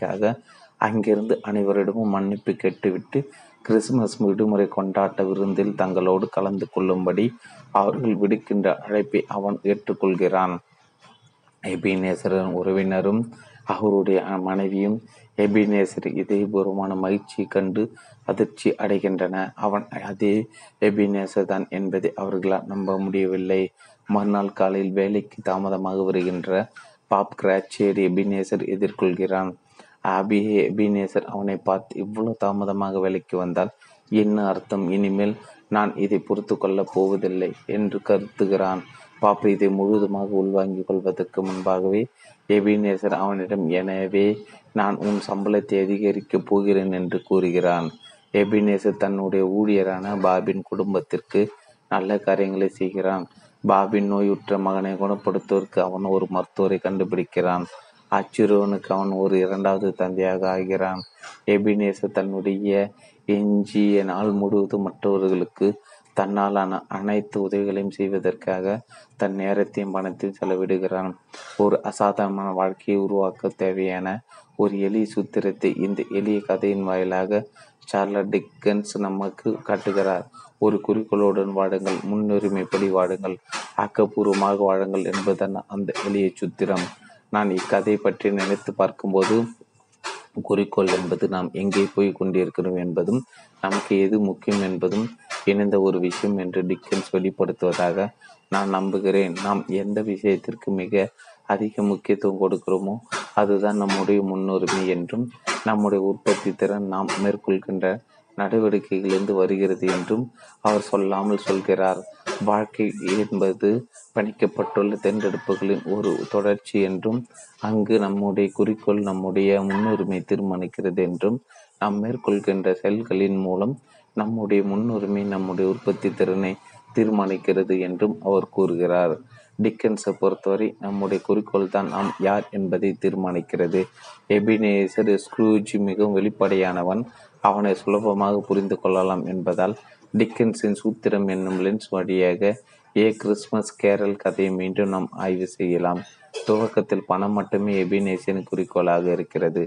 கடமைக்காக அங்கிருந்து அனைவரிடமும் மன்னிப்பு கேட்டுவிட்டு கிறிஸ்துமஸ் விடுமுறை கொண்டாட்ட விருந்தில் தங்களோடு கலந்து கொள்ளும்படி அவர்கள் விடுக்கின்ற அழைப்பை அவன் ஏற்றுக்கொள்கிறான். எபினேசரின் உறவினரும் அவருடைய மனைவியும் எபினேசர் இதயபூர்வமான மகிழ்ச்சியை கண்டு அதிர்ச்சி அடைகின்றன. அவன் அதே எபினேசர் தான் என்பதை அவர்களால் நம்ப முடியவில்லை. மறுநாள் காலையில் வேலைக்கு தாமதமாக வருகின்ற பாப் கிராச்சேரி எபினேசர் எதிர்கொள்கிறான். ஆபி எபினேசர் அவனை பார்த்து இவ்வளவு தாமதமாக வேலைக்கு வந்தால் என்ன அர்த்தம்? இனிமேல் நான் இதை பொறுத்து கொள்ளப் போவதில்லை என்று கருத்துகிறான் பாப்பு இதை முழுவதுமாக உள்வாங்கிக் கொள்வதற்கு முன்பாகவே எபினேசர் அவனிடம் எனவே நான் உன் சம்பளத்தை அதிகரிக்கப் போகிறேன் என்று கூறுகிறான். எபினேசர் தன்னுடைய ஊழியரான பாபின் குடும்பத்திற்கு நல்ல காரியங்களை செய்கிறான். பாபின் நோயுற்ற மகனை குணப்படுத்துவதற்கு அவன் ஒரு மருத்துவரை கண்டுபிடிக்கிறான். அச்சிறுவனுக்கு அவன் ஒரு இரண்டாவது தந்தையாக ஆகிறான். எபினேசர் தன்னுடைய எஞ்சிய நாள் முழுவதும் மற்றவர்களுக்கு தன்னாலான அனைத்து உதவிகளையும் செய்வதற்காக தன் நேரத்தையும் பணத்தையும் செலவிடுகிறான். ஒரு அசாதாரணமான வாழ்க்கையை உருவாக்க தேவையான ஒரு எளிய சூத்திரத்தை இந்த எளிய கதையின் வாயிலாக சார்லட் டிக்கன்ஸ் நமக்கு காட்டுகிறார். ஒரு குறிக்கோளுடன் வாடுங்கள் முன்னுரிமைப்படி வாடுங்கள் ஆக்கப்பூர்வமாக வாழுங்கள் என்பதன் அந்த எளிய சூத்திரம். நான் இக்கதை பற்றி நினைத்து பார்க்கும்போது குறிக்கோள் என்பது நாம் எங்கே போய் கொண்டிருக்கிறோம் என்பதும் நமக்கு எது முக்கியம் என்பதும் இணைந்த ஒரு விஷயம் என்று டிக்கன்ஸ் வெளிப்படுத்துவதாக நான் நம்புகிறேன். நாம் எந்த விஷயத்திற்கு மிக அதிக முக்கியத்துவம் கொடுக்கிறோமோ அதுதான் நம்முடைய முன்னுரிமை என்றும் நம்முடைய உற்பத்தி திறன் நாம் மேற்கொள்கின்ற நடவடிக்கைகளிலிருந்து வருகிறது என்றும் அவர் சொல்லாமல் சொல்கிறார். வாழ்க்கை என்பது பணிக்கப்பட்டுள்ள தேர்ந்தெடுப்புகளின் ஒரு தொடர்ச்சி என்றும் அங்கு நம்முடைய குறிக்கோள் நம்முடைய முன்னுரிமை தீர்மானிக்கிறது என்றும் நாம் மேற்கொள்கின்ற செயல்களின் மூலம் நம்முடைய முன்னுரிமை நம்முடைய உற்பத்தி திறனை தீர்மானிக்கிறது என்றும் அவர் கூறுகிறார். டிக்கன்ஸை பொறுத்தவரை நம்முடைய குறிக்கோள் தான் நாம் யார் என்பதை தீர்மானிக்கிறது. எபினேசர் ஸ்க்ரூஜி மிகவும் வெளிப்படையானவன். அவனை சுலபமாக புரிந்து கொள்ளலாம் என்பதால் டிக்கன்ஸின் சூத்திரம் என்னும் லென்ஸ் வழியாக ஏ கிறிஸ்மஸ் கேரல் கதையை மீண்டும் நாம் ஆய்வு செய்யலாம். துவக்கத்தில் பணம் மட்டுமே எபினேசியன் குறிக்கோளாக இருக்கிறது.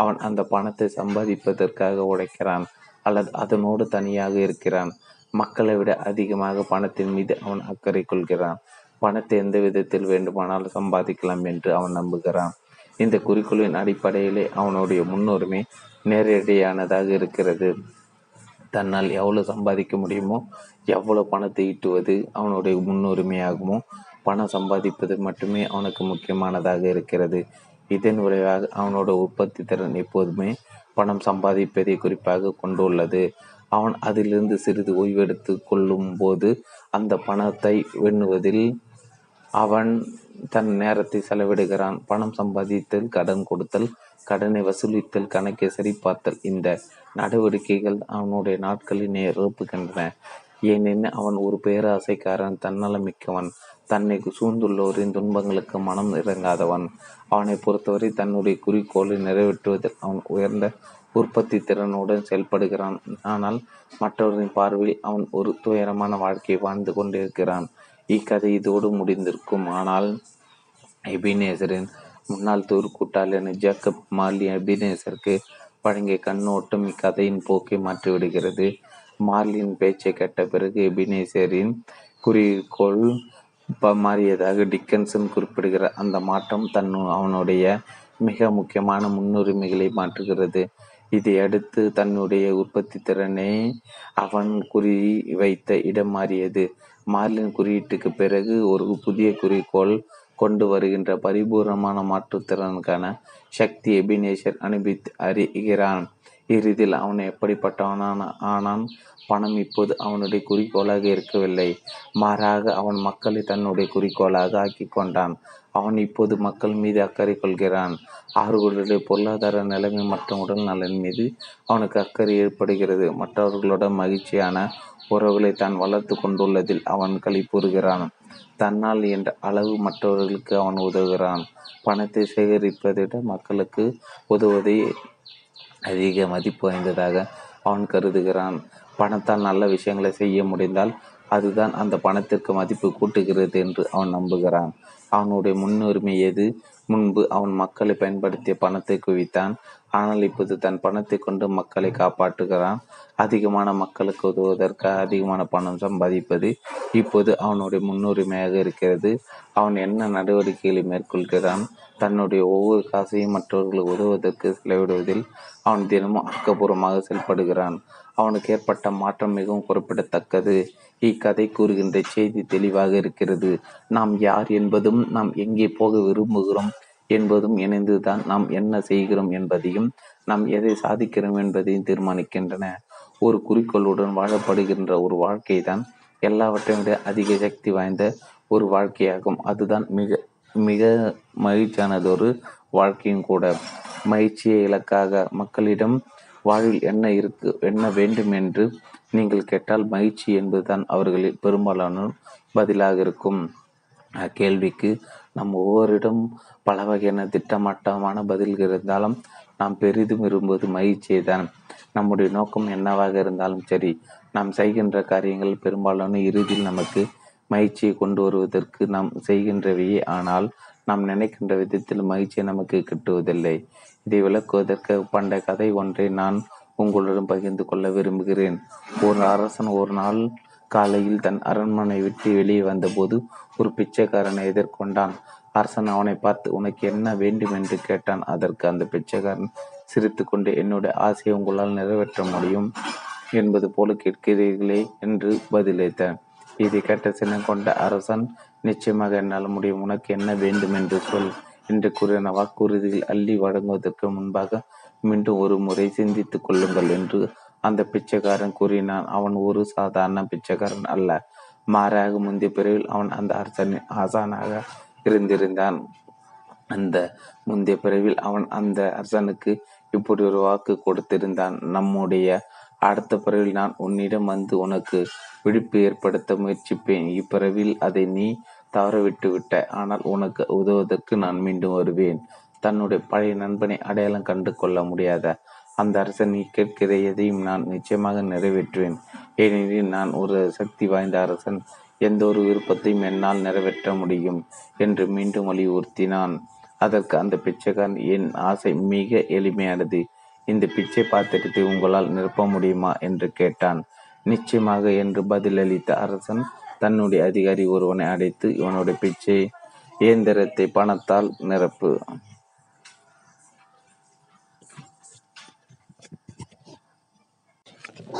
அவன் அந்த பணத்தை சம்பாதிப்பதற்காக உழைக்கிறான் அல்லது அதனோடு தனியாக இருக்கிறான். மக்களை விட அதிகமாக பணத்தின் மீது அவன் அக்கறை கொள்கிறான். பணத்தை எந்த விதத்தில் வேண்டுமானாலும் சம்பாதிக்கலாம் என்று அவன் நம்புகிறான். இந்த குறிக்கோளின் அடிப்படையிலே அவனுடைய முன்னுரிமை நேரடியானதாக இருக்கிறது. தன்னால் எவ்வளவு சம்பாதிக்க முடியுமோ எவ்வளவு பணத்தை ஈட்டுவது அவனுடைய முன்னுரிமையாகுமோ பணம் சம்பாதிப்பது மட்டுமே அவனுக்கு முக்கியமானதாக இருக்கிறது. இதன் விளைவாக அவனோட உற்பத்தி திறன் எப்போதுமே பணம் சம்பாதிப்பதை குறிப்பாக கொண்டுள்ளது. அவன் அதிலிருந்து சிறிது ஓய்வெடுத்து கொள்ளும் போது அந்த பணத்தை வெண்ணுவதில் அவன் தன் நேரத்தை செலவிடுகிறான். பணம் சம்பாதித்தல் கடன் கொடுத்தல் கடனை வசூலித்தல் கணக்கை சரிபார்த்தல். இந்த நடவடிக்கைகள் அவனுடைய நாட்களை நிரப்புகின்றன ஏனெனில் அவன் ஒரு பேராசைக்காரன் தன்னலமிக்கவன். தன்னை சூழ்ந்துள்ளோரின் துன்பங்களுக்கு மனம் இறங்காதவன். அவனை பொறுத்தவரை தன்னுடைய குறிக்கோளை நிறைவேற்றுவதில் அவன் உயர்ந்த உற்பத்தி திறனுடன் செயல்படுகிறான். ஆனால் மற்றவரின் பார்வையில் அவன் ஒரு துயரமான வாழ்க்கையை வாழ்ந்து கொண்டிருக்கிறான். இக்கதை இதோடு முடிந்திருக்கும். ஆனால் எபினேசரின் முன்னாள் தூர் கூட்டாளியான ஜேக்கப் மார்லி எபினேசருக்கு வழங்கிய கண்ணோட்டம் இக்கதையின் போக்கை மாற்றிவிடுகிறது. மார்லியின் பேச்சை கேட்ட பிறகு எபினேசரின் குறிக்கோள் மாறியதாக டிக்கன்சன் குறிப்பிடுகிறார். அந்த மாற்றம் தன் அவனுடைய மிக முக்கியமான முன்னுரிமைகளை மாற்றுகிறது. இதையடுத்து தன்னுடைய உற்பத்தி திறனை அவன் குறி வைத்த இடம் மாறியது. மார்லின் குறியீட்டுக்கு பிறகு ஒரு புதிய குறிக்கோள் கொண்டு வருகின்ற பரிபூர்ணமான மாற்றுத்திறனுக்கான சக்தி எபினேஷர் அனுபவித்து அறிகிறான். இறுதியில் அவன் எப்படிப்பட்டவனான ஆனான்? பணம் இப்போது அவனுடைய குறிக்கோளாக இருக்கவில்லை. மாறாக அவன் மக்களை தன்னுடைய குறிக்கோளாக ஆக்கி கொண்டான். அவன் இப்போது மக்கள் மீது அக்கறை கொள்கிறான். அவர்களுடைய பொருளாதார நிலைமை மற்றும் உடல் நலன் மீது அவனுக்கு அக்கறை ஏற்படுகிறது. மற்றவர்களுடன் மகிழ்ச்சியான உறவுகளை தான் வளர்த்து கொண்டுள்ளதில் அவன் களிப்புறுகிறான் தன்னால் என்ற அளவு மற்றவர்களுக்கு அவன் உதவுகிறான். பணத்தை சேகரிப்பதை விட மக்களுக்கு உதவுவதை அதிக மதிப்பு வாய்ந்ததாக அவன் கருதுகிறான். பணத்தால் நல்ல விஷயங்களை செய்ய முடிந்தால் அதுதான் அந்த பணத்திற்கு மதிப்பு கூட்டுகிறது என்று அவன் நம்புகிறான். அவனுடைய முன்னுரிமை எது? முன்பு அவன் மக்களை பயன்படுத்திய பணத்தை குவித்தான். ஆனால் இப்போது தன் பணத்தை கொண்டு மக்களை காப்பாற்றுகிறான். அதிகமான மக்களுக்கு உதவுவதற்காக அதிகமான பணம் சம்பாதிப்பது இப்போது அவனுடைய முன்னுரிமையாக இருக்கிறது. அவன் என்ன நடவடிக்கைகளை மேற்கொள்கிறான்? தன்னுடைய ஒவ்வொரு காசையும் மற்றவர்களுக்கு உதவுவதற்கு செலவிடுவதில் அவன் தினமும் ஆக்கப்பூர்வமாக செயல்படுகிறான். அவனுக்கு ஏற்பட்ட மாற்றம் மிகவும் குறிப்பிடத்தக்கது. இக்கதை கூறுகின்ற செய்தி தெளிவாக இருக்கிறது. நாம் யார் என்பதும் நாம் எங்கே போக விரும்புகிறோம் என்பதும் இணைந்துதான் நாம் என்ன செய்கிறோம் என்பதையும் நாம் எதை சாதிக்கிறோம் என்பதையும் தீர்மானிக்கின்றன. ஒரு குறிக்கோளுடன் வாழப்படுகின்ற ஒரு வாழ்க்கை தான் எல்லாவற்றையும் விட அதிக சக்தி வாய்ந்த ஒரு வாழ்க்கையாகும். அதுதான் மிக மிக மகிழ்ச்சியானதொரு வாழ்க்கையும் கூட. மகிழ்ச்சியை இலக்காக மக்களிடம் வாழ்வில் என்ன இருக்கு என்ன வேண்டும் என்று நீங்கள் கேட்டால் மகிழ்ச்சி என்பதுதான் அவர்களில் பெரும்பாலான பதிலாக இருக்கும். அக்கேள்விக்கு நம் ஒவ்வொருடம் பல வகையான திட்டமட்டமான பதில்கள் இருந்தாலும் நாம் பெரிதும் விரும்புவது மகிழ்ச்சியை தான் நம்முடைய நோக்கம் என்னவாக இருந்தாலும் சரி நாம் செய்கின்ற காரியங்கள் பெரும்பாலான இறுதியில் நமக்கு மகிழ்ச்சியை கொண்டு வருவதற்கு நாம் செய்கின்றவையே. ஆனால் நாம் நினைக்கின்ற விதத்தில் மகிழ்ச்சியை நமக்கு கிட்டுவதில்லை. இதை விளக்குவதற்கு பண்ட கதை ஒன்றை நான் உங்களுடன் பகிர்ந்து கொள்ள விரும்புகிறேன். ஒரு அரசன் ஒரு நாள் காலையில் தன் அரண்மனை விட்டு வெளியே வந்தபோது ஒரு பிச்சைக்காரனை எதிர்கொண்டான். அரசன் அவனை பார்த்து உனக்கு என்ன வேண்டும்? என்று கேட்டான். அதற்கு அந்த பிச்சைக்காரன் சிரித்து கொண்டு என்னுடைய ஆசையை உங்களால் நிறைவேற்ற முடியும் என்பது போல கேட்கிறீர்களே என்று பதிலளித்தான். இதை கேட்ட சின்னம் கொண்ட அரசன் நிச்சயமாக என்னால் முடியும். உனக்கு என்ன வேண்டும் என்று சொல் என்று கூறின வாக்குறுதிகள் அள்ளி வழங்குவதற்கு முன்பாக மீண்டும் ஒரு முறை சிந்தித்துக் கொள்ளுங்கள் என்று அந்த பிச்சைக்காரன் கூறினான். அவன் ஒரு சாதாரண பிச்சைக்காரன் அல்ல. மாறாக முந்தைய பிரிவில் அவன் அந்த அரசனின் ஆசானாக இருந்திருந்தான். அந்த முந்தைய பிறவில் அவன் அந்த அரசனுக்கு இப்படி ஒரு வாக்கு கொடுத்திருந்தான். நம்முடைய அடுத்த பிறவில் நான் உன்னிடம் வந்து உனக்கு விழிப்பு ஏற்படுத்த முயற்சிப்பேன். இப்பிறவில் அதை நீ தவறவிட்டு விட்ட. ஆனால் உனக்கு உதவுவதற்கு நான் மீண்டும் வருவேன். தன்னுடைய பழைய நண்பனை அடையாளம் கண்டு கொள்ள முடியாத? அந்த அரசன் நீ கேட்கிற எதையும் நான் நிச்சயமாக நிறைவேற்றுவேன். ஏனெனில் நான் ஒரு சக்தி வாய்ந்த அரசன். எந்த ஒரு விருப்பத்தையும் என்னால் நிறைவேற்ற முடியும் என்று மீண்டும் வலியுறுத்தினான். அதற்கு அந்த பிச்சைக்காரன் என் ஆசை மிக எளிமையானது. இந்த பிச்சை பாத்திரத்தை உங்களால் நிரப்ப முடியுமா என்று கேட்டான். நிச்சயமாக என்று பதிலளித்த அரசன் தன்னுடைய அதிகாரி ஒருவனை அடைத்து இவனுடைய பிச்சை இயந்திரத்தை பணத்தால் நிரப்பு.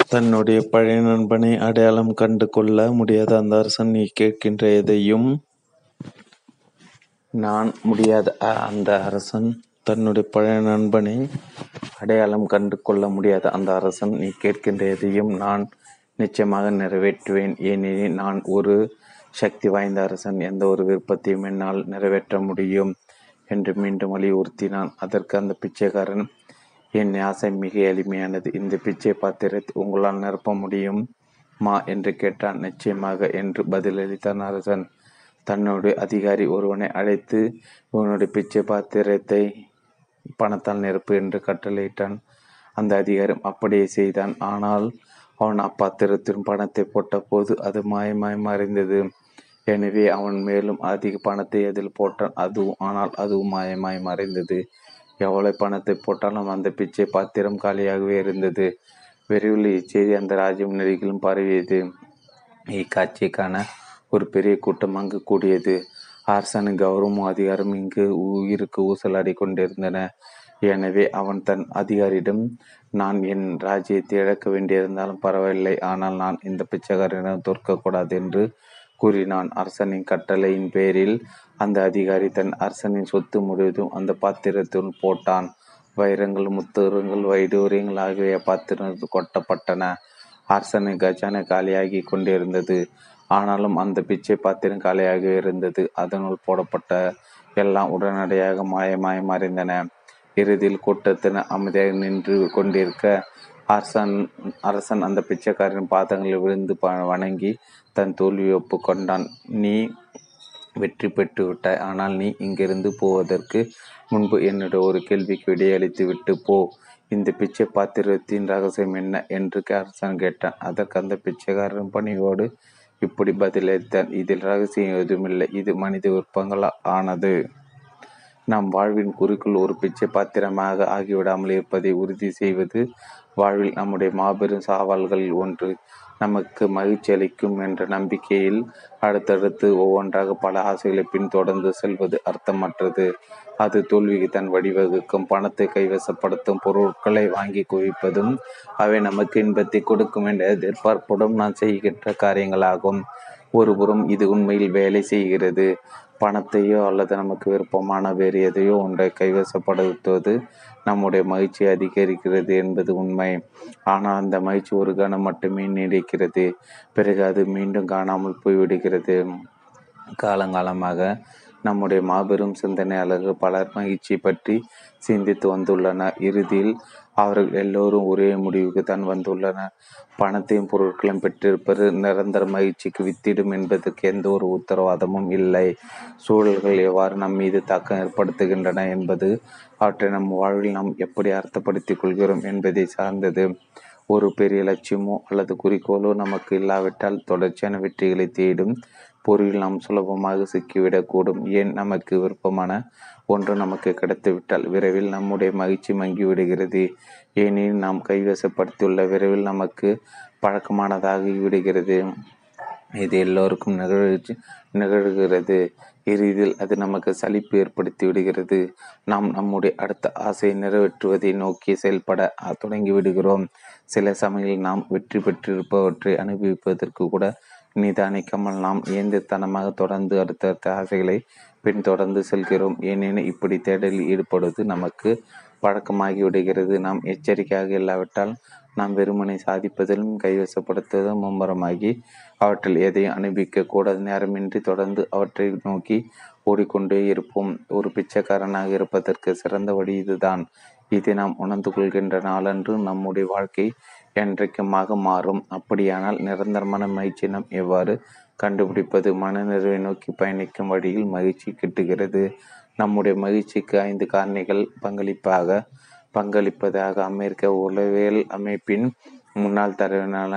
தன்னுடைய பழைய நண்பனை அடையாளம் கண்டு கொள்ள முடியாத அந்த அரசன் நீ கேட்கின்ற எதையும் நான் முடியாத அந்த அரசன் தன்னுடைய பழைய நண்பனை அடையாளம் கண்டு கொள்ள முடியாத அந்த அரசன் நீ கேட்கின்ற எதையும் நான் நிச்சயமாக நிறைவேற்றுவேன். ஏனெனில் நான் ஒரு சக்தி வாய்ந்த அரசன். எந்த ஒரு விருப்பத்தையும் என்னால் நிறைவேற்ற முடியும் என்று மீண்டும் வலியுறுத்தினான். அதற்கு அந்த பிச்சைக்காரன் என் ஆசை மிக எளிமையானது. இந்த பிச்சை பாத்திரத்தை உங்களால் நிரப்ப முடியும்? மா என்று கேட்டான். நிச்சயமாக என்று பதிலளித்தான் அரசன். தன்னுடைய அதிகாரி ஒருவனை அழைத்து இவனுடைய பிச்சை பாத்திரத்தை பணத்தால் நிரப்பு என்று கட்டளையிட்டான். அந்த அதிகாரம் அப்படியே செய்தான். ஆனால் அவன் அப்பாத்திரத்திலும் பணத்தை போட்ட போது அது மாயமாய் மறைந்தது. எனவே அவன் மேலும் அதிக பணத்தை அதில் போட்டான். அதுவும் ஆனால் அதுவும் மாயமாய் மறைந்தது. எவ்வளவு பணத்தை போட்டாலும் அந்த பிச்சை பாத்திரம் காலியாகவே இருந்தது. விரைவில் இச்செய்தி அந்த ராஜ்யம் நெருகிலும் பரவியது. இக்காட்சிக்கான ஒரு பெரிய கூட்டம் அங்கு கூடியது. அரசனின் கௌரவமும் அதிகாரம் இங்கு உயிருக்கு ஊசலாடி கொண்டிருந்தன. எனவே அவன் தன் அதிகாரியிடம் நான் என் ராஜ்யத்தை இழக்க வேண்டியிருந்தாலும் பரவாயில்லை ஆனால் நான் இந்த பிச்சைக்காரனிடம் தோற்கக்கூடாது என்று கூறினான் அரசனின் கட்டளையின் பேரில். அந்த அதிகாரி தன் அரசனின் சொத்து முழுவதும் அந்த பாத்திரத்தில் போட்டான். வைரங்கள் முத்துரங்கள் வைடூரியங்கள் ஆகிய பாத்திரங்கள் கொட்டப்பட்டன. அரசனின் கஜானை காலியாகி கொண்டிருந்தது. ஆனாலும் அந்த பிச்சை பாத்திரம் காலியாக இருந்தது. அதனுள் போடப்பட்ட எல்லாம் உடனடியாக மாயமாய் மறைந்தன. இறுதியில் கூட்டத்தின் அமைதியாக நின்று கொண்டிருக்க அரசன் அரசன் அந்த பிச்சைக்காரன் பாதங்களில் விழுந்து வணங்கி தன் தோல்வியை ஒப்புக்கொண்டான். நீ வெற்றி பெற்று விட்டாய். ஆனால் நீ இங்கிருந்து போவதற்கு முன்பு என்னுடைய ஒரு கேள்விக்கு விடையளித்து விட்டு போ. இந்த பிச்சை பாத்திரத்தின் ரகசியம் என்ன? என்று அரசன் கேட்டான். அதற்கு அந்த பிச்சைக்காரன் பணியோடு இப்படி பதிலளித்தான். இதில் ரகசியம் எதுவுமில்லை. இது மனித விருப்பங்கள்? ஆனது. நம் வாழ்வின் குறிக்குள் ஒரு பிச்சை பாத்திரமாக ஆகிவிடாமல் இருப்பதை உறுதி செய்வது வாழ்வில் நம்முடைய மாபெரும் சாவல்களில் ஒன்று. நமக்கு மகிழ்ச்சி அளிக்கும் என்ற நம்பிக்கையில் அடுத்தடுத்து ஒவ்வொன்றாக பல ஆசைகளை பின்தொடர்ந்து செல்வது அர்த்தமற்றது. அது தோல்விக்கு தன் வழிவகுக்கும் பணத்தை கைவசப்படுத்தும் பொருட்களை வாங்கி குவிப்பதும் அவை நமக்கு இன்பத்தை கொடுக்கும் என்ற எதிர்பார்ப்புடன் நான் செய்கின்ற காரியங்களாகும். ஒருபுறம் இது உண்மையில் வேலை செய்கிறது. பணத்தையோ அல்லது நமக்கு விருப்பமான வேறு எதையோ ஒன்றை கைவசப்படுத்துவது நம்முடைய மகிழ்ச்சி அதிகரிக்கிறது என்பது உண்மை. ஆனால் அந்த மகிழ்ச்சி ஒரு கணம் மட்டுமே நீடிக்கிறது. பிறகு அது மீண்டும் காணாமல் போய்விடுகிறது. காலங்காலமாக நம்முடைய மாபெரும் சிந்தனையாளர்கள் பலர் மகிழ்ச்சி பற்றி சிந்தித்து வந்துள்ளனர். இறுதியில் அவர்கள் எல்லோரும் ஒரே முடிவுக்கு தான் வந்துள்ளனர். பணத்தையும் பொருட்களையும் பெற்றிருப்பது நிரந்தர மகிழ்ச்சிக்கு வித்திடும் என்பதற்கு எந்த ஒரு உத்தரவாதமும் இல்லை. சூழல்கள் எவ்வாறு நம் மீது தாக்கம் ஏற்படுத்துகின்றன என்பது அவற்றை நம் வாழ்வில் நாம் எப்படி அர்த்தப்படுத்திக் கொள்கிறோம் என்பதை சார்ந்தது. ஒரு பெரிய லட்சியமோ அல்லது குறிக்கோளோ நமக்கு இல்லாவிட்டால் தொடர்ச்சியான வெற்றிகளை தேடும் பொருளில் நாம் சுலபமாக சிக்கிவிடக்கூடும். ஏன்? நமக்கு விருப்பமான ஒன்று நமக்கு கிடைத்துவிட்டால் விரைவில் நம்முடைய மகிழ்ச்சி மங்கிவிடுகிறது. ஏனெனில் நாம் கைவசப்படுத்தியுள்ள விரைவில் நமக்கு பழக்கமானதாகி விடுகிறது. இது எல்லோருக்கும் நிகழ்ச்சி நிகழ்கிறது. இறுதியில் அது நமக்கு சலிப்பு ஏற்படுத்தி விடுகிறது. நாம் நம்முடைய அடுத்த ஆசையை நிறைவேற்றுவதை நோக்கி செயல்பட தொடங்கி விடுகிறோம். சில சமயங்களில் நாம் வெற்றி பெற்றிருப்பவற்றை அனுபவிப்பதற்கு கூட நிதானிக்காமல் நாம் இயந்திரத்தனமாக தொடர்ந்து அடுத்தடுத்த ஆசைகளை பின் தொடர்ந்து செல்கிறோம். ஏனெனில் இப்படி தேடலில் ஈடுபடுவது நமக்கு பழக்கமாகிவிடுகிறது நாம் எச்சரிக்கையாக இல்லாவிட்டால் நாம் வெறுமனை சாதிப்பதிலும் கைவசப்படுத்துவதும் மும்முரமாகி அவற்றில் எதையும் அனுபவிக்க கூடாத. நேரமின்றி தொடர்ந்து அவற்றை நோக்கி ஓடிக்கொண்டே இருப்போம். ஒரு பிச்சைக்காரனாக இருப்பதற்கு சிறந்த வழி இதுதான். இதை நாம் உணர்ந்து கொள்கின்ற நாளன்று நம்முடைய வாழ்க்கை என்றைக்குமாக மாறும். அப்படியானால் நிரந்தரமான மகிழ்ச்சி நாம் எவ்வாறு கண்டுபிடிப்பது மனநிறைவை நோக்கி பயணிக்கும் வழியில் மகிழ்ச்சி கிட்டுகிறது. நம்முடைய மகிழ்ச்சிக்கு ஐந்து காரணிகள் பங்களிப்பாக பங்களிப்பதாக அமெரிக்க உளவியல் அமைப்பின் முன்னாள் தலைவரான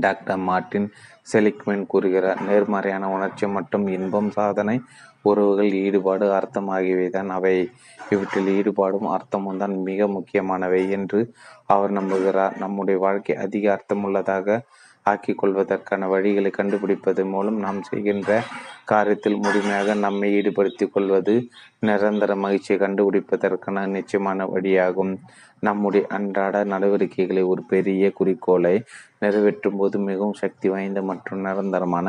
டாக்டர் மார்டின் செலிக்மென் கூறுகிறார் நேர்மறையான உணர்ச்சி மற்றும் இன்பம் சாதனை உறவுகள் ஈடுபாடு அர்த்தம் ஆகியவைதான். அவை இவற்றில் ஈடுபாடும் அர்த்தமும் தான் மிக முக்கியமானவை என்று அவர் நம்புகிறார். நம்முடைய வாழ்க்கை அதிக அர்த்தமுள்ளதாக ஆக்கிக் கொள்வதற்கான வழிகளை கண்டுபிடிப்பது மூலம் நாம் செய்கின்ற காரியத்தில் முழுமையாக நம்மை ஈடுபடுத்திக் கொள்வது நிரந்தர மகிழ்ச்சியை கண்டுபிடிப்பதற்கான நிச்சயமான வழியாகும். நம்முடைய அன்றாட நடவடிக்கைகளை ஒரு பெரிய குறிக்கோளை நிறைவேற்றும் போது மிகவும் சக்தி வாய்ந்த மற்றும் நிரந்தரமான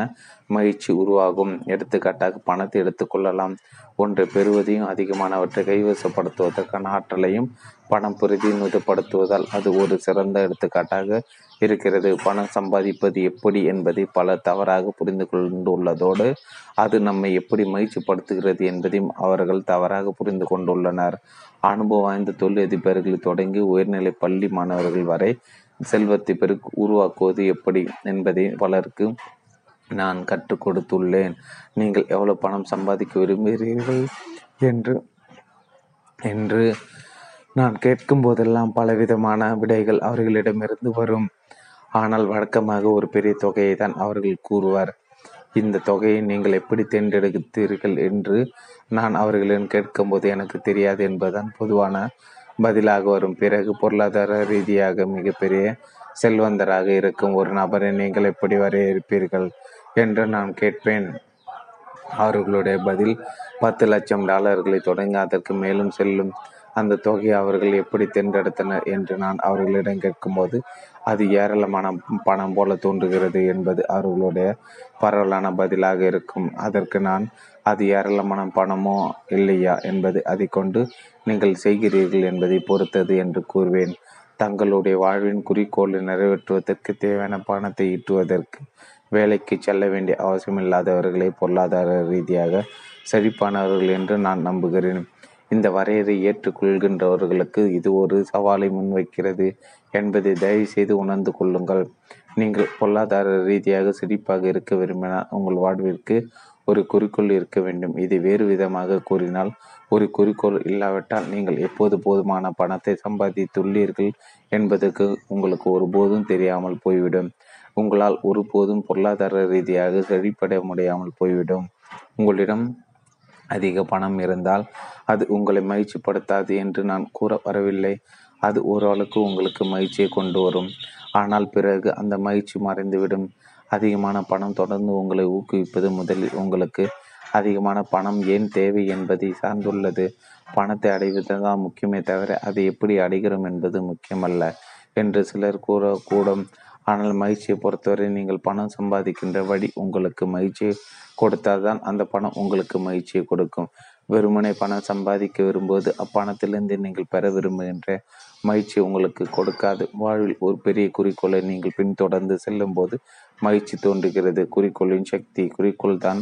மகிழ்ச்சி உருவாகும். எடுத்துக்காட்டாக பணத்தை எடுத்துக்கொள்ளலாம் ஒன்றை பெறுவதையும் அதிகமானவற்றை கைவசப்படுத்துவதற்கான ஆற்றலையும் பணம் பிரதிநிதிப்படுத்துவதால் அது ஒரு சிறந்த எடுத்துக்காட்டாக இருக்கிறது. பணம் சம்பாதிப்பது எப்படி என்பதை பல தவறாக புரிந்து கொண்டுள்ளதோடு அது நம்மை எப்படி மகிழ்ச்சிப்படுத்துகிறது என்பதையும் அவர்கள் தவறாக புரிந்து கொண்டுள்ளனர். அனுபவம் வாய்ந்த தொழிலதிபர்கள் தொடங்கி உயர்நிலை பள்ளி மாணவர்கள் வரை செல்வத்தை பெருக்கு உருவாக்குவது எப்படி என்பதை பலருக்கு நான் கற்றுக் கொடுத்துள்ளேன். நீங்கள் எவ்வளவு பணம் சம்பாதிக்க விரும்புகிறீர்கள் என்று என்று நான் கேட்கும் போதெல்லாம் பலவிதமான விடைகள் அவர்களிடமிருந்து வரும். ஆனால் வழக்கமாக ஒரு பெரிய தொகையை தான் அவர்கள் கூறுவார். இந்த தொகையை நீங்கள் எப்படி தேர்ந்தெடுத்தீர்கள் என்று நான் அவர்களிடம் கேட்கும்போது எனக்கு தெரியாது என்பதுதான் பொதுவான பதிலாக வரும். பிறகு பொருளாதார ரீதியாக மிகப்பெரிய செல்வந்தராக இருக்கும் ஒரு நபரை நீங்கள் எப்படி வரையறுப்பீர்கள் என்று நான் கேட்பேன். அவர்களுடைய பதில் பத்து லட்சம் டாலர்களை தொடங்கி அதற்கு மேலும் செல்லும் அந்த தொகையை அவர்கள் எப்படி தேர்ந்தெடுத்தனர் என்று நான் அவர்களிடம் கேட்கும்போது அது ஏராளமான பணம் போல தோன்றுகிறது என்பது அவர்களுடைய பரவலான பதிலாக இருக்கும். அதற்கு நான் அது ஏராளமான பணமோ இல்லையா என்பது அதை கொண்டு நீங்கள் செய்கிறீர்கள் என்பதை பொறுத்தது என்று கூறுவேன். தங்களுடைய வாழ்வின் குறிக்கோளை நிறைவேற்றுவதற்கு தேவையான பணத்தை ஈட்டுவதற்கு வேலைக்கு செல்ல வேண்டிய அவசியமில்லாதவர்களை பொருளாதார ரீதியாக செழிப்பானவர்கள் என்று நான் நம்புகிறேன். இந்த வரையறை ஏற்றுக்கொள்கின்றவர்களுக்கு இது ஒரு சவாலை முன்வைக்கிறது. என்பதை தயவு செய்து உணர்ந்து கொள்ளுங்கள். நீங்கள் பொருளாதார ரீதியாக சிரிப்பாக இருக்க விரும்பினால் உங்கள் வாழ்விற்கு ஒரு குறிக்கோள் இருக்க வேண்டும். இதை வேறு விதமாக கூறினால் ஒரு குறிக்கோள் இல்லாவிட்டால் நீங்கள் எப்போது போதுமான பணத்தை சம்பாதித்துள்ளீர்கள் என்பதற்கு உங்களுக்கு ஒருபோதும் தெரியாமல் போய்விடும். உங்களால் ஒருபோதும் பொருளாதார ரீதியாக செழிப்படைய முடியாமல் போய்விடும். உங்களிடம் அதிக பணம் இருந்தால் அது உங்களை மகிழ்ச்சிப்படுத்தாது என்று நான் கூற வரவில்லை. அது ஓரளவுக்கு உங்களுக்கு மகிழ்ச்சியை கொண்டு வரும். ஆனால் பிறகு அந்த மகிழ்ச்சி மறைந்துவிடும். அதிகமான பணம் தொடர்ந்து உங்களை ஊக்குவிப்பது முதலில் உங்களுக்கு அதிகமான பணம் ஏன் தேவை என்பதை சார்ந்துள்ளது. பணத்தை அடைவது தான் முக்கியமே தவிர அதை எப்படி அடைகிறோம் என்பது முக்கியமல்ல என்று சிலர் கூறக்கூடும் ஆனால் மகிழ்ச்சியை பொறுத்தவரை நீங்கள் பணம் சம்பாதிக்கின்ற வழி உங்களுக்கு மகிழ்ச்சியை கொடுத்தால்தான் அந்த பணம் உங்களுக்கு மகிழ்ச்சியை கொடுக்கும். வெறுமனை பணம் சம்பாதிக்க விரும்புவது அப்பணத்திலிருந்து நீங்கள் பெற விரும்புகின்ற மகிழ்ச்சி உங்களுக்கு கொடுக்காது. வாழ்வில் ஒரு பெரிய குறிக்கோளை நீங்கள் பின்தொடர்ந்து செல்லும் போது மகிழ்ச்சி தோன்றுகிறது. குறிக்கோளின் சக்தி குறிக்கோள் தான்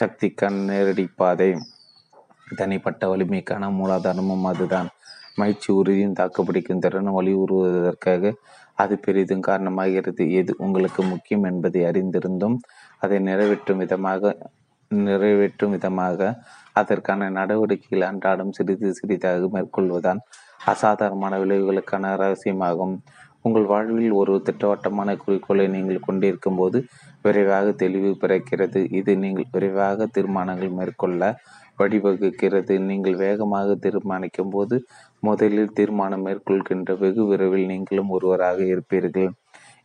சக்திக்கான நேரடி பாதை. தனிப்பட்ட வலிமைக்கான மூலாதாரமும் அதுதான். மகிழ்ச்சி உறுதியும் தாக்குப்பிடிக்கும் திறனும் வலியுறுவதற்காக அது பெரிதும் காரணமாகிறது. எது உங்களுக்கு முக்கியம் என்பதை அறிந்திருந்தும் அதை நிறைவேற்றும் விதமாக நிறைவேற்றும் விதமாக அதற்கான நடவடிக்கைகள் அன்றாடம் சிறிது சிறிதாக மேற்கொள்வதுதான் அசாதாரணமான விளைவுகளுக்கான ரகசியமாகும். உங்கள் வாழ்வில் ஒரு திட்டவட்டமான குறிக்கோளை நீங்கள் கொண்டிருக்கும் போது விரைவாக தெளிவு பிறக்கிறது. இது நீங்கள் விரைவாக தீர்மானங்கள் மேற்கொள்ள வழிவகுக்கிறது. நீங்கள் வேகமாக தீர்மானிக்கும் போது முதலில் தீர்மானம் மேற்கொள்கின்ற வெகு விரைவில் நீங்களும் ஒருவராக இருப்பீர்கள்.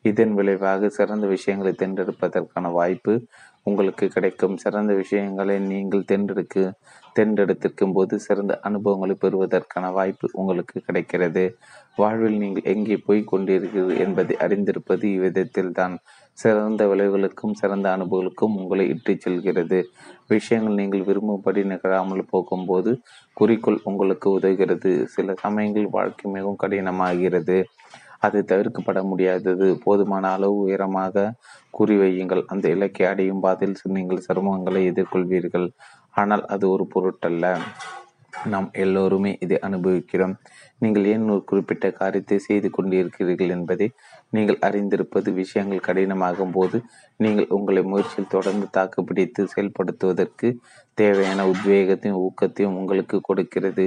இதன் விளைவாக சிறந்த விஷயங்களை தேர்ந்தெடுப்பதற்கான வாய்ப்பு உங்களுக்கு கிடைக்கும். சிறந்த விஷயங்களை நீங்கள் தேர்ந்தெடுக்க தேர்ந்தெடுத்திருக்கும் போது சிறந்த அனுபவங்களை பெறுவதற்கான வாய்ப்பு உங்களுக்கு கிடைக்கிறது. வாழ்வில் நீங்கள் எங்கே போய் கொண்டிருக்கிறீர்கள் என்பதை அறிந்திருப்பது இவ்விதத்தில் தான். சிறந்த விளைவுகளுக்கும் சிறந்த அனுபவங்களுக்கும் உங்களை இட்டுச் செல்கிறது. விஷயங்கள் நீங்கள் விரும்பும்படி நிகழாமல் போகும்போது குறிக்கோள் உங்களுக்கு உதவுகிறது. சில சமயங்கள் வாழ்க்கை மிகவும் கடினமாகிறது. அது தவிர்க்கப்பட முடியாதது. போதுமான அளவு உயரமாக குறிவையுங்கள் அந்த இலக்கை அடையும் பாதையில் நீங்கள் சிரமங்களை எதிர்கொள்வீர்கள். ஆனால் அது ஒரு பொருட்டல்ல. நாம் எல்லோருமே இதை அனுபவிக்கிறோம். நீங்கள் ஏன் ஒரு குறிப்பிட்ட காரியத்தை செய்து கொண்டிருக்கிறீர்கள் என்பதை நீங்கள் அறிந்திருப்பது விஷயங்கள் கடினமாகும் போது நீங்கள் உங்களை முயற்சியில் தொடர்ந்து தாக்குப்பிடித்து செயல்படுத்துவதற்கு தேவையான உத்வேகத்தையும் ஊக்கத்தையும் உங்களுக்கு கொடுக்கிறது.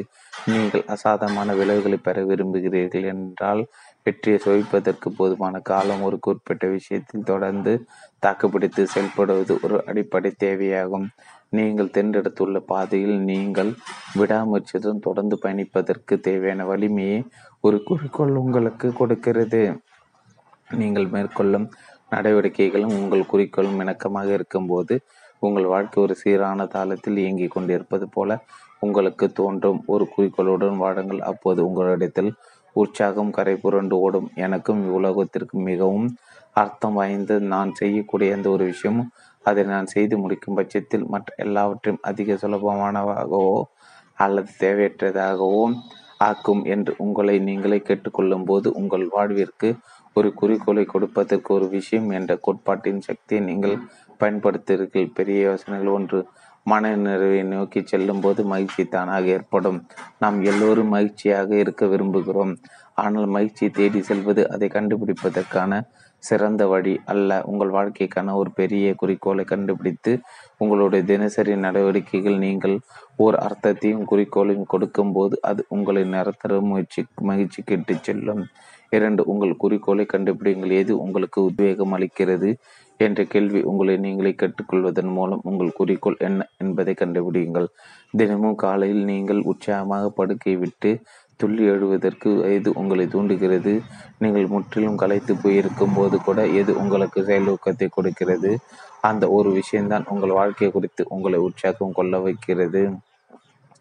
நீங்கள் அசாதமான விளைவுகளை பெற விரும்புகிறீர்கள் என்றால் வெற்றியை சுவைப்பதற்கு போதுமான காலம் ஒரு குறிப்பிட்ட விஷயத்தில் தொடர்ந்து தாக்குப்பிடித்து செயல்படுவது ஒரு அடிப்படை தேவையாகும். நீங்கள் தேர்ந்தெடுத்துள்ள பாதையில் நீங்கள் விடாமுயற்சியுடன் தொடர்ந்து பயணிப்பதற்கு தேவையான வலிமையை ஒரு குறிக்கோள் உங்களுக்கு கொடுக்கிறது. நீங்கள் மேற்கொள்ளும் நடவடிக்கைகளும் உங்கள் குறிக்கோளும் இணக்கமாக இருக்கும்போது உங்கள் வாழ்க்கை ஒரு சீரான தாளத்தில் இயங்கிக் கொண்டிருப்பது போல உங்களுக்கு தோன்றும். ஒரு குறிக்கோளுடன் வாடுங்கள் அப்போது உங்களிடத்தில் உற்சாகம் கரை புரண்டு ஓடும். எனக்கும் இவ்வுலகத்திற்கும் மிகவும் அர்த்தம் வாய்ந்து நான் செய்யக்கூடிய எந்த ஒரு விஷயமும் அதை நான் செய்து முடிக்கும் பட்சத்தில் மற்ற எல்லாவற்றையும் அதிக சுலபமானவாகவோ அல்லது தேவையற்றதாகவோ ஆக்கும் என்று உங்களை நீங்களே கேட்டுக்கொள்ளும் போது உங்கள் வாழ்விற்கு ஒரு குறிக்கோளை கொடுப்பதற்கு ஒரு விஷயம் என்ற கோட்பாட்டின் சக்தியை நீங்கள் பயன்படுத்துகிறீர்கள் பெரிய யோசனைகள் ஒன்று மன நிறைவை நோக்கி செல்லும் போது மகிழ்ச்சி தானாக ஏற்படும். நாம் எல்லோரும் மகிழ்ச்சியாக இருக்க விரும்புகிறோம். ஆனால் மகிழ்ச்சியை தேடி செல்வது அதை கண்டுபிடிப்பதற்கான சிறந்த வழி அல்ல. உங்கள் வாழ்க்கைக்கான ஒரு பெரிய குறிக்கோளை கண்டுபிடித்து உங்களுடைய தினசரி நடவடிக்கைகள் நீங்கள் ஓர் அர்த்தத்தையும் குறிக்கோளையும் கொடுக்கும் போது அது உங்களை நிரந்தர முயற்சி மகிழ்ச்சி கெட்டு செல்லும். இரண்டு உங்கள் குறிக்கோளை கண்டுபிடிங்கள் எது உங்களுக்கு உத்வேகம் அளிக்கிறது? என்ற கேள்வி உங்களை நீங்களே கற்றுக்கொள்வதன் மூலம் உங்கள் குறிக்கோள் என்ன என்பதை கண்டுபிடியுங்கள். தினமும் காலையில் நீங்கள் உற்சாகமாக படுக்கை விட்டு துள்ளி எழுவதற்கு எது உங்களை தூண்டுகிறது? நீங்கள் முற்றிலும் கலைத்து போயிருக்கும் போது கூட எது உங்களுக்கு செயலூக்கத்தை கொடுக்கிறது? அந்த ஒரு விஷயம்தான் உங்கள் வாழ்க்கை குறித்து உங்களை உற்சாகம் கொள்ள வைக்கிறது.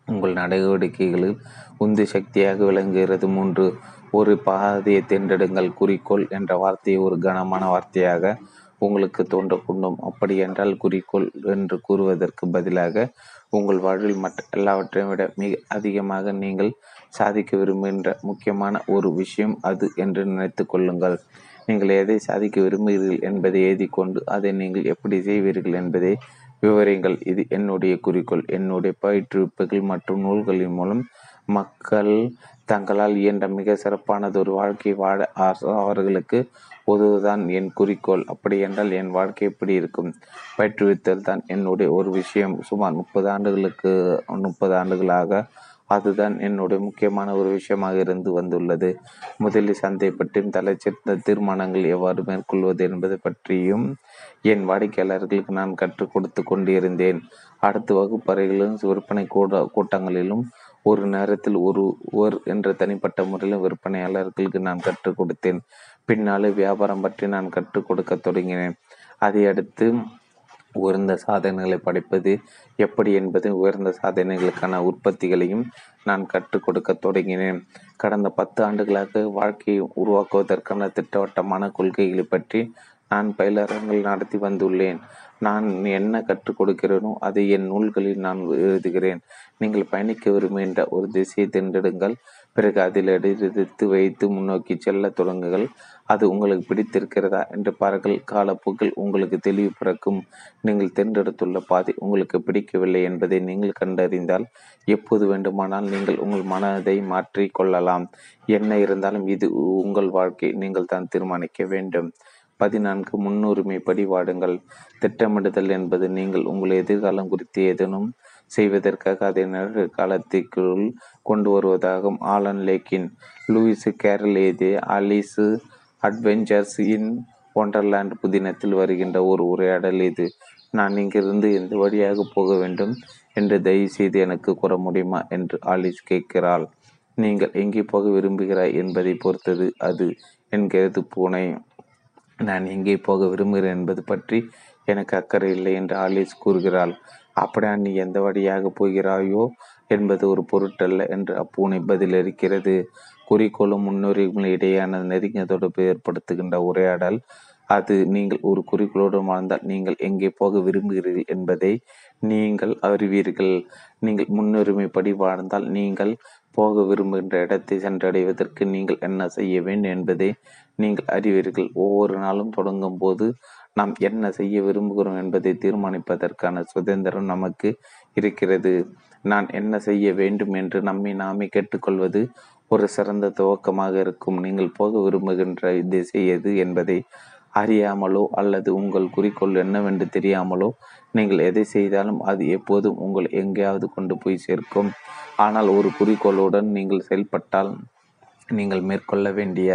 உங்கள் நடவடிக்கைகளில் உந்து சக்தியாக விளங்குகிறது. மூன்று ஒரு பாதையை தேர்ந்தெடுங்கள். குறிக்கோள் என்ற வார்த்தையை ஒரு கனமான வார்த்தையாக உங்களுக்கு தோன்றக்கூடும் அப்படி என்றால் குறிக்கோள் என்று கூறுவதற்கு பதிலாக உங்கள் வாழ்வில் மற்ற எல்லாவற்றையும் விட மிக அதிகமாக நீங்கள் சாதிக்க விரும்புகின்ற முக்கியமான ஒரு விஷயம் அது என்று நினைத்து கொள்ளுங்கள். நீங்கள் எதை சாதிக்க விரும்புகிறீர்கள் என்பதை எழுதி கொண்டு அதை நீங்கள் எப்படி செய்வீர்கள் என்பதை விவரிங்கள் இது என்னுடைய குறிக்கோள். என்னுடைய பயிற்றுவிப்புகள் மற்றும் நூல்களின் மூலம் மக்கள் தங்களால் இயன்ற மிக சிறப்பானதொரு வாழ்க்கை வாழ அவர்களுக்கு உதவுதான் என் குறிக்கோள். அப்படி என்றால் என் வாழ்க்கை எப்படி இருக்கும்? பயிற்றுவித்தல் தான் என்னுடைய ஒரு விஷயம். சுமார் முப்பது ஆண்டுகளுக்கு முப்பது ஆண்டுகளாக அதுதான் என்னுடைய முக்கியமான ஒரு விஷயமாக இருந்து வந்துள்ளது. முதலில் சந்தை பற்றியும் தலைச்சிறந்த தீர்மானங்கள் எவ்வாறு மேற்கொள்வது என்பது பற்றியும் என் வாடிக்கையாளர்களுக்கு நான் கற்றுக் கொடுத்து கொண்டிருந்தேன். அடுத்த வகுப்பறைகளிலும் விற்பனை கூட கூட்டங்களிலும் ஒரு நேரத்தில் ஒரு ஓர் என்ற தனிப்பட்ட முறையில் விற்பனையாளர்களுக்கு நான் கற்றுக் கொடுத்தேன். பின்னாலே வியாபாரம் பற்றி நான் கற்றுக் கொடுக்க தொடங்கினேன். அதை அடுத்து உயர்ந்த சாதனைகளை படைப்பது எப்படி என்பது உயர்ந்த சாதனைகளுக்கான உற்பத்திகளையும் நான் கற்றுக் கொடுக்க தொடங்கினேன். கடந்த பத்து ஆண்டுகளாக வாழ்க்கையை உருவாக்குவதற்கான திட்டவட்டமான கொள்கைகளை பற்றி நான் பயிலரங்கள் நடத்தி வந்துள்ளேன். நான் என்ன கற்றுக் கொடுக்கிறேனோ அதை என் நூல்களில் நான் எழுதுகிறேன். நீங்கள் பயணிக்க விரும்புகின்ற ஒரு திசையை தேர்ந்தெடுங்கள். பிறகு அதில் எடுத்து வைத்து முன்னோக்கி செல்ல தொடங்குங்கள். அது உங்களுக்கு பிடித்திருக்கிறதா என்று பாருங்கள். காலப்போக்கில் உங்களுக்கு தெளிவு பிறக்கும். நீங்கள் தேர்ந்தெடுத்துள்ள பாதை உங்களுக்கு பிடிக்கவில்லை என்பதை நீங்கள் கண்டறிந்தால் எப்போது வேண்டுமானால் நீங்கள் உங்கள் மனதை மாற்றி கொள்ளலாம். என்ன இருந்தாலும் இது உங்கள் வாழ்க்கை. நீங்கள் தான் தீர்மானிக்க வேண்டும். பதினான்கு முன்னுரிமை படி வாடுங்கள். திட்டமிடுதல் என்பது நீங்கள் உங்கள் எதிர்காலம் குறித்து ஏதேனும் செய்வதற்காக அதை காலத்திற்குள் கொண்டு வருவதாகும் ஆலன் லேக்கின் லூயிஸ் கேரல் எழுதிய அலிசு அட்வென்ச்சர்ஸ் இன் ஒண்டர்லேண்ட் புதினத்தில் வருகின்ற ஒரு உரையாடல் இது. நான் இங்கிருந்து எந்த வழியாக போக வேண்டும் என்று தயவு செய்து எனக்கு கூற முடியுமா என்று ஆலிஸ் கேட்கிறாள். நீங்கள் எங்கே போக விரும்புகிறாய் என்பதை பொறுத்தது அது. என்கிறது பூனை நான் எங்கே போக விரும்புகிறேன் என்பது பற்றி எனக்கு அக்கறை இல்லை என்று ஆலிஸ் கூறுகிறாள். அப்படியா நீ எந்த வழியாக போகிறாயோ என்பது ஒரு பொருட்டல்ல என்று அப்பூனை பதிலளிக்கிறது. குறிக்கோளும் முன்னுரிமையும் இடையேயான நெருங்கிய தொடர்பு ஏற்படுத்துகின்ற உரையாடல். அது நீங்கள் ஒரு குறிக்கோளோடு வாழ்ந்தால் நீங்கள் எங்கே போக விரும்புகிறீர்கள் என்பதை நீங்கள் அறிவீர்கள். நீங்கள் முன்னுரிமைப்படி வாழ்ந்தால் நீங்கள் போக விரும்புகின்ற இடத்தை சென்றடைவதற்கு நீங்கள் என்ன செய்ய வேண்டும் என்பதை நீங்கள் அறிவீர்கள். ஒவ்வொரு நாளும் தொடங்கும் போது நாம் என்ன செய்ய விரும்புகிறோம் என்பதை தீர்மானிப்பதற்கான சுதந்திரம் நமக்கு இருக்கிறது. நான் என்ன செய்ய வேண்டும் என்று நம்மை நாமே கேட்டுக்கொள்வது ஒரு சிறந்த துவக்கமாக இருக்கும். நீங்கள் போக விரும்புகின்ற திசை எது என்பதை அறியாமலோ அல்லது உங்கள் குறிக்கோள் என்னவென்று தெரியாமலோ நீங்கள் எதை செய்தாலும் அது எப்போதும் உங்கள் எங்கேயாவது கொண்டு போய் சேர்க்கும். ஆனால் ஒரு குறிக்கோளுடன் நீங்கள் செயல்பட்டால் நீங்கள் மேற்கொள்ள வேண்டிய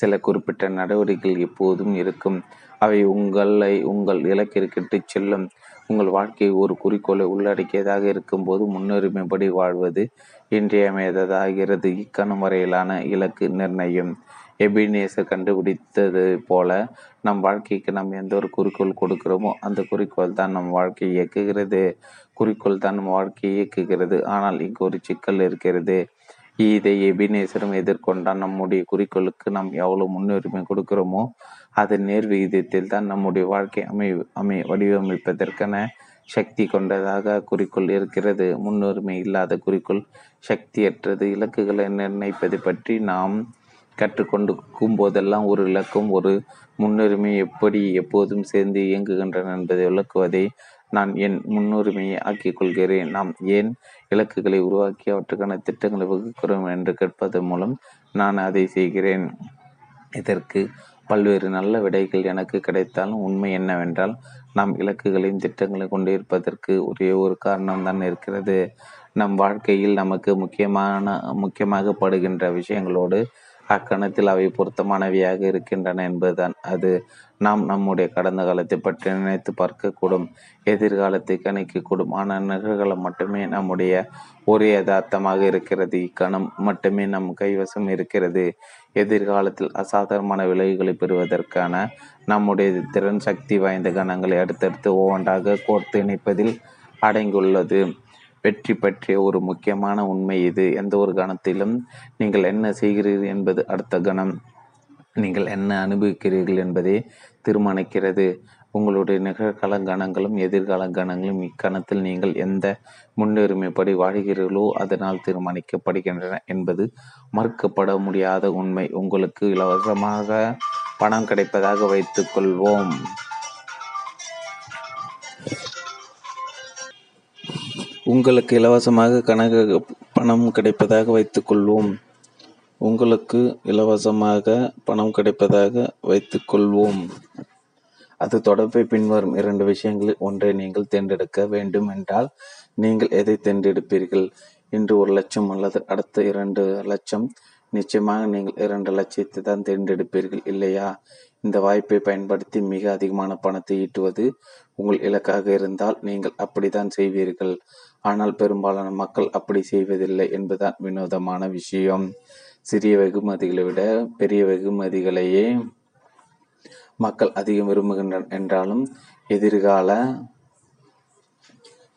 சில குறிப்பிட்ட நடவடிக்கைகள் எப்போதும் இருக்கும். அவை உங்களை உங்கள் இலக்கிற்கு செல்லும். உங்கள் வாழ்க்கை ஒரு குறிக்கோளை உள்ளடக்கியதாக இருக்கும்போது முன்னுரிமைப்படி வாழ்வது இன்றியமையாததாகிறது. இக்கணம் வரையிலான இலக்கு நிர்ணயம். எபினேசர் கண்டுபிடித்தது போல நம் வாழ்க்கைக்கு நாம் எந்த ஒரு குறிக்கோள் கொடுக்கிறோமோ அந்த குறிக்கோள் தான் நம் வாழ்க்கையை இயக்குகிறது. குறிக்கோள் தான் நம் வாழ்க்கையை இயக்குகிறது. ஆனால் இங்கு ஒரு சிக்கல் இருக்கிறது. இதை எபினேசரும் எதிர்கொண்டால் நம்முடைய குறிக்கோளுக்கு நாம் எவ்வளவு முன்னுரிமை கொடுக்கிறோமோ அதன் நேர் விகிதத்தில் தான் நம்முடைய வாழ்க்கை அமை அமை வடிவமைப்பதற்கான சக்தி கொண்டதாக குறிக்கோள் இருக்கிறது. முன்னுரிமை இல்லாத குறிக்கோள் சக்தியற்றது. இலக்குகளை நிர்ணயிப்பது பற்றி நாம் கற்றுக்கொண்டு போதெல்லாம் ஒரு இலக்கும் ஒரு முன்னுரிமை எப்படி எப்போதும் சேர்ந்து இயங்குகின்றன என்பதை விளக்குவதை நான் என் முன்னுரிமையை ஆக்கிக் கொள்கிறேன். நாம் ஏன் இலக்குகளை உருவாக்கி அவற்றுக்கான திட்டங்களை வகுக்கிறோம் என்று கேட்பதன் மூலம் நான் அதை செய்கிறேன். இதற்கு பல்வேறு நல்ல விடைகள் எனக்கு கிடைத்தாலும் உண்மை என்னவென்றால் நாம் இலக்குகளையும் திட்டங்களை கொண்டிருப்பதற்கு ஒரே ஒரு காரணம் தான் இருக்கிறது. நம் வாழ்க்கையில் நமக்கு முக்கியமான முக்கியமாக படுகின்ற விஷயங்களோடு அக்கணத்தில் அவை பொருத்தமானவையாக இருக்கின்றன என்பதுதான். அது நாம் நம்முடைய கடந்த காலத்தை பற்றி நினைத்து பார்க்கக்கூடும் எதிர்காலத்தை கணிக்கக்கூடும். ஆனால் நிகழ்காலம் மட்டுமே நம்முடைய ஒரே யதார்த்தமாக இருக்கிறது. இக்கணம் மட்டுமே நம் கைவசம் இருக்கிறது. எதிர்காலத்தில் அசாதாரணமான விளைவுகளை பெறுவதற்கான நம்முடைய திறன் சக்தி வாய்ந்த கணங்களை அடுத்தடுத்து ஒவ்வொன்றாக கோர்த்து இணைப்பதில் அடங்கியுள்ளது. வெற்றி பற்றிய ஒரு முக்கியமான உண்மை இது. எந்த ஒரு கணத்திலும் நீங்கள் என்ன செய்கிறீர்கள் என்பது அடுத்த கணம். நீங்கள் என்ன அனுபவிக்கிறீர்கள் என்பதை தீர்மானிக்கிறது. உங்களுடைய நிகழ்கால கணங்களும் எதிர்கால கணங்களும் இக்கணத்தில் நீங்கள் எந்த முன்னுரிமைப்படி வாழ்கிறீர்களோ அதனால் தீர்மானிக்கப்படுகின்றன என்பது மறுக்கப்பட முடியாத உண்மை. உங்களுக்கு இலவசமாக பணம் கிடைப்பதாக வைத்துக் கொள்வோம். உங்களுக்கு இலவசமாக கணக்கு பணம் கிடைப்பதாக வைத்துக்கொள்வோம் உங்களுக்கு இலவசமாக பணம் கிடைப்பதாக வைத்துக்கொள்வோம் அது தொடர்பை பின்வரும் இரண்டு விஷயங்களில். ஒன்றை நீங்கள் தேர்ந்தெடுக்க வேண்டும் என்றால் நீங்கள் எதை தேர்ந்தெடுப்பீர்கள்? இன்று ஒரு லட்சம் அல்லது அடுத்த இரண்டு லட்சம். நிச்சயமாக நீங்கள் இரண்டு லட்சத்தை தான் தேர்ந்தெடுப்பீர்கள் இல்லையா? இந்த வாய்ப்பை பயன்படுத்தி மிக அதிகமான பணத்தை ஈட்டுவது உங்கள் இலக்காக இருந்தால் நீங்கள் அப்படித்தான் செய்வீர்கள். ஆனால் பெரும்பாலான மக்கள் அப்படி செய்வதில்லை என்பதுதான் வினோதமான விஷயம். சிறிய வெகுமதிகளை விட பெரிய வெகுமதிகளையே மக்கள் அதிகம் விரும்புகின்றனர் என்றாலும் எதிர்கால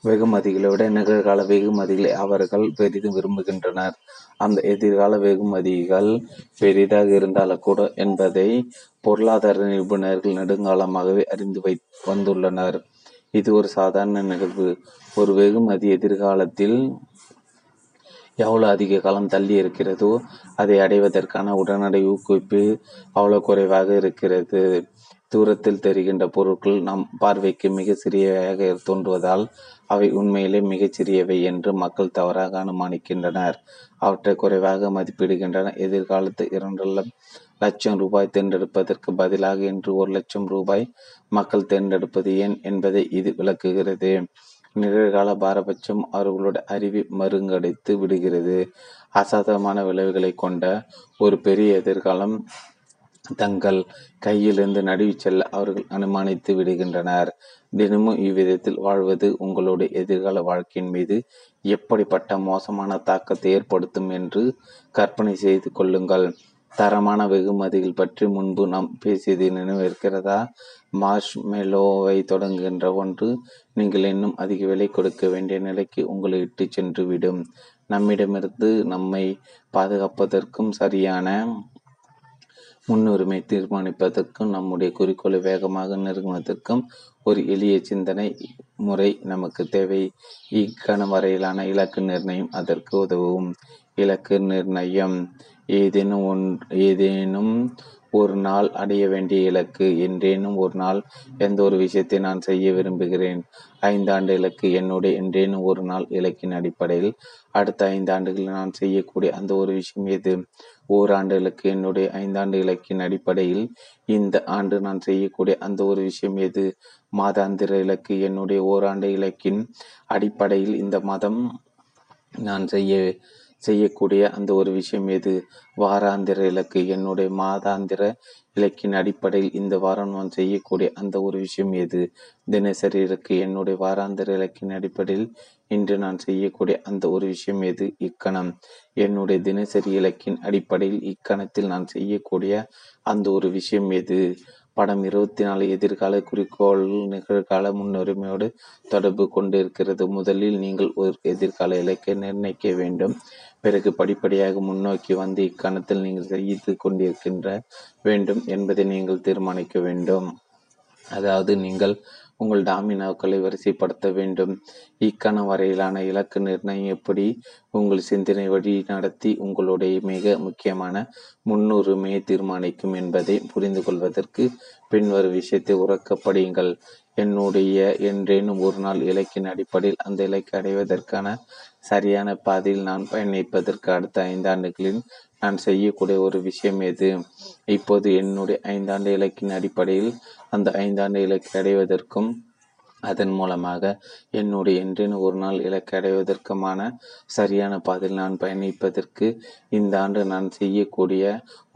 வெகுமதிகளை விட நிகழ்கால வெகுமதிகளை அவர்கள் பெரிதும் விரும்புகின்றனர். அந்த எதிர்கால வெகுமதிகள் பெரிதாக இருந்தாலும் கூட என்பதை பொருளாதார நிபுணர்கள் நெடுங்காலமாகவே அறிந்து வை வந்துள்ளனர். இது ஒரு சாதாரண நிகழ்வு. ஒரு வெகுமதி எதிர்காலத்தில் எவ்வளோ அதிக காலம் தள்ளி இருக்கிறதோ அதை அடைவதற்கான உடனடி ஊக்குவிப்பு அவ்வளோ குறைவாக இருக்கிறது. தூரத்தில் தெரிகின்ற பொருட்கள் நம் பார்வைக்கு மிக சிறியவையாக தோன்றுவதால் அவை உண்மையிலே மிகச் சிறியவை என்று மக்கள் தவறாக அனுமானிக்கின்றனர். அவற்றை குறைவாக மதிப்பிடுகின்றனர் எதிர்காலத்து இரண்டு லட்சம் ரூபாய் தேர்ந்தெடுப்பதற்கு பதிலாக இன்று ஒரு லட்சம் ரூபாய் மக்கள் தேர்ந்தெடுப்பது ஏன் என்பதை இது விளக்குகிறது. நிகழ்கால பாரபட்சம் அவர்களுடைய அறிவை மருங்கடைத்து விடுகிறது. அசாதமான விளைவுகளை கொண்ட ஒரு பெரிய எதிர்காலம் தங்கள் கையிலிருந்து நடுவி செல்ல அவர்கள் அனுமானித்து விடுகின்றனர். தினமும் இவ்விதத்தில் வாழ்வது உங்களுடைய எதிர்கால வாழ்க்கையின் மீது எப்படிப்பட்ட மோசமான தாக்கத்தை ஏற்படுத்தும் என்று கற்பனை செய்து கொள்ளுங்கள். தரமான வெகுமதிகள் பற்றி முன்பு நாம் பேசியது நினைவிருக்கிறதா மார்ஷ் மெலோவை தொடங்குகின்ற ஒன்று நீங்கள் இன்னும் அதிக விலை கொடுக்க வேண்டிய நிலைக்கு உங்களை இட்டு சென்று விடும் நம்மிடமிருந்து நம்மை பாதுகாப்பதற்கும் சரியான முன்னுரிமை தீர்மானிப்பதற்கும் நம்முடைய குறிக்கோளை வேகமாக நெருங்குவதற்கும் ஒரு எளிய சிந்தனை முறை நமக்கு தேவை. இக்கணம் வரையிலான இலக்கு நிர்ணயம் அதற்கு உதவும். இலக்கு நிர்ணயம் ஏதேனும் ஒன் ஏதேனும் ஒரு நாள் அடைய வேண்டிய இலக்கு என்றேனும் ஒரு நாள் எந்த ஒரு விஷயத்தை நான் செய்ய விரும்புகிறேன்? ஐந்தாண்டு இலக்கு என்னுடைய என்றேனும் ஒரு நாள் இலக்கின் அடிப்படையில் அடுத்த ஐந்து ஆண்டுகளில் நான் செய்யக்கூடிய அந்த ஒரு விஷயம் எது? ஓராண்டு இலக்கு என்னுடைய ஐந்தாண்டு இலக்கின் அடிப்படையில் இந்த ஆண்டு நான் செய்யக்கூடிய அந்த ஒரு விஷயம் எது? மாதாந்திர இலக்கு என்னுடைய ஓராண்டு இலக்கின் அடிப்படையில் இந்த மாதம் நான் செய்ய செய்யக்கூடிய அந்த ஒரு விஷயம் எது? வாராந்திர இலக்கு என்னுடைய மாதாந்திர இலக்கின் அடிப்படையில் இந்த வாரம் நான் செய்யக்கூடிய அந்த ஒரு விஷயம் எது? தினசரி இலக்கு என்னுடைய வாராந்திர இலக்கின் அடிப்படையில் இன்று நான் செய்யக்கூடிய அந்த ஒரு விஷயம் எது? இக்கணம். என்னுடைய தினசரி இலக்கின் அடிப்படையில் இக்கணத்தில் நான் செய்யக்கூடிய அந்த ஒரு விஷயம் எது? படம் இருபத்தி நாலு எதிர்கால குறிக்கோள் நிகழ்கால முன்னுரிமையோடு தொடர்பு கொண்டிருக்கிறது முதலில் நீங்கள் ஒரு எதிர்கால இலக்கை நிர்ணயிக்க வேண்டும். பிறகு படிப்படியாக முன்னோக்கி வந்து இக்கணத்தில் நீங்கள் செய்து கொண்டிருக்கின்ற வேண்டும் என்பதை நீங்கள் தீர்மானிக்க வேண்டும். அதாவது நீங்கள் உங்கள் டாமினோக்களை வரிசைப்படுத்த வேண்டும். இக்கண வரையிலான இலக்கு நிர்ணயம் எப்படி? உங்கள் சிந்தனை வழி நடத்தி உங்களுடைய மிக முக்கியமான முன்னுரிமையை தீர்மானிக்கும் என்பதை புரிந்து கொள்வதற்கு பின்வரும் விஷயத்தை உறக்கப்படுங்கள். என்னுடைய என்றேனும் ஒரு நாள் இலக்கின் அடிப்படையில் அந்த இலக்கை அடைவதற்கான சரியான பாதையில் நான் பயணிப்பதற்கு அடுத்த ஐந்தாண்டுகளில் நான் செய்யக்கூடிய ஒரு விஷயம் எது? இப்போது என்னுடைய ஐந்தாண்டு இலக்கின் அடிப்படையில் அந்த ஐந்தாண்டு இலக்கை அடைவதற்கும் அதன் மூலமாக என்னுடைய என்றேனும் ஒரு நாள் இலக்கை அடைவதற்குமான சரியான பாதையில் நான் பயணிப்பதற்கு இந்த ஆண்டு நான் செய்யக்கூடிய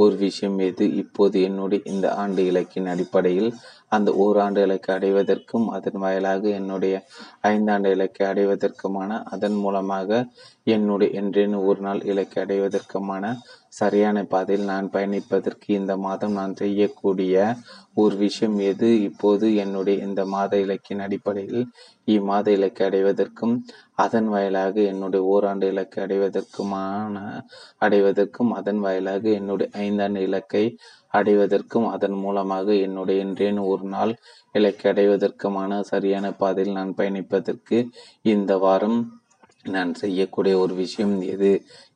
ஒரு விஷயம் எது இப்போது என்னுடைய இந்த ஆண்டு இலக்கின் அடிப்படையில் அந்த ஓராண்டு இலக்கை அடைவதற்கும் அதன் வாயிலாக என்னுடைய ஐந்தாண்டு இலக்கை அடைவதற்குமான அதன் மூலமாக என்னுடைய என்றேனும் ஒரு நாள் இலக்கை அடைவதற்குமான சரியான பாதையில் நான் பயணிப்பதற்கு இந்த மாதம் நான் செய்யக்கூடிய ஒரு விஷயம் எது இப்போது என்னுடைய இந்த மாத இலக்கின் அடிப்படையில் இம்மாத இலக்கை அடைவதற்கும் அதன் வாயிலாக என்னுடைய ஓராண்டு இலக்கை அடைவதற்குமான அடைவதற்கும் அதன் வாயிலாக என்னுடைய ஐந்தாண்டு இலக்கை அடைவதற்கும் அதன் மூலமாக என்னுடைய இன்றேன் ஒரு நாள் இலக்கை அடைவதற்குமான சரியான பாதையில் நான் பயணிப்பதற்கு இந்த வாரம் நான் செய்யக்கூடிய ஒரு விஷயம் எது?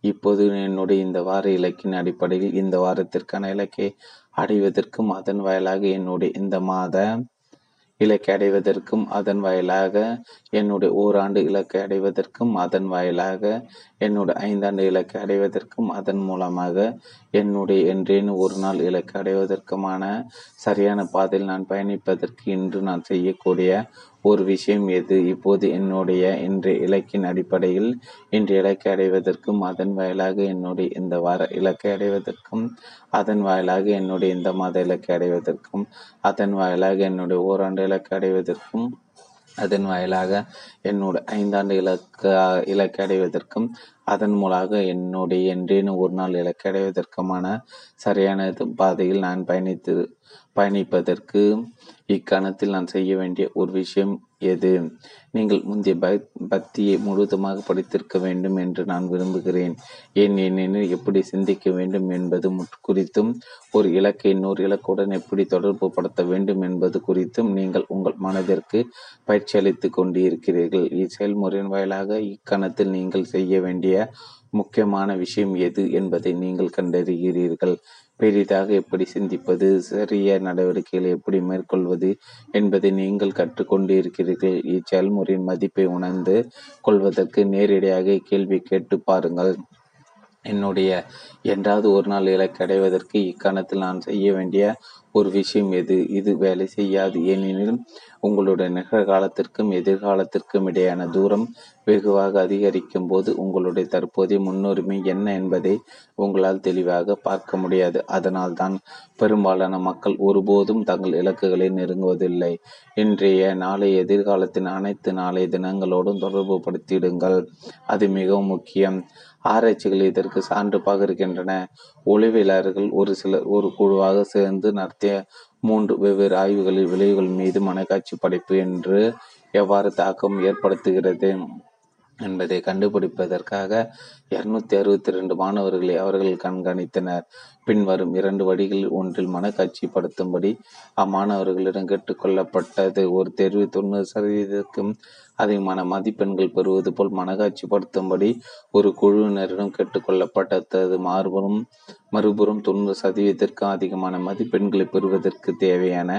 இப்போது என்னுடைய இந்த வார இலக்கின் அடிப்படையில் இந்த வாரத்திற்கான இலக்கை அடைவதற்கும் அதன் வாயிலாக என்னுடைய இந்த மாத இலக்கை அடைவதற்கும் அதன் வாயிலாக என்னுடைய ஓராண்டு இலக்கை அடைவதற்கும் அதன் வாயிலாக என்னுடைய ஐந்தாண்டு இலக்கை அடைவதற்கும் அதன் மூலமாக என்னுடைய என்றேனும் ஒரு நாள் இலக்கை அடைவதற்குமான சரியான பாதையில் நான் பயணிப்பதற்கு இன்று நான் செய்யக்கூடிய ஒரு விஷயம் எது? இப்போது என்னுடைய இன்றைய இலக்கின் அடிப்படையில் இன்றைய இலக்கை அடைவதற்கும் அதன் வாயிலாக என்னுடைய இந்த வார இலக்கை அடைவதற்கும் அதன் வாயிலாக என்னுடைய இந்த மாத இலக்கை அடைவதற்கும் அதன் வாயிலாக என்னுடைய ஓராண்டு இலக்கை அடைவதற்கும் அதன் வாயிலாக என்னோட ஐந்தாண்டு இலக்கு இலக்கை அடைவதற்கும் அதன் மூலமாக என்னுடைய என்றேனும் ஒரு நாள் இலக்கை அடைவதற்குமான சரியான பாதையில் நான் பயணித்து பயணிப்பதற்கு இக்கணத்தில் நான் செய்ய வேண்டிய ஒரு விஷயம் எது? நீங்கள் முந்தைய பக்தியை முழுவதுமாக படித்திருக்க வேண்டும் என்று நான் விரும்புகிறேன். ஏன் ஏனெனில் எப்படி சிந்திக்க வேண்டும் என்பது குறித்தும் ஒரு இலக்கை இன்னொரு இலக்குடன் எப்படி தொடர்பு படுத்த வேண்டும் என்பது குறித்தும் நீங்கள் உங்கள் மனதிற்கு பயிற்சி அளித்து கொண்டிருக்கிறீர்கள். இச்செயல்முறையின் வாயிலாக இக்கணத்தில் நீங்கள் செய்ய வேண்டிய முக்கியமான விஷயம் எது என்பதை நீங்கள் கண்டறிகிறீர்கள். பெரிதாக எப்படி சிந்திப்பது சரிய நடவடிக்கைகளை எப்படி மேற்கொள்வது என்பதை நீங்கள் கற்றுக்கொண்டிருக்கிறீர்கள். இச்செயல்முறையின் மதிப்பை உணர்ந்து கொள்வதற்கு நேரடியாக கேள்வி கேட்டு பாருங்கள். என்னுடைய என்றாவது ஒரு நாள் இலக்கு அடைவதற்கு இக்கணத்தில் நான் செய்ய வேண்டிய ஒரு விஷயம் எது? இது வேலை செய்யாது. ஏனெனில் உங்களுடைய நிகழ்காலத்திற்கும் எதிர்காலத்திற்கும் இடையான தூரம் வெகுவாக அதிகரிக்கும் போது உங்களுடைய தற்போதைய முன்னுரிமை என்ன என்பதை உங்களால் தெளிவாக பார்க்க முடியாது. அதனால்தான் பெரும்பாலான மக்கள் ஒருபோதும் தங்கள் இலக்குகளை நெருங்குவதில்லை. இன்றைய நாளை எதிர்காலத்தின் அனைத்து நாளைய தினங்களோடும் தொடர்பு படுத்திடுங்கள் அது மிகவும் முக்கியம். ஆராய்ச்சிகள் இதற்கு சான்று பகிர்கின்றன ஒளிவியலாளர்கள் ஒரு சிலர் ஒரு குழுவாக சேர்ந்து நடத்திய மூன்று வெவ்வேறு ஆய்வுகளில் விளைவுகள் மீது மனக்காட்சி படைப்பு என்று எவ்வாறு தாக்கம் ஏற்படுத்துகிறது? என்பதை கண்டுபிடிப்பதற்காக இருநூத்தி அறுபத்தி ரெண்டு மாணவர்களை அவர்கள் கண்காணித்தனர். பின்வரும் இரண்டு வழிகளில் ஒன்றில் மனக்காட்சிப்படுத்தும்படி அம்மாணவர்களிடம் கேட்டுக்கொள்ளப்பட்டது ஒரு தேர்வு தொண்ணூறு சதவீதத்துக்கும் அதிகமான மதிப்பெண்கள் பெறுவது போல் மனக்காட்சிப்படுத்தும்படி ஒரு குழுவினரிடம் கேட்டுக்கொள்ளப்பட்டது மாறுபுறம் மறுபுறம் தொண்ணூறு சதவீதத்திற்கும் அதிகமான மதிப்பெண்களை பெறுவதற்கு தேவையான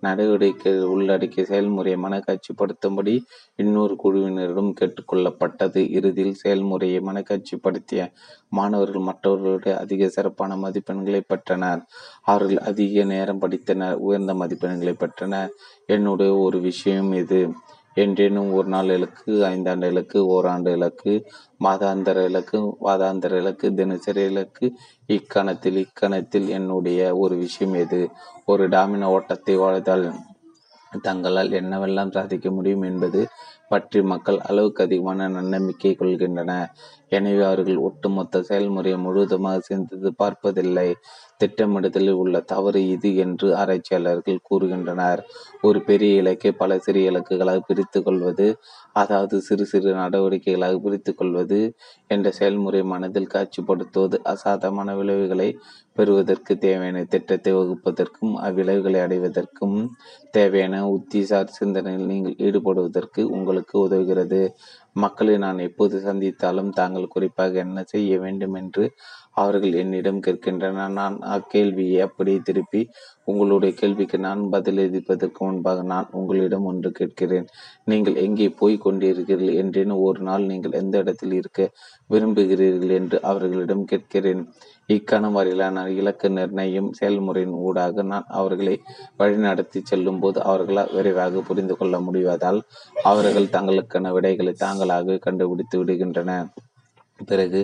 நடவடிக்கை உள்ளடக்கிய செயல்முறையை மனக்காட்சிப்படுத்தும்படி இன்னொரு குழுவினரிடம் கேட்டுக்கொள்ளப்பட்டது. இறுதியில் செயல்முறையை மனக்காட்சிப்படுத்திய மாணவர்கள் மற்றவர்களுடைய அதிக சிறப்பான மதிப்பெண்களை பெற்றனர். அவர்கள் அதிக நேரம் படித்தனர் உயர்ந்த மதிப்பெண்களை பெற்றனர். என்னுடைய ஒரு விஷயம் இது. என்றேனும் ஒரு நாள் இலக்கு ஐந்தாண்டு இலக்கு ஓராண்டு இலக்கு மாதாந்திர இலக்கு வாதாந்திர இலக்கு தினசரி இலக்கு. இக்கணத்தில் இக்கணத்தில் என்னுடைய ஒரு விஷயம் எது? ஒரு டாமினோ ஓட்டத்தை வாழ்த்தால் தங்களால் என்னவெல்லாம் சாதிக்க முடியும் என்பது பற்றி மக்கள் அளவுக்கு அதிகமான நன்னம்பிக்கை கொள்கின்றன எனவே அவர்கள் ஒட்டுமொத்த செயல்முறையை முழுவதுமாக சிந்தித்து பார்ப்பதில்லை. திட்டமிடுதலில் உள்ள தவறு இது என்று ஆராய்ச்சியாளர்கள் கூறுகின்றனர். ஒரு பெரிய இலக்கை பல சிறிய இலக்குகளாக பிரித்து கொள்வது அதாவது சிறு சிறு நடவடிக்கைகளாக பிரித்து கொள்வது என்ற செயல்முறை மனதில் காட்சிப்படுத்துவது அசாதமான விளைவுகளை பெறுவதற்கு தேவையான திட்டத்தை வகுப்பதற்கும் அவ்விளைவுகளை அடைவதற்கும் தேவையான உத்திசார் சிந்தனையில் நீங்கள் ஈடுபடுவதற்கு உங்களுக்கு உதவுகிறது. மக்களை நான் எப்போது சந்தித்தாலும் தாங்கள் குறிப்பாக என்ன செய்ய வேண்டும் என்று அவர்கள் என்னிடம் கேட்கின்றனர் நான் அக்கேள்வியை அப்படியே திருப்பி உங்களுடைய கேள்விக்கு நான் பதிலளிப்பதற்கு முன்பாக நான் உங்களிடம் ஒன்று கேட்கிறேன். நீங்கள் எங்கே போய் கொண்டிருக்கிறீர்கள் என்றேன். ஒரு நாள் நீங்கள் எந்த இடத்தில் இருக்க விரும்புகிறீர்கள் என்று அவர்களிடம் கேட்கிறேன். இக்கணம் வரையிலான இலக்கு நிர்ணயம் செயல்முறையின் ஊடாக நான் அவர்களை வழிநடத்தி செல்லும் போது அவர்களால் விரைவாக புரிந்து கொள்ள முடிவதால் அவர்கள் தங்களுக்கான விடைகளை தாங்களாக கண்டுபிடித்து விடுகின்றனர். பிறகு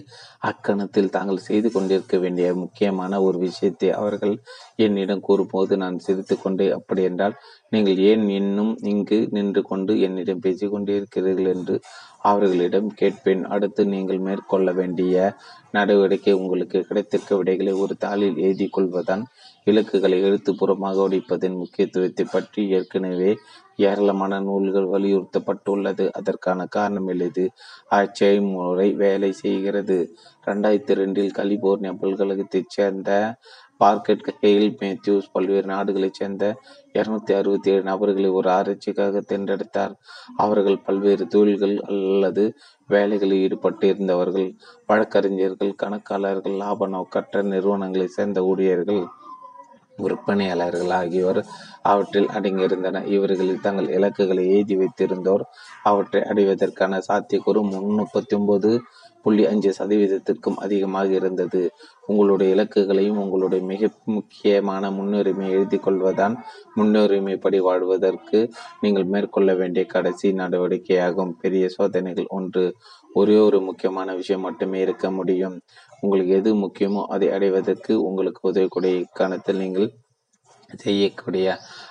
அக்கணத்தில் தாங்கள் செய்து கொண்டிருக்க வேண்டிய முக்கியமான ஒரு விஷயத்தை அவர்கள் என்னிடம் கூறும்போது நான் சிரித்து கொண்டே அப்படியென்றால் நீங்கள் ஏன் இன்னும் இங்கு நின்று கொண்டு என்னிடம் பேசிக் கொண்டிருக்கிறீர்கள்? என்று அவர்களிடம் கேட்பேன். அடுத்து நீங்கள் மேற்கொள்ள வேண்டிய நடவடிக்கை உங்களுக்கு கிடைத்திருக்க விடைகளை ஒரு தாளில் எழுதி கொள்வதான் இலக்குகளை எழுத்துப்பூர்வமாக உடைப்பதன் முக்கியத்துவத்தை பற்றி ஏற்கனவே ஏராளமான நூல்கள் வலியுறுத்தப்பட்டுள்ளது. அதற்கான காரணம் எளிது. அச்செயல்முறை வேலை செய்கிறது. ரெண்டாயிரத்தி ரெண்டில் கலிபோர்னியா பல்கழகத்தைச் சேர்ந்த பார்க்கெட் ஹெயில் மேத்யூஸ் பல்வேறு நாடுகளைச் சேர்ந்த இருநூத்தி அறுபத்தி ஏழு நபர்களை ஒரு ஆராய்ச்சிக்காக தேர்ந்தெடுத்தார். அவர்கள் பல்வேறு தொழில்கள் அல்லது வேலைகளில் ஈடுபட்டு இருந்தவர்கள் வழக்கறிஞர்கள் கணக்காளர்கள் லாப நோக்கற்ற நிறுவனங்களைச் சேர்ந்த ஊழியர்கள். விற்பனையாளர்கள் ஆகியோர் அவற்றில் அடங்கியிருந்தனர் இவர்களில் தங்கள் இலக்குகளை எழுதி வைத்திருந்தோர் அவற்றை அடைவதற்கான சாத்தியக்கூறு முன்னூற்றி ஒன்பது புள்ளி அஞ்சு சதவீதத்திற்கும் அதிகமாக இருந்தது. உங்களுடைய இலக்குகளையும் உங்களுடைய மிக முக்கியமான முன்னுரிமை எழுதி கொள்வதான் முன்னுரிமைப்படி வாழ்வதற்கு நீங்கள் மேற்கொள்ள வேண்டிய கடைசி நடவடிக்கையாகும். பெரிய சோதனைகள் ஒன்று. ஒரே ஒரு முக்கியமான விஷயம் மட்டுமே இருக்க முடியும். உங்களுக்கு எது முக்கியமோ அதை அடைவதற்கு உங்களுக்கு உதவக்கூடிய இக்காலத்தில் நீங்கள் செய்யக்கூடிய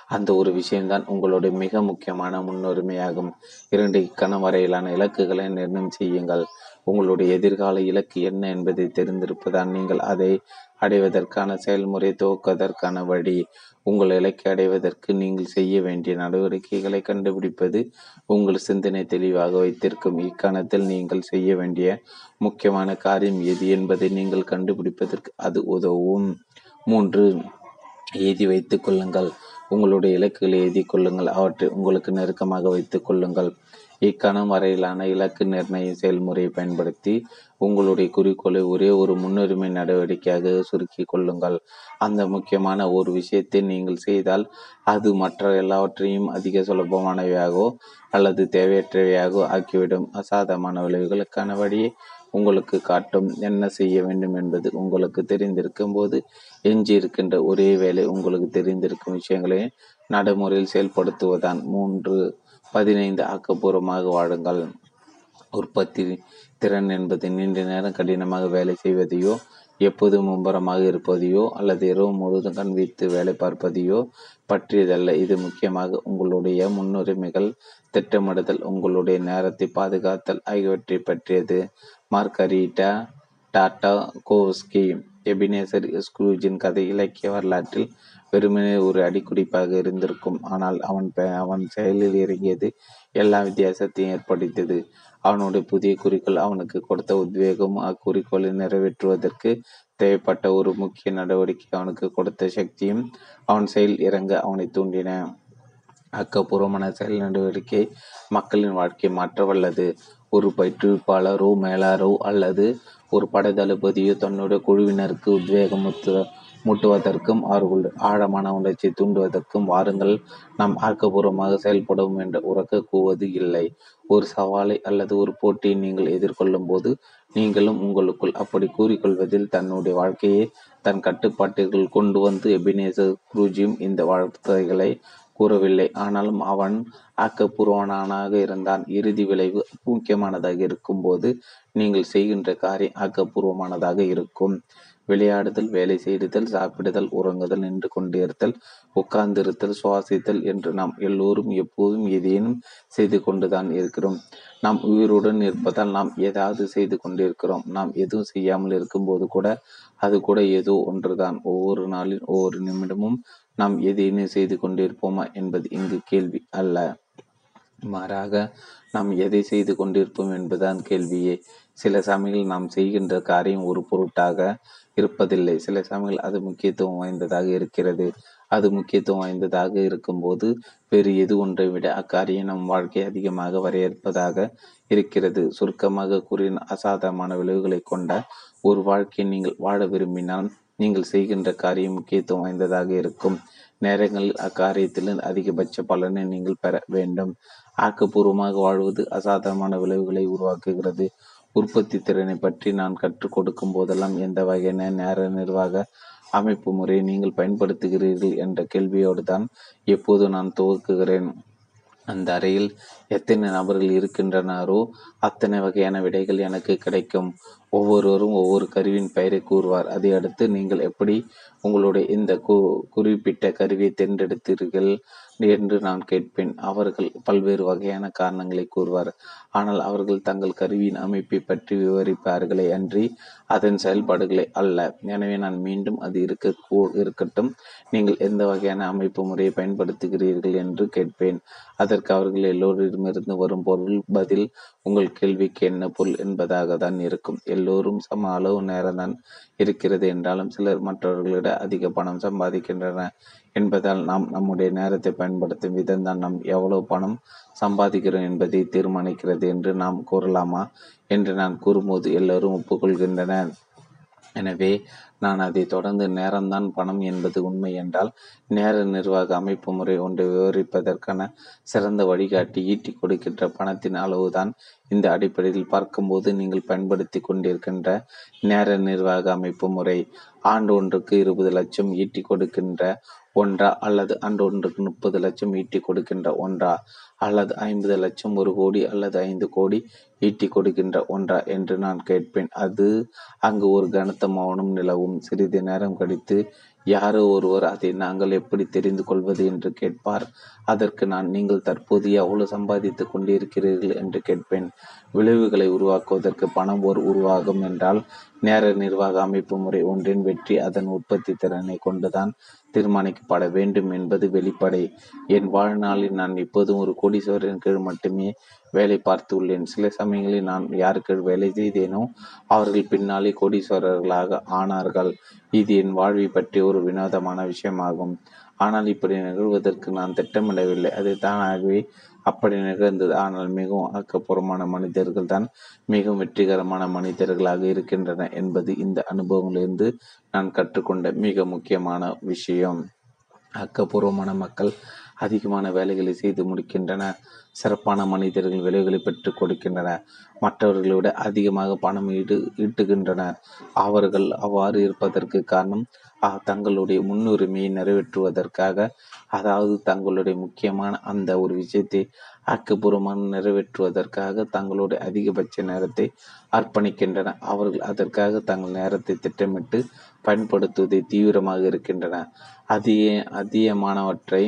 அந்த ஒரு விஷயம்தான் உங்களுடைய மிக முக்கியமான முன்னுரிமையாகும். இரண்டு இக்கணம் வரையிலான இலக்குகளை நிர்ணயம் செய்யுங்கள். உங்களுடைய எதிர்கால இலக்கு என்ன என்பதை தெரிந்திருப்பதால் நீங்கள் அதை அடைவதற்கான செயல்முறை துவக்குவதற்கான வழி. உங்கள் இலக்கை அடைவதற்கு நீங்கள் செய்ய வேண்டிய நடவடிக்கைகளை கண்டுபிடிப்பது உங்கள் சிந்தனை தெளிவாக வைத்திருக்கும். இக்கணத்தில் நீங்கள் செய்ய வேண்டிய முக்கியமான காரியம் எது என்பதை நீங்கள் கண்டுபிடிப்பதற்கு அது உதவும். மூன்று எழுதி வைத்துக் கொள்ளுங்கள். உங்களுடைய இலக்குகளை எழுதி கொள்ளுங்கள். அவற்றை உங்களுக்கு நெருக்கமாக வைத்துக் கொள்ளுங்கள். இக்கணம் வரையிலான இலக்கு நிர்ணய செயல்முறையை பயன்படுத்தி உங்களுடைய குறிக்கோளை ஒரே ஒரு முன்னுரிமை நடவடிக்கையாக சுருக்கிக் கொள்ளுங்கள். அந்த முக்கியமான ஒரு விஷயத்தை நீங்கள் செய்தால் அது மற்ற எல்லாவற்றையும் அதிக சுலபமானவையாகவோ அல்லது தேவையற்றவையாகவோ ஆக்கிவிடும். அசாதமான விளைவுகளுக்கான வழியை உங்களுக்கு காட்டும். என்ன செய்ய வேண்டும் என்பது உங்களுக்கு தெரிந்திருக்கும் போது எஞ்சி இருக்கின்ற ஒரே வேலை உங்களுக்கு தெரிந்திருக்கும் விஷயங்களை நடைமுறையில் செயல்படுத்துவதான் மூன்று பதினைந்து ஆக்கப்பூர்வமாக வாழுங்கள். உற்பத்தி திறன் என்பது நீண்ட நேரம் கடினமாக வேலை செய்வதையோ எப்போதும் மும்பரமாக இருப்பதையோ அல்லது இரவு முழுவதும் கண் வைத்து வேலை பார்ப்பதையோ பற்றியதல்ல. இது முக்கியமாக உங்களுடைய முன்னுரிமைகள் திட்டமிடுதல் உங்களுடைய நேரத்தை பாதுகாத்தல் ஆகியவற்றை பற்றியது. மார்கரீட்டா டாட்டா கோவ்ஸ்கி எபினேசர் ஸ்க்ரூஜின் கதை இலக்கிய வரலாற்றில் வெறுமனே ஒரு அடிக்குடிப்பாக இருந்திருக்கும். ஆனால் அவன் அவன் செயலில் இறங்கியது எல்லா வித்தியாசத்தையும் ஏற்படுத்தியது. அவனுடைய புதிய குறிக்கோள் அவனுக்கு கொடுத்த உத்வேகம் அக்குறிக்கோளை நிறைவேற்றுவதற்கு தேவைப்பட்ட ஒரு முக்கிய நடவடிக்கை அவனுக்கு கொடுத்த சக்தியும் அவன் செயல் இறங்க அவனை தூண்டின. ஆக்கப்பூர்வமான செயல் நடவடிக்கை மக்களின் வாழ்க்கை மாற்ற வல்லது ஒரு பயிற்றுவிப்பாளரோ மேலாரோ அல்லது ஒரு படைதளபதியோ தன்னுடைய குழுவினருக்கு உத்வேகம் மூட்டுவதற்கும் அவர்கள் ஆழமான உணர்ச்சியை தூண்டுவதற்கும் வாருங்கள். நாம் ஆக்கப்பூர்வமாக செயல்படுவோம் என்று உறக்க கூவது இல்லை. ஒரு சவாலை அல்லது ஒரு போட்டியை நீங்கள் எதிர்கொள்ளும் போது நீங்களும் உங்களுக்குள் அப்படி கூறிக்கொள்வதில் தன்னுடைய வாழ்க்கையை தன் கட்டுப்பாட்டிற்குள் கொண்டு வந்து எபினேசர் குருஜியும் இந்த வார்த்தைகளை கூறவில்லை. ஆனாலும் அவன் ஆக்கப்பூர்வனாக இருந்தான். இறுதி விளைவு முக்கியமானதாக இருக்கும்போது நீங்கள் செய்கின்ற காரியம் ஆக்கப்பூர்வமானதாக இருக்கும். விளையாடுதல் வேலை செய்தல் சாப்பிடுதல் உறங்குதல் நின்று கொண்டிருத்தல் உட்கார்ந்திருத்தல் சுவாசித்தல் என்று நாம் எல்லோரும் எப்போதும் ஏதேனும் செய்து கொண்டுதான் இருக்கிறோம். நாம் உயிருடன் இருப்பதால் நாம் ஏதாவது செய்து கொண்டிருக்கிறோம். நாம் எதுவும் செய்யாமல் இருக்கும்போது கூட அது கூட ஏதோ ஒன்றுதான். ஒவ்வொரு நாளின் ஒவ்வொரு நிமிடமும் நாம் எதையும் செய்து கொண்டிருப்போமா என்பது இங்கு கேள்வி அல்ல. மாறாக நாம் எதை செய்து கொண்டிருப்போம் என்பதுதான் கேள்வியே. சில சமயங்கள் நாம் செய்கின்ற காரியம் ஒரு பொருட்டாக இருப்பதில்லை. சில சமயங்கள் அது முக்கியத்துவம் வாய்ந்ததாக இருக்கிறது. அது முக்கியத்துவம் வாய்ந்ததாக இருக்கும்போது வேறு எது ஒன்றை விட அக்காரியம் நம் வாழ்க்கை அதிகமாக வரையறுப்பதாக இருக்கிறது. சுருக்கமாக கூறின அசாதாரணமான விளைவுகளை கொண்ட ஒரு வாழ்க்கையை நீங்கள் வாழ விரும்பினால் நீங்கள் செய்கின்ற காரியம் முக்கியத்துவம் வாய்ந்ததாக இருக்கும். நேரங்களில் அக்காரியத்திலும் அதிகபட்ச பலனை நீங்கள் பெற வேண்டும். ஆக்கப்பூர்வமாக வாழ்வது அசாதாரணமான விளைவுகளை உருவாக்குகிறது. உற்பத்தி திறனை பற்றி நான் கற்றுக் கொடுக்கும் போதெல்லாம் எந்த வகையான நேர நிர்வாக அமைப்பு முறையை நீங்கள் பயன்படுத்துகிறீர்கள் என்ற கேள்வியோடு தான் எப்போது நான் துவக்குகிறேன். அந்த அறையில் எத்தனை நபர்கள் இருக்கின்றனாரோ அத்தனை வகையான விடைகள் எனக்கு கிடைக்கும். ஒவ்வொருவரும் ஒவ்வொரு கருவியின் பெயரை கூறுவார். அதை அடுத்து நீங்கள் எப்படி உங்களுடைய இந்த கு குறிப்பிட்ட கருவியை தேர்ந்தெடுத்தீர்கள்? என்று நான் கேட்பேன். அவர்கள் பல்வேறு வகையான காரணங்களை கூறுவார். ஆனால் அவர்கள் தங்கள் கருவியின் அமைப்பை பற்றி விவரிப்பார்களே அன்றி அதன் செயல்பாடுகளை அல்ல. எனவே நான் மீண்டும் அது இருக்க இருக்கட்டும். நீங்கள் எந்த வகையான அமைப்பு முறையை பயன்படுத்துகிறீர்கள் என்று கேட்பேன். அதற்கு அவர்கள் எல்லோரிடமிருந்து வரும் பொருள் பதில் உங்கள் கேள்விக்கு என்ன பொருள் என்பதாக தான் இருக்கும். எல்லோரும் சம அளவு நேரம் தான் இருக்கிறது என்றாலும் சிலர் மற்றவர்களிட அதிக பணம் சம்பாதிக்கின்றனர் என்பதால் நாம் நம்முடைய நேரத்தை பயன்படுத்தும் விதம் தான் நாம் எவ்வளவு பணம் சம்பாதிக்கிறோம் என்பதை தீர்மானிக்கிறது என்று நாம் கூறலாமா என்று நான் கூறும்போது எல்லோரும் ஒப்புக்கொள்கின்றனர். எனவே நான் அதை தொடர்ந்து நேரம்தான் பணம் என்பது உண்மை என்றால் நேர நிர்வாக அமைப்பு முறை ஒன்றை விவரிப்பதற்கான சிறந்த வழிகாட்டி ஈட்டி கொடுக்கின்ற பணத்தின் அளவுதான் இந்த அடிப்படையில் பார்க்கும்போது நீங்கள் பயன்படுத்தி கொண்டிருக்கின்ற நேர நிர்வாக அமைப்பு முறை. ஆண்டு ஒன்றுக்கு இருபது லட்சம் ஈட்டி கொடுக்கின்ற ஒன்றா அல்லது ஆண்டு ஒன்றுக்கு முப்பது லட்சம் ஈட்டி கொடுக்கின்ற ஒன்றா? அல்லது ஐம்பது லட்சம் ஒரு கோடி அல்லது ஐந்து கோடி ஈட்டி கொடுக்கின்ற ஒன்றா என்று நான் கேட்பேன். அது அங்கு ஒரு கனத்த மௌனம் நிலவும். சிறிது நேரம் கழித்து யாரோ ஒருவர் அதை நாங்கள் எப்படி தெரிந்து கொள்வது என்று கேட்பார். அதற்கு நான் நீங்கள் தற்போது எவ்வளவு சம்பாதித்துக் கொண்டிருக்கிறீர்கள்? என்று கேட்பேன். விளைவுகளை உருவாக்குவதற்கு பணம் ஒரு உருவாகும் என்றால் நேர நிர்வாக அமைப்பு முறை ஒன்றின் வெற்றி அதன் உற்பத்தி திறனை கொண்டுதான் தீர்மானிக்கப்பட வேண்டும் என்பது வெளிப்படை. என் வாழ்நாளில் நான் இப்போதும் ஒரு கோடீஸ்வரன் கீழ் மட்டுமே வேலை பார்த்துள்ளேன். சில சமயங்களில் நான் யாருக்கு வேலை செய்தேனோ அவர்கள் பின்னாலே கோடீஸ்வரர்களாக ஆனார்கள். இது என் வாழ்வை பற்றி ஒரு வினோதமான விஷயமாகும். ஆனால் இப்படி நிகழ்வதற்கு நான் திட்டமிடவில்லை. அது தானாகவே அப்படி நிகழ்ந்தது. ஆனால் மிகவும் ஆக்கப்பூர்வமான மனிதர்கள் தான் மிகவும் வெற்றிகரமான மனிதர்களாக இருக்கின்றன என்பது இந்த அனுபவங்களிலிருந்து நான் கற்றுக்கொண்ட மிக முக்கியமான விஷயம். ஆக்கப்பூர்வமான மக்கள் அதிகமான வேலைகளை செய்து முடிக்கின்றன. சிறப்பான மனிதர்கள் விலைகளை பெற்றுக் கொடுக்கின்றனர் மற்றவர்களை விட அதிகமாக பணம் ஈடு ஈட்டுகின்றனர். அவர்கள் அவ்வாறு இருப்பதற்கு காரணம் தங்களுடைய முன்னுரிமையை நிறைவேற்றுவதற்காக அதாவது தங்களுடைய முக்கியமான அந்த ஒரு விஷயத்தை ஆக்கப்பூர்வமாக நிறைவேற்றுவதற்காக தங்களுடைய அதிகபட்ச நேரத்தை அர்ப்பணிக்கின்றன. அவர்கள் அதற்காக தங்கள் நேரத்தை திட்டமிட்டு பயன்படுத்துவதை தீவிரமாக இருக்கின்றன. அதிக அதிகமானவற்றை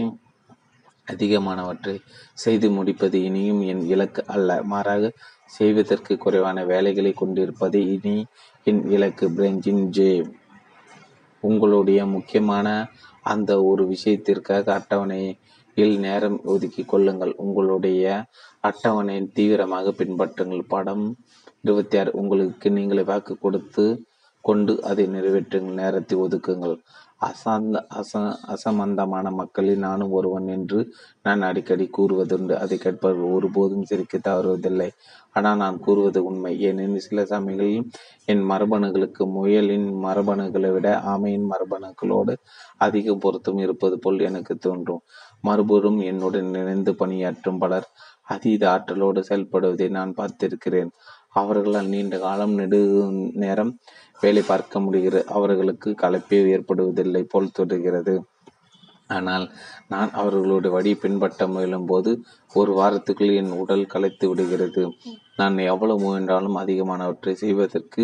அதிகமானவற்றை செய்து முடிப்பது இனியும் என் இலக்கு அல்ல. மாறாக செய்வதற்கு குறைவான வேலைகளை கொண்டிருப்பது இனி என் இலக்கு. பிரெஞ்சின் ஜே. உங்களுடைய முக்கியமான அந்த ஒரு விஷயத்திற்காக அட்டவணையில் நேரம் ஒதுக்கி கொள்ளுங்கள். உங்களுடைய அட்டவணையை தீவிரமாக பின்பற்றுங்கள். படம் இருபத்தி ஆறு. உங்களுக்கு நீங்களே வாக்கு கொடுத்து கொண்டு அதை நிறைவேற்றுங்கள். நேரத்தை ஒதுக்குங்கள். அசாந்த அச அசம்பந்தமான மக்களில் நானும் ஒருவன் என்று நான் அடிக்கடி கூறுவதுண்டு. அதை கேட்பவர்கள் ஒருபோதும் சிரிக்க தவறுவதில்லை. ஆனால் நான் கூறுவது உண்மை. ஏனெனில் சில சமயங்களில் என் மரபணுகளுக்கு முயலின் மரபணுகளை விட ஆமையின் மரபணுக்களோடு அதிக பொருத்தம் இருப்பது போல் எனக்கு தோன்றும். மறுபுறம் என்னுடன் இணைந்து பணியாற்றும் பலர் அதீத ஆற்றலோடு செயல்படுவதை நான் பார்த்திருக்கிறேன். அவர்களால் நீண்ட காலம் நெடு நேரம் வேலை பார்க்க முடிகிறது அவர்களுக்கு களைப்பே ஏற்படுவதில்லை போல் தோன்றுகிறது. ஆனால் நான் அவர்களோட வழி பின்பற்ற முயலும் போது ஒரு வாரத்துக்குள் என் உடல் கலைத்து விடுகிறது. நான் எவ்வளவு முயன்றாலும் அதிகமானவற்றை செய்வதற்கு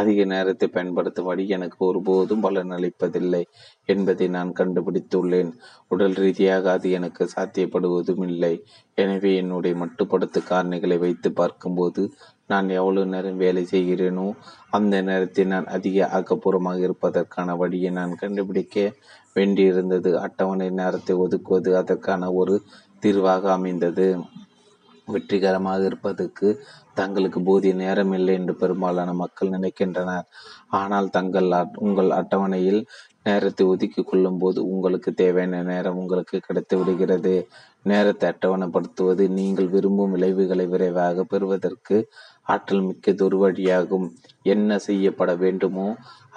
அதிக நேரத்தை பயன்படுத்தும் வழி எனக்கு ஒருபோதும் பலனளிப்பதில்லை என்பதை நான் கண்டுபிடித்துள்ளேன். உடல் ரீதியாக அது எனக்கு சாத்தியப்படுவதும் இல்லை. எனவே என்னுடைய மட்டுப்படுத்த காரணிகளை வைத்து பார்க்கும்போது நான் எவ்வளவு நேரம் வேலை செய்கிறேனோ அந்த நேரத்தில் நான் அதிக ஆக்கப்பூர்வமாக இருப்பதற்கான வழியை நான் கண்டுபிடிக்க வேண்டியிருந்தது. அட்டவணை நேரத்தை ஒதுக்குவது அதற்கான ஒரு தீர்வாக அமைந்தது. வெற்றிகரமாக இருப்பதற்கு தங்களுக்கு போதிய நேரம் இல்லை என்று பெரும்பாலான மக்கள் நினைக்கின்றனர். ஆனால் தங்கள் உங்கள் அட்டவணையில் நேரத்தை ஒதுக்கி கொள்ளும் போது உங்களுக்கு தேவையான நேரம் உங்களுக்கு கிடைத்து விடுகிறது. நேரத்தை அட்டவணைப்படுத்துவது நீங்கள் விரும்பும் விளைவுகளை விரைவாக பெறுவதற்கு ஆற்றல் மிக்கதொரு வழியாகும். என்ன செய்யப்பட வேண்டுமோ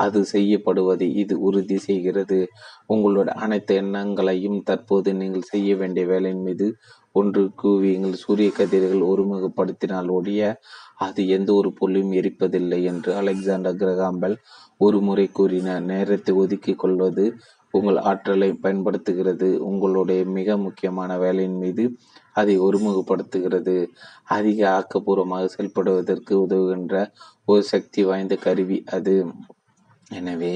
அது செய்யப்படுவதை இது உறுதி செய்கிறது. உங்களுடைய அனைத்து எண்ணங்களையும் தற்போது நீங்கள் செய்ய வேண்டிய வேலையின் மீது ஒன்று கூவியுங்கள் சூரிய கதிர்கள் ஒருமுகப்படுத்தினால் ஒழிய அது எந்த ஒரு பொருளையும் எரிப்பதில்லை என்று அலெக்சாண்டர் கிரகாம்பல் ஒரு முறை கூறினார். நேரத்தை ஒதுக்கிக் கொள்வது உங்கள் ஆற்றலை பயன்படுத்துகிறது. உங்களுடைய மிக முக்கியமான வேலையின் மீது அதை ஒருமுகப்படுத்துகிறது. அதிக ஆக்கப்பூர்வமாக செயல்படுவதற்கு உதவுகின்ற ஒரு சக்தி வாய்ந்த கருவி அது. எனவே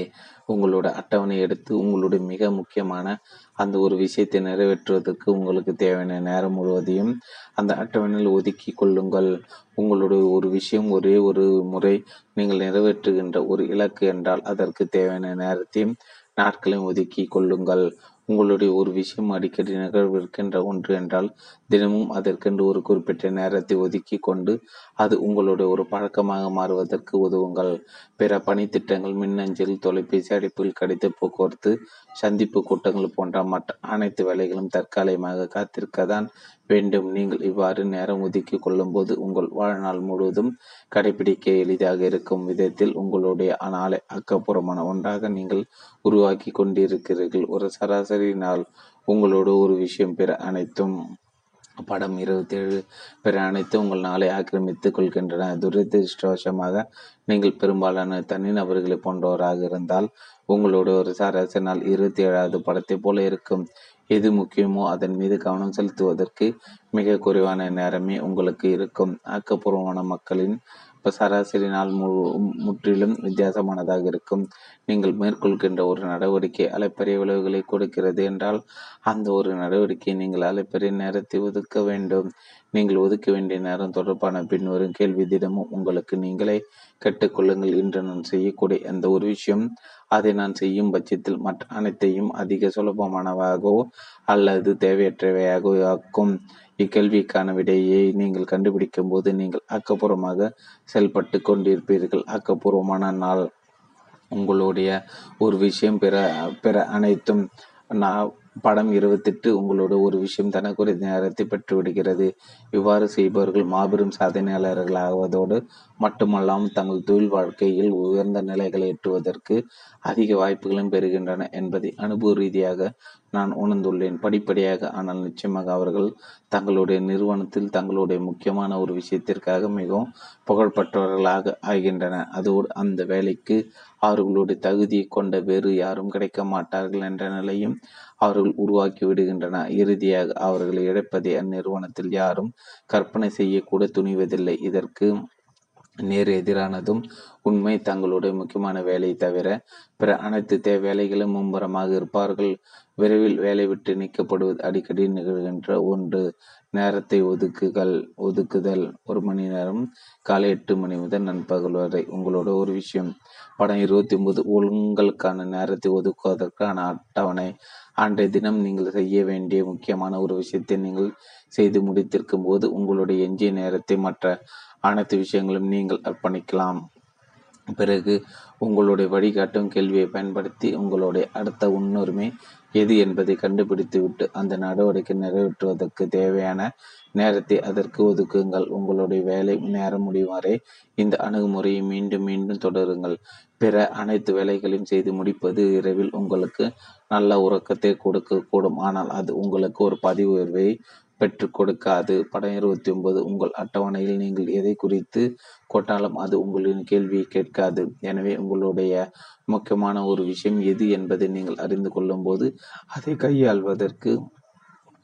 உங்களோட அட்டவணை எடுத்து உங்களுடைய மிக முக்கியமான அந்த ஒரு விஷயத்தை நிறைவேற்றுவதற்கு உங்களுக்கு தேவையான நேரம் முழுவதையும் அந்த அட்டவணையில் ஒதுக்கி கொள்ளுங்கள். உங்களுடைய ஒரு விஷயம் ஒரே ஒரு முறை நீங்கள் நிறைவேற்றுகின்ற ஒரு இலக்கு என்றால் அதற்கு தேவையான நேரத்தையும் நாட்களையும் ஒதுக்கி கொள்ளுங்கள். உங்களுடைய ஒரு விஷயம் அடிக்கடி நிகழ்விருக்கின்ற ஒன்று என்றால் தினமும் அதற்கென்று ஒரு குறிப்பிட்ட நேரத்தை ஒதுக்கி கொண்டு அது உங்களுடைய ஒரு பழக்கமாக மாறுவதற்கு உதவுங்கள். பிற பணித்திட்டங்கள் மின்னஞ்சல் தொலைபேசி அடைப்பில் கிடைத்த போக்குவரத்து சந்திப்பு கூட்டங்கள் போன்ற மற்ற அனைத்து வேலைகளும் தற்காலிகமாக காத்திருக்கத்தான் வேண்டும். நீங்கள் இவ்வாறு நேரம் ஒதுக்கி கொள்ளும்போது உங்கள் வாழ்நாள் முழுவதும் கடைபிடிக்க எளிதாக இருக்கும் விதத்தில் உங்களுடைய நாளை அக்கப்புறமான ஒன்றாக நீங்கள் உருவாக்கி கொண்டிருக்கிறீர்கள். ஒரு சராசரி நாள் உங்களோட ஒரு விஷயம் பிற அனைத்தும் படம் இருபத்தி ஏழு பிற அனைத்து உங்கள் நாளை ஆக்கிரமித்துக் கொள்கின்றன. துரதிருஷ்டவசமாக நீங்கள் பெரும்பாலான தனிநபர்களை போன்றவராக இருந்தால் உங்களோட ஒரு சராசரி நாள் இருபத்தி ஏழாவது படத்தை போல இருக்கும். எது முக்கியமோ அதன் மீது கவனம் செலுத்துவதற்கு மிக குறைவான நேரமே உங்களுக்கு இருக்கும். ஆக்கப்பூர்வமான மக்களின் சராசரி நாள் முழு முற்றிலும் வித்தியாசமானதாக இருக்கும். நீங்கள் மேற்கொள்கின்ற ஒரு நடவடிக்கை அலைப்பரிய விளைவுகளை கொடுக்கிறது என்றால் அந்த ஒரு நடவடிக்கை நீங்கள் அலைப்பரிய நேரத்தை ஒதுக்க வேண்டும். நீங்கள் ஒதுக்க வேண்டிய நேரம் தொடர்பான பின்வரும் கேள்வி தினமும் உங்களுக்கு நீங்களே கேட்டுக்கொள்ளுங்கள் இன்று நான் செய்யக்கூடிய எந்த ஒரு விஷயம். அதை நான் செய்யும் பட்சத்தில் மற்ற அனைத்தையும் அதிக சுலபமானவாகவோ அல்லது தேவையற்றவையாகவோ ஆக்கும். இக்கேள்விக்கான விடையை நீங்கள் கண்டுபிடிக்கும் போது நீங்கள் ஆக்கப்பூர்வமாக செயல்பட்டு கொண்டிருப்பீர்கள். ஆக்கப்பூர்வமான நாள் உங்களுடைய ஒரு விஷயம் பிற பிற அனைத்தும் நான் படம் இருபத்தெட்டு உங்களோட ஒரு விஷயம் தனக்குரிய நேரத்தை பெற்றுவிடுகிறது. இவ்வாறு செய்பவர்கள் மாபெரும் சாதனையாளர்களாவதோடு மட்டுமல்லாமல் தங்கள் தொழில் வாழ்க்கையில் உயர்ந்த நிலைகளை எட்டுவதற்கு அதிக வாய்ப்புகளும் பெறுகின்றன என்பதை அனுபவ ரீதியாக நான் உணர்ந்துள்ளேன். படிப்படியாக ஆனால் நிச்சயமாக அவர்கள் தங்களுடைய நிறுவனத்தில் தங்களுடைய முக்கியமான ஒரு விஷயத்திற்காக மிகவும் புகழ்பெற்றவர்களாக ஆகின்றன. அதோடு அந்த வேலைக்கு அவர்களுடைய தகுதியை கொண்ட வேறு யாரும் கிடைக்க மாட்டார்கள் என்ற நிலையும் அவர்கள் உருவாக்கி விடுகின்றன. இறுதியாக அவர்களை இழப்பதை அந்நிறுவனத்தில் யாரும் கற்பனை செய்யக்கூட துணிவதில்லை. இதற்கு நேர் எதிரானதும் உண்மை. தங்களுடைய முக்கியமான வேலையை தவிர பிற அனைத்து தே வேலைகளும் மும்பரமாக இருப்பார்கள். விரைவில் வேலை விட்டு நீக்கப்படுவது அடிக்கடி நிகழ்கின்ற ஒன்று. நேரத்தை ஒதுக்குகள் ஒதுக்குதல். ஒரு மணி நேரம் காலை எட்டு மணி முதல் நண்பகல் வரை. உங்களோட ஒரு விஷயம். படம் இருபத்தி ஒன்பது. உங்களுக்கான நேரத்தை ஒதுக்குவதற்கான அட்டவணை. அன்றைய தினம் நீங்கள் செய்ய வேண்டிய முக்கியமான ஒரு விஷயத்தை நீங்கள் செய்து முடித்திருக்கும் போது உங்களுடைய எஞ்சிய நேரத்தை மற்ற அனைத்து விஷயங்களும் நீங்கள் அர்ப்பணிக்கலாம். பிறகு உங்களுடைய வழிகாட்டும் கேள்வியை பயன்படுத்தி உங்களுடைய அடுத்த முன்னுரிமை எது என்பதை கண்டுபிடித்துவிட்டு அந்த நடவடிக்கை நிறைவேற்றுவதற்கு தேவையான நேரத்தை அதற்கு ஒதுக்குங்கள். உங்களுடைய வேலை நேரம் முடியும் வரை இந்த அணுகுமுறையை மீண்டும் மீண்டும் தொடருங்கள். பிற அனைத்து வேலைகளையும் செய்து முடிப்பது இரவில் உங்களுக்கு நல்ல உறக்கத்தை கொடுக்க கூடும். ஆனால் அது உங்களுக்கு ஒரு பதிவு உயர்வை பெற்று கொடுக்காது. படம் இருபத்தி ஒன்பது உங்கள் அட்டவணையில் நீங்கள் எதை குறித்து கொட்டாலும் அது உங்களின் கேள்வியை கேட்காது. எனவே உங்களுடைய முக்கியமான ஒரு விஷயம் எது என்பதை நீங்கள் அறிந்து கொள்ளும் போது அதை கையாள்வதற்கு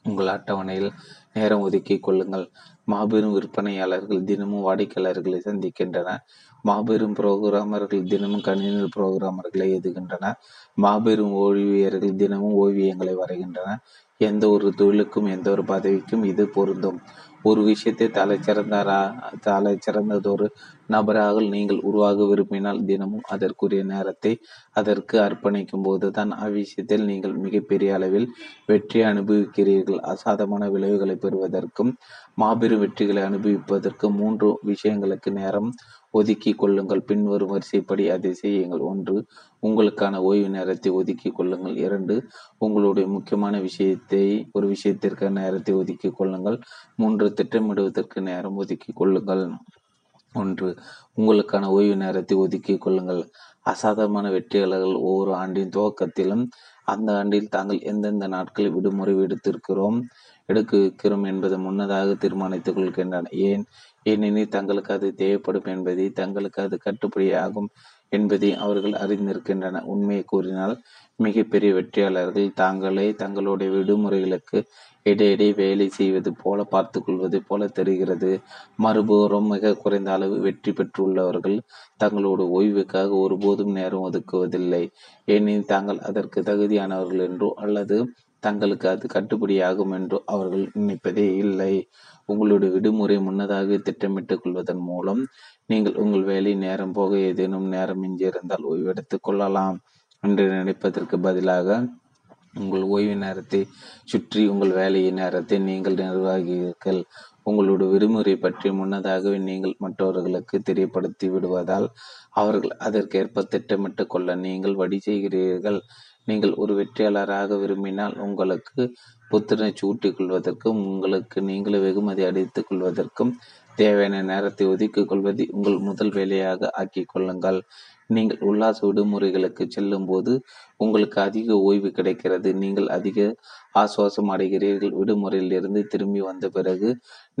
உங்கள் அட்டவணையில் நேரம் ஒதுக்கி கொள்ளுங்கள். மாபெரும் விற்பனையாளர்கள் தினமும் வாடிக்கையாளர்களை சந்திக்கின்றனர் மாபெரும் புரோகிராமர்கள் தினமும் கணினி புரோகிராமர்களை எதுகின்றனர் மாபெரும் ஓவியர்கள் தினமும் ஓவியங்களை வரைகின்றனர் எந்த ஒரு தொழிலுக்கும் எந்த ஒரு பதவிக்கும் இது பொருந்தும். ஒரு விஷயத்தை தலை சிறந்தாரா தலை சிறந்ததொரு நபராக நீங்கள் உருவாக விரும்பினால் தினமும் அதற்குரிய நேரத்தை அதற்கு அர்ப்பணிக்கும் போது தான் அவ்விஷயத்தில் நீங்கள் மிகப்பெரிய அளவில் வெற்றி அனுபவிக்கிறீர்கள். அசாதமான விளைவுகளை பெறுவதற்கும் மாபெரும் வெற்றிகளை அனுபவிப்பதற்கும் மூன்று விஷயங்களுக்கு நேரம் ஒதுக்கி கொள்ளுங்கள். பின்வரும் வரிசைப்படி அதை செய்யுங்கள். ஒன்று உங்களுக்கான ஓய்வு நேரத்தை ஒதுக்கி கொள்ளுங்கள். இரண்டு உங்களுடைய முக்கியமான விஷயத்தை ஒரு விஷயத்திற்கான நேரத்தை ஒதுக்கி கொள்ளுங்கள். மூன்று திட்டமிடுவதற்கு நேரம் ஒதுக்கி கொள்ளுங்கள். ஒன்று உங்களுக்கான ஓய்வு நேரத்தை ஒதுக்கி கொள்ளுங்கள். அசாதாரணமான வெற்றியாளர்கள் ஒவ்வொரு ஆண்டின் துவக்கத்திலும் அந்த ஆண்டில் தாங்கள் எந்தெந்த நாட்களில் விடுமுறை எடுத்திருக்கிறோம் எடுக்கிறோம் என்பதை முன்னதாக தீர்மானித்துக் கொள்கின்றனர். ஏன்? ஏனெனில் தங்களுக்கு அது தேவைப்படும் என்பதை தங்களுக்கு அது கட்டுப்படியாகும் என்பதை அவர்கள் அறிந்திருக்கின்றன. உண்மையை கூறினால் மிகப்பெரிய வெற்றியாளர்கள் தாங்களே தங்களுடைய விடுமுறைகளுக்கு இடையிடையே வேலை செய்வது போல பார்த்து கொள்வது போல தெரிகிறது. மறுபுறம் மிக குறைந்த அளவு வெற்றி பெற்றுள்ளவர்கள் தங்களோட ஓய்வுக்காக ஒருபோதும் நேரம் ஒதுக்குவதில்லை. ஏனெனில் தாங்கள் அதற்கு தகுதியானவர்கள் என்றோ அல்லது தங்களுக்கு அது கட்டுப்படியாகும் என்று அவர்கள் நினைப்பதே இல்லை. உங்களுடைய விடுமுறை முன்னதாக திட்டமிட்டுக் கொள்வதன் மூலம் நீங்கள் உங்கள் வேலை நேரம் போக ஏதேனும் நேரம் மிஞ்சி இருந்தால் ஓய்வெடுத்துக் கொள்ளலாம் என்று நினைப்பதற்கு பதிலாக உங்கள் ஓய்வு நேரத்தை சுற்றி உங்கள் வேலையின் நேரத்தை நீங்கள் நிர்வாகிகள் உங்களுடைய விடுமுறை பற்றி முன்னதாகவே நீங்கள் மற்றவர்களுக்கு தெரியப்படுத்தி விடுவதால் அவர்கள் அதற்கேற்ப திட்டமிட்டு கொள்ள நீங்கள் வழி செய்கிறீர்கள். நீங்கள் ஒரு வெற்றியாளராக விரும்பினால் உங்களுக்கு புத்துணர்ச்சி ஊட்டிக் கொள்வதற்கும் உங்களுக்கு நீங்களே வெகுமதி அடித்துக் கொள்வதற்கும் தேவையான நேரத்தை ஒதுக்கிக் கொள்வதை உங்கள் முதல் வேலையாக ஆக்கிக் கொள்ளுங்கள். நீங்கள் உல்லாச விடுமுறைகளுக்கு செல்லும் போது உங்களுக்கு அதிக ஓய்வு கிடைக்கிறது. நீங்கள் அதிக ஆசுவாசம் அடைகிறீர்கள். விடுமுறையில் இருந்து திரும்பி வந்த பிறகு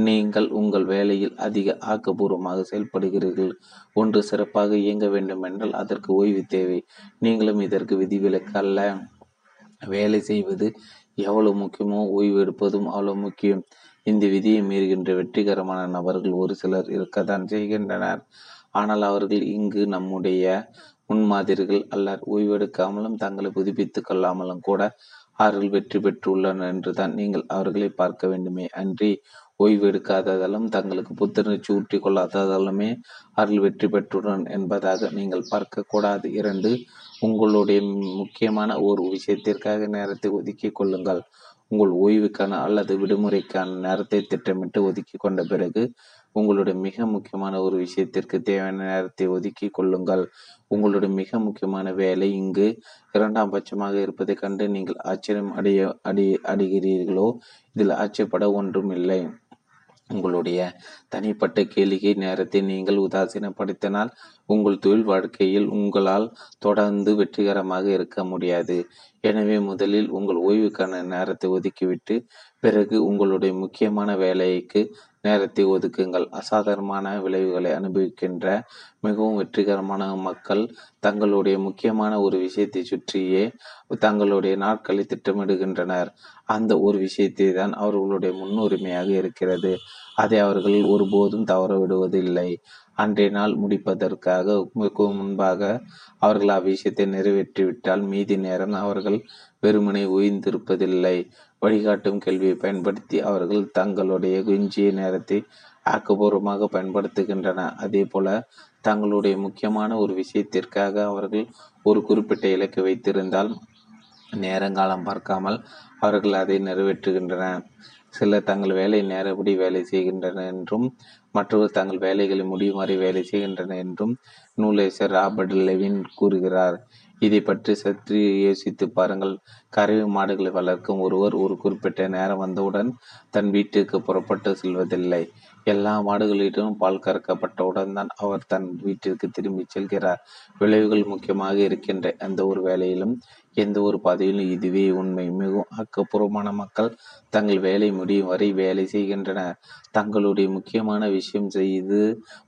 நீங்கள் உங்கள் வேலையில் அதிக ஆக்கப்பூர்வமாக செயல்படுகிறீர்கள். ஒன்று சிறப்பாக இயங்க வேண்டும் என்றால் அதற்கு ஓய்வு தேவை. நீங்களும் இதற்கு விதிவிலக்கு அல்ல. வேலை செய்வது எவ்வளவு முக்கியமோ ஓய்வு எடுப்பதும் அவ்வளவு முக்கியம். இந்த விதியை மீறுகின்ற வெற்றிகரமான நபர்கள் ஒரு சிலர் இருக்கத்தான் செய்கின்றனர். ஆனால் அவர்கள் இங்கு நம்முடைய முன்மாதிரிகள் அல்லர் ஓய்வெடுக்காமலும் தங்களை புதுப்பித்துக் கொள்ளாமலும் கூட அவர்கள் வெற்றி பெற்றுள்ளனர் என்றுதான் நீங்கள் அவர்களை பார்க்க வேண்டுமே. அன்றி ஓய்வு எடுக்காததாலும் தங்களுக்கு புத்துணர்ச்சி ஊற்றி கொள்ளாததாலுமே அவர்கள் வெற்றி பெற்றுள்ளனர் என்பதாக நீங்கள் பார்க்க கூடாது. இரண்டு உங்களுடைய முக்கியமான ஒரு விஷயத்திற்காக நேரத்தை ஒதுக்கி கொள்ளுங்கள். உங்கள் ஓய்வுக்கான அல்லது விடுமுறைக்கான நேரத்தை திட்டமிட்டு ஒதுக்கி கொண்ட பிறகு உங்களுடைய மிக முக்கியமான ஒரு விஷயத்திற்கு தேவையான நேரத்தை ஒதுக்கி கொள்ளுங்கள். உங்களுடைய மிக முக்கியமான வேலை இங்கு இரண்டாம் பட்சமாக இருப்பதைக் கண்டு நீங்கள் ஆச்சரியம் அடைய அடி அடைகிறீர்களோ? இதில் ஆச்சரியப்பட ஒன்றும் இல்லை உங்களுடைய தனிப்பட்ட கேளிகை நேரத்தை நீங்கள் உதாசீனப்படுத்தினால் உங்கள் தொழில் வாழ்க்கையில் உங்களால் தொடர்ந்து வெற்றிகரமாக இருக்க முடியாது. எனவே முதலில் உங்கள் ஓய்வுக்கான நேரத்தை ஒதுக்கிவிட்டு பிறகு உங்களுடைய முக்கியமான வேலைக்கு நேரத்தை ஒதுக்குங்கள். அசாதாரணமான விளைவுகளை அனுபவிக்கின்ற மிகவும் வெற்றிகரமான மக்கள் தங்களுடைய முக்கியமான ஒரு விஷயத்தை சுற்றியே தங்களுடைய நாட்களை திட்டமிடுகின்றனர். அந்த ஒரு விஷயத்தை தான் அவர்களுடைய முன்னுரிமையாக இருக்கிறது. அதை அவர்கள் ஒருபோதும் தவற விடுவதில்லை அன்றைய நாள் முடிப்பதற்காக முன்பாக அவர்கள் அவ்விஷயத்தை நிறைவேற்றிவிட்டால் மீதி நேரம் அவர்கள் வெறுமனை ஓய்ந்திருப்பதில்லை. வழிகாட்டும் கேள்வியை பயன்படுத்தி அவர்கள் தங்களுடைய குஞ்சிய நேரத்தை ஆக்கப்பூர்வமாக பயன்படுத்துகின்றன. அதே போல தங்களுடைய முக்கியமான ஒரு விஷயத்திற்காக அவர்கள் ஒரு குறிப்பிட்ட இலக்கு வைத்திருந்தால் நேரங்காலம் பார்க்காமல் அவர்கள் அதை நிறைவேற்றுகின்றனர் சிலர் தங்கள் வேலை நேரப்படி வேலை செய்கின்றனர் என்றும் மற்றவர் தங்கள் வேலைகளை முடியும் வரை வேலை செய்கின்றனர் என்றும் நூலேசர் ராபர்ட் லெவின் கூறுகிறார். இதை பற்றி சற்று யோசித்து பாருங்கள். கறவை மாடுகளை வளர்க்கும் ஒருவர் ஒரு குறிப்பிட்ட நேரம் வந்தவுடன் தன் வீட்டுக்கு புறப்பட்டு செல்வதில்லை. எல்லா மாடுகளிடம் பால் கறக்கப்பட்டவுடன் தான் அவர் தன் வீட்டிற்கு திரும்பிச் செல்கிறார். விளைவுகள் முக்கியமாக இருக்கின்ற எந்த ஒரு வேலையிலும் எந்த ஒரு பதவியிலும் இதுவே உண்மை. மிகவும் ஆக்கப்பூர்வமான மக்கள் தங்கள் வேலை முடியும் வரை வேலை செய்கின்றனர். தங்களுடைய முக்கியமான விஷயம் செய்து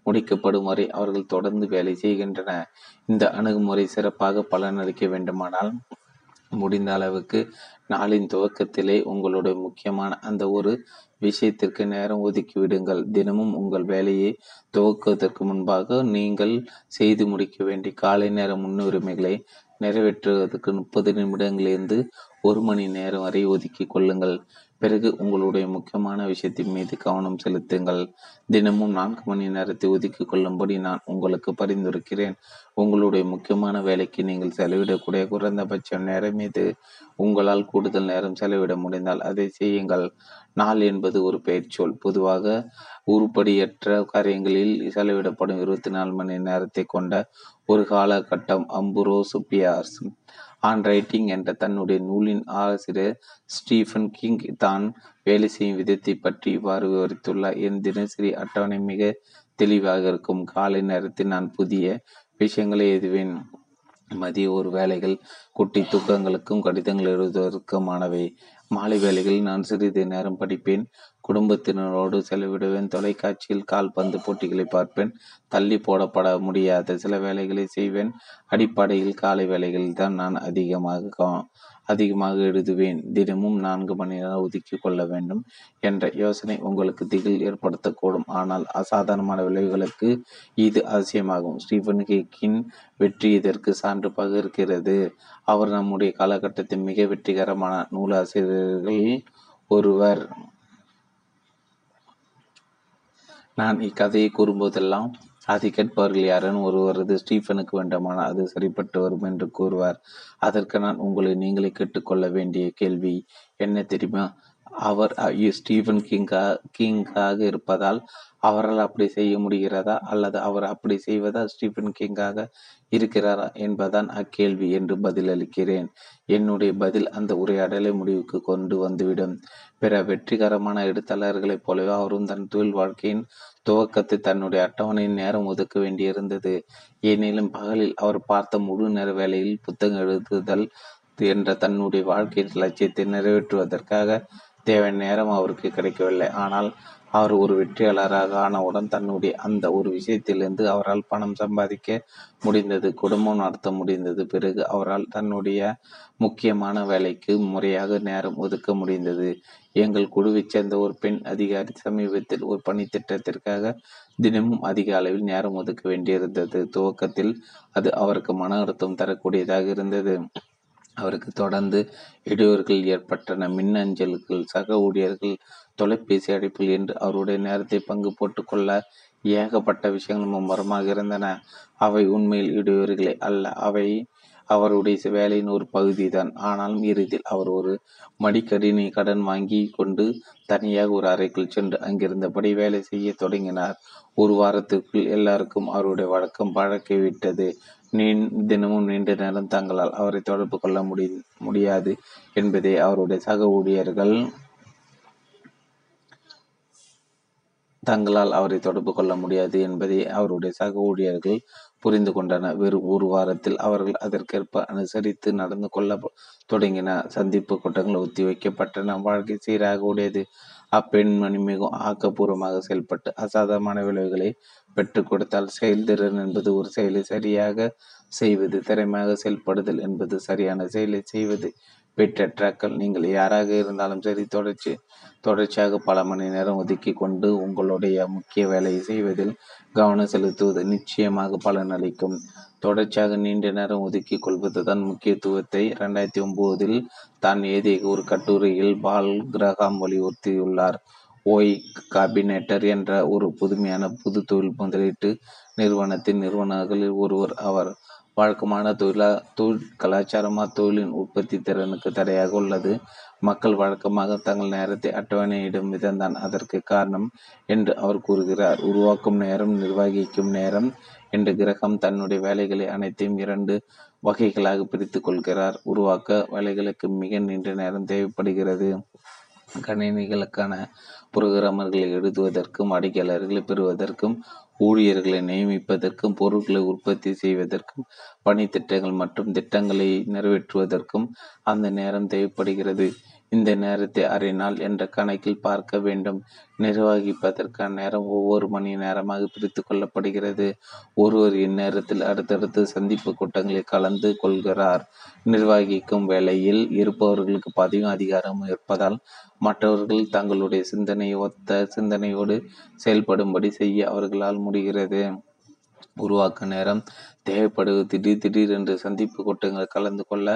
முடிக்கப்படும் வரை அவர்கள் தொடர்ந்து வேலை செய்கின்றனர். இந்த அணுகுமுறை சிறப்பாக பலனளிக்க வேண்டுமானால் முடிந்த அளவுக்கு நாளின் துவக்கத்திலே உங்களுடைய முக்கியமான அந்த ஒரு விஷயத்திற்கு நேரம் ஒதுக்கி விடுங்கள். தினமும் உங்கள் வேலையை துவக்குவதற்கு முன்பாக நீங்கள் செய்து முடிக்க வேண்டிய காலை நேர முன்னுரிமைகளை நிறைவேற்றுவதற்கு முப்பது நிமிடங்களிலிருந்து ஒரு மணி நேரம் வரை ஒதுக்கி கொள்ளுங்கள். பிறகு உங்களுடைய முக்கியமான விஷயத்தின் மீது கவனம் செலுத்துங்கள். தினமும் நான்கு மணி நேரத்தை ஒதுக்கி கொள்ளும்படி நான் உங்களுக்கு பரிந்துரைக்கிறேன். உங்களுடைய முக்கியமான வேலைக்கு நீங்கள் செலவிடக்கூடிய குறைந்தபட்ச நேரம் மீது உங்களால் கூடுதல் நேரம் செலவிட முடிந்தால் அதை செய்யுங்கள். நாள் என்பது ஒரு பெயர்ச்சொல். பொதுவாக உருப்படியற்ற காரியங்களில் செலவிடப்படும் இருபத்தி நாலு மணி நேரத்தை கொண்ட ஒரு காலகட்டம். அம்புரோஸ் பியார்ஸ். ஆன் ரைட்டிங் என்ற தன்னுடைய நூலின் ஆசிரியர் ஸ்டீஃபன் கிங் தான் வேலை செய்யும் விதத்தை பற்றி இவ்வாறு விவரித்துள்ளார். என் தினசரி அட்டவணை மிக தெளிவாக இருக்கும். காலை நேரத்தில் நான் புதிய விஷயங்களை எழுதுவேன். மதிய ஒரு வேலைகள் குட்டி தூக்கங்களுக்கும் கடிதங்கள் எழுதுவதற்குமானவை. மாலை வேலைகளில் நான் சிறிது நேரம் படிப்பேன். குடும்பத்தினரோடு செலவிடுவேன். தொலைக்காட்சியில் கால்பந்து போட்டிகளை பார்ப்பேன். தள்ளி போடப்பட முடியாத சில வேலைகளை செய்வேன். அடிப்படையில் காலை வேலைகளில் தான் நான் அதிகமாக அதிகமாக எழுதுவேன். தினமும் நான்கு மணி நேரம் ஒதுக்கி கொள்ள வேண்டும் என்ற யோசனை உங்களுக்கு திகில் ஏற்படுத்தக்கூடும். ஆனால் அசாதாரணமான விளைவுகளுக்கு இது அவசியமாகும். ஸ்டீபன் ஹேக்கின் வெற்றி இதற்கு சான்று இருக்கிறது. அவர் நம்முடைய காலகட்டத்தின் மிக வெற்றிகரமான நூலாசிரியர்களில் ஒருவர். நான் இக்கதையை கூறும்போதெல்லாம் அதை கேட்பவர்கள் யாரேனும் ஒருவரது ஸ்டீஃபனுக்கு வேண்டுமானால் அது சரிப்பட்டு வரும் என்று கூறுவார். அதற்கு நான் உங்களை நீங்களே கேட்டுக்கொள்ள வேண்டிய கேள்வி என்ன தெரியுமா? அவர் ஸ்டீஃபன் கிங்கா கிங்காக இருப்பதால் அவரால் அப்படி செய்ய முடிகிறதா? அல்லது அவர் அப்படி செய்வதா? ஸ்டீஃபன் கிங்காக இருக்கிறாரா என்பதான் அக்கேள்வி என்று பதிலளிக்கிறேன். என்னுடைய பதில் அந்த உரையாடலை முடிவுக்கு கொண்டு வந்துவிடும். பிற வெற்றிகரமான எழுத்தாளர்களைப் போலவே அவரும் தன் தொழில் வாழ்க்கையின் துவக்கத்தை தன்னுடைய அட்டவணையின் நேரம் ஒதுக்க வேண்டியிருந்தது. எனினும் பகலில் அவர் பார்த்த முழு நேர வேலையில் புத்தகம் எழுதுதல் என்ற தன்னுடைய வாழ்க்கையின் லட்சியத்தை நிறைவேற்றுவதற்காக தேவையான நேரம் அவருக்கு கிடைக்கவில்லை. ஆனால் அவர் ஒரு வெற்றியாளராக ஆனவுடன் தன்னுடைய அந்த ஒரு விஷயத்திலிருந்து அவரால் பணம் சம்பாதிக்க முடிந்தது குடும்பம் நடத்த முடிந்தது. பிறகு அவரால் தன்னுடைய முக்கியமான வேலைக்கு முறையாக நேரம் ஒதுக்க முடிந்தது. எங்கள் குழுவைச் சேர்ந்த ஒரு பெண் அதிகாரி சமீபத்தில் ஒரு பணி திட்டத்திற்காக தினமும் அதிக அளவில் நேரம் ஒதுக்க வேண்டியிருந்தது. துவக்கத்தில் அது அவருக்கு மன அழுத்தம் தரக்கூடியதாக இருந்தது. அவருக்கு தொடர்ந்து இடையூறுகள் ஏற்பட்டன. மின்னஞ்சல்கள் சக ஊழியர்கள் தொலைபேசி அழைப்பில் என்று அவருடைய நேரத்தை பங்கு போட்டுக்கொள்ள ஏகப்பட்ட விஷயங்கள் மும்மரமாக இருந்தன. அவை உண்மையில் இடையூறுகளே அல்ல. அவை அவருடைய வேலையின் ஒரு பகுதி தான் ஆனாலும் இறுதியில் அவர் ஒரு மடிக்கடினை கடன் வாங்கி கொண்டு தனியாக ஒரு அறைக்குள் சென்று அங்கிருந்தபடி வேலை செய்ய தொடங்கினார். ஒரு வாரத்திற்குள் எல்லாருக்கும் அவருடைய வழக்கம் பழக்கிவிட்டது நீ தினமும் நீண்ட நேரம் தங்களால் அவரை தொடர்பு கொள்ள முடி முடியாது என்பதை அவருடைய சக ஊழியர்கள் தங்களால் அவரை தொடர்பு கொள்ள முடியாது என்பதை அவருடைய சக ஊழியர்கள் புரிந்து கொண்டனர். வெறும் ஒரு வாரத்தில் அவர்கள் அதற்கேற்ப அனுசரித்து நடந்து கொள்ள தொடங்கின. சந்திப்பு கூட்டங்கள் ஒத்திவைக்கப்பட்டன வாழ்க்கை சீராக உடையது அப்பெண்மணி மிகவும் ஆக்கப்பூர்வமாக செயல்பட்டு அசாதாரணமான விளைவுகளை பெற்றுக் கொடுத்தால் செயல்திறன் என்பது ஒரு செயலை சரியாக செய்வது திறமையாக செயல்படுதல் என்பது சரியான செயலை செய்வது. பெற்றற்றாக்கள் நீங்கள் யாராக இருந்தாலும் சரி தொடர்ச்சி தொடர்ச்சியாக பல மணி நேரம் ஒதுக்கி கொண்டு உங்களுடைய முக்கிய வேலையை செய்வதில் கவனம் செலுத்துவது நிச்சயமாக பலனளிக்கும் தொடர்ச்சியாக நீண்ட நேரம் ஒதுக்கி கொள்வதுதான் முக்கியத்துவத்தை. இரண்டாயிரத்தி ஒன்பதில் தான் எழுதிய ஒரு கட்டுரையில் பால் கிரகாம் வலியுறுத்தியுள்ளார். ஓய் காபினேட்டர் என்ற ஒரு புதுமையான புது தொழில் முதலீட்டு நிறுவனத்தின் நிறுவனர்களில் ஒருவர். அவர் வழக்கமான தொழிலா தொழில் கலாச்சாரமாக தொழிலின் உற்பத்தி திறனுக்கு தடையாக உள்ளது. மக்கள் வழக்கமாக தங்கள் நேரத்தை அட்டவணையிடும் விதம்தான் அதற்கு காரணம் என்று அவர் கூறுகிறார். உருவாக்கும் நேரம் நிர்வகிக்கும் நேரம் என்று கிரகம் தன்னுடைய வேலைகளை அனைத்தையும் இரண்டு வகைகளாக பிரித்து கொள்கிறார். உருவாக்க வேலைகளுக்கு மிக நீண்ட நேரம் தேவைப்படுகிறது. கணினிகளுக்கான புரோகிராமர்களை எழுதுவதற்கும் அடிக்கையாளர்களை பெறுவதற்கும் ஊழியர்களை நியமிப்பதற்கும் பொருட்களை உற்பத்தி செய்வதற்கும் பணித்திட்டங்கள் மற்றும் திட்டங்களை நிறைவேற்றுவதற்கும் அந்த நேரம் தேவைப்படுகிறது. இந்த நேரத்தை அரை நாள் என்ற கணக்கில் பார்க்க வேண்டும். நிர்வகிப்பதற்கான நேரம் ஒவ்வொரு மணி நேரமாக பிரித்து கொள்ளப்படுகிறது. ஒருவர் இந்நேரத்தில் அடுத்தடுத்து சந்திப்பு கூட்டங்களில் கலந்து கொள்கிறார். நிர்வகிக்கும் வேளையில் இருப்பவர்களுக்கு பதிவு அதிகாரம் இருப்பதால் மற்றவர்கள் தங்களுடைய சிந்தனையை ஒத்த சிந்தனையோடு செயல்படும்படி செய்ய அவர்களால் முடிகிறது. உருவாக்க நேரம் தேவைப்படுவது திடீர் திடீர் என்று சந்திப்பு கூட்டங்கள் கலந்து கொள்ள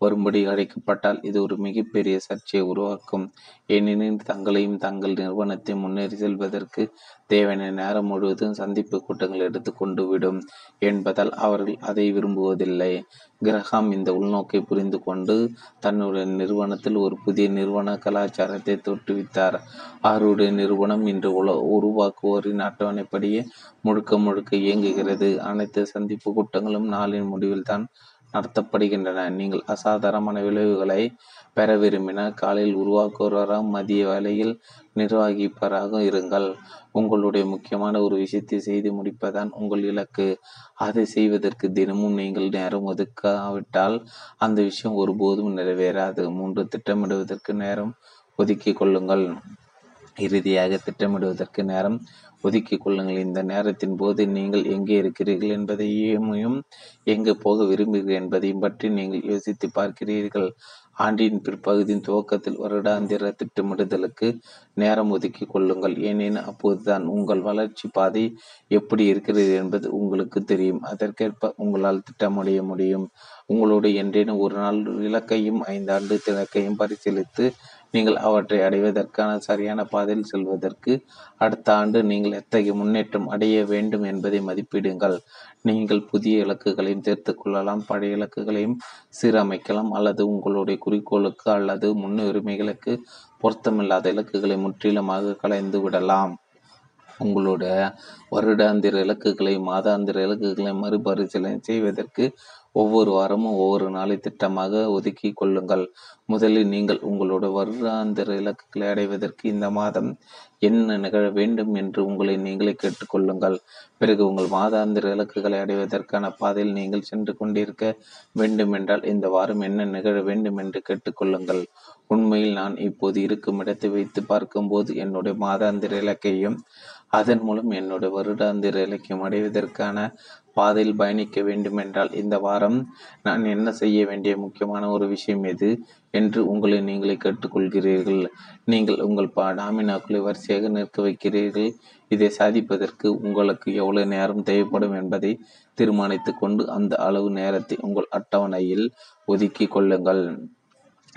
வரும்படி அழைக்கப்பட்டால் இது ஒரு மிகப்பெரிய சர்ச்சையை உருவாக்கும். ஏனெனில் தங்களையும் தங்கள் நிறுவனத்தை முன்னேறி செல்வதற்கு தேவையான நேரம் முழுவதும் சந்திப்பு கூட்டங்கள் எடுத்துக்கொண்டு விடும் என்பதால் அவர்கள் அதை விரும்புவதில்லை. கிரஹாம் இந்த உள்நோக்கை புரிந்து கொண்டு தன்னுடைய நிறுவனத்தில் ஒரு புதிய நிறுவன கலாச்சாரத்தை தோற்றுவித்தார். அவருடைய நிறுவனம் இன்று உல உருவாக்குவோரின் அட்டவணைப்படியே முழுக்க முழுக்க இயங்குகிறது. அனைத்து சந்திப்பு கூட்டங்களும் நாளின் முடிவில் தான் நடத்தப்படுகின்றன. நீங்கள் அசாதாரணமான விளைவுகளை பெற விரும்பினால் காலையில் உருவாக்குவராக மதிய வேலையில் நிர்வகிப்பராக இருங்கள். உங்களுடைய முக்கியமான ஒரு விஷயத்தை செய்து முடிப்பதான் உங்கள் இலக்கு. அதை செய்வதற்கு தினமும் நீங்கள் நேரம் ஒதுக்காவிட்டால் அந்த விஷயம் ஒருபோதும் நிறைவேறாது. மூன்று திட்டமிடுவதற்கு நேரம் ஒதுக்கி கொள்ளுங்கள். இறுதியாக திட்டமிடுவதற்கு நேரம் ஒதுக்கிக் கொள்ளுங்கள். இந்த நேரத்தின் போது நீங்கள் எங்கே இருக்கிறீர்கள் என்பதையும் எங்கு போக விரும்புகிறீர்கள் என்பதையும் பற்றி நீங்கள் யோசித்து பார்க்கிறீர்கள். ஆண்டின் பிற்பகுதியின் துவக்கத்தில் வருடாந்திர திட்டமிடுதலுக்கு நேரம் ஒதுக்கி கொள்ளுங்கள். ஏனெனில் அப்போதுதான் உங்கள் வளர்ச்சி பாதை எப்படி இருக்கிறது என்பது உங்களுக்கு தெரியும். அதற்கேற்ப உங்களால் திட்டமடைய முடியும். உங்களுடைய என்றேனும் ஒரு நாள் இலக்கையும் ஐந்தாண்டு இலக்கையும் பரிசீலித்து நீங்கள் அவற்றை அடைவதற்கான சரியான பாதையில் செல்வதற்கு அடுத்த ஆண்டு நீங்கள் எத்தகைய முன்னேற்றம் அடைய வேண்டும் என்பதை மதிப்பிடுங்கள். நீங்கள் புதிய இலக்குகளையும் சேர்த்து கொள்ளலாம். பழைய இலக்குகளையும் சீரமைக்கலாம். அல்லது உங்களுடைய குறிக்கோளுக்கு அல்லது முன்னுரிமைகளுக்கு பொருத்தமில்லாத இலக்குகளை முற்றிலுமாக கலைந்து விடலாம். உங்களுடைய வருடாந்திர இலக்குகளை மாதாந்திர இலக்குகளை மறுபரிசீலனை செய்வதற்கு ஒவ்வொரு வாரமும் ஒவ்வொரு நாளை திட்டமாக ஒதுக்கி கொள்ளுங்கள். முதலில் நீங்கள் உங்களுடைய வருடாந்திர இலக்குகளை அடைவதற்கு இந்த மாதம் என்ன நிகழ வேண்டும் என்று உங்களை நீங்களே கேட்டுக்கொள்ளுங்கள் பிறகு உங்கள் மாதாந்திர இலக்குகளை அடைவதற்கான பாதையில் நீங்கள் சென்று கொண்டிருக்க வேண்டும் என்றால் இந்த வாரம் என்ன நிகழ வேண்டும் என்று கேட்டுக்கொள்ளுங்கள் உண்மையில் நான் இப்போது இருக்கும் இடத்தை வைத்து பார்க்கும்போது என்னுடைய மாதாந்திர இலக்கையும் அதன் மூலம் என்னுடைய வருடாந்திர இலக்கியம் அடைவதற்கான பாதையில் பயணிக்க வேண்டுமென்றால் இந்த வாரம் நான் என்ன செய்ய வேண்டிய முக்கியமான ஒரு விஷயம் எது என்று உங்களை நீங்களே கேட்டுக்கொள்கிறீர்கள். நீங்கள் உங்கள் பா டாமினாக்களை வரிசையாக நிற்க வைக்கிறீர்கள். இதை சாதிப்பதற்கு உங்களுக்கு எவ்வளவு நேரம் தேவைப்படும் என்பதை தீர்மானித்து கொண்டு அந்த அளவு நேரத்தை உங்கள் அட்டவணையில் ஒதுக்கி கொள்ளுங்கள்.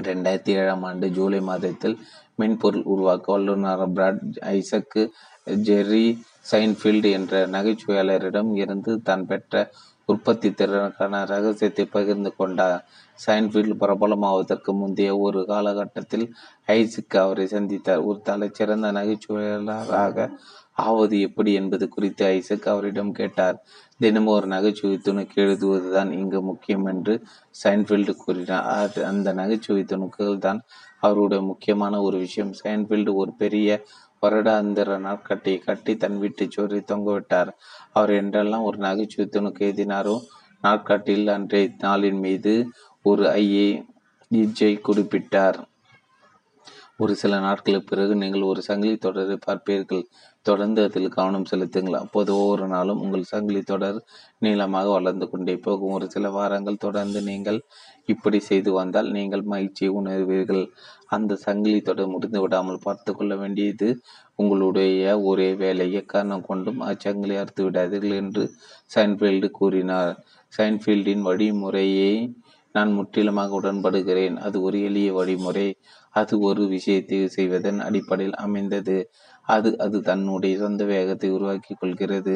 ரெண்டாயிரத்தி ஏழாம் ஆண்டு ஜூலை மாதத்தில் மென்பொருள் உருவாக்க வல்லுநர் பிராட் ஐசக்கு ஜெர்ரி சைன்ஃபீல்டு என்ற நகைச்சுவையாளரிடம் இருந்து தான் பெற்ற உற்பத்தி திறனுக்கான ரகசியத்தை பகிர்ந்து கொண்டார். சைன்ஃபீல்டு பிரபலமாவதற்கு முந்தைய ஒரு காலகட்டத்தில் ஐசிக் அவரை சந்தித்தார். ஒரு தலைச்சிறந்த நகைச்சுவையாளராக ஆவது எப்படி என்பது குறித்து ஐசக் அவரிடம் கேட்டார். தினமும் ஒரு நகைச்சுவை துணுக்கு எழுதுவதுதான் இங்கு முக்கியம் என்று சைன்ஃபீல்டு கூறினார். அந்த நகைச்சுவை துணுக்குகள் தான் அவருடைய முக்கியமான ஒரு விஷயம். சைன்ஃபீல்டு ஒரு பெரிய வருடாந்திர நாட்கட்டியை கட்டி தன் வீட்டு சோரை தொங்கவிட்டார். அவர் என்றெல்லாம் ஒரு நகைச்சுவை துணுக்கு எழுதினாரோ? நாட்காட்டியில் அன்றைய நாளின் மீது ஒரு ஐயை இஜை குறிப்பிட்டார். ஒரு சில நாட்களுக்கு பிறகு நீங்கள் ஒரு சங்கிலி தொடரை பார்ப்பீர்கள். தொடர்ந்து அதில் கவனம் செலுத்துங்கள். அப்போது ஒவ்வொரு நாளும் உங்கள் சங்கிலி தொடர் நீளமாக வளர்ந்து கொண்டே போகும். ஒரு சில வாரங்கள் தொடர்ந்து நீங்கள் இப்படி செய்து வந்தால் நீங்கள் மகிழ்ச்சியை உணர்வீர்கள். அந்த சங்கிலி தொடர் முடிந்து விடாமல் பார்த்து கொள்ள வேண்டியது உங்களுடைய ஒரே வேலையை காரணம் கொண்டும் அச்சங்கிலி அறுத்து விடாதீர்கள் என்று சைன்ஃபீல்டு கூறினார். சைன்ஃபீல்டின் வழிமுறையை நான் முற்றிலுமாக உடன்படுகிறேன். அது ஒரு எளிய வழிமுறை. அது ஒரு விஷயத்தை செய்வதன் அடிப்படையில் அமைந்தது. அது அது தன்னுடைய சொந்த வேகத்தை உருவாக்கி கொள்கிறது.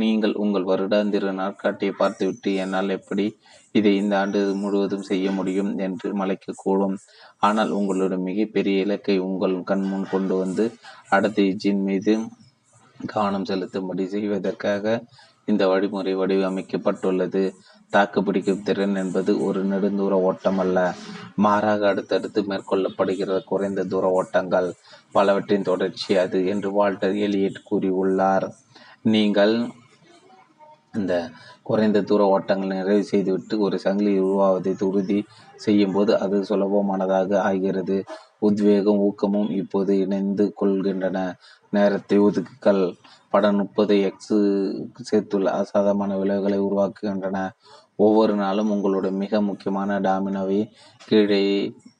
நீங்கள் உங்கள் வருடாந்திர நாட்காட்டியை பார்த்துவிட்டு என்னால் எப்படி இதை இந்த ஆண்டு முழுவதும் செய்ய முடியும் என்று மலைக்கக்கூடும் ஆனால் உங்களுடைய மிகப்பெரிய இலக்கை உங்கள் கண்முன் கொண்டு வந்து அடுத்த இஜின் மீது கவனம் செலுத்தும்படி செய்வதற்காக இந்த வழிமுறை வடிவமைக்கப்பட்டுள்ளது. தாக்குப்பிடிக்கும் திறன் என்பது ஒரு நெடுந்தூர ஓட்டம் அல்ல மாறாக அடுத்தடுத்து மேற்கொள்ளப்படுகிற குறைந்த தூர ஓட்டங்கள். பலவற்றின் தொடர்ச்சி அது என்று வால்டர் எலியட் கூறியுள்ளார். நீங்கள் இந்த குறைந்த தூர ஓட்டங்களை நிறைவு செய்துவிட்டு ஒரு சங்கிலி உருவாவதை உறுதி செய்யும் போது அது சுலபமானதாக ஆகிறது. உத்வேகம் ஊக்கமும் இப்போது இணைந்து கொள்கின்றன. நேரத்தை ஒதுக்குகள் படம் முப்பது எக்ஸ் சேர்த்துள்ள அசாதமான விளைவுகளை உருவாக்குகின்றன. ஒவ்வொரு நாளும் உங்களுடைய மிக முக்கியமான டாமினோவை கீழே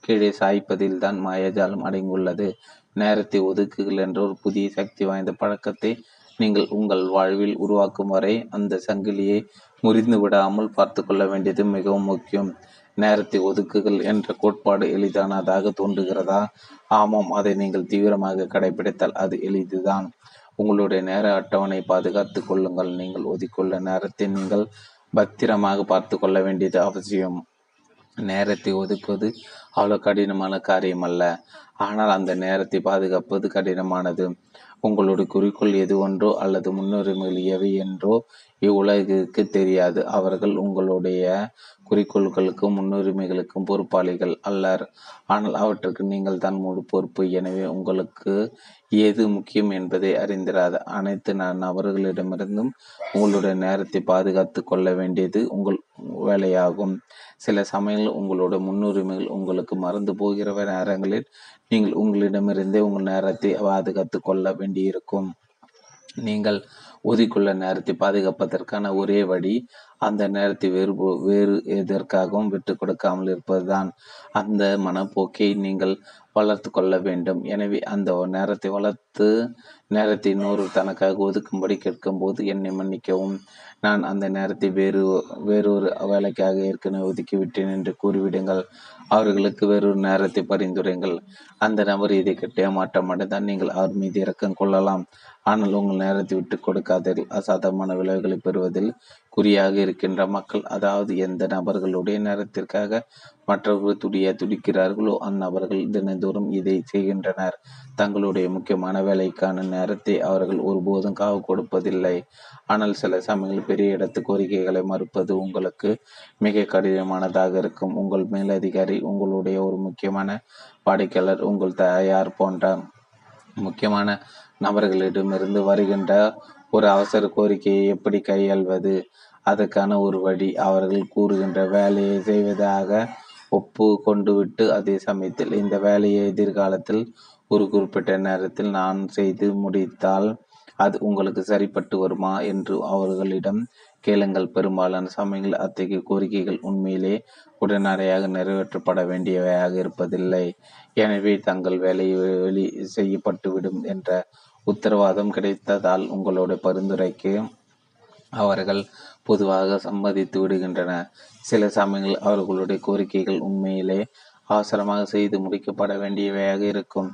கீழே சாய்ப்பதில் தான் மாயாஜாலம் அடங்கியுள்ளது. நேரத்தை ஒதுக்குகள் என்ற ஒரு புதிய சக்தி வாய்ந்த பழக்கத்தை நீங்கள் உங்கள் வாழ்வில் உருவாக்கும் வரை அந்த சங்கிலியை முறிந்து விடாமல் பார்த்து கொள்ள வேண்டியது மிகவும் முக்கியம். நேரத்தை ஒதுக்குகள் என்ற கோட்பாடு எளிதானதாக தோன்றுகிறதா? ஆமாம் அதை நீங்கள் தீவிரமாக கடைபிடித்தால் அது எளிதுதான். உங்களுடைய நேர அட்டவணை பாதுகாத்து கொள்ளுங்கள். நீங்கள் ஒதுக்குள்ள நேரத்தை நீங்கள் பத்திரமாக பார்த்து கொள்ள வேண்டியது அவசியம். நேரத்தை ஒதுக்குவது அவ்வளவு கடினமான காரியம் அல்ல ஆனால் அந்த நேரத்தை பாதுகாப்பது கடினமானது. உங்களுடைய குறிக்கோள் எது ஒன்றோ அல்லது முன்னுரிமைகள் எவை என்றோ இவ்வுலகிற்கு தெரியாது. அவர்கள் உங்களுடைய குறிக்கோள்களுக்கும் முன்னுரிமைகளுக்கும் பொறுப்பாளிகள் அல்லர். ஆனால் அவற்றுக்கு நீங்கள் தான் முழு பொறுப்பு. எனவே உங்களுக்கு எது முக்கியம் என்பதை அறிந்திராத அனைத்து நபர்களிடமிருந்தும் உங்களுடைய நேரத்தை பாதுகாத்து கொள்ள வேண்டியது உங்கள் வேலையாகும். சில சமயங்கள் உங்களுடைய முன்னுரிமைகள் உங்களுக்கு மறந்து போகிற நேரங்களில் நீங்கள் உங்களிடமிருந்தே உங்கள் நேரத்தை பாதுகாத்து கொள்ள வேண்டியிருக்கும். நீங்கள் ஒதுக்குள்ள நேரத்தை பாதுகாப்பதற்கான ஒரே வழி அந்த நேரத்தை வேறு வேறு எதற்காகவும் விட்டு கொடுக்காமல் இருப்பதுதான். அந்த மனப்போக்கை நீங்கள் வளர்த்து கொள்ள வேண்டும். எனவே அந்த நேரத்தை வளர்த்து நேரத்தை நூறு தனக்காக ஒதுக்கும்படி கேட்கும்போது என்னை மன்னிக்கவும். நான் அந்த நேரத்தை வேறு வேறொரு வேலைக்காக ஏற்கனவே ஒதுக்கிவிட்டேன் என்று கூறிவிடுங்கள். அவர்களுக்கு வேறொரு நேரத்தை பரிந்துரைங்கள் அந்த நபர் இதை கட்டிய மாற்றம் அடைந்தால் நீங்கள் அவர் மீது இறக்கம் கொள்ளலாம். ஆனால் உங்கள் நேரத்தை விட்டு கொடுக்காதீர்கள். அசாதமான விளைவுகளை பெறுவதில் குறியாக இருக்கின்ற மக்கள் அதாவது எந்த நபர்களுடைய நேரத்திற்காக மற்றவர்கள் துடிய துடிக்கிறார்களோ அந்நபர்கள் தினந்தோறும் இதை செய்கின்றனர். தங்களுடைய முக்கியமான வேலைக்கான நேரத்தை அவர்கள் ஒருபோதும் காவு கொடுப்பதில்லை. ஆனால் சில சமயங்கள் பெரிய இடத்து கோரிக்கைகளை மறுப்பது உங்களுக்கு மிக கடினமானதாக இருக்கும். உங்கள் மேலதிகாரி உங்களுடைய ஒரு முக்கியமான வாடிக்கையாளர் உங்கள் தயார் போன்ற முக்கியமான நபர்களிடமிருந்து வருகின்ற ஒரு அவசர கோரிக்கையை எப்படி கையாள்வது? அதற்கான ஒரு வழி அவர்கள் கூறுகின்ற வேலையை செய்வதாக ஒப்பு கொண்டுவிட்டு அதே சமயத்தில் இந்த வேலையை எதிர்காலத்தில் ஒரு குறிப்பிட்ட நேரத்தில் நான் செய்து முடித்தால் அது உங்களுக்கு சரிப்பட்டு வருமா என்று அவர்களிடம் கேளுங்கள். பெரும்பாலான சமயங்கள் அத்தகைய கோரிக்கைகள் உண்மையிலே உடனடியாக நிறைவேற்றப்பட வேண்டியவையாக இருப்பதில்லை. எனவே தங்கள் வேலை வெளி செய்யப்பட்டுவிடும் என்ற உத்தரவாதம் கிடைத்ததால் உங்களுடைய பரிந்துரைக்கு அவர்கள் பொதுவாக சம்மதித்து விடுகின்றன. சில சமயங்கள் அவர்களுடைய கோரிக்கைகள் உண்மையிலே அவசரமாக செய்து முடிக்கப்பட வேண்டியவையாக இருக்கும்.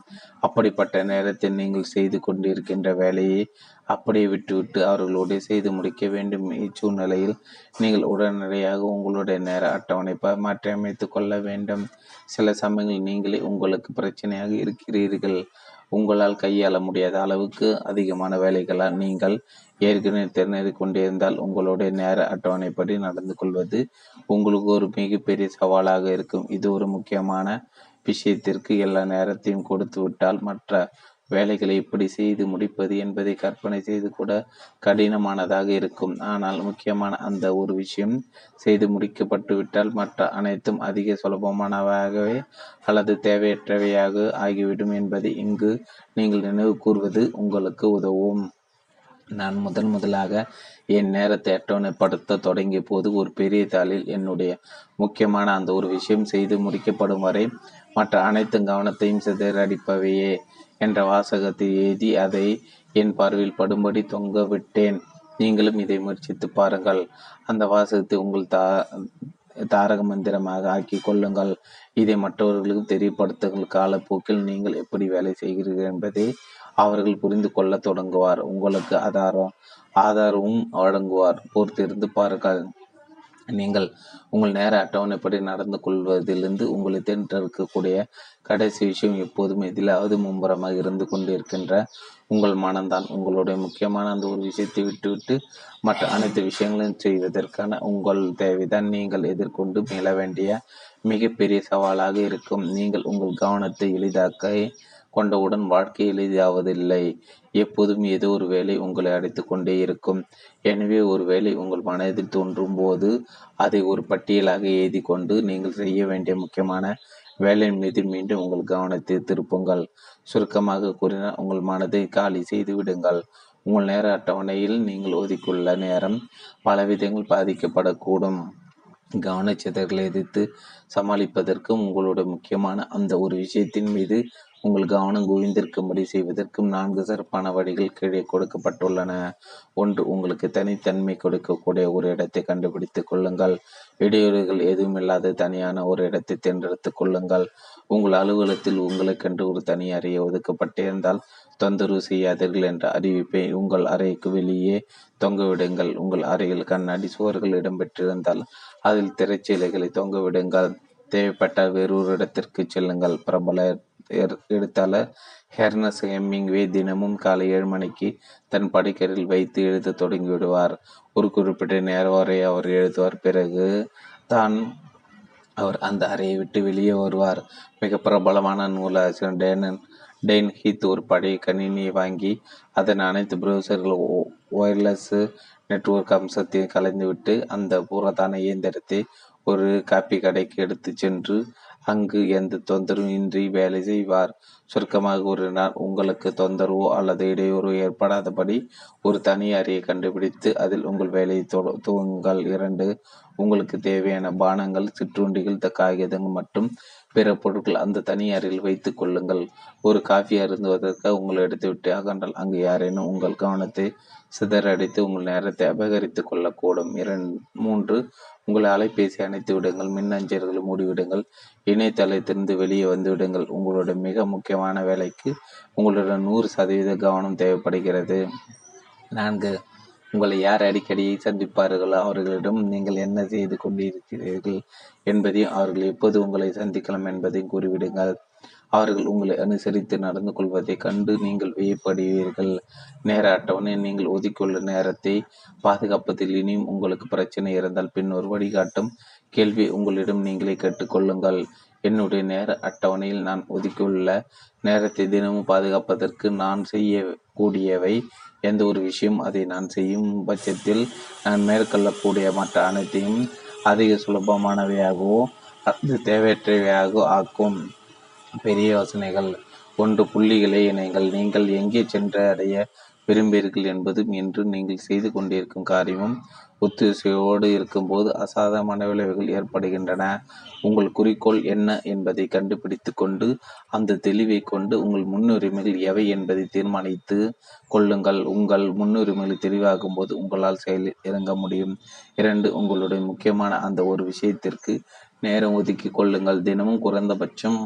அப்படிப்பட்ட நேரத்தில் நீங்கள் செய்து கொண்டிருக்கின்ற வேலையை அப்படியே விட்டுவிட்டு அவர்களுடைய செய்து முடிக்க வேண்டும் இச்சூழ்நிலையில் நீங்கள் உடனடியாக உங்களுடைய நேர அட்டவணை மாற்றியமைத்து கொள்ள வேண்டும். சில சமயங்கள் நீங்களே உங்களுக்கு பிரச்சனையாக இருக்கிறீர்கள். உங்களால் கையாள முடியாத அளவுக்கு அதிகமான வேலைகளால் நீங்கள் ஏற்கனவே திறனறி கொண்டிருந்தால் உங்களுடைய நேர அட்டவணைப்படி நடந்து கொள்வது உங்களுக்கு ஒரு மிகப்பெரிய சவாலாக இருக்கும். இது ஒரு முக்கியமான விஷயத்திற்கு எல்லா நேரத்தையும் கொடுத்து விட்டால் மற்ற வேலைகளை எப்படி செய்து முடிப்பது என்பதை கற்பனை செய்து கூட கடினமானதாக இருக்கும். ஆனால் முக்கியமான அந்த ஒரு விஷயம் செய்து முடிக்கப்பட்டுவிட்டால் மற்ற அனைத்தும் அதிக சுலபமானவாகவே அல்லது தேவையற்றவையாக ஆகிவிடும் என்பதை இங்கு நீங்கள் நினைவு கூறுவது உங்களுக்கு உதவும். நான் முதன் முதலாக என் நேரத்தை அட்டவணைப்படுத்த தொடங்கிய போது ஒரு பெரிய தாளில் என்னுடைய முக்கியமான அந்த ஒரு விஷயம் செய்து முடிக்கப்படும் வரை மற்ற அனைத்து கவனத்தையும் சிதறடிப்பவையே. என்ற வாசகத்தை எழுதி அதை என் பார்வையில் படும்படி தொங்க விட்டேன். நீங்களும் இதை முயற்சித்து பாருங்கள். அந்த வாசகத்தை உங்கள் தா தாரக மந்திரமாக ஆக்கி கொள்ளுங்கள். இதை மற்றவர்களுக்கு தெரியப்படுத்துங்கள். காலப்போக்கில் நீங்கள் எப்படி வேலை செய்கிறீர்கள் என்பதை அவர்கள் புரிந்து கொள்ள தொடங்குவார். உங்களுக்கு ஆதாரம் ஆதாரமும் வழங்குவார். பொறுத்திருந்து பாருங்கள். நீங்கள் உங்கள் நேர அட்டவணைப்படி நடந்து கொள்வதிலிருந்து உங்களை தேர்ந்தெடுக்கக்கூடிய கடைசி விஷயம் எப்போதும் எதிலாவது மும்புறமாக இருந்து கொண்டிருக்கின்ற உங்கள் மனம்தான். உங்களுடைய முக்கியமான அந்த ஒரு விஷயத்தை விட்டுவிட்டு மற்ற அனைத்து விஷயங்களையும் செய்வதற்கான உங்கள் தேவைதான். நீங்கள் எதிர்கொண்டு மேல வேண்டிய மிகப்பெரிய சவாலாக இருக்கும். நீங்கள் உங்கள் கவனத்தை எளிதாக்க கொண்டவுடன் வாழ்க்கை எளிதாவதில்லை. எப்போதும் ஏதோ ஒரு வேலை உங்களை அடைத்து கொண்டே இருக்கும். எனவே ஒரு வேலை உங்கள் மனதில் தோன்றும் போது அதை ஒரு பட்டியலாக எழுதி கொண்டு நீங்கள் செய்ய வேண்டிய முக்கியமான வேலையின் மீது மீண்டும் உங்கள் கவனத்தை திருப்புங்கள். சுருக்கமாக கூறினால் உங்கள் மனதை காலி செய்து விடுங்கள். உங்கள் நேர அட்டவணையில் நீங்கள் ஒதுக்கியுள்ள நேரம் பலவிதங்கள் பாதிக்கப்படக்கூடும். கவனச்சிதறலை எதிர்த்து சமாளிப்பதற்கும் உங்களுடைய முக்கியமான அந்த ஒரு விஷயத்தின் மீது உங்கள் கவனம் குவிந்திருக்கும்படி செய்வதற்கும் நான்கு சிறப்பான வழிகள் கீழே கொடுக்கப்பட்டுள்ளன. ஒன்று உங்களுக்கு தனித்தன்மை கொடுக்கக்கூடிய ஒரு இடத்தை கண்டுபிடித்துக் கொள்ளுங்கள். இடையூறுகள் எதுவும் இல்லாத தனியான ஒரு இடத்தை தேர்ந்தெடுத்து கொள்ளுங்கள். உங்கள் அலுவலகத்தில் உங்களுக்கென்று ஒரு தனி அறையை ஒதுக்கப்பட்டிருந்தால் தொந்தரவு செய்யாதீர்கள் என்ற அறிவிப்பை உங்கள் அறைக்கு வெளியே தொங்கவிடுங்கள். உங்கள் அறையில் கண்ணாடி சுவர்கள் இடம்பெற்றிருந்தால் அதில் திரைச்சீலைகளை தொங்கவிடுங்கள். தேவைப்பட்டால் வேறொரு இடத்திற்கு செல்லுங்கள். பிரபல எழுத்தாளர் ஹெர்னஸ் ஹெம்மிங்வே தினமும் காலை ஏழு மணிக்கு தன் படிக்கரில் வைத்து எழுத தொடங்கி விடுவார். ஒரு குறிப்பிட்ட நேரம் வரை அவர் எழுதுவார். பிறகு தான் அவர் அந்த அறையை விட்டு வெளியே வருவார். மிக பிரபலமான நூலாசிரியர் டேனன் டெயின் ஹீத் ஒரு பழைய கணினியை வாங்கி அதன் அனைத்து ப்ரௌசர்கள் ஒயர்லெஸ் நெட்வொர்க் அம்சத்தையும் கலைந்துவிட்டு அந்த புறத்தான இயந்திரத்தை ஒரு காப்பி கடைக்கு எடுத்து சென்று அங்கு எந்த தொந்தரவும் இன்றி வேலை செய்வார். சுருக்கமாக கூறினார் உங்களுக்கு தொந்தரவோ அல்லது இடையூறோ ஏற்படாதபடி ஒரு தனி அறையை கண்டுபிடித்து அதில் உங்கள் வேலையை துவங்குங்கள். இரண்டு உங்களுக்கு தேவையான பானங்கள் சிற்றுண்டிகள் காகிதங்கள் மற்றும் பிற பொருட்கள் அந்த தனி அறையில் வைத்துக் கொள்ளுங்கள். ஒரு காஃபி அருந்துவதற்கு உங்களை எடுத்துவிட்டு அகன்றால் அங்கு யாரேனும் உங்கள் கவனத்தை சிதறடித்து உங்கள் நேரத்தை அபகரித்துக் கொள்ளக்கூடும். இரண்டு மூன்று உங்களை அலைபேசி அணைத்து விடுங்கள் மின்னஞ்சல்களை மூடிவிடுங்கள் இணையதளத்திலிருந்து வெளியே வந்து விடுங்கள். உங்களுடைய மிக முக்கியமான வேலைக்கு உங்களுடைய நூறு சதவீத கவனம் தேவைப்படுகிறது. நான்கு உங்களை யார் அடிக்கடி சந்திப்பார்களோ? அவர்களிடம் நீங்கள் என்ன செய்து கொண்டிருக்கிறீர்கள் என்பதையும் அவர்கள் எப்போது உங்களை சந்திக்கலாம் என்பதையும் கூறிவிடுங்கள். அவர்கள் உங்களை அனுசரித்து நடந்து கொள்வதைக் கண்டு நீங்கள் வியப்படுவீர்கள். நேர அட்டவணை நீங்கள் ஒதுக்கியுள்ள நேரத்தை பாதுகாப்பதில் இனியும் உங்களுக்கு பிரச்சனை இருந்தால் பின்னொரு வழிகாட்டும் கேள்வி உங்களிடம் நீங்களே கேட்டுக்கொள்ளுங்கள். என்னுடைய நேர அட்டவணையில் நான் ஒதுக்கியுள்ள நேரத்தை தினமும் பாதுகாப்பதற்கு நான் செய்யக்கூடியவை எந்த ஒரு விஷயம் அதை நான் செய்யும் பட்சத்தில் நான் மேற்கொள்ளக்கூடிய மற்ற அனைத்தையும் அதிக சுலபமானவையாகவோ அது தேவையற்றவையாகவோ ஆக்கும். பெரிய யோசனைகள். ஒன்று புள்ளிகளை இணைங்கள். நீங்கள் எங்கே சென்று அடைய விரும்பீர்கள் என்பதும் என்று நீங்கள் செய்து கொண்டிருக்கும் காரியமும் ஒத்துசையோடு இருக்கும்போது அசாதாரண விளைவுகள் ஏற்படுகின்றன. உங்கள் குறிக்கோள் என்ன என்பதை கண்டுபிடித்து கொண்டு அந்த தெளிவை கொண்டு உங்கள் முன்னுரிமைகள் எவை என்பதை தீர்மானித்து கொள்ளுங்கள். உங்கள் முன்னுரிமைகள் தெளிவாகும் போது உங்களால் செயலில் இறங்க முடியும். இரண்டு உங்களுடைய முக்கியமான அந்த ஒரு விஷயத்திற்கு நேரம் ஒதுக்கி கொள்ளுங்கள். தினமும் குறைந்தபட்சம்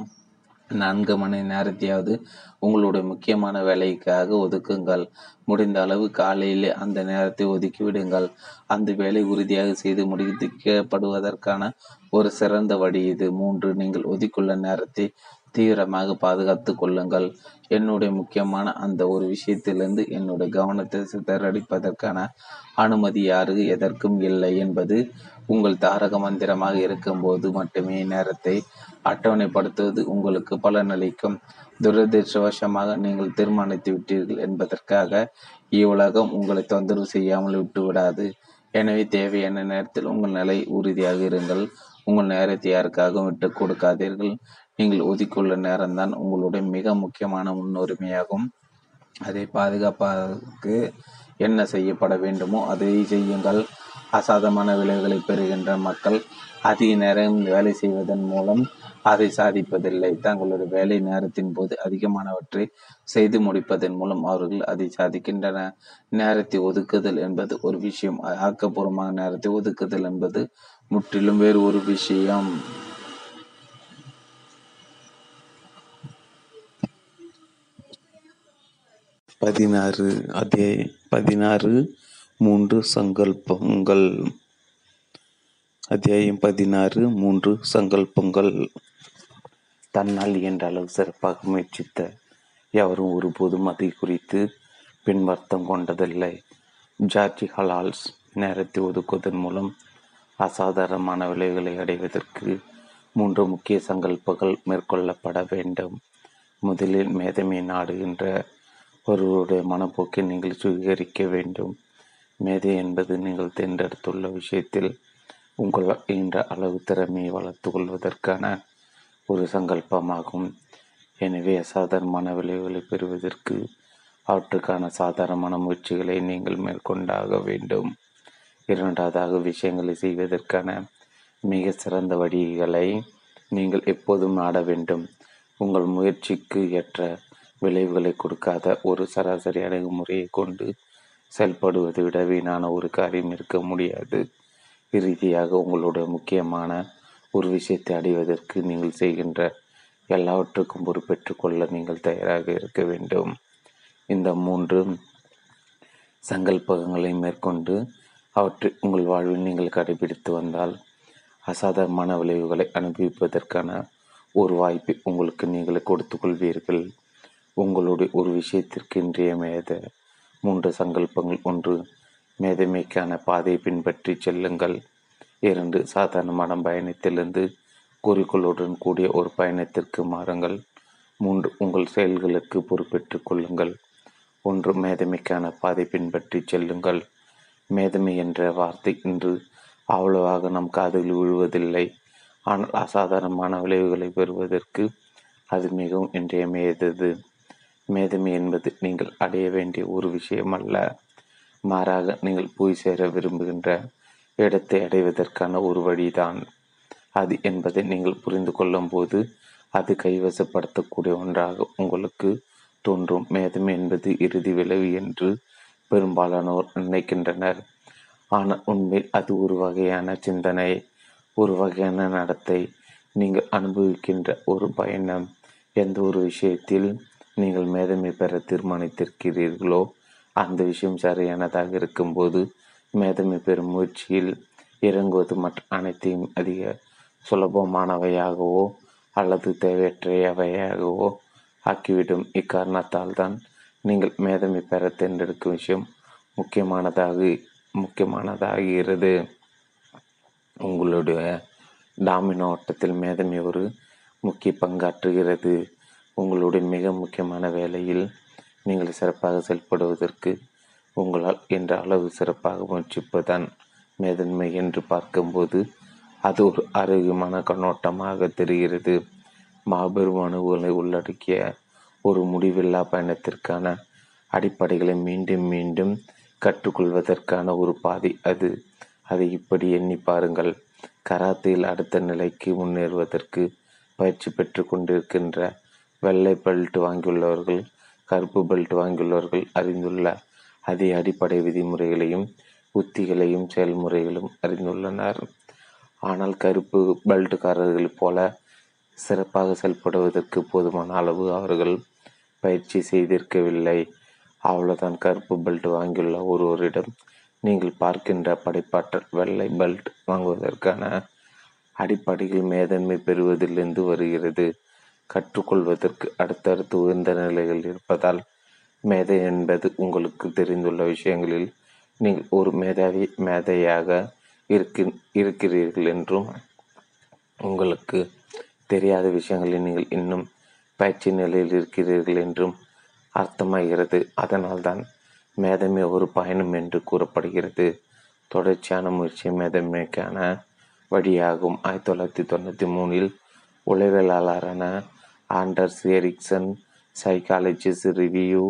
நான்கு மணி நேரத்தையாவது உங்களுடைய முக்கியமான வேலைக்காக ஒதுக்குங்கள். முடிந்த அளவு காலையிலே அந்த நேரத்தை ஒதுக்கிவிடுங்கள். அந்த வேலை உறுதியாக செய்து முடிக்கப்படுவதற்கான ஒரு சிறந்த வழி இது. மூன்று நீங்கள் ஒதுக்குள்ள நேரத்தை தீவிரமாக பாதுகாத்து கொள்ளுங்கள். என்னுடைய முக்கியமான அந்த ஒரு விஷயத்திலிருந்து என்னுடைய கவனத்தை சிதறடிப்பதற்கான அனுமதி யாருக்கு எதற்கும் இல்லை என்பது உங்கள் தாரக மந்திரமாக இருக்கும்போது மட்டுமே நேரத்தை அட்டவணைப்படுத்துவது உங்களுக்கு பலனளிக்கும் துரதிருஷ்டவசமாக நீங்கள் தீர்மானித்து விட்டீர்கள் என்பதற்காக இவ்வுலகம் உங்களை தொந்தரவு செய்யாமல் விட்டுவிடாது. எனவே தேவையான நேரத்தில் உங்கள் நிலை உறுதியாக இருங்கள். உங்கள் நேரத்தை யாருக்காகவும் விட்டு கொடுக்காதீர்கள். நீங்கள் ஒதுக்கியுள்ள நேரம்தான் உங்களுடைய மிக முக்கியமான முன்னுரிமையாகும். அதை பாதுகாப்பதற்கு என்ன செய்யப்பட வேண்டுமோ அதை செய்யுங்கள். அசாதமான விளைவுகளை பெறுகின்ற மக்கள் அதிக நேரம் வேலை செய்வதன் மூலம் அதை சாதிப்பதில்லை. தங்களுடைய வேலை நேரத்தின் போது அதிகமானவற்றை செய்து முடிப்பதன் மூலம் அவர்கள் அதை சாதிக்கின்றன. நேரத்தை ஒதுக்குதல் என்பது ஒரு விஷயம். ஆக்கப்பூர்வமான நேரத்தை ஒதுக்குதல் என்பது முற்றிலும் வேறு ஒரு விஷயம். பதினாறு அதே பதினாறு மூன்று சங்கல்பங்கள். அத்தியாயம் பதினாறு மூன்று சங்கல்பங்கள். தன்னால் என்ற அளவு சிறப்பாக முயற்சித்த எவரும் ஒருபோதும் அதை குறித்து பின்வர்த்தம் கொண்டதில்லை. ஜார்ஜி ஹலால்ஸ் நேரத்தை ஒதுக்குவதன் மூலம் அசாதாரணமான விளைவுகளை அடைவதற்கு மூன்று முக்கிய சங்கல்பங்கள் மேற்கொள்ளப்பட வேண்டும். முதலில் மேதமை நாடுகின்ற ஒருவருடைய மனப்போக்கை நீங்கள் சுவீகரிக்க வேண்டும். மேதை என்பது நீங்கள் தேர்ந்தெடுத்துள்ள விஷயத்தில் உங்கள் என்ற அளவு திறமையை வளர்த்து கொள்வதற்கான ஒரு சங்கல்பமாகும். எனவே அசாதாரணமான விளைவுகளை பெறுவதற்கு அவற்றுக்கான சாதாரணமான முயற்சிகளை நீங்கள் மேற்கொண்டாக வேண்டும். இரண்டாவதாக விஷயங்களை செய்வதற்கான மிக சிறந்த வழிகளை நீங்கள் எப்போதும் நாட வேண்டும். உங்கள் முயற்சிக்கு ஏற்ற விளைவுகளை கொடுக்காத ஒரு சராசரி அணுகுமுறையை கொண்டு செயல்படுவதை விட வீணான ஒரு காரியம் இருக்க முடியாது. இறுதியாக உங்களுடைய முக்கியமான ஒரு விஷயத்தை அடைவதற்கு நீங்கள் செய்கின்ற எல்லாவற்றுக்கும் பொறுப்பேற்று கொள்ள நீங்கள் தயாராக இருக்க வேண்டும். இந்த மூன்று சங்கல்பங்களை மேற்கொண்டு அவற்றை உங்கள் வாழ்வில் நீங்கள் கடைபிடித்து வந்தால் அசாதாரணமான விளைவுகளை அனுபவிப்பதற்கான ஒரு வாய்ப்பை உங்களுக்கு நீங்களே கொடுத்து கொள்வீர்கள். உங்களுடைய ஒரு விஷயத்திற்கு இன்றைய மேத மூன்று சங்கல்பங்கள் ஒன்று மேதமைக்கான பாதையை பின்பற்றி செல்லுங்கள். இரண்டு சாதாரணமான பயணத்திலிருந்து குறிக்கோளுடன் கூடிய ஒரு பயணத்திற்கு மாறுங்கள். மூன்று உங்கள் செயல்களுக்கு பொறுப்பேற்றுக் கொள்ளுங்கள். ஒன்று மேதமைக்கான பாதை பின்பற்றி செல்லுங்கள். மேதமை என்ற வார்த்தை இன்று அவ்வளவாக நம் காதில் விழுவதில்லை. ஆனால் அசாதாரணமான விளைவுகளை பெறுவதற்கு அது மிகவும் இன்றியமையது மேதமை என்பது நீங்கள் அடைய வேண்டிய ஒரு விஷயம் அல்ல மாறாக நீங்கள் போய் சேர விரும்புகின்ற இடத்தை அடைவதற்கான ஒரு வழிதான் அது என்பதை நீங்கள் புரிந்து கொள்ளும் போது அது கைவசப்படுத்தக்கூடிய ஒன்றாக உங்களுக்கு தோன்றும். மேதமை என்பது இறுதி விளைவு என்று பெரும்பாலானோர் நினைக்கின்றனர். ஆனால் உண்மையில் அது ஒரு வகையான சிந்தனை ஒரு வகையான நடத்தை. நீங்கள் அனுபவிக்கின்ற ஒரு பயணம் எந்த ஒரு விஷயத்தில் நீங்கள் மேதமை பெற தீர்மானித்திருக்கிறீர்களோ அந்த விஷயம் சரியானதாக இருக்கும்போது மேதமை பெறும் முயற்சியில் இறங்குவது மற்ற அனைத்தையும் அதிக சுலபமானவையாகவோ அல்லது தேவையற்றையவையாகவோ ஆக்கிவிடும். இக்காரணத்தால் தான் நீங்கள் மேதமை பெற தேர்ந்தெடுக்கும் விஷயம் முக்கியமானதாக முக்கியமானதாகிறது. உங்களுடைய டாமினோ ஓட்டத்தில் மேதமை ஒரு முக்கிய பங்காற்றுகிறது. உங்களுடைய மிக முக்கியமான வேலையில் நீங்கள் சிறப்பாக செயல்படுவதற்கு உங்களால் என்ற அளவு சிறப்பாக முயற்சிப்பதுதான் மேதன்மை என்று பார்க்கும்போது அது ஒரு ஆரோக்கியமான கண்ணோட்டமாக தெரிகிறது. மாபெரும் அணுகுகளை உள்ளடக்கிய ஒரு முடிவில்லா பயணத்திற்கான அடிப்படைகளை மீண்டும் மீண்டும் கற்றுக்கொள்வதற்கான ஒரு பாதை அது. அதை இப்படி எண்ணி பாருங்கள். கராத்தையில் அடுத்த நிலைக்கு முன்னேறுவதற்கு பயிற்சி பெற்று கொண்டிருக்கின்ற வெள்ளை பெல்ட் வாங்கியுள்ளவர்கள் கருப்பு பெல்ட் வாங்கியுள்ளவர்கள் அறிந்துள்ள அதே அடிப்படை விதிமுறைகளையும் உத்திகளையும் செயல்முறைகளும் அறிந்துள்ளனர். ஆனால் கருப்பு பெல்ட்டுக்காரர்களைப் போல சிறப்பாக செயல்படுவதற்கு போதுமான அளவு அவர்கள் பயிற்சி செய்திருக்கவில்லை. அவ்வளவுதான். கருப்பு பெல்ட் வாங்கியுள்ள ஒருவரிடம் நீங்கள் பார்க்கின்ற படைப்பாற்றல் வெள்ளை பெல்ட் வாங்குவதற்கான அடிப்படையில் மேதன்மை பெறுவதிலிருந்து வருகிறது. கற்றுக்கொள்வதற்கு அடுத்தடுத்து உயர்ந்த நிலைகள் இருப்பதால் மேதை என்பது உங்களுக்கு தெரிந்துள்ள விஷயங்களில் நீங்கள் ஒரு மேதாவி மேதையாக இருக்கு இருக்கிறீர்கள் என்றும் உங்களுக்கு தெரியாத விஷயங்களில் நீங்கள் இன்னும் பயிற்சி நிலையில் இருக்கிறீர்கள் என்றும் அர்த்தமாகிறது. அதனால்தான் மேதமை ஒரு பயணம் என்று கூறப்படுகிறது. தொடர்ச்சியான முயற்சி மேதமைக்கான வழியாகும். ஆயிரத்தி தொள்ளாயிரத்தி தொண்ணூற்றி மூணில் உளவியலாளரான ஆண்டர்ஸ் எரிக்சன் சைக்காலஜிஸ் ரிவ்யூ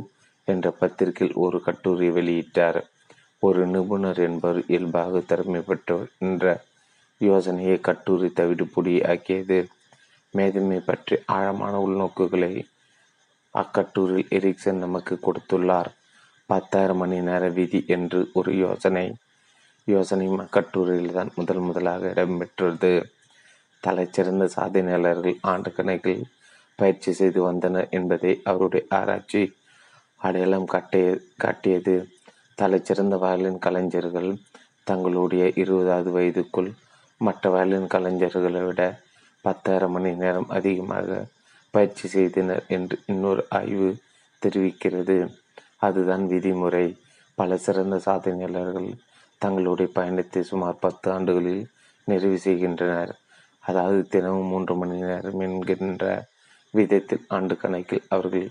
என்ற பத்திரிகையில் ஒரு கட்டுரை வெளியிட்டார். ஒரு நிபுணர் என்பவர் இயல்பாக திறமை பெற்றவர் என்ற யோசனையை கட்டுரை தவிடுபொடி ஆக்கியது. மேதமை பற்றி ஆழமான உள்நோக்குகளை அக்கட்டுரையில் எரிக்சன் நமக்கு கொடுத்துள்ளார். பத்தாயிரம் மணி நேர விதி என்று ஒரு யோசனை. யோசனையும் அக்கட்டுரையில் தான் முதல் முதலாக இடம்பெற்றது தலைச்சிறந்த சாதனையாளர்கள் ஆண்டு கணக்கில் பயிற்சி செய்து வந்தனர் என்பதை அவருடைய ஆராய்ச்சி. அடையாளம் காட்டிய காட்டியது. தலைச்சிறந்த வயலின் கலைஞர்கள் தங்களுடைய இருபதாவது வயதுக்குள் மற்ற வயலின் கலைஞர்களை விட பத்தாயிரம் மணி நேரம் அதிகமாக பயிற்சி செய்தனர் என்று இன்னொரு ஆய்வு தெரிவிக்கிறது. அதுதான் விதிமுறை. பல சிறந்த சாதனையாளர்கள் தங்களுடைய பயணத்தை சுமார் பத்து ஆண்டுகளில் நிறைவு செய்கின்றனர். அதாவது தினமும் மூன்று மணி நேரம் என்கின்ற விதத்தில் ஆண்டு கணக்கில் அவர்கள்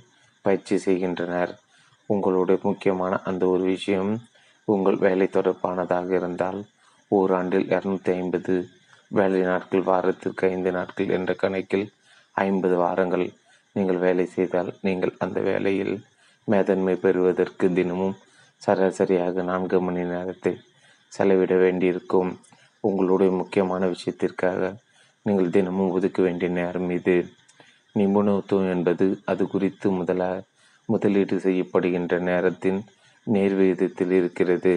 பயிற்சி செய்கின்றனர். உங்களுடைய முக்கியமான அந்த ஒரு விஷயம் உங்கள் வேலை தொடர்பானதாக இருந்தால் ஓராண்டில் இரநூத்தி ஐம்பது வேலை நாட்கள் வாரத்திற்கு ஐந்து நாட்கள் என்ற கணக்கில் ஐம்பது வாரங்கள் நீங்கள் வேலை செய்தால் நீங்கள் அந்த வேலையில் மேதன்மை பெறுவதற்கு தினமும் சராசரியாக நான்கு மணி நேரத்தை செலவிட வேண்டியிருக்கும். உங்களுடைய முக்கியமான விஷயத்திற்காக நீங்கள் தினமும் ஒதுக்க வேண்டிய நேரம் இது. நிபுணத்துவம் என்பது அது குறித்து முதல முதலீடு செய்யப்படுகின்ற நேரத்தின் நேர்விகிதத்தில் இருக்கிறது.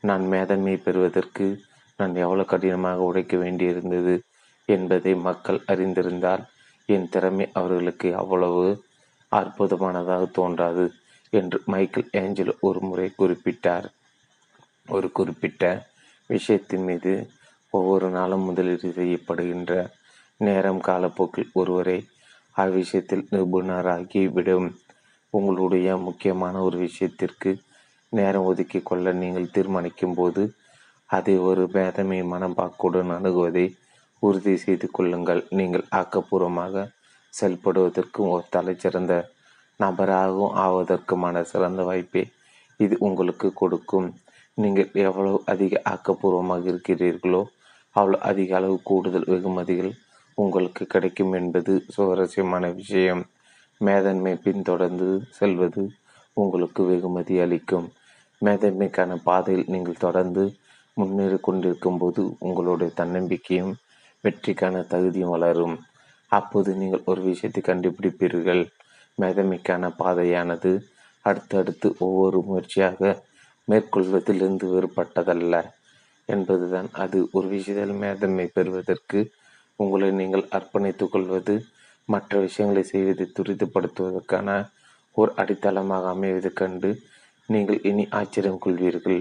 நான் மேதன்மை பெறுவதற்கு நான் எவ்வளவு கடினமாக உழைக்க வேண்டியிருந்தது என்பதை மக்கள் அறிந்திருந்தால் என் திறமை அவர்களுக்கு அவ்வளவு அற்புதமானதாக தோன்றாது என்று மைக்கேல் ஏஞ்சல் ஒரு முறை குறிப்பிட்டார். ஒரு குறிப்பிட்ட விஷயத்தின் மீது ஒவ்வொரு நாளும் முதலீடு செய்யப்படுகின்ற நேரம் காலப்போக்கில் ஒருவரை அவ்விஷயத்தில் நிபுணராகி விடும். உங்களுடைய முக்கியமான ஒரு விஷயத்திற்கு நேரம் ஒதுக்கி கொள்ள நீங்கள் தீர்மானிக்கும் போது அதை ஒரு பேதமை மனப்பாக்குடன் அணுகுவதை உறுதி செய்து கொள்ளுங்கள். நீங்கள் ஆக்கப்பூர்வமாக செயல்படுவதற்கும் ஒரு தலைச்சிறந்த நபராகவும் ஆவதற்குமான சிறந்த வாய்ப்பை இது உங்களுக்கு கொடுக்கும். நீங்கள் எவ்வளவு அதிக ஆக்கப்பூர்வமாக இருக்கிறீர்களோ அவ்வளோ அதிக அளவு கூடுதல் வெகுமதிகள் உங்களுக்கு கிடைக்கும் என்பது சுவாரஸ்யமான விஷயம். மேதன்மை பின்தொடர்ந்து செல்வது உங்களுக்கு வெகுமதி அளிக்கும். மேதன்மைக்கான பாதையில் நீங்கள் தொடர்ந்து முன்னேறி கொண்டிருக்கும் போது உங்களுடைய தன்னம்பிக்கையும் வெற்றிக்கான தகுதியும் வளரும். அப்போது நீங்கள் ஒரு விஷயத்தை கண்டுபிடிப்பீர்கள். மேதமைக்கான பாதையானது அடுத்தடுத்து ஒவ்வொரு முயற்சியாக மேற்கொள்வதிலிருந்து வேறுபட்டதல்ல. என்பதுதான். அது ஒரு விஷயத்தில் மேதமை பெறுவதற்கு உங்களை நீங்கள் அர்ப்பணித்துக் கொள்வது மற்ற விஷயங்களை செய்வதை துரிதப்படுத்துவதற்கான ஒரு அடித்தளமாக அமைவது கண்டு நீங்கள் இனி ஆச்சரியம் கொள்வீர்கள்.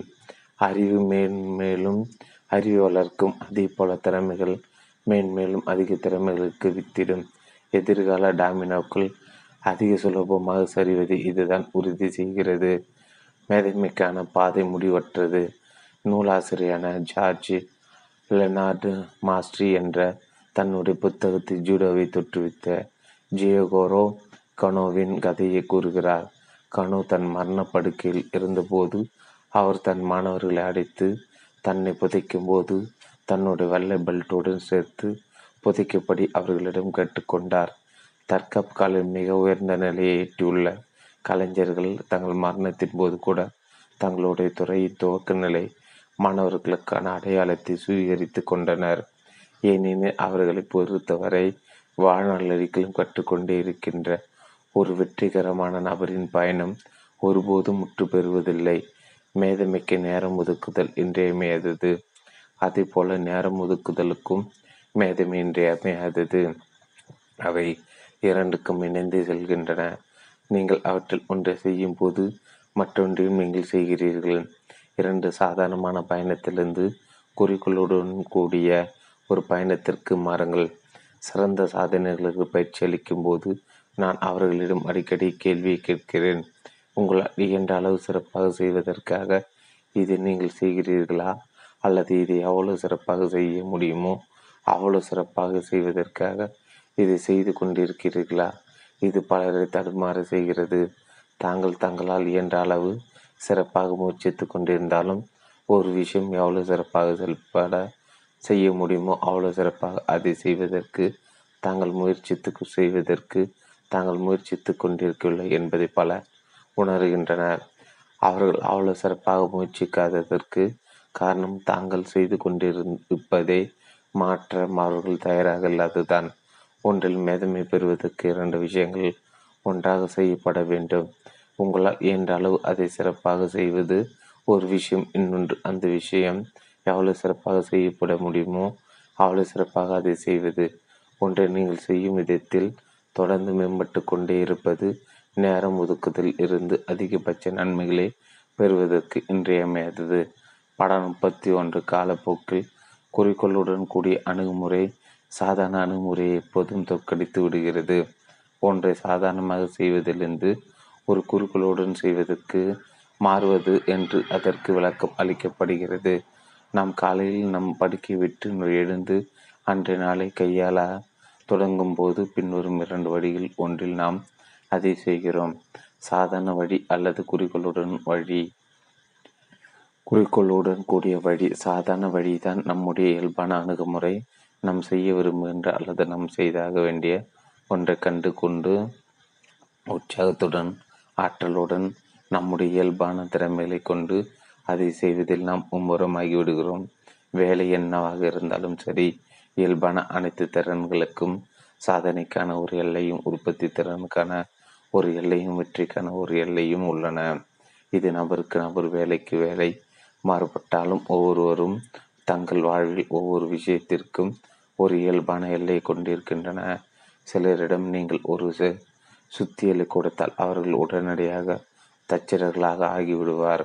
அறிவு மேன்மேலும் அறிவு வளர்க்கும் அதே போல திறமைகள் மேன்மேலும் அதிக திறமைகளுக்கு வித்திடும். எதிர்கால டாமினோக்கள் அதிக சுலபமாக சரிவதை இதுதான் உறுதி செய்கிறது. மேதைமைக்கான பாதை முடிவற்றது. நூலாசிரியரான ஜார்ஜ் லெனார்டு மாஸ்ட்ரி என்ற தன்னுடைய புத்தகத்தில் ஜூடோவை தொற்றுவித்த ஜியோகோரோ கனோவின் கதையை கூறுகிறார். கனோ தன் மரணப்படுக்கையில் இருந்தபோது அவர் தன் மாணவர்களை அடைத்து தன்னை புதைக்கும் போது தன்னுடைய வெள்ளை பெல்ட்டுடன் சேர்த்து புதைக்கப்படி அவர்களிடம் கேட்டுக்கொண்டார். தற்காப்பு மிக உயர்ந்த நிலையை எட்டியுள்ள கலைஞர்கள் தங்கள் மரணத்தின் போது கூட தங்களுடைய துறையின் துவக்க நிலை மாணவர்களுக்கான அடையாளத்தை சுவீகரித்து கொண்டனர். ஏனெனில் அவர்களை பொறுத்தவரை வாழ்நாளரிகளும் கற்றுக்கொண்டே இருக்கின்ற ஒரு வெற்றிகரமான நபரின் பயணம் ஒருபோதும் முற்று பெறுவதில்லை. மேதமைக்கு நேரம் ஒதுக்குதல் இன்றியமையாதது. அதே போல நேரம் ஒதுக்குதலுக்கும் மேதமை இன்றியமையாதது. அவை இரண்டுக்கும் இணைந்து செல்கின்றன. நீங்கள் அவற்றில் ஒன்றை செய்யும் போது மற்றொன்றையும் நீங்கள் செய்கிறீர்கள். இரண்டு சாதாரணமான பயணத்திலிருந்து குறிக்கோளுடன் கூடிய ஒரு பயணத்திற்கு மாறுங்கள். சிறந்த சாதனைகளுக்கு பயிற்சி அளிக்கும் போது நான் அவர்களிடம் அடிக்கடி கேள்வியை கேட்கிறேன். உங்களால் இயன்ற அளவு சிறப்பாக செய்வதற்காக இதை நீங்கள் செய்கிறீர்களா? அல்லது இதை எவ்வளவு சிறப்பாக செய்ய முடியுமோ? அவ்வளவு சிறப்பாக செய்வதற்காக இதை செய்து கொண்டிருக்கிறீர்களா? இது பலரை தடுமாற செய்கிறது. தாங்கள் தங்களால் இயன்ற அளவு சிறப்பாக முயற்சித்து கொண்டிருந்தாலும் ஒரு விஷயம் எவ்வளவு சிறப்பாக செயல்பட செய்ய முடியுமோ அவ்வளோ சிறப்பாக அதை செய்வதற்கு தாங்கள் முயற்சித்து செய்வதற்கு தாங்கள் முயற்சித்து கொண்டிருக்கவில்லை என்பதை பல உணர்கின்றனர். அவர்கள் அவ்வளவு சிறப்பாக முயற்சிக்காததற்கு காரணம் தாங்கள் செய்து கொண்டிருப்பதை மாற்ற அவர்கள் தயாராக இல்லாததுதான். ஒன்றில் மேதமை பெறுவதற்கு இரண்டு விஷயங்கள் ஒன்றாக செய்யப்பட வேண்டும். உங்களால் இயன்ற அளவு அதை சிறப்பாக செய்வது ஒரு விஷயம் இன்னொன்று அந்த விஷயம் எவ்வளவு சிறப்பாக செய்யப்பட முடியுமோ அவ்வளவு சிறப்பாக அதை செய்வது. ஒன்றை நீங்கள் செய்யும் விதத்தில் தொடர்ந்து மேம்பட்டு கொண்டே இருப்பது நேரம் ஒதுக்குதல் இருந்து அதிகபட்ச நன்மைகளை பெறுவதற்கு இன்றியமையாதது. படம் முப்பத்தி ஒன்று காலப்போக்கில் குறிக்கோளுடன் கூடிய அணுகுமுறை சாதாரண அணுகுமுறையை எப்போதும் தோற்கடித்து விடுகிறது. ஒன்றை சாதாரணமாக செய்வதிலிருந்து ஒரு குறிக்கோளுடன் செய்வதற்கு மாறுவது என்று அதற்கு விளக்கம் அளிக்கப்படுகிறது. நாம் காலையில் நம் படுக்கை விட்டு எழுந்து அன்றைய நாளை கையாள தொடங்கும் போது பின்வரும் இரண்டு வழிகள் ஒன்றில் நாம் அதை செய்கிறோம். சாதாரண வழி அல்லது குறிக்கோளுடன் வழி குறிக்கோளுடன் கூடிய வழி சாதாரண வழிதான் நம்முடைய இயல்பான அணுகுமுறை. நாம் செய்ய விரும்புகின்ற அல்லது நாம் செய்தாக வேண்டிய ஒன்றை கண்டு கொண்டு உற்சாகத்துடன் ஆற்றலுடன் நம்முடைய இயல்பான திறமைகளை கொண்டு அதை செய்வதில் நாம் மும்முரமாகிவிடுகிறோம். வேலை என்னவாக இருந்தாலும் சரி இயல்பான அனைத்து திறன்களுக்கும் சாதனைக்கான ஒரு எல்லையும் உற்பத்தி திறனுக்கான ஒரு எல்லையும் வெற்றிக்கான ஒரு எல்லையும் உள்ளன. இது நபருக்கு நபர் வேலைக்கு வேலை மாறுபட்டாலும் ஒவ்வொருவரும் தங்கள் வாழ்வில் ஒவ்வொரு விஷயத்திற்கும் ஒரு இயல்பான எல்லை கொண்டிருக்கின்றன. சிலரிடம் நீங்கள் ஒரு சுத்தியலை கொடுத்தால் அவர்கள் உடனடியாக தச்சரர்களாக ஆகிவிடுவார்.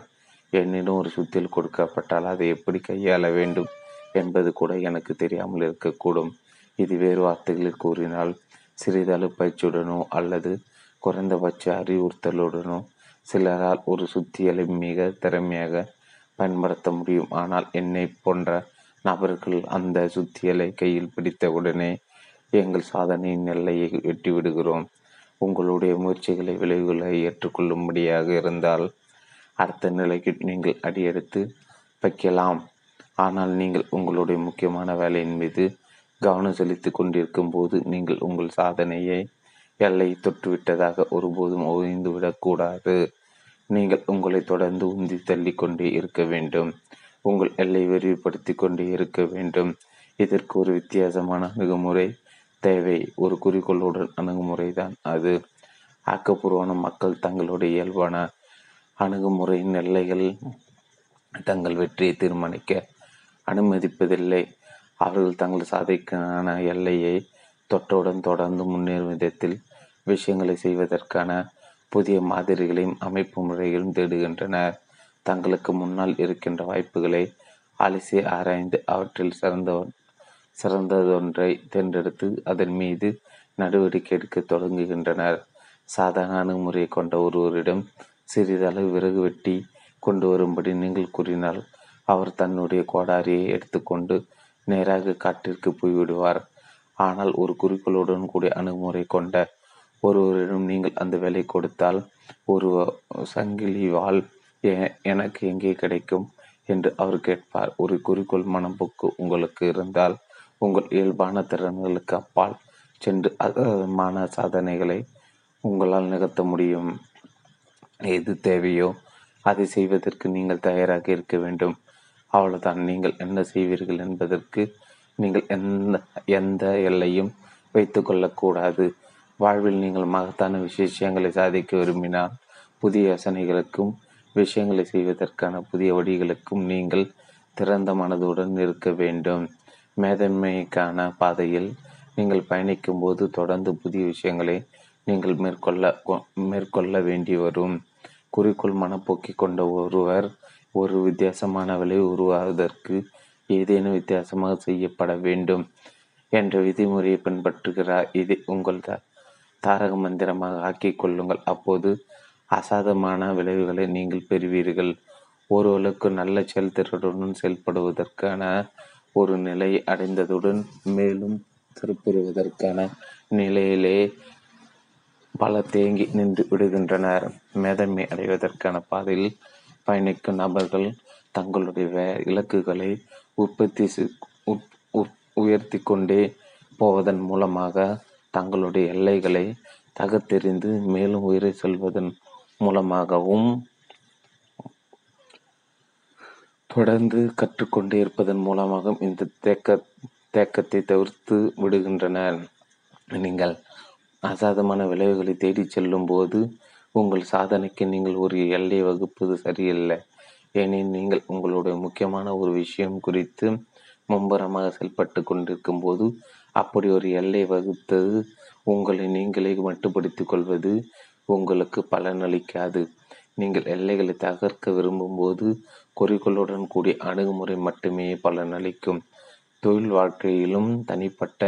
என்னிடம் ஒரு சுத்தியல் கொடுக்கப்பட்டால் அதை எப்படி கையாள வேண்டும் என்பது கூட எனக்கு தெரியாமல் இருக்கக்கூடும். இது வேறு வார்த்தைகளில் கூறினால் சிறிதளவு பயிற்சியுடனோ அல்லது குறைந்தபட்ச அறிவுறுத்தலுடனோ சிலரால் ஒரு சுத்தியலை மிக திறமையாக பயன்படுத்த முடியும். ஆனால் என்னை போன்ற நபர்கள் அந்த சுத்தியலை கையில் பிடித்தவுடனே எங்கள் சாதனையின் எல்லையை எட்டிவிடுகிறோம். உங்களுடைய முயற்சிகளை விளைவுகளை ஏற்றுக்கொள்ளும்படியாக இருந்தால் அடுத்த நிலைக்கு நீங்கள் அடியெடுத்து வைக்கலாம். ஆனால் நீங்கள் உங்களுடைய முக்கியமான வேலையின் மீது கவனம் செலுத்தி கொண்டிருக்கும் போது நீங்கள் உங்கள் சாதனையை எல்லை தொட்டுவிட்டதாக ஒருபோதும் ஓய்ந்துவிடக்கூடாது நீங்கள் உங்களை தொடர்ந்து உந்தி தள்ளி கொண்டே இருக்க வேண்டும். உங்கள் எல்லை விரிவுபடுத்தி கொண்டே இருக்க வேண்டும். இதற்கு ஒரு வித்தியாசமான அணுகுமுறை தேவை. ஒரு குறிக்கோளுடன் அணுகுமுறை தான் அது. ஆக்கப்பூர்வமான மக்கள் தங்களுடைய இயல்பான அணுகுமுறையின் எல்லைகள் தங்கள் வெற்றியை தீர்மானிக்க அனுமதிப்பதில்லை. அவர்கள் தங்கள் சாதைக்கான எல்லையை தொட்டவுடன் தொடர்ந்து முன்னேறும் விதத்தில் விஷயங்களை செய்வதற்கான புதிய மாதிரிகளையும் அமைப்பு முறைகளையும் தேடுகின்றனர். தங்களுக்கு முன்னால் இருக்கின்ற வாய்ப்புகளை அலசி ஆராய்ந்து அவற்றில் சிறந்தவன் சிறந்ததொன்றை தேர்ந்தெடுத்து அதன் மீது நடவடிக்கை எடுக்க தொடங்குகின்றனர். சாதாரண அணுகுமுறையை கொண்ட ஒருவரிடம் சிறிதளவு விறகு வெட்டி கொண்டு வரும்படி நீங்கள் கூறினால் அவர் தன்னுடைய கோடாரியை எடுத்துக்கொண்டு நேராக காட்டிற்கு போய்விடுவார். ஆனால் ஒரு குறிக்கோளுடன் கூடிய அணுகுமுறை கொண்ட ஒருவரிடம் நீங்கள் அந்த வேலை கொடுத்தால் ஒரு சங்கிலி வாழ் எனக்கு எங்கே கிடைக்கும் என்று அவர் கேட்பார். ஒரு குறிக்கோள் மனப்போக்கு உங்களுக்கு இருந்தால் உங்கள் இயல்பான திறன்களுக்கு அப்பால் சென்று அதமான சாதனைகளை உங்களால் நிகழ்த்த முடியும். எது தேவையோ அதை செய்வதற்கு நீங்கள் தயாராக இருக்க வேண்டும். அவ்வளவுதான். நீங்கள் என்ன செய்வீர்கள் என்பதற்கு நீங்கள் எந்த எந்த எல்லையும் வைத்து கொள்ளக்கூடாது. வாழ்வில் நீங்கள் மகத்தான விசேஷங்களை சாதிக்க விரும்பினால் புதிய யோசனைகளுக்கும் விஷயங்களை செய்வதற்கான புதிய வழிகளுக்கும் நீங்கள் திறந்த மனதுடன் இருக்க வேண்டும். மேதன்மைக்கான பாதையில் நீங்கள் பயணிக்கும் போது தொடர்ந்து புதிய விஷயங்களை நீங்கள் மேற்கொள்ள மேற்கொள்ள வேண்டி வரும் குறிக்கோள் மனப்போக்கி கொண்ட ஒருவர் ஒரு வித்தியாசமான விலை உருவாவதற்கு ஏதேனும் வித்தியாசமாக செய்யப்பட வேண்டும் என்ற விதிமுறையை பின்பற்றுகிறார். இது உங்கள் தாரக மந்திரமாக ஆக்கிக் கொள்ளுங்கள். அப்போது அசாதமான விளைவுகளை நீங்கள் பெறுவீர்கள். ஒருவளுக்கு நல்ல செயல்திறனுடன் செயல்படுவதற்கான ஒரு நிலை அடைந்ததுடன் மேலும் சிறப்புறுவதற்கான நிலையிலே பல தேங்கி நின்று விடுகின்றனர். மேதமை அடைவதற்கான பாதையில் பயணிக்கும் நபர்கள் தங்களுடைய இலக்குகளை உற்பத்தி உயர்த்தி கொண்டே போவதன் மூலமாக தங்களுடைய எல்லைகளை தகத்தெறிந்து மேலும் உயிரை செல்வதன் மூலமாகவும் தொடர்ந்து கற்றுக்கொண்டே இருப்பதன் மூலமாகவும் இந்த தேக்க தேக்கத்தை தவிர்த்து விடுகின்றனர். நீங்கள் அசாதமான விளைவுகளை தேடிச் செல்லும் போது உங்கள் சாதனைக்கு நீங்கள் ஒரு எல்லை வகுப்பது சரியில்லை. ஏனெனில் நீங்கள் உங்களுடைய முக்கியமான ஒரு விஷயம் குறித்து மும்பரமாக செயல்பட்டு கொண்டிருக்கும் போது அப்படி ஒரு எல்லை வகுத்தது உங்களை நீங்களே மட்டுப்படுத்திக் கொள்வது உங்களுக்கு பலனளிக்காது நீங்கள் எல்லைகளை தகர்க்க விரும்பும் போது குறிக்கோளுடன் கூடிய அணுகுமுறை மட்டுமே பலனளிக்கும் தொழில் வாழ்க்கையிலும் தனிப்பட்ட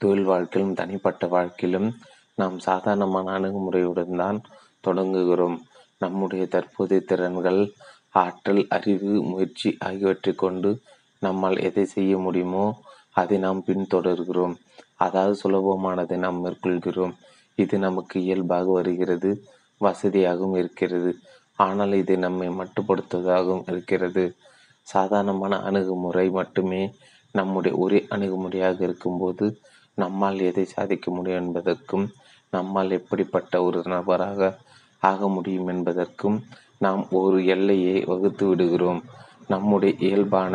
தொழில் வாழ்க்கையிலும் தனிப்பட்ட வாழ்க்கையிலும் நாம் சாதாரணமான அணுகுமுறையுடன் தான் தொடங்குகிறோம். நம்முடைய தற்போதைய திறன்கள் ஆற்றல் அறிவு முயற்சி ஆகியவற்றை கொண்டு நம்மால் எதை செய்ய முடியுமோ அதை நாம் பின்தொடர்கிறோம். அதாவது சுலபமானதை நாம் மேற்கொள்கிறோம். இது நமக்கு இயல்பாக வருகிறது வசதியாகவும் இருக்கிறது. ஆனால் இது நம்மை மட்டுப்படுத்துவதாகவும் இருக்கிறது. சாதாரணமான அணுகுமுறை மட்டுமே நம்முடைய ஒரே அணுகுமுறையாக இருக்கும்போது நம்மால் எதை சாதிக்க முடியும் என்பதற்கும் நம்மால் எப்படிப்பட்ட ஒரு நபராக ஆக முடியும் என்பதற்கும் நாம் ஒரு எல்லையை வகுத்து விடுகிறோம். நம்முடைய இயல்பான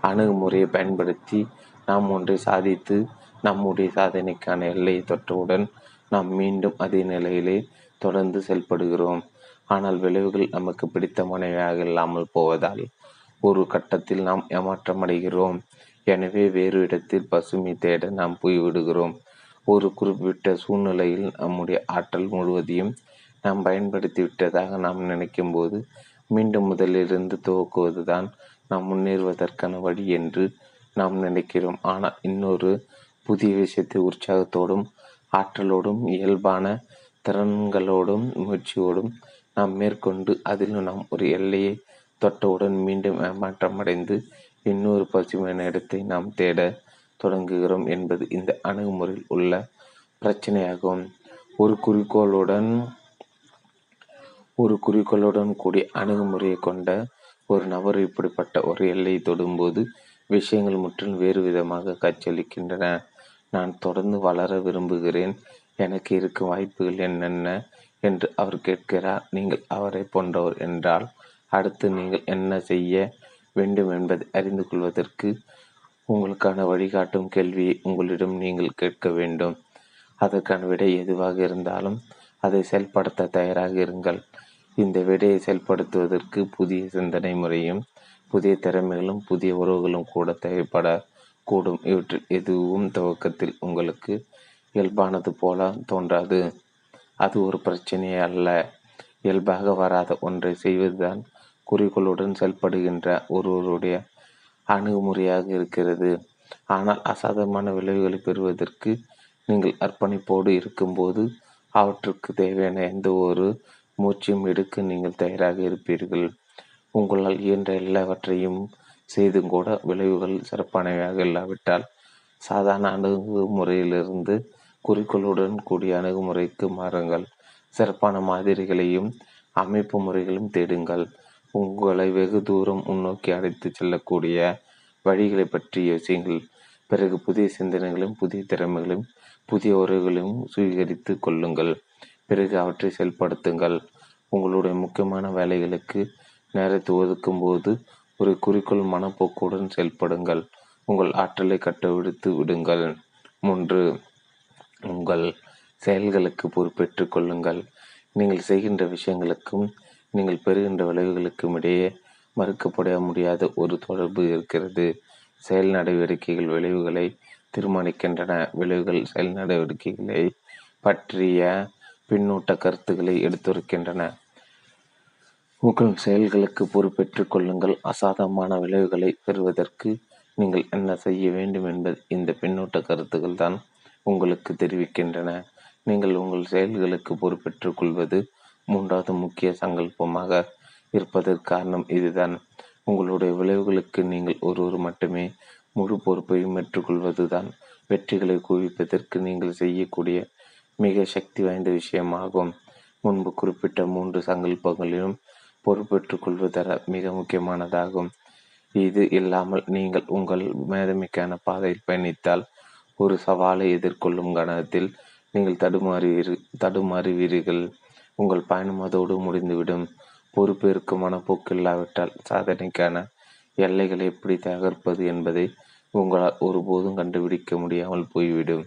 அணுகுமுறையை பயன்படுத்தி நாம் ஒன்றை சாதித்து நம்முடைய சாதனைக்கான எல்லையை தொற்றவுடன் நாம் மீண்டும் அதே நிலையிலே தொடர்ந்து செயல்படுகிறோம். ஆனால் விளைவுகள் நமக்கு பிடித்தமானவையாக இல்லாமல் போவதால் ஒரு கட்டத்தில் நாம் ஏமாற்றமடைகிறோம். எனவே வேறு இடத்தில் பசுமை தேட நாம் போய்விடுகிறோம். ஒரு குறிப்பிட்ட சூழ்நிலையில் நம்முடைய ஆற்றல் முழுவதையும் நாம் பயன்படுத்தி விட்டதாக நாம் நினைக்கும் போது மீண்டும் முதலிலிருந்து துவக்குவது தான் நாம் முன்னேறுவதற்கான வழி என்று நாம் நினைக்கிறோம். ஆனால் இன்னொரு புதிய விஷயத்தை உற்சாகத்தோடும் ஆற்றலோடும் இயல்பான திறன்களோடும் முயற்சியோடும் நாம் மேற்கொண்டு அதில் நாம் ஒரு எல்லையை தொட்டவுடன் மீண்டும் ஏமாற்றமடைந்து இன்னொரு பசுமையான இடத்தை நாம் தேட தொடங்குகிறோம் என்பது இந்த அணுகுமுறையில் உள்ள பிரச்சனையாகும். ஒரு குறிக்கோளுடன் ஒரு குறிக்கோளுடன் கூடிய அணுகுமுறையை கொண்ட ஒரு நபர் இப்படிப்பட்ட ஒரு எல்லையை தொடும்போது விஷயங்கள் முற்றிலும் வேறு விதமாக காட்சியளிக்கின்றன. நான் தொடர்ந்து வளர விரும்புகிறேன். எனக்கு இருக்கும் வாய்ப்புகள் என்னென்ன என்று அவர் கேட்கிறார். நீங்கள் அவரை போன்றவர் என்றால் அடுத்து நீங்கள் என்ன செய்ய வேண்டும் என்பதை அறிந்து கொள்வதற்கு உங்களுக்கான வழிகாட்டும் கேள்வியை உங்களிடம் நீங்கள் கேட்க வேண்டும். அதற்கான விடை எதுவாக இருந்தாலும் அதை செயல்படுத்த தயாராக இருங்கள். இந்த விடையை செயல்படுத்துவதற்கு புதிய சிந்தனை முறையும் புதிய திறமைகளும் புதிய உறவுகளும் கூட தேவைப்படக்கூடும். இவற்றில் எதுவும் துவக்கத்தில் உங்களுக்கு இயல்பானது போல தோன்றாது. அது ஒரு பிரச்சனையே அல்ல. இயல்பாக வராத ஒன்றை செய்வதுதான் குறிக்கோளுடன் செயல்படுகின்ற ஒருவருடைய அணுகுமுறையாக இருக்கிறது. ஆனால் அசாதமான விளைவுகளை பெறுவதற்கு நீங்கள் அர்ப்பணிப்போடு இருக்கும்போது அவற்றுக்கு தேவையான எந்த ஒரு மூச்சையும் எடுக்க நீங்கள் தயாராக இருப்பீர்கள். உங்களால் இயன்ற எல்லாவற்றையும் செய்தும் கூட விளைவுகள் சிறப்பானவையாக இல்லாவிட்டால் சாதாரண அணுகுமுறையிலிருந்து குறிக்கோளுடன் கூடிய அணுகுமுறைக்கு மாறுங்கள். சிறப்பான மாதிரிகளையும் அமைப்பு முறைகளும் தேடுங்கள். உங்களை வெகு தூரம் முன்னோக்கி அழைத்து செல்லக்கூடிய வழிகளை பற்றி யோசியுங்கள் பிறகு புதிய சிந்தனைகளையும் புதிய திறமைகளையும் புதிய உறவுகளையும் சுவீகரித்து கொள்ளுங்கள். பிறகு அவற்றை செயல்படுத்துங்கள். உங்களுடைய முக்கியமான வேலைகளுக்கு நேரத்தை ஒதுக்கும் போது ஒரு குறிக்கோள் மனப்போக்குடன் செயல்படுங்கள். உங்கள் ஆற்றலை கட்டவிழ்த்து விடுங்கள். மூன்று உங்கள் செயல்களுக்கு பொறுப்பேற்றுக் கொள்ளுங்கள். நீங்கள் செய்கின்ற விஷயங்களுக்கும் நீங்கள் பெறுகின்ற விளைவுகளுக்கும் இடையே மறுக்கப்பட முடியாத ஒரு தொடர்பு இருக்கிறது. செயல் நடவடிக்கைகள் விளைவுகளை தீர்மானிக்கின்றன. விளைவுகள் செயல் நடவடிக்கைகளை பற்றிய பின்னூட்ட கருத்துக்களை எடுத்துரைக்கின்றன. உங்கள் செயல்களுக்கு பொறுப்பேற்றுக் கொள்ளுங்கள். அசாதமான விளைவுகளை பெறுவதற்கு நீங்கள் என்ன செய்ய வேண்டும் என்பது இந்த பின்னூட்ட கருத்துக்கள் தான் உங்களுக்கு தெரிவிக்கின்றன. நீங்கள் உங்கள் செயல்களுக்கு பொறுப்பேற்றுக் கொள்வது மூன்றாவது முக்கிய சங்கல்பமாக இருப்பதற்கு காரணம் இதுதான். உங்களுடைய விளைவுகளுக்கு நீங்கள் ஒருவர் மட்டுமே முழு பொறுப்பையும் ஏற்றுக்கொள்வதுதான். வெற்றிகளை குவிப்பதற்கு நீங்கள் செய்யக்கூடிய மிக சக்தி வாய்ந்த விஷயமாகும். முன்பு குறிப்பிட்ட மூன்று சங்கல்பங்களிலும் பொறுப்பேற்றுக்கொள்வதர மிக முக்கியமானதாகும். இது இல்லாமல் நீங்கள் உங்கள் மேதமைக்கான பாதையில் பயணித்தால் ஒரு சவாலை எதிர்கொள்ளும் கணத்தில் நீங்கள் தடுமாறுவீர் தடுமாறுவீர்கள். உங்கள் பயணம் அதோடு முடிந்துவிடும். பொறுப்பேற்கு மனப்போக்கு இல்லாவிட்டால் சாதனைக்கான எல்லைகளை எப்படி தகர்ப்பது என்பதை உங்களால் ஒருபோதும் கண்டுபிடிக்க முடியாமல் போய்விடும்.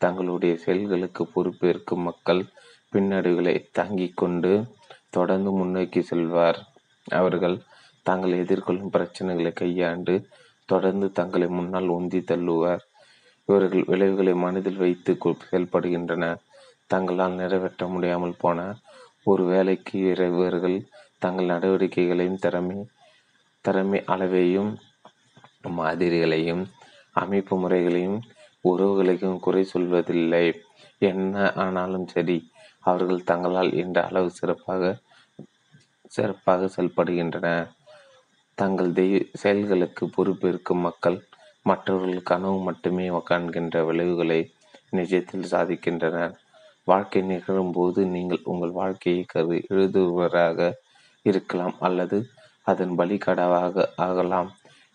தங்களுடைய செயல்களுக்கு பொறுப்பேற்கும் மக்கள் பின்னடைவுகளை தாங்கிக் கொண்டு தொடர்ந்து முன்னோக்கி செல்வார். அவர்கள் தாங்கள் எதிர்கொள்ளும் பிரச்சனைகளை கையாண்டு தொடர்ந்து தங்களை முன்னால் உந்தி தள்ளுவார். இவர்கள் விளைவுகளை மனதில் வைத்து செயல்படுகின்றன தங்களால் நிறைவேற்ற முடியாமல் போன ஒரு வேலைக்கு இவர்கள் தங்கள் நடவடிக்கைகளையும் திறமை திறமை அளவையும் மாதிரிகளையும் அமைப்பு முறைகளையும் உறவுகளையும் குறை சொல்வதில்லை. என்ன ஆனாலும் சரி அவர்கள் தங்களால் என்ற அளவு சிறப்பாக சிறப்பாக செயல்படுகின்றன. தங்கள் தெய்வ செயல்களுக்கு பொறுப்பேற்கும் மக்கள் மற்றவர்கள் கனவு மட்டுமே காண்கின்ற விளைவுகளை நிஜத்தில் சாதிக்கின்றனர். வாழ்க்கை நிகழும்போது நீங்கள் உங்கள் வாழ்க்கையை கரு எழுதுவராக இருக்கலாம் அல்லது அதன் பலிகடாவாக ஆகலாம்.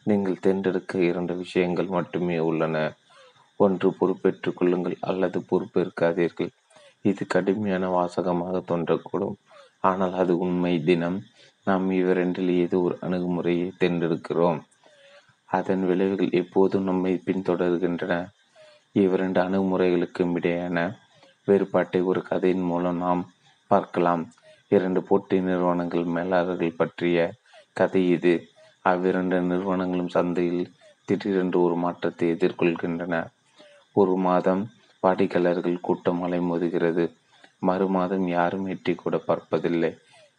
நீங்கள் தேர்ந்தெடுக்க இரண்டு விஷயங்கள் மட்டுமே உள்ளன. ஒன்று பொறுப்பேற்றுக் கொள்ளுங்கள் அல்லது பொறுப்பேற்காதீர்கள். இது கடுமையான வாசகமாக தோன்றக்கூடும். ஆனால் அது உண்மை தினம். நாம் இவ்விரண்டில் ஏதோ ஒரு அணுகுமுறையை தேர்ந்தெடுக்கிறோம். அதன் விளைவுகள் எப்போதும் நம்மை பின்தொடர்கின்றன. இவ்விரண்டு அணுகுமுறைகளுக்கும் இடையான வேறுபாட்டை ஒரு கதையின் மூலம் நாம் பார்க்கலாம். இரண்டு போட்டி நிறுவனங்கள் மேலாளர்கள் பற்றிய கதை இது. அவ்விரண்டு நிறுவனங்களும் சந்தையில் திடீரென்று ஒரு மாற்றத்தை எதிர்கொள்கின்றன. ஒரு மாதம் வாடிக்கையாளர்கள் கூட்டம் அலைமோதுகிறது. மறு மாதம் யாரும் எட்டி கூட பார்ப்பதில்லை.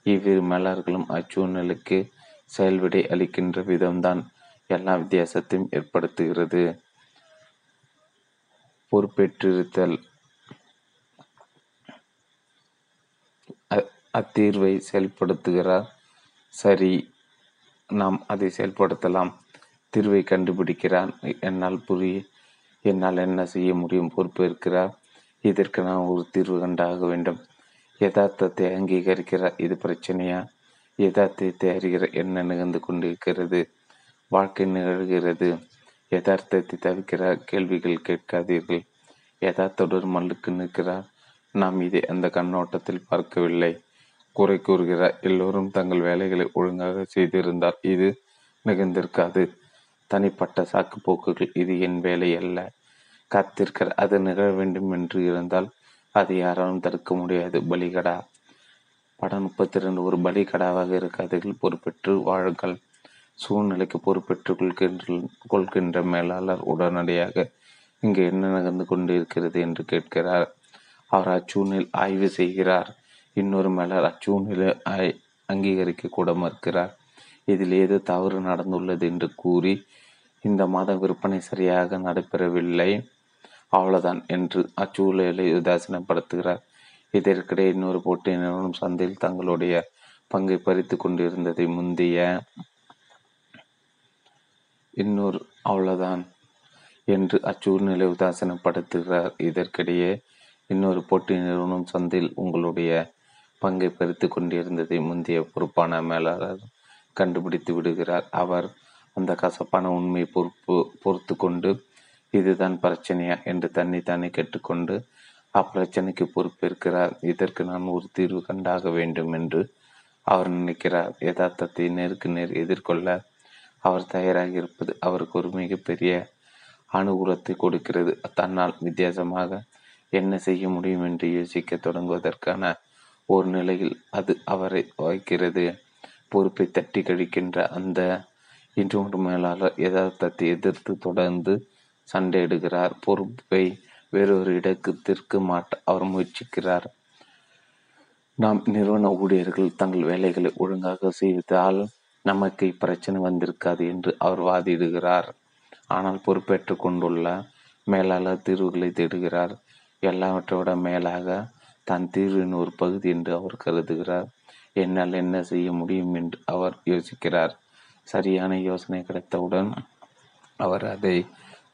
இவ்விரு மேலாளர்களும் அச்சூழ்நிலைக்கு செயல்விடை அளிக்கின்ற விதம்தான் எல்லா வித்தியாசத்தையும் ஏற்படுத்துகிறது. பொறுப்பேற்றிருத்தல் அத்தீர்வை செயல்படுத்துகிறார். சரி நாம் அதை செயல்படுத்தலாம். தீர்வை கண்டுபிடிக்கிறார் என்னால் புரிய என்னால் என்ன செய்ய முடியும்? பொறுப்பேற்கிறார். இதற்கு நான் ஒரு தீர்வு கண்டாக வேண்டும். யதார்த்தத்தை அங்கீகரிக்கிறார் இது பிரச்சனையா? யதார்த்தத்தை அறிகிற என்ன நிகழ்ந்து கொண்டிருக்கிறது. வாழ்க்கை நிகழ்கிறது. யதார்த்தத்தை தவிர்க்கிறார். கேள்விகள் கேட்காதீர்கள். யதார்த்தத்துடன் மல்லுக்கு நிற்கிறார். நாம் இதை அந்த கண்ணோட்டத்தில் பார்க்கவில்லை. குறை கூறுகிறார் எல்லோரும் தங்கள் வேலைகளை ஒழுங்காக செய்திருந்தால் இது நிகழ்ந்திருக்காது தனிப்பட்ட சாக்கு போக்குகள் இது என் வேலை அல்ல. காத்திருக்கிற அது நிகழ வேண்டும் என்று இருந்தால் அதை யாராலும் தடுக்க முடியாது. பலிகடா. படம் முப்பத்தி ரெண்டு ஒரு பலிகடாவாக இருக்காதீர்கள் பொறுப்பேற்று வாழுங்கள். சூழ்நிலைக்கு பொறுப்பேற்றுக் கொள்கின்ற கொள்கின்ற மேலாளர் உடனடியாக இங்கு என்ன நடந்து கொண்டிருக்கிறது என்று கேட்கிறார். அவர் அச்சூழ்நில் ஆய்வு செய்கிறார். இன்னொரு மேலர் அச்சூழ்நிலை அங்கீகரிக்க கூட மறுக்கிறார். இதில் ஏதோ தவறு நடந்துள்ளது என்று கூறி இந்த மாதம் விற்பனை சரியாக நடைபெறவில்லை அவ்வளவுதான் என்று அச்சூழலை உதாசீனப்படுத்துகிறார். இதற்கிடையே இன்னொரு போட்டி நிறுவனம் சந்தையில் தங்களுடைய பங்கை பறித்து கொண்டிருந்ததை முந்தைய இன்னொரு அவ்வளவுதான் என்று அச்சூழ்நிலை உதாசீனப்படுத்துகிறார். இதற்கிடையே இன்னொரு போட்டி நிறுவனம் சந்தையில் உங்களுடைய பங்கை பறித்து கொண்டிருந்ததை முந்தைய பொறுப்பான மேலாளர் கண்டுபிடித்து விடுகிறார். அவர் அந்த கசப்பான உண்மையை பொறுப்பு பொறுத்து கொண்டு இதுதான் பிரச்சனையா? என்று தன்னை தானே கேட்டுக்கொண்டு அப்பிரச்சனைக்கு பொறுப்பேற்கிறார். இதற்கு நான் ஒரு தீர்வு கண்டாக வேண்டும் என்று அவர் நினைக்கிறார். யதார்த்தத்தை நேருக்கு நேர் எதிர்கொள்ள அவர் தயாராக இருப்பது அவருக்கு ஒரு மிகப்பெரிய அனுகூலத்தை கொடுக்கிறது. தன்னால் வித்தியாசமாக என்ன செய்ய முடியும் என்று யோசிக்க தொடங்குவதற்கான ஒரு நிலையில் அது அவரை வைக்கிறது. பொறுப்பை தட்டி கழிக்கின்ற அந்த இன்று மேலாளர் யதார்த்தத்தை எதிர்த்து தொடர்ந்து சண்டையிடுகிறார். பொறுப்பை வேறொரு இடத்திற்கு மாட்ட அவர் முயற்சிக்கிறார். நாம் நிறுவன ஊழியர்கள் தங்கள் வேலைகளை ஒழுங்காக செய்தால் நமக்கு இப்பிரச்சனை வந்திருக்காது என்று அவர் வாதிடுகிறார். ஆனால் பொறுப்பேற்று கொண்டுள்ள மேலாளர் தீர்வுகளை தேடுகிறார். எல்லாவற்றை மேலாக தான் தீர்வின் ஒரு பகுதி என்று அவர் கருதுகிறார். என்னால் என்ன செய்ய முடியும் என்று அவர் யோசிக்கிறார். சரியான யோசனை கிடைத்தவுடன் அவர் அதை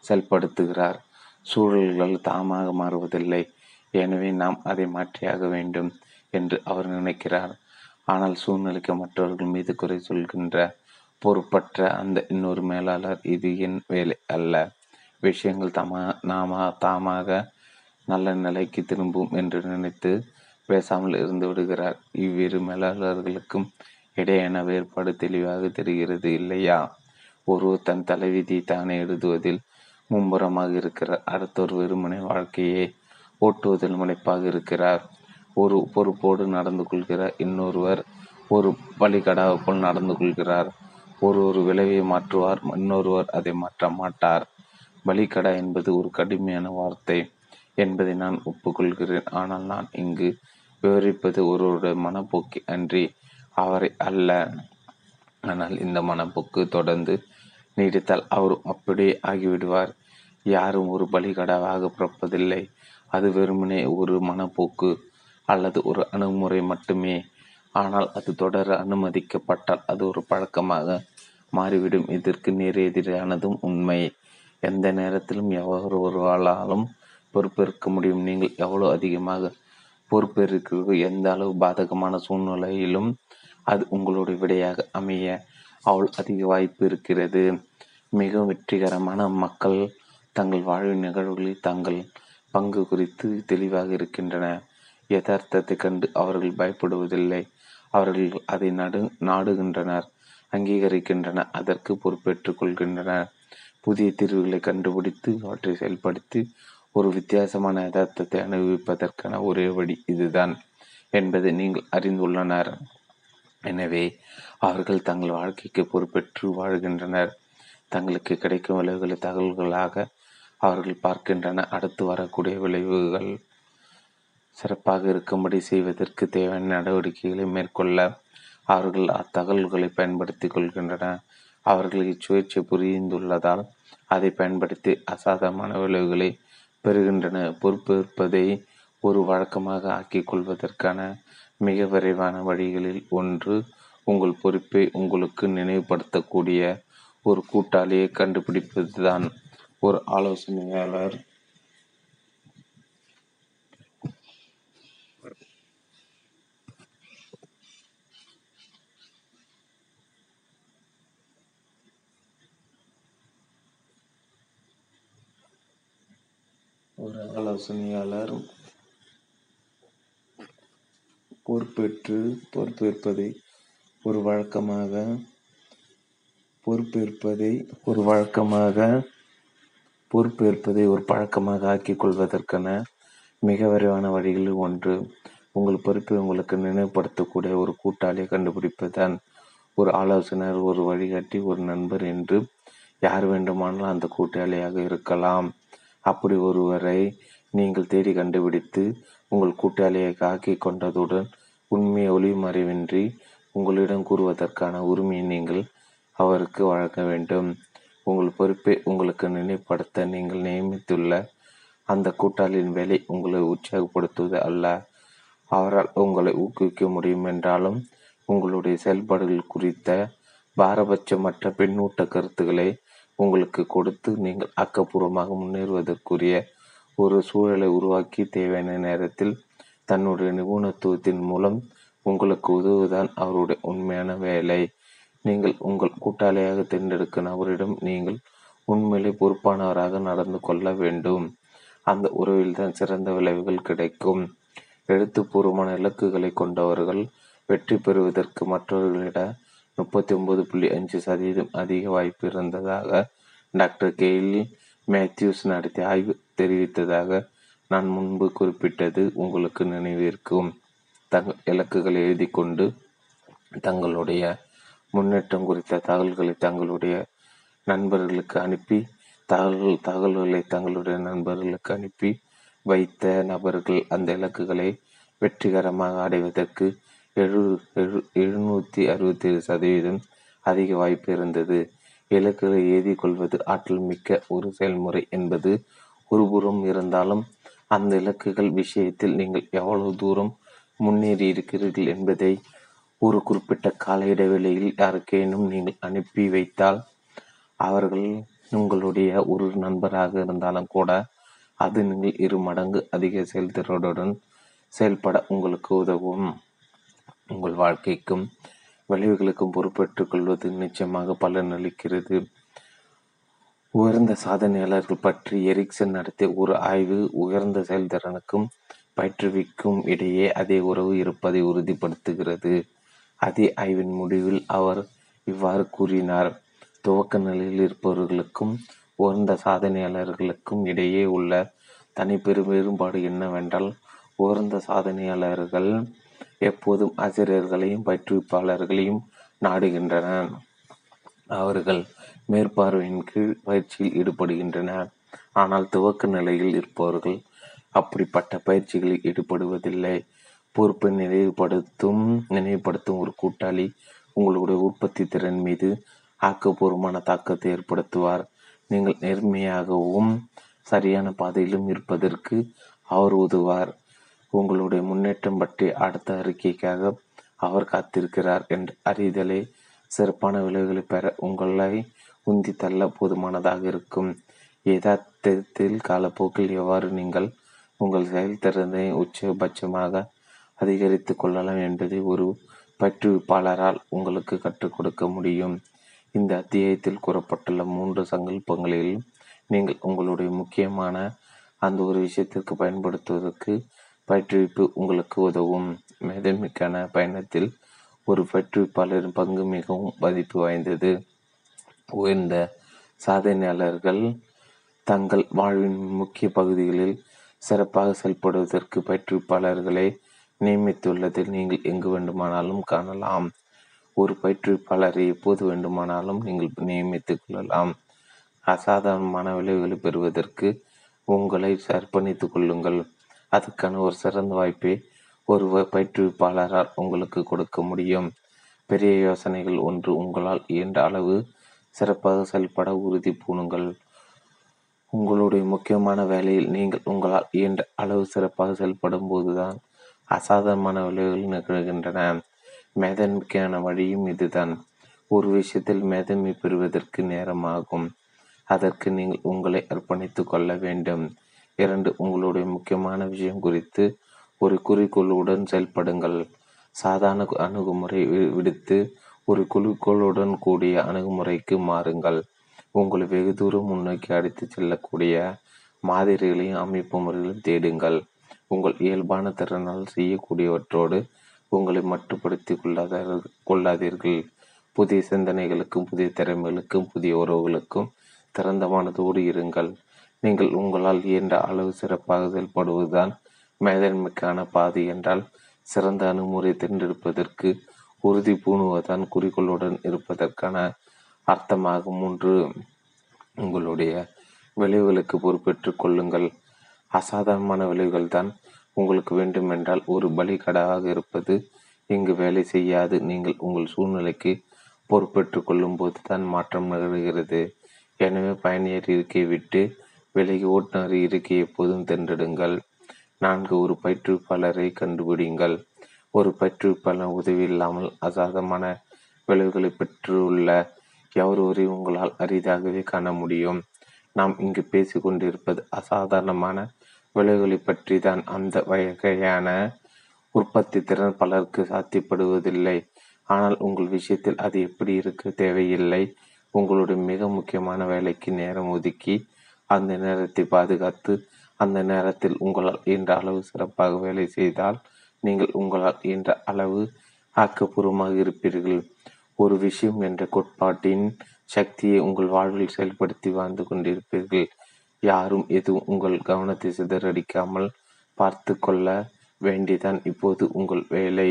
செயல்படுத்துகிறார். சூழல்கள் தாமாக மாறுவதில்லை. எனவே நாம் அதை மாற்றியாக வேண்டும் என்று அவர் நினைக்கிறார். ஆனால் சூழ்நிலைக்கு மற்றவர்கள் மீது குறை சொல்கின்ற பொறுப்பற்ற அந்த இன்னொரு மேலாளர் இது என் வேலை அல்ல. விஷயங்கள் தமா நாம தாமாக நல்ல நிலைக்கு திரும்பும் என்று நினைத்து பேசாமல் இருந்து விடுகிறார். இவ்விரு மேலாளர்களுக்கும் இடையேன வேறுபாடு தெளிவாக தெரிகிறது இல்லையா? ஒருவர் தன் தலைவிதி தானே எழுதுவதில் மும்புறமாக இருக்கிறார். அடுத்தொரு வெறுமனை வாழ்க்கையை ஓட்டுவதில் முனைப்பாக இருக்கிறார். ஒரு பொறுப்போடு நடந்து கொள்கிறார். இன்னொருவர் ஒரு பலிகடாவை போல் நடந்து கொள்கிறார். ஒரு ஒரு விளைவை மாற்றுவார் இன்னொருவர் அதை மாற்ற மாட்டார். பலிகடா என்பது ஒரு கடுமையான வார்த்தை. என்பதை நான் ஒப்புக்கொள்கிறேன். ஆனால் நான் இங்கு விவரிப்பது ஒருவருடைய மனப்போக்கு அன்றி அவரை அல்ல. ஆனால் இந்த மனப்போக்கு தொடர்ந்து நீடித்தால் அவர் அப்படியே ஆகிவிடுவார். யாரும் ஒரு பலிகடாவாக பிறப்பதில்லை. அது வெறுமனே ஒரு மனப்போக்கு அல்லது ஒரு அணுகுமுறை மட்டுமே. ஆனால் அது தொடர அனுமதிக்கப்பட்டால் அது ஒரு பழக்கமாக மாறிவிடும். இதற்கு நேர் எதிரானதும் உண்மை. எந்த நேரத்திலும் எவர் ஒருவராலும் பொறுப்பேற்க முடியும். நீங்கள் எவ்வளவு அதிகமாக பொறுப்பேற்கிறீர்கள் எந்த அளவு பாதகமான சூழ்நிலையிலும் அது உங்களுடைய விடையாக அமைய அவள் அதிக வாய்ப்பு இருக்கிறது. மிகவும் வெற்றிகரமான மக்கள் தங்கள் வாழ்வின் நிகழ்வுகளில் தங்கள் பங்கு குறித்து தெளிவாக இருக்கின்றன. யதார்த்தத்தை கண்டு அவர்கள் பயப்படுவதில்லை. அவர்கள் அதை நடு நாடுகின்றனர் அங்கீகரிக்கின்றனர் அதற்கு பொறுப்பேற்றுக் கொள்கின்றனர். புதிய தீர்வுகளை கண்டுபிடித்து அவற்றை செயல்படுத்தி ஒரு வித்தியாசமான யதார்த்தத்தை அனுபவிப்பதற்கான ஒரே வழி இதுதான் என்பதை நீங்கள் அறிந்துள்ளனர். எனவே அவர்கள் தங்கள் வாழ்க்கைக்கு பொறுப்பேற்று வாழ்கின்றனர். தங்களுக்கு கிடைக்கும் விளைவுகளை தகவல்களாக அவர்கள் பார்க்கின்றன. அடுத்து வரக்கூடிய விளைவுகள் சிறப்பாக இருக்கும்படி செய்வதற்கு தேவையான நடவடிக்கைகளை மேற்கொள்ள அவர்கள் அத்தகவல்களை பயன்படுத்தி கொள்கின்றன அவர்கள் இச்சுழற்சி புரிந்துள்ளதால் அதை பயன்படுத்தி அசாதமான விளைவுகளை பெறுகின்றன. பொறுப்பேற்பதை ஒரு வழக்கமாக ஆக்கிக் கொள்வதற்கான மிக விரைவான வழிகளில் ஒன்று உங்கள் பொறுப்பை உங்களுக்கு நினைவுபடுத்தக்கூடிய ஒரு கூட்டாளியை கண்டுபிடிப்பதுதான். ஒரு ஆலோசனையாளர் ஒரு ஆலோசனையாளர் பொறுப்பேற்று பொறுப்பேற்பதை ஒரு வழக்கமாக பொறுப்பேற்பதை ஒரு வழக்கமாக பொறுப்பேற்பதை ஒரு பழக்கமாக ஆக்கிக் கொள்வதற்கான மிக விரைவான வழிகளில் ஒன்று உங்கள் பொறுப்பை உங்களுக்கு நினைவுபடுத்தக்கூடிய ஒரு கூட்டாளியை கண்டுபிடிப்பதுதான். ஒரு ஆலோசனர் ஒரு வழிகாட்டி ஒரு நண்பர் என்று யார் வேண்டுமானாலும் அந்த கூட்டாளியாக இருக்கலாம். அப்படி ஒருவரை நீங்கள் தேடி கண்டுபிடித்து உங்கள் கூட்டாளியை காக்கி கொண்டதுடன் உண்மையை ஒளிமறைவின்றி உங்களிடம் கூறுவதற்கான உரிமையை நீங்கள் அவருக்கு வழங்க வேண்டும். உங்கள் பொறுப்பை உங்களுக்கு நினைப்படுத்த நீங்கள் நியமித்துள்ள அந்த கூட்டாளியின் வேலை உங்களை உற்சாகப்படுத்துவது அல்ல. அவரால் உங்களை ஊக்குவிக்க முடியும் என்றாலும் உங்களுடைய செயல்பாடுகள் குறித்த பாரபட்சமற்ற பின்னூட்ட கருத்துக்களை உங்களுக்கு கொடுத்து நீங்கள் ஆக்கப்பூர்வமாக முன்னேறுவதற்குரிய ஒரு சூழலை உருவாக்கி தேவையான நேரத்தில் தன்னுடைய நிபுணத்துவத்தின் மூலம் உங்களுக்கு உதவுதான் அவருடைய உண்மையான வேலை. நீங்கள் உங்கள் கூட்டாளியாக தேர்ந்தெடுக்கும் நபரிடம் நீங்கள் உண்மையிலே பொறுப்பானவராக நடந்து கொள்ள வேண்டும். அந்த உறவில் தான் சிறந்த விளைவுகள் கிடைக்கும். எழுத்துப்பூர்வமான இலக்குகளை கொண்டவர்கள் வெற்றி பெறுவதற்கு மற்றவர்களிட முப்பத்தி ஒன்பது புள்ளி அஞ்சு சதவீதம் அதிக வாய்ப்பு இருந்ததாக டாக்டர் கெய்லி மேத்யூஸ் நடத்திய ஆய்வு தெரிவித்ததாக நான் முன்பு குறிப்பிட்டது உங்களுக்கு நினைவிருக்கும். தங்கள் இலக்குகளை எழுதி கொண்டு தங்களுடைய முன்னேற்றம் குறித்த தகவல்களை தங்களுடைய நண்பர்களுக்கு அனுப்பி தகவல் தகவல்களை தங்களுடைய நண்பர்களுக்கு அனுப்பி வைத்த நபர்கள் அந்த இலக்குகளை வெற்றிகரமாக அடைவதற்கு எழு எழு எழுநூற்றி அறுபத்தேழு சதவீதம் அதிக வாய்ப்பு இருந்தது. இலக்குகளை எழுதி கொள்வது ஆற்றல் மிக்க ஒரு செயல்முறை என்பது ஒருபுறம் இருந்தாலும் அந்த இலக்குகள் விஷயத்தில் நீங்கள் எவ்வளவு தூரம் முன்னேறி இருக்கிறீர்கள் என்பதை ஒரு குறிப்பிட்ட கால இடைவெளியில் யாருக்கேனும் நீங்கள் அனுப்பி வைத்தால் அவர்கள் உங்களுடைய ஒரு நண்பராக இருந்தாலும் கூட அது நீங்கள் இரு மடங்கு அதிக செயல்திறனுடன் செயல்பட உங்களுக்கு உதவும். உங்கள் வாழ்க்கைக்கும் விளைவுகளுக்கும் பொறுப்பேற்றுக் கொள்வது நிச்சயமாக பலனளிக்கிறது. உயர்ந்த சாதனையாளர்கள் பற்றி எரிக்சன் நடத்திய ஒரு ஆய்வு உயர்ந்த செயல்திறனுக்கும் பயிற்றுவிக்கும் இடையே அதே உறவு இருப்பதை உறுதிப்படுத்துகிறது. அதே ஆய்வின் முடிவில் அவர் இவ்வாறு கூறினார் துவக்க நிலையில் இருப்பவர்களுக்கும் உயர்ந்த சாதனையாளர்களுக்கும் இடையே உள்ள தனிப்பெரும் வேறுபாடு என்னவென்றால் உயர்ந்த சாதனையாளர்கள் எப்போதும் ஆசிரியர்களையும் பயிற்றுவிப்பாளர்களையும் நாடுகின்றனர். அவர்கள் மேற்பார்வையின் கீழ் பயிற்சியில் ஈடுபடுகின்றனர். ஆனால் துவக்க நிலையில் இருப்பவர்கள் அப்படிப்பட்ட பயிற்சிகளில் ஈடுபடுவதில்லை. பொறுப்பை நினைவுபடுத்தும் நினைவுபடுத்தும் ஒரு கூட்டாளி உங்களுடைய உற்பத்தி திறன் மீது ஆக்கப்பூர்வமான தாக்கத்தை ஏற்படுத்துவார். நீங்கள் நேர்மையாகவும் சரியான பாதையிலும் இருப்பதற்கு அவர் உதுவார் உங்களுடைய முன்னேற்றம் பற்றி அடுத்த அறிக்கைக்காக அவர் காத்திருக்கிறார் என்ற அறிதலே சிறப்பான விளைவுகளை பெற உங்களை உந்தி தள்ள போதுமானதாக இருக்கும். யதார்த்தத்தில் காலப்போக்கில் எவ்வாறு நீங்கள் உங்கள் செயல்திறனை உச்சபட்சமாக அதிகரித்து கொள்ளலாம் என்பதை ஒரு பயிற்றுவிப்பாளரால் உங்களுக்கு கற்றுக் கொடுக்க முடியும். இந்த அத்தியாயத்தில் கூறப்பட்டுள்ள மூன்று சங்கல்பங்களில் நீங்கள் உங்களுடைய முக்கியமான அந்த ஒரு விஷயத்திற்கு பயன்படுத்துவதற்கு பயிற்றுவிப்பு உங்களுக்கு உதவும். மேதமைக்கான பயணத்தில் ஒரு பயிற்றுவிப்பாளரின் பங்கு மிகவும் மதிப்பு வாய்ந்தது. உயர்ந்த சாதனையாளர்கள் தங்கள் வாழ்வின் முக்கிய பகுதிகளில் சிறப்பாக செயல்படுவதற்கு பயிற்றுவிப்பாளர்களை நியமித்துள்ளதை நீங்கள் எங்கு வேண்டுமானாலும் காணலாம். ஒரு பயிற்றுவிப்பாளரை எப்போது வேண்டுமானாலும் நீங்கள் நியமித்துக் கொள்ளலாம். அசாதாரணமான விளைவுகளை பெறுவதற்கு உங்களை அர்ப்பணித்துக் கொள்ளுங்கள். அதுக்கான ஒரு சிறந்த வாய்ப்பை ஒரு பயிற்றுவிப்பாளரால் உங்களுக்கு கொடுக்க முடியும். பெரிய யோசனைகள் ஒன்று உங்களால் இயன்ற அளவு சிறப்பாக செயல்பட உறுதி பூணுங்கள். உங்களுடைய முக்கியமான வேலையில் நீங்கள் உங்களால் இயன்ற அளவு சிறப்பாக செயல்படும் போதுதான் அசாதாரணமான விளைவுகள் நிகழ்கின்றன. மேதன்மைக்கான வழியும் இதுதான். ஒரு விஷயத்தில் மேதன்மை பெறுவதற்கு நேரமாகும். அதற்கு நீங்கள் உங்களை அர்ப்பணித்து கொள்ள வேண்டும். இரண்டு உங்களுடைய முக்கியமான விஷயம் குறித்து ஒரு குறிக்கோளுடன் செயல்படுங்கள். சாதாரண அணுகுமுறை விடுத்து ஒரு குறிக்கோளுடன் கூடிய அணுகுமுறைக்கு மாறுங்கள். உங்களை வெகு தூரம் முன்னோக்கி அடித்து செல்லக்கூடிய மாதிரிகளையும் அமைப்பு முறைகளையும் தேடுங்கள். உங்கள் இயல்பான திறனால் செய்யக்கூடியவற்றோடு உங்களை மட்டுப்படுத்தி கொள்ளாத கொள்ளாதீர்கள். புதிய சிந்தனைகளுக்கும் புதிய திறமைகளுக்கும் புதிய உறவுகளுக்கும் திறந்த மனதோடு இருங்கள். நீங்கள் உங்களால் இயன்ற அளவு சிறப்பாக செயல்படுவதுதான் மேதன்மைக்கான பாதை என்றால் சிறந்த அணுமுறை தேர்ந்தெடுப்பதற்கு உறுதி பூணுவதுதான் குறிக்கோளுடன் இருப்பதற்கான அர்த்தமாக மூன்று உங்களுடைய விளைவுகளுக்கு பொறுப்பேற்று கொள்ளுங்கள். அசாதாரணமான விளைவுகள் தான் உங்களுக்கு வேண்டுமென்றால் ஒரு பலிகடாக இருப்பது இங்கு வேலை செய்யாது. நீங்கள் உங்கள் சூழ்நிலைக்கு பொறுப்பேற்று கொள்ளும் போது தான் மாற்றம் நிகழ்கிறது எனவே பயணியர் இருக்கை விட்டு விலகி ஓட்டுநர் இருக்கை எப்போதும் தென்றெடுங்கள். நான்கு ஒரு பயிற்றுவிப்பாளரை கண்டுபிடிங்கள். ஒரு பயிற்றுவிப்பாளர் உதவி இல்லாமல் அசாதமான விளைவுகளை பெற்றுள்ள எவரொரு உங்களால் அரிதாகவே காண முடியும். நாம் இங்கு பேசி கொண்டிருப்பது அசாதாரணமான விளைவுகளை பற்றி தான் அந்த வகையான உற்பத்தி திறன் பலருக்கு சாத்தியப்படுவதில்லை. ஆனால் உங்கள் விஷயத்தில் அது எப்படி இருக்க தேவையில்லை. உங்களுடைய மிக முக்கியமான வேலைக்கு நேரம் ஒதுக்கி அந்த நேரத்தை பாதுகாத்து அந்த நேரத்தில் உங்களால் இயன்ற அளவு சிறப்பாக வேலை செய்தால் நீங்கள் உங்களால் இயன்ற அளவு ஆக்கப்பூர்வமாக இருப்பீர்கள். ஒரு விஷயம் என்ற கோட்பாட்டின் சக்தியை உங்கள் வாழ்வில் செயல்படுத்தி வாழ்ந்து கொண்டிருப்பீர்கள். யாரும் எதுவும் உங்கள் கவனத்தை சிதறடிக்காமல் பார்த்து கொள்ள வேண்டிதான் இப்போது உங்கள் வேலை.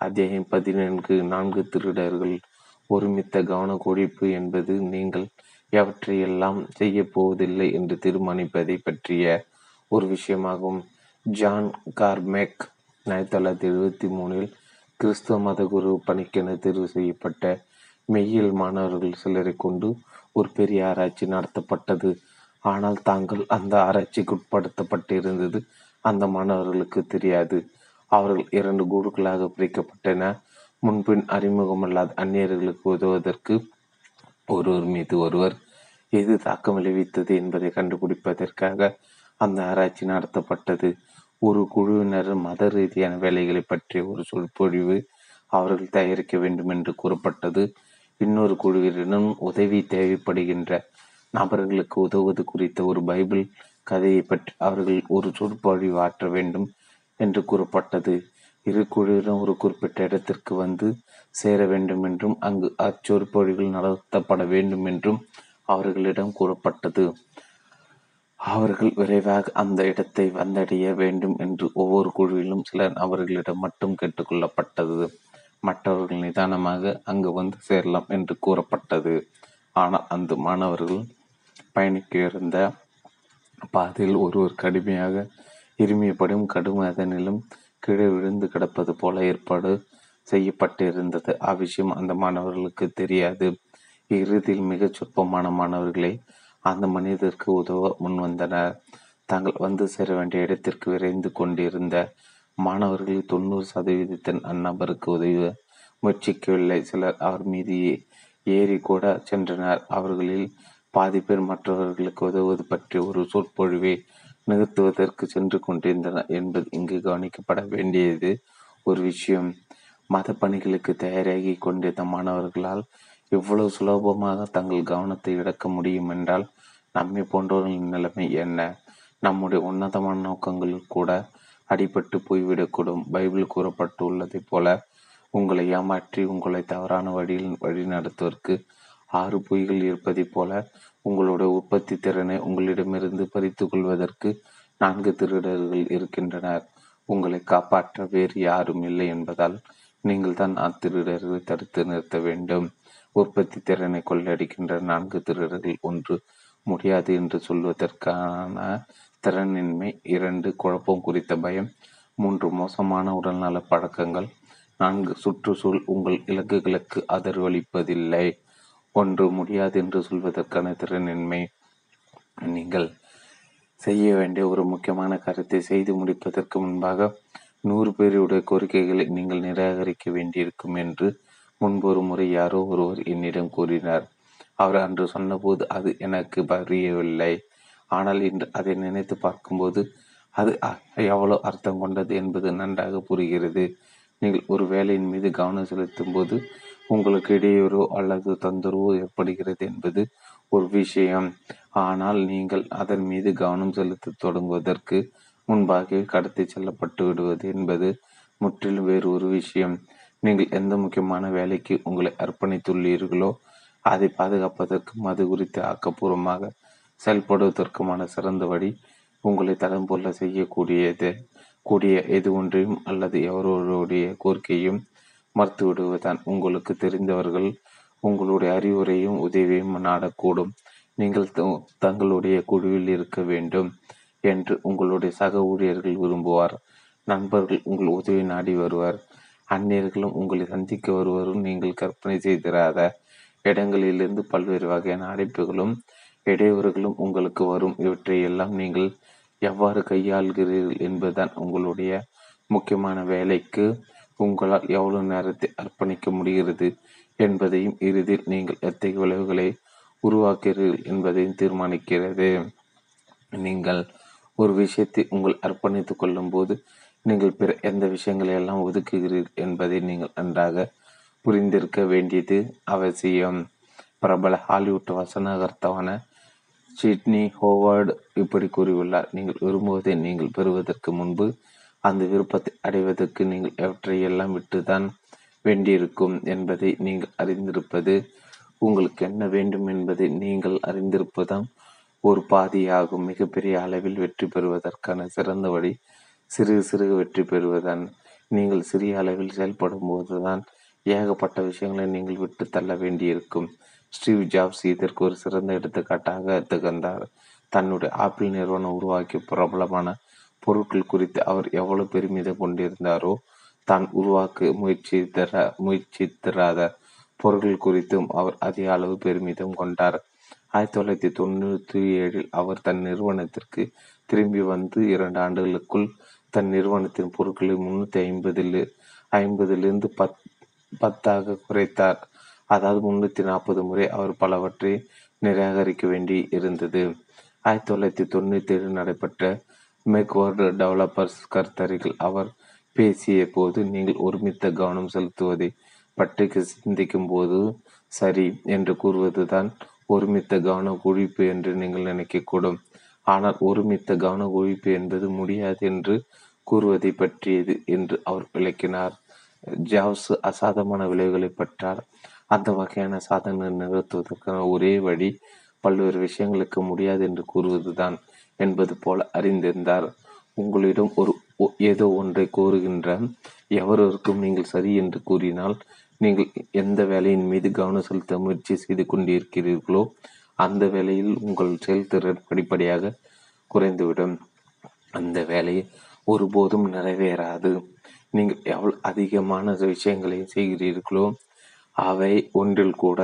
அத்தியாயம் பதினான்கு நான்கு திருடர்கள். ஒருமித்த கவன கொடிப்பு என்பது நீங்கள் எவற்றையெல்லாம் செய்யப் போவதில்லை என்று தீர்மானிப்பதை பற்றிய ஒரு விஷயமாகும். ஜான் கார்மேக் ஆயிரத்தி தொள்ளாயிரத்தி எழுபத்தி மூணில் கிறிஸ்துவ மத குரு பணிக்கென தேர்வு செய்யப்பட்ட மெய்யியல் மாணவர்கள் சிலரை கொண்டு ஒரு பெரிய ஆராய்ச்சி நடத்தப்பட்டது. ஆனால் தாங்கள் அந்த ஆராய்ச்சிக்கு உட்படுத்தப்பட்டிருந்தது அந்த மாணவர்களுக்கு தெரியாது. அவர்கள் இரண்டு குழுக்களாக பிரிக்கப்பட்டன. முன்பின் அறிமுகமல்லாத அந்நியர்களுக்கு உதவுவதற்கு ஒருவர் மீது ஒருவர் எது தாக்கம் விளைவித்தது என்பதை கண்டுபிடிப்பதற்காக அந்த ஆராய்ச்சி நடத்தப்பட்டது. ஒரு குழுவினர் மத ரீதியான வேலைகளை பற்றிய ஒரு சொற்பொழிவு அவர்கள் தயாரிக்க வேண்டும் என்று கூறப்பட்டது. இன்னொரு குழுவினரும் உதவி தேவைப்படுகின்ற நபர்களுக்கு உதவுவது குறித்த ஒரு பைபிள் கதையை பற்றி அவர்கள் ஒரு சொற்பொழிவு ஆற்ற வேண்டும் என்று கூறப்பட்டது. இரு குழுவினரும் ஒரு குறிப்பிட்ட இடத்திற்கு வந்து சேர வேண்டும் என்றும் அங்கு அச்சொற்பொழிகள் நடத்தப்பட வேண்டும் என்றும் அவர்களிடம் கூறப்பட்டது. அவர்கள் விரைவாக அந்த இடத்தை வந்தடைய வேண்டும் என்று ஒவ்வொரு குழுவிலும் சிலர் அவர்களிடம் மட்டும் கேட்டுக்கொள்ளப்பட்டது. மற்றவர்கள் நிதானமாக அங்கு வந்து சேரலாம் என்று கூறப்பட்டது. ஆனால் அந்த மாணவர்கள் பயணிக்க இருந்த பாதையில் ஒருவர் கடுமையாக இருமியப்படும் கடும் அதனிலும் கீழே விழுந்து கிடப்பது போல ஏற்பாடு செய்யப்பட்டிருந்தது. அவ்விஷயம் அந்த மாணவர்களுக்கு தெரியாது. இறுதியில் மிகச் சொற்பமான மாணவர்களே அந்த மனிதருக்கு உதவ முன்வந்தனர் தாங்கள் வந்து சேர வேண்டிய இடத்திற்கு விரைந்து கொண்டிருந்த மாணவர்களில் தொண்ணூறு சதவீதத்தின் அந்நபருக்கு உதவ முயற்சிக்கவில்லை சிலர் அவர் மீது ஏறி கூட சென்றனர். அவர்களில் பாதி பேர் மற்றவர்களுக்கு உதவுவது பற்றி ஒரு சொற்பொழிவை நிறுத்துவதற்கு சென்று கொண்டிருந்தனர் என்பது இங்கு கவனிக்கப்பட வேண்டியது ஒரு விஷயம். மத பணிகளுக்கு தயாராகி கொண்டிருந்த மாணவர்களால் இவ்வளவு சுலபமாக தங்கள் கவனத்தை இழக்க முடியும் என்றால் நம்மை போன்றவர்களின் நிலைமை என்ன? நம்முடைய உன்னதமான நோக்கங்கள் கூட அடிபட்டு போய்விடக்கூடும். பைபிள் கூறப்பட்டுள்ளதைப் போல உங்களை ஏமாற்றி உங்களை தவறான வழியில் வழி நடத்துவதற்கு ஆறு பொய்கள் இருப்பதைப் போல உங்களுடைய உற்பத்தி திறனை உங்களிடமிருந்து பறித்து கொள்வதற்கு நான்கு திருடர்கள் இருக்கின்றனர். உங்களை காப்பாற்ற வேறு யாரும் இல்லை என்பதால் நீங்கள் தான் அத்திருடர்களை தடுத்து நிறுத்த வேண்டும். உற்பத்தி திறனை கொள்ளடிக்கின்ற நான்கு திருடர்கள் ஒன்று முடியாது என்று சொல்வதற்கான திறனின்மை இரண்டு குழப்பம் குறித்த பயம் மூன்று மோசமான உடல்நல பழக்கங்கள் நான்கு சுற்றுச்சூழல் உங்கள் இலக்குகளுக்கு ஆதரவளிப்பதில்லை ஒன்று முடியாது என்று சொல்வதற்கான திறனின்மை நீங்கள் செய்ய வேண்டிய ஒரு முக்கியமான கருத்தை செய்து முடிப்பதற்கு முன்பாக நூறு பேருடைய கோரிக்கைகளை நீங்கள் நிராகரிக்க வேண்டியிருக்கும் என்று முன்பொரு முறை யாரோ ஒருவர் என்னிடம் கூறினார். அவர் அன்று சொன்னபோது அது எனக்கு புரியவில்லை. ஆனால் இன்று அதை நினைத்து பார்க்கும்போது அது எவ்வளோ அர்த்தம் கொண்டது என்பது நன்றாக புரிகிறது. நீங்கள் ஒரு வேலையின் மீது கவனம் செலுத்தும் போது உங்களுக்கு இடையூறோ அல்லது தொந்தரவோ ஏற்படுகிறது என்பது ஒரு விஷயம். ஆனால் நீங்கள் அதன் மீது கவனம் செலுத்த தொடங்குவதற்கு முன்பாகவே கடத்தி செல்லப்பட்டு விடுவது என்பது முற்றிலும் வேறு ஒரு விஷயம். நீங்கள் எந்த முக்கியமான வேலைக்கு உங்களை அர்ப்பணித்துள்ளீர்களோ அதை பாதுகாப்பதற்கும் அது குறித்து ஆக்கப்பூர்வமாக செயல்படுவதற்குமான சிறந்த வழி உங்களை தடம் போல செய்யக்கூடியது. கூடிய எது ஒன்றையும் அல்லது எவரோடைய கோரிக்கையும் மறுத்துவிடுவதுதான். உங்களுக்கு தெரிந்தவர்கள் உங்களுடைய அறிவுரையும் உதவியும் நாடக்கூடும். நீங்கள் தங்களுடைய குழுவில் இருக்க வேண்டும். என்று உங்களுடைய சக ஊழியர்கள் விரும்புவார். நண்பர்கள் உங்கள் உதவி நாடி வருவார். அந்நியர்களும் உங்களை சந்திக்க வருவரும் நீங்கள் கற்பனை செய்திராத இடங்களிலிருந்து பல்வேறு வகையான அழைப்புகளும் இடையூறுகளும் உங்களுக்கு வரும். இவற்றையெல்லாம் நீங்கள் எவ்வாறு கையாள்கிறீர்கள் என்பதுதான் உங்களுடைய முக்கியமான வேலைக்கு உங்களால் எவ்வளவு நேரத்தை அர்ப்பணிக்க முடிகிறது என்பதையும் இறுதியில் நீங்கள் எத்தகைய விளைவுகளை உருவாக்குகிறீர்கள் என்பதையும் தீர்மானிக்கிறது. நீங்கள் ஒரு விஷயத்தை உங்கள் அர்ப்பணித்துக் கொள்ளும் போது நீங்கள் பிற எந்த விஷயங்களை எல்லாம் ஒதுக்குகிறீர்கள் என்பதை நீங்கள் நன்றாக புரிந்திருக்க வேண்டியது அவசியம். பிரபல ஹாலிவுட் வசனகர்த்தவான சிட்னி ஹோவர்டு இப்படி கூறியுள்ளார் நீங்கள் விரும்புவதை நீங்கள் பெறுவதற்கு முன்பு அந்த விருப்பத்தை அடைவதற்கு நீங்கள் எவற்றையெல்லாம் விட்டுதான் வேண்டியிருக்கும் என்பதை நீங்கள் அறிந்திருப்பது உங்களுக்கு என்ன வேண்டும் என்பதை நீங்கள் அறிந்திருப்பதும் ஒரு பாதியாகும். மிகப்பெரிய அளவில் வெற்றி பெறுவதற்கான சிறந்த வழி சிறு சிறு வெற்றி பெறுவதுதான். நீங்கள் சிறிய அளவில் செயல்படும் போதுதான் ஏகப்பட்ட விஷயங்களை நீங்கள் விட்டு தள்ள வேண்டியிருக்கும். ஸ்டீவ் ஜாப்ஸ் இதற்கு ஒரு சிறந்த எடுத்துக்காட்டாக திகழ்ந்தார். தன்னுடைய ஆப்பிள் நிறுவனம் உருவாக்கிய பிரபலமான பொருட்கள் குறித்து அவர் எவ்வளவு பெருமிதம் கொண்டிருந்தாரோ தான் உருவாக்க முயற்சித்தர முயற்சித்திராத பொருட்கள் குறித்தும் அவர் அதிக அளவு பெருமிதம் கொண்டார். ஆயிரத்தி தொள்ளாயிரத்தி தொண்ணூற்றி ஏழில் அவர் தன் நிறுவனத்திற்கு திரும்பி வந்து இரண்டு ஆண்டுகளுக்குள் தன் நிறுவனத்தின் பொருட்களை முன்னூற்றி ஐம்பதில் ஐம்பதிலிருந்து பத் பத்தாக குறைத்தார். அதாவது முன்னூற்றி நாற்பது முறை அவர் பலவற்றை நிராகரிக்க வேண்டி இருந்தது. ஆயிரத்தி தொள்ளாயிரத்தி தொண்ணூற்றி ஏழு நடைபெற்ற மெக்வர்டு டெவலப்பர்ஸ் கருத்தறிகள் அவர் பேசிய போது நீங்கள் ஒருமித்த கவனம் செலுத்துவதை பற்றி சிந்திக்கும் போது சரி என்று கூறுவதுதான் ஒருமித்த கவன குவிப்பு என்று நீங்கள் நினைக்கக்கூடும். ஆனால் ஒருமித்த கவன குவிப்பு என்பது முடியாது என்று கூறுவதை பற்றியது என்று அவர் விளக்கினார். ஜாவ்ஸ் அசாதமான விளைவுகளை பெற்றார். அந்த வகையான சாதனை நிகழ்த்துவதற்கான ஒரே வழி பல்வேறு விஷயங்களுக்கு முடியாது என்று கூறுவதுதான் என்பது போல அறிந்திருந்தார். உங்களிடம் ஒரு ஏதோ ஒன்றை கூறுகின்ற எவருக்கும் நீங்கள் சரி என்று கூறினால் நீங்கள் எந்த வேலையின் மீது கவனம் செலுத்த முயற்சி செய்து கொண்டிருக்கிறீர்களோ அந்த வேலையில் உங்கள் செயல்திறன் படிப்படியாக குறைந்துவிடும். அந்த வேலை ஒருபோதும் நிறைவேறாது. நீங்கள் எவ்வளவு அதிகமான விஷயங்களை செய்கிறீர்களோ அவை ஒன்றில் கூட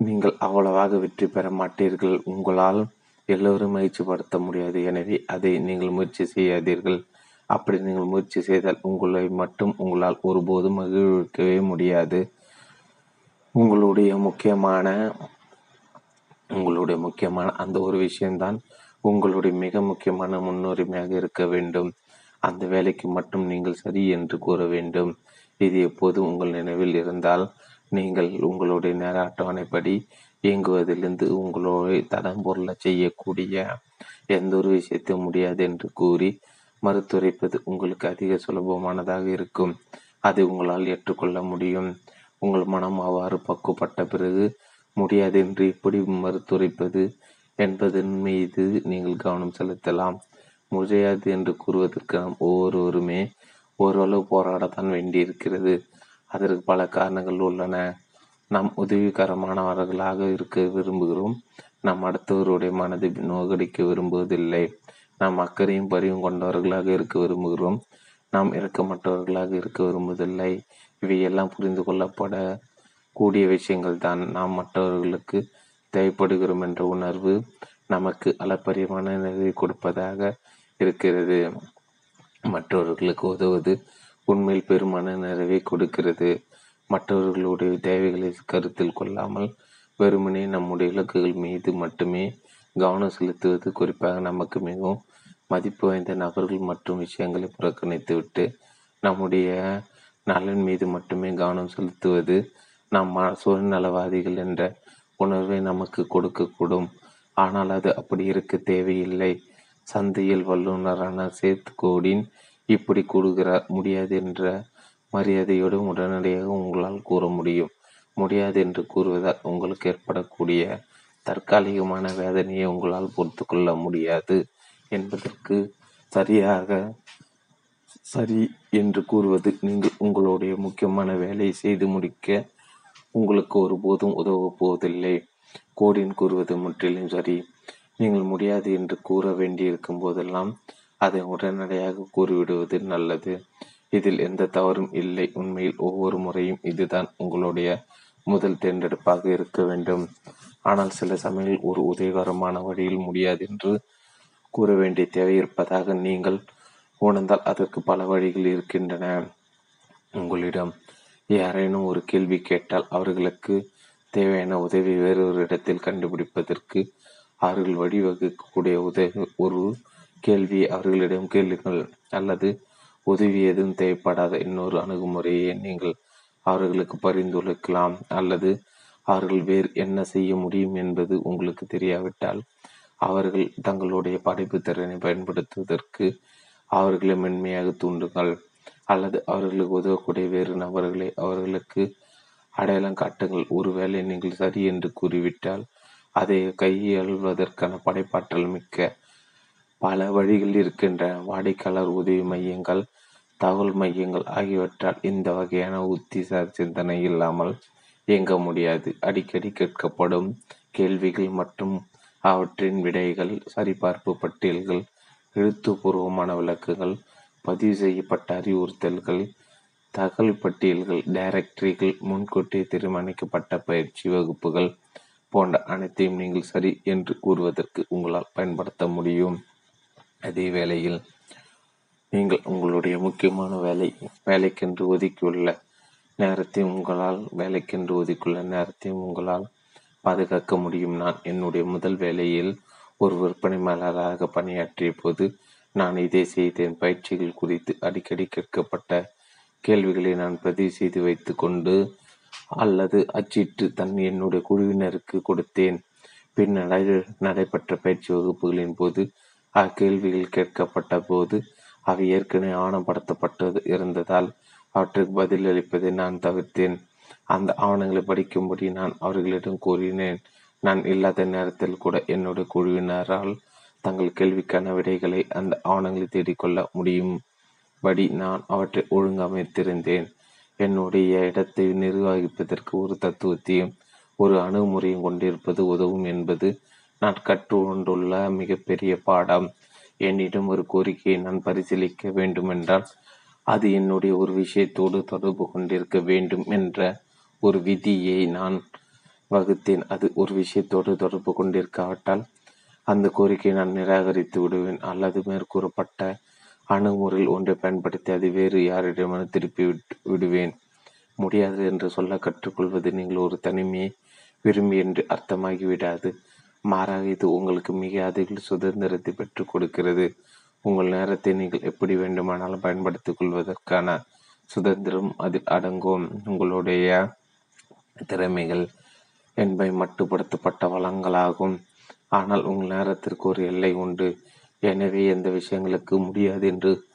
நீங்கள் அவ்வளவாக வெற்றி பெற மாட்டீர்கள். உங்களால் எல்லோரும் முயற்சிப்படுத்த முடியாது. எனவே அதை நீங்கள் முயற்சி செய்யாதீர்கள். அப்படி நீங்கள் முயற்சி செய்தால் உங்களை மட்டும் உங்களால் ஒருபோதும் மகிழ்விக்கவே முடியாது. உங்களுடைய முக்கியமான உங்களுடைய முக்கியமான அந்த ஒரு விஷயம்தான் உங்களுடைய மிக முக்கியமான முன்னுரிமையாக இருக்க வேண்டும். அந்த வேலைக்கு மட்டும் நீங்கள் சரி என்று கூற வேண்டும். இது எப்போதும் உங்கள் நினைவில் இருந்தால் நீங்கள் உங்களுடைய நேர அட்டவணைப்படி இயங்குவதிலிருந்து உங்களுடைய தடம் செய்யக்கூடிய எந்த ஒரு விஷயத்தையும் முடியாது என்று கூறி மறுத்துரைப்பது உங்களுக்கு அதிக சுலபமானதாக இருக்கும். அதை உங்களால் ஏற்றுக்கொள்ள முடியும். உங்கள் மனம் அவ்வாறு பக்குவப்பட்ட பிறகு முடியாது என்று எப்படி மறுத்துரைப்பது என்பதன் மீது நீங்கள் கவனம் செலுத்தலாம். முடியாது என்று கூறுவதற்கு நாம் ஒவ்வொருவருமே ஓரளவு போராடத்தான் வேண்டியிருக்கிறது. அதற்கு பல காரணங்கள் உள்ளன. நாம் உதவிகரமானவர்களாக இருக்க விரும்புகிறோம். நாம் அடுத்தவருடைய மனதை நோகடிக்க விரும்புவதில்லை. நாம் அக்கறையும் பரிவும் கொண்டவர்களாக இருக்க விரும்புகிறோம். நாம் இறக்கமற்றவர்களாக இருக்க விரும்புவதில்லை. இவையெல்லாம் புரிந்து கொள்ளப்பட கூடிய விஷயங்கள் தான் நாம் மற்றவர்களுக்கு தேவைப்படுகிறோம் என்ற உணர்வு நமக்கு அளப்பரியமான நிறைவை கொடுப்பதாக இருக்கிறது. மற்றவர்களுக்கு உதவுவது உண்மையில் பெருமான நிறைவை கொடுக்கிறது. மற்றவர்களுடைய தேவைகளை கருத்தில் கொள்ளாமல் வெறுமனே நம்முடைய இலக்குகள் மீது மட்டுமே கவனம் செலுத்துவது குறிப்பாக நமக்கு மிகவும் மதிப்பு வாய்ந்த நபர்கள் மற்றும் விஷயங்களை புறக்கணித்துவிட்டு நம்முடைய நலன் மீது மட்டுமே கவனம் செலுத்துவது நாம் சுயநலவாதிகள் என்ற உணர்வை நமக்கு கொடுக்கக்கூடும். ஆனால் அது அப்படி இருக்க தேவையில்லை. சந்தையில் வல்லுநரான சேத் கோடின் இப்படி கூடுகிறார் முடியாது என்ற மரியாதையோடு உடனடியாக உங்களால் கூற முடியும். முடியாது என்று கூறுவதால் உங்களுக்கு ஏற்படக்கூடிய தற்காலிகமான வேதனையை உங்களால் பொறுத்து கொள்ள முடியாது. என்பதற்கு சரியாக சரி என்று கூறுவது நீங்கள் உங்களுடைய முக்கியமான வேலையை செய்து முடிக்க உங்களுக்கு ஒருபோதும் உதவப் போவதில்லை. கோடின் கூறுவது முற்றிலும் சரி. நீங்கள் முடியாது என்று கூற வேண்டியிருக்கும் போதெல்லாம் அதை உடனடியாக கூறிவிடுவது நல்லது. இதில் எந்த தவறும் இல்லை. உண்மையில் ஒவ்வொரு முறையும் இதுதான் உங்களுடைய முதல் தேர்ந்தெடுப்பாக இருக்க வேண்டும். ஆனால் சில சமயங்களில் ஒரு உதயகரமான வழியில் முடியாது என்று கூற வேண்டிய தேவை இருப்பதாக நீங்கள் உணர்ந்தால் அதற்கு பல வழிகள் இருக்கின்றன. உங்களிடம் யாரேனும் ஒரு கேள்வி கேட்டால் அவர்களுக்கு தேவையான உதவி வேறொரு இடத்தில் கண்டுபிடிப்பதற்கு அவர்கள் வழிவகுக்கக்கூடிய உதவி ஒரு கேள்வி அவர்களிடம் கேளுங்கள் அல்லது உதவி எதுவும் தேவைப்படாத இன்னொரு அணுகுமுறையை நீங்கள் அவர்களுக்கு பரிந்துரைக்கலாம் அல்லது அவர்கள் வேறு என்ன செய்ய முடியும் என்பது உங்களுக்கு தெரியாவிட்டால் அவர்கள் தங்களுடைய படைப்பு திறனை பயன்படுத்துவதற்கு அவர்களை மென்மையாக தூண்டுங்கள். அல்லது அவர்களுக்கு உதவக்கூடிய வேறு நபர்களை அவர்களுக்கு அடையாளம் காட்டுங்கள். ஒருவேளை நீங்கள் சரி என்று கூறிவிட்டால் அதை கையாள்வதற்கான படைப்பாற்றல் மிக்க பல வழிகள் இருக்கின்ற வாடிக்கையாளர் உதவி மையங்கள் தகவல் மையங்கள் ஆகியவற்றால் இந்த வகையான உத்திசார் சிந்தனை இல்லாமல் இயங்க முடியாது. அடிக்கடி கேட்கப்படும் கேள்விகள் மற்றும் அவற்றின் விடைகள் சரிபார்ப்பு பட்டியல்கள் எழுத்துப்பூர்வமான விளக்குகள் பதிவு செய்யப்பட்ட அறிவுறுத்தல்கள் தகவல் பட்டியல்கள் டைரக்டரிகள் முன்கூட்டியே தீர்மானிக்கப்பட்ட பயிற்சி வகுப்புகள் போன்ற அனைத்தையும் நீங்கள் சரி என்று கூறுவதற்கு உங்களால் பயன்படுத்த முடியும். அதே வேளையில் நீங்கள் உங்களுடைய முக்கியமான வேலை வேலைக்கென்று ஒதுக்கியுள்ள நேரத்தையும் உங்களால் வேலைக்கென்று ஒதுக்கியுள்ள நேரத்தையும் உங்களால் பாதுகாக்க முடியும். நான் என்னுடைய முதல் வேலையில் ஒரு விற்பனை மேலாளராக பணியாற்றிய போது நான் இதை செய்தேன். பயிற்சிகள் குறித்து அடிக்கடி கேட்கப்பட்ட கேள்விகளை நான் பதிவு செய்து வைத்து கொண்டு அல்லது அச்சிட்டு தன் என்னுடைய குழுவினருக்கு கொடுத்தேன். பின்னர் நடைபெற்ற பயிற்சி வகுப்புகளின் போது அக்கேள்விகள் கேட்கப்பட்ட போது அவை ஏற்கனவே ஆவணப்படுத்தப்பட்டது இருந்ததால் அவற்றுக்கு பதிலளிப்பதை நான் தவிர்த்தேன். அந்த ஆவணங்களை படிக்கும்படி நான் அவர்களிடம் கூறினேன். நான் இல்லாத நேரத்தில் கூட என்னுடைய குழுவினரால் தங்கள் கேள்விக்கான விடைகளை அந்த ஆவணங்களை தேடிக்கொள்ள முடியும் படி நான் அவற்றை ஒழுங்கமைத்திருந்தேன். என்னுடைய இடத்தை நிர்வகிப்பதற்கு ஒரு தத்துவத்தையும் ஒரு அணுகுமுறையும் கொண்டிருப்பது உதவும் என்பது நான் கற்றுக்கொண்டுள்ள மிகப்பெரிய பாடம். என்னிடம் ஒரு கோரிக்கையை நான் பரிசீலிக்க வேண்டுமென்றால் அது என்னுடைய ஒரு விஷயத்தோடு தொடர்பு கொண்டிருக்க வேண்டும் என்ற ஒரு விதியை நான் வகுத்தேன். அது ஒரு விஷயத்தோடு தொடர்பு கொண்டிருக்காவிட்டால் அந்த கோரிக்கையை நான் நிராகரித்து விடுவேன். அல்லது மேற்கூறப்பட்ட அணுகுமுறையில் ஒன்றை பயன்படுத்தி அது வேறு யாரிடமான திருப்பி விடுவேன். முடியாது என்று சொல்ல கற்றுக்கொள்வது நீங்கள் ஒரு தனிமையை விரும்பி என்று அர்த்தமாகிவிடாது. மாறாக இது உங்களுக்கு மிக அதிக சுதந்திரத்தை பெற்றுக் கொடுக்கிறது. உங்கள் நேரத்தை நீங்கள் எப்படி வேண்டுமானாலும் பயன்படுத்திக் கொள்வதற்கான சுதந்திரம் அதில் அடங்கும். உங்களுடைய திறமைகள் என்பவை மட்டுப்படுத்தப்பட்ட வளங்களாகும். ஆனால் உங்கள் நேரத்திற்கு ஒரு எல்லை உண்டு. எனவே எந்த விஷயங்களுக்கு முடியாது என்று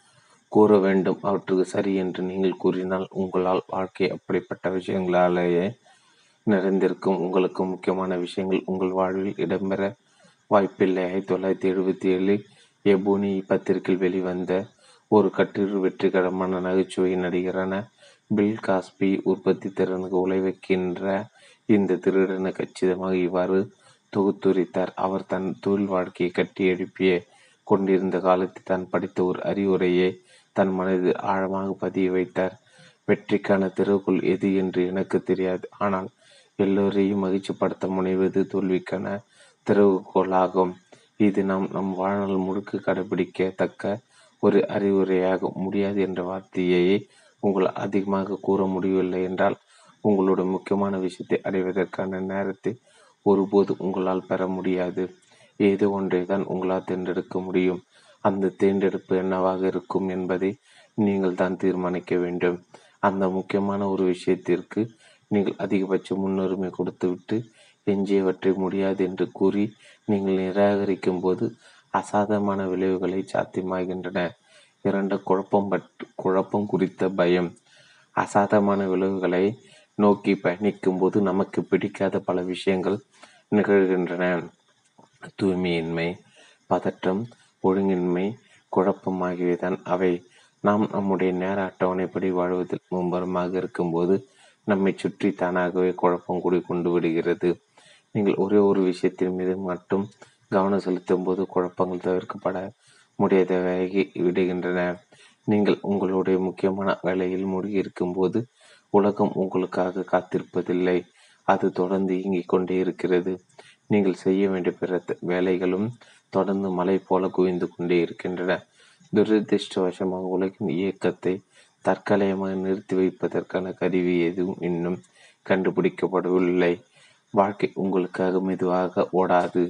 கூற வேண்டும். அவற்றுக்கு சரி என்று நீங்கள் கூறினால் உங்களால் வாழ்க்கை அப்படிப்பட்ட விஷயங்களாலேயே நிறைந்திருக்கும். உங்களுக்கு முக்கியமான விஷயங்கள் உங்கள் வாழ்வில் இடம்பெற வாய்ப்பில்லை. ஆயிரத்தி தொள்ளாயிரத்தி எழுபத்தி ஏழில் எபோனி பத்திரிகையில் வெளிவந்த ஒரு கட்டுரை வெற்றிகரமான நகைச்சுவை நடிகரான பில் காஸ்பி உற்பத்தி திறனுக்கு உலை வைக்கின்ற இந்த திருடனை கச்சிதமாக இவ்வாறு தொகுத்துரைத்தார். அவர் தன் தொழில் வாழ்க்கையை கட்டி எழுப்பிய கொண்டிருந்த காலத்தில் தான் படித்த ஒரு அறிவுரையை தன் மனதில் ஆழமாக பதிய வைத்தார். வெற்றிக்கான திறவுகோள் எது என்று எனக்கு தெரியாது. ஆனால் எல்லோரையும் மகிழ்ச்சிப்படுத்த முனைவது தோல்விக்கான திறவுகோலாகும் இது நாம் நம் வாழ்நாள் முழுக்க கடைபிடிக்க தக்க ஒரு அறிவுரையாகும். முடியாது என்ற வார்த்தையை உங்கள் அதிகமாக கூற முடியவில்லை என்றால் உங்களோட முக்கியமான விஷயத்தை அடைவதற்கான நேரத்தை ஒருபோது உங்களால் பெற முடியாது. ஏதோ ஒன்றை தான் உங்களால் தேர்ந்தெடுக்க முடியும். அந்த தேர்ந்தெடுப்பு என்னவாக இருக்கும் என்பதை நீங்கள் தான் தீர்மானிக்க வேண்டும். அந்த முக்கியமான ஒரு விஷயத்திற்கு நீங்கள் அதிகபட்ச முன்னுரிமை கொடுத்துவிட்டு எஞ்சியவற்றை முடியாது என்று கூறி நீங்கள் நிராகரிக்கும் போது அசாதமான விளைவுகளை சாத்தியமாகின்றன. இரண்டு குழப்பம் பற்று குழப்பம் குறித்த பயம். அசாதமான விளைவுகளை நோக்கி பயணிக்கும் போது நமக்கு பிடிக்காத பல விஷயங்கள் நிகழ்கின்றன. தூய்மையின்மை பதற்றம் ஒழுங்கின்மை குழப்பம் ஆகியவைதான் அவை நாம் நம்முடைய நேர அட்டவணைப்படி வாழ்வதில் மும்பரமாக இருக்கும்போது நம்மை சுற்றி தானாகவே குழப்பம் கூடி கொண்டு விடுகிறது. நீங்கள் ஒரே ஒரு விஷயத்தின் மீது மட்டும் கவனம் செலுத்தும் போது குழப்பங்கள் தவிர்க்கப்பட முடியாதவாகி விடுகின்றன. நீங்கள் உங்களுடைய முக்கியமான வேலையில் மூழ்கியிருக்கும் போது உலகம் உங்களுக்காக காத்திருப்பதில்லை. அது தொடர்ந்து இயங்கிக் கொண்டே இருக்கிறது. நீங்கள் செய்ய வேண்டிய பிற வேலைகளும் தொடர்ந்து மலை போல குவிந்து கொண்டே இருக்கின்றன. துரதிருஷ்டவசமாக உலகின் இயக்கத்தை தற்காலிகமாக நிறுத்தி வைப்பதற்கான கருவி எதுவும் இன்னும் கண்டுபிடிக்கப்படவில்லை. வாழ்க்கை உங்களுக்காக மெதுவாக ஓடாது.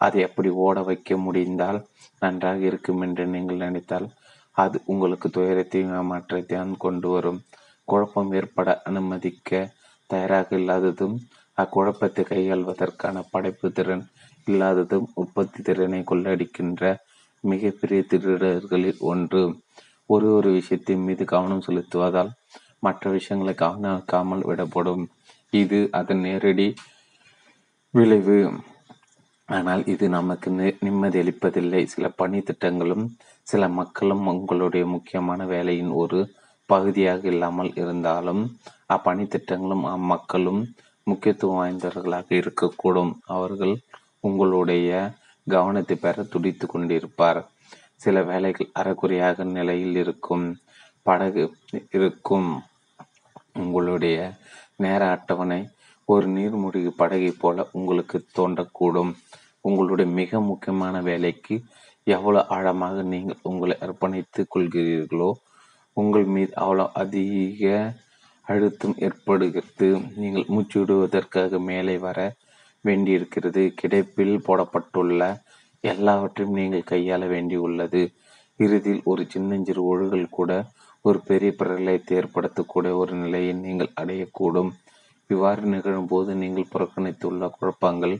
அதை எப்படி ஓட வைக்க முடிந்தால் நன்றாக இருக்கும் என்று நீங்கள் நினைத்தால் அது உங்களுக்கு துயரத்தையும் ஏமாற்றத்தையும் கொண்டு வரும். குழப்பம் ஏற்பட அனுமதிக்க தயாராக இல்லாததும் அக்குழப்பத்தை கையாள்வதற்கான படைப்பு திறன் இல்லாததும் உற்பத்தி திறனை கொள்ளடிக்கின்ற மிகப்பெரிய திருடர்களில் ஒன்று. ஒரு ஒரு விஷயத்தின் மீது கவனம் செலுத்துவதால் மற்ற விஷயங்களை கவனிக்காமல் விடப்படும். இது அதன் நேரடி விளைவு. ஆனால் இது நமக்கு நிம்மதி அளிப்பதில்லை சில பணி திட்டங்களும் சில மக்களும் உங்களுடைய முக்கியமான வேலையின் ஒரு பகுதியாக இல்லாமல் இருந்தாலும் அப்பணி திட்டங்களும் அம்மக்களும் முக்கியத்துவம் வாய்ந்தவர்களாக இருக்கக்கூடும். அவர்கள் உங்களுடைய கவனத்தை பெற துடித்து கொண்டிருப்பார். சில வேலைகள் அறகுறையாக நிலையில் இருக்கும் படகு இருக்கும். உங்களுடைய நேர அட்டவணை ஒரு நீர்மூழ்கி படகை போல உங்களுக்கு தோன்றக்கூடும். உங்களுடைய மிக முக்கியமான வேலைக்கு எவ்வளவு ஆழமாக நீங்கள் உங்களை அர்ப்பணித்துக் கொள்கிறீர்களோ உங்கள் மீது அவ்வளோ அதிக அழுத்தம் ஏற்படுகிறது. நீங்கள் மூச்சு விடுவதற்காக மேலே வர வேண்டியிருக்கிறது. கிடைப்பில் போடப்பட்டுள்ள எல்லாவற்றையும் நீங்கள் கையாள வேண்டியுள்ளது. இறுதியில் ஒரு சின்னஞ்சிறு ஒழுகல் கூட ஒரு பெரிய பிரளயத்தை ஏற்படுத்தக்கூடிய ஒரு நிலையை நீங்கள் அடையக்கூடும். இவ்வாறு நிகழும்போது நீங்கள் புறக்கணித்துள்ள குழப்பங்கள்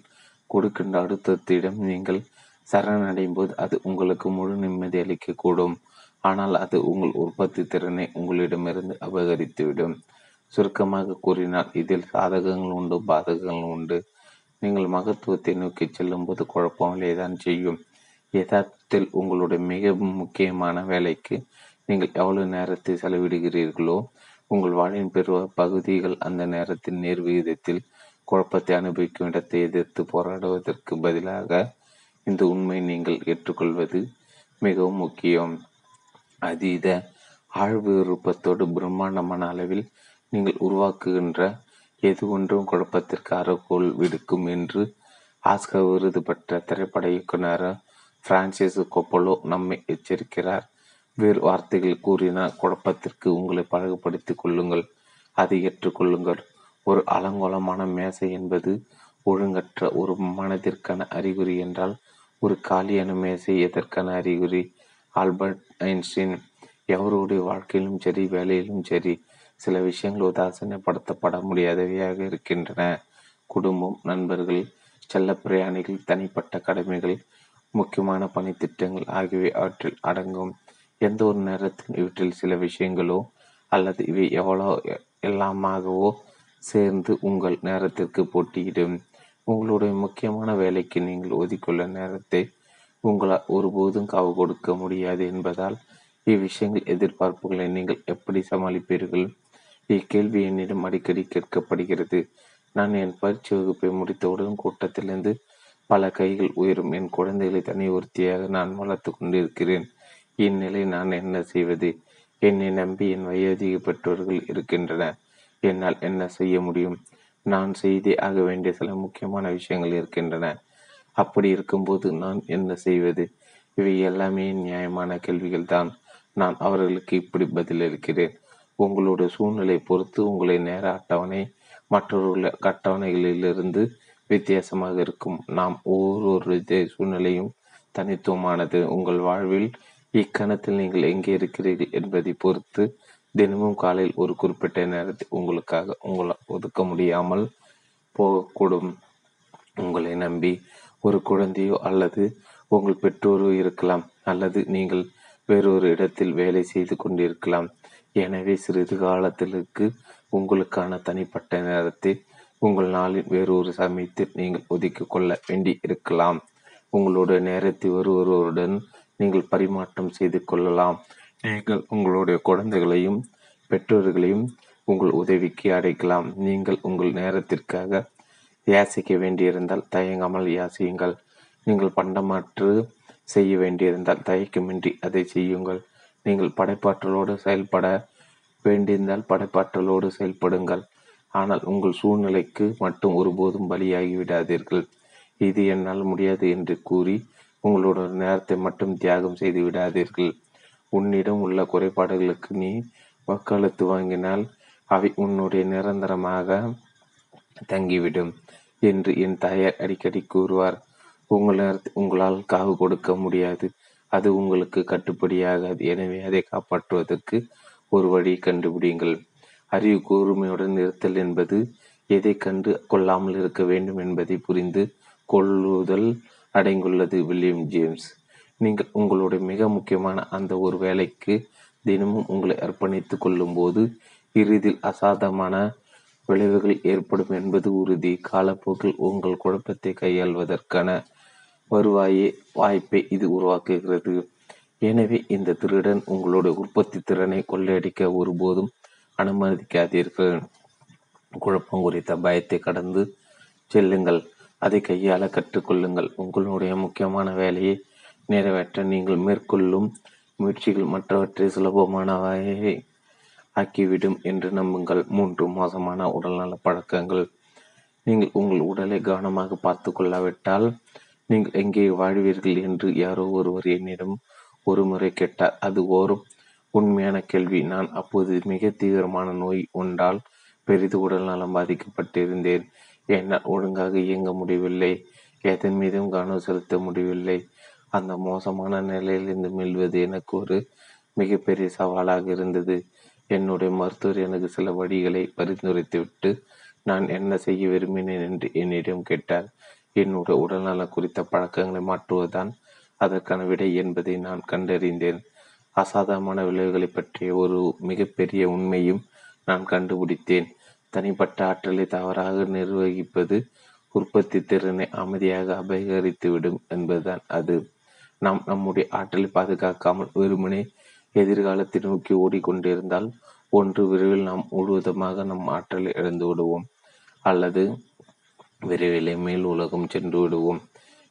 கொடுக்கின்ற அழுத்தத்திடம் நீங்கள் சரணடையும் போது அது உங்களுக்கு முழு நிம்மதி அளிக்கக்கூடும். ஆனால் அது உங்கள் உற்பத்தி திறனை உங்களிடமிருந்து அபகரித்துவிடும். சுருக்கமாக கூறினால் இதில் சாதகங்கள் உண்டு பாதகங்கள் உண்டு. நீங்கள் மகத்துவத்தை நோக்கி செல்லும்போது குழப்பங்களே தான் செய்யும். யதார்த்தத்தில் உங்களுடைய மிக முக்கியமான வேலைக்கு நீங்கள் எவ்வளவு நேரத்தை செலவிடுகிறீர்களோ உங்கள் வாழ்வின் பெரு பகுதிகள் அந்த நேரத்தின் நேர் விகிதத்தில் குழப்பத்தை அனுபவிக்கும் இடத்தை எதிர்த்து போராடுவதற்கு பதிலாக இந்த உண்மை நீங்கள் ஏற்றுக்கொள்வது மிகவும் முக்கியம். அதீத ஆழ்வு விருப்பத்தோடு பிரம்மாண்டமான அளவில் நீங்கள் உருவாக்குகின்ற எது ஒன்றும் குழப்பத்திற்கு அறகோல் விடுக்கும் என்று ஆஸ்கர் விருது பெற்ற திரைப்பட இயக்குனர் பிரான்சிஸ் கொப்பலோ நம்மை எச்சரிக்கிறார். வேறு வார்த்தைகள் கூறினால் குழப்பத்திற்கு உங்களை பழகப்படுத்திக் கொள்ளுங்கள். அதை ஏற்றுக்கொள்ளுங்கள் ஒரு அலங்கோலமான மேசை என்பது ஒழுங்கற்ற ஒரு மனதிற்கான அறிகுறி என்றால் ஒரு காலியான மேசை எதற்கான அறிகுறி? ஆல்பர்ட் ஐன்ஸ்டீன் எவருடைய வாழ்க்கையிலும் சரி வேலையிலும் சரி சில விஷயங்கள் உதாசீனப்படுத்தப்பட முடியாதவையாக இருக்கின்றன. குடும்பம் நண்பர்கள் செல்ல பிரயாணிகள் தனிப்பட்ட கடமைகள் முக்கியமான பணித்திட்டங்கள் ஆகியவை அவற்றில் அடங்கும். எந்த ஒரு நேரத்தில் இவற்றில் சில விஷயங்களோ அல்லது இவை எவ்வளோ எல்லாமாகவோ சேர்ந்து உங்கள் நேரத்திற்கு போட்டியிடும். உங்களுடைய முக்கியமான வேலைக்கு நீங்கள் ஒதுக்கியுள்ள நேரத்தை உங்களால் ஒருபோதும் காவு கொடுக்க முடியாது என்பதால் இவ்விஷயங்கள் எதிர்பார்ப்புகளை நீங்கள் எப்படி சமாளிப்பீர்கள்? இக்கேள்வி என்னிடம் அடிக்கடி கேட்கப்படுகிறது. நான் என் பயிற்சி வகுப்பை முடித்தவுடன் கூட்டத்திலிருந்து பல கைகள் உயரும். என் குழந்தைகளை தனி ஒருத்தியாக நான் வளர்த்து கொண்டிருக்கிறேன். இந்நிலை நான் என்ன செய்வது? என்னை நம்பி என் வயோதிக பெற்றோர்கள் இருக்கின்றன என்னால் என்ன செய்ய முடியும்? நான் செய்தே ஆக வேண்டிய சில முக்கியமான விஷயங்கள் இருக்கின்றன. அப்படி இருக்கும்போது நான் என்ன செய்வது? இவை எல்லாமே நியாயமான கேள்விகள் தான். நான் அவர்களுக்கு இப்படி பதிலளிக்கிறேன் உங்களுடைய சூழ்நிலை பொறுத்து உங்களை நேர அட்டவணை மற்றொரு அட்டவணைகளிலிருந்து வித்தியாசமாக இருக்கும். நாம் ஒவ்வொரு சூழ்நிலையும் தனித்துவமானது. உங்கள் வாழ்வில் இக்கணத்தில் நீங்கள் எங்கே இருக்கிறீர்கள் என்பதை பொறுத்து தினமும் காலையில் ஒரு குறிப்பிட்ட நேரத்தை உங்களுக்காக உங்களை ஒதுக்க முடியாமல் போகக்கூடும். உங்களை நம்பி ஒரு குழந்தையோ அல்லது உங்கள் பெற்றோரோ இருக்கலாம் அல்லது நீங்கள் வேறொரு இடத்தில் வேலை செய்து கொண்டிருக்கலாம். எனவே சிறிது காலத்திற்கு உங்களுக்கான தனிப்பட்ட நேரத்தை உங்கள் நாளின் வேறொரு சமயத்தில் நீங்கள் ஒதுக்கிக் கொள்ள வேண்டி இருக்கலாம். உங்களுடைய நேரத்தை ஒருவருடன் நீங்கள் பரிமாற்றம் செய்து கொள்ளலாம். நீங்கள் உங்களுடைய குழந்தைகளையும் பெற்றோர்களையும் உங்கள் உதவிக்கு அடைக்கலாம். நீங்கள் உங்கள் நேரத்திற்காக யாசிக்க வேண்டியிருந்தால் தயங்காமல் யாசியுங்கள். நீங்கள் பண்டமாற்று செய்ய வேண்டியிருந்தால் தயக்கமின்றி அதை செய்யுங்கள். நீங்கள் படைப்பாற்றலோடு செயல்பட வேண்டியிருந்தால் படைப்பாற்றலோடு செயல்படுங்கள். ஆனால் உங்கள் சூழ்நிலைக்கு மட்டும் ஒருபோதும் பலியாகி விடாதீர்கள் இது என்னால் முடியாது என்று கூறி உங்களோட நேரத்தை மட்டும் தியாகம் செய்து விடாதீர்கள். உன்னிடம் உள்ள குறைபாடுகளுக்கு நீ வக்காலத்து வாங்கினால் அவை உன்னுடைய நிரந்தரமாக தங்கிவிடும் என்று என் தாயார் அடிக்கடி கூறுவார். உங்கள் உங்களால் காவு கொடுக்க முடியாது. அது உங்களுக்கு கட்டுப்படியாகாது. எனவே அதை காப்பாற்றுவதற்கு ஒரு வழி கண்டுபிடிங்கள் அறிவு கூர்மையுடன் இருத்தல் என்பது எதை கண்டு கொள்ளாமல் இருக்க வேண்டும் என்பதை புரிந்து கொள்ளுதல் அடங்கியுள்ளது வில்லியம் ஜேம்ஸ். நீங்கள் உங்களுடைய மிக முக்கியமான அந்த ஒரு வேலைக்கு தினமும் உங்களை அர்ப்பணித்துக் கொள்ளும் போது இறுதியில் அசாதமான விளைவுகள் ஏற்படும் என்பது உறுதி. காலப்போக்கில் உங்கள் குழப்பத்தை கையாள்வதற்கான வருவாயே வாய்ப்பை இது உருவாக்குகிறது. எனவே இந்த திருடன் உங்களுடைய உற்பத்தி திறனை கொள்ளையடிக்க ஒருபோதும் அனுமதிக்காதீர்கள். குழப்பம் குறித்த பயத்தை கடந்து செல்லுங்கள். அதை கையாள கற்றுக்கொள்ளுங்கள். உங்களுடைய முக்கியமான வேலையை நிறைவேற்ற நீங்கள் மேற்கொள்ளும் முயற்சிகள் மற்றவற்றை சுலபமானவையை ஆக்கிவிடும் என்று நம்புங்கள். மூன்று மோசமான உடல்நல பழக்கங்கள். நீங்கள் உங்கள் உடலை கவனமாக பார்த்து கொள்ளாவிட்டால் நீங்கள் எங்கே வாழ்வீர்கள் என்று யாரோ ஒருவர் என்னிடம் ஒரு முறை கேட்டார். அது ஓரும் உண்மையான கேள்வி. நான் அப்போது மிக தீவிரமான நோய் ஒன்றால் பெரிது உடல் நலம் பாதிக்கப்பட்டிருந்தேன். என்னால் ஒழுங்காக இயங்க முடியவில்லை? எதன் மீதும் கவனம் செலுத்த முடியவில்லை. அந்த மோசமான நிலையிலிருந்து மீள்வது எனக்கு ஒரு மிகப்பெரிய சவாலாக இருந்தது. என்னுடைய மருத்துவர் எனக்கு சில வழிகளை பரிந்துரைத்துவிட்டு நான் என்ன செய்ய விரும்பினேன்? என்று என்னிடம் கேட்டார். என்னுடைய உடல்நலம் குறித்த பழக்கங்களை மாற்றுவதுதான் அதற்கான விடை என்பதை நான் கண்டறிந்தேன். அசாதாரணமான விளைவுகளை பற்றிய ஒரு மிகப்பெரிய உண்மையும் நான் கண்டுபிடித்தேன். தனிப்பட்ட ஆற்றலை தவறாக நிர்வகிப்பது உற்பத்தி திறனை அமைதியாக அபகரித்துவிடும் என்பதுதான் அது. நாம் நம்முடைய ஆற்றலை பாதுகாக்காமல் வெறுமனே எதிர்காலத்தை நோக்கி ஓடிக்கொண்டிருந்தால் ஒன்று விரைவில் நாம் முழுவதுமாக நம் ஆற்றலை இழந்து விடுவோம். அல்லது விரைவிலே மேல் உலகம் சென்று விடுவோம்.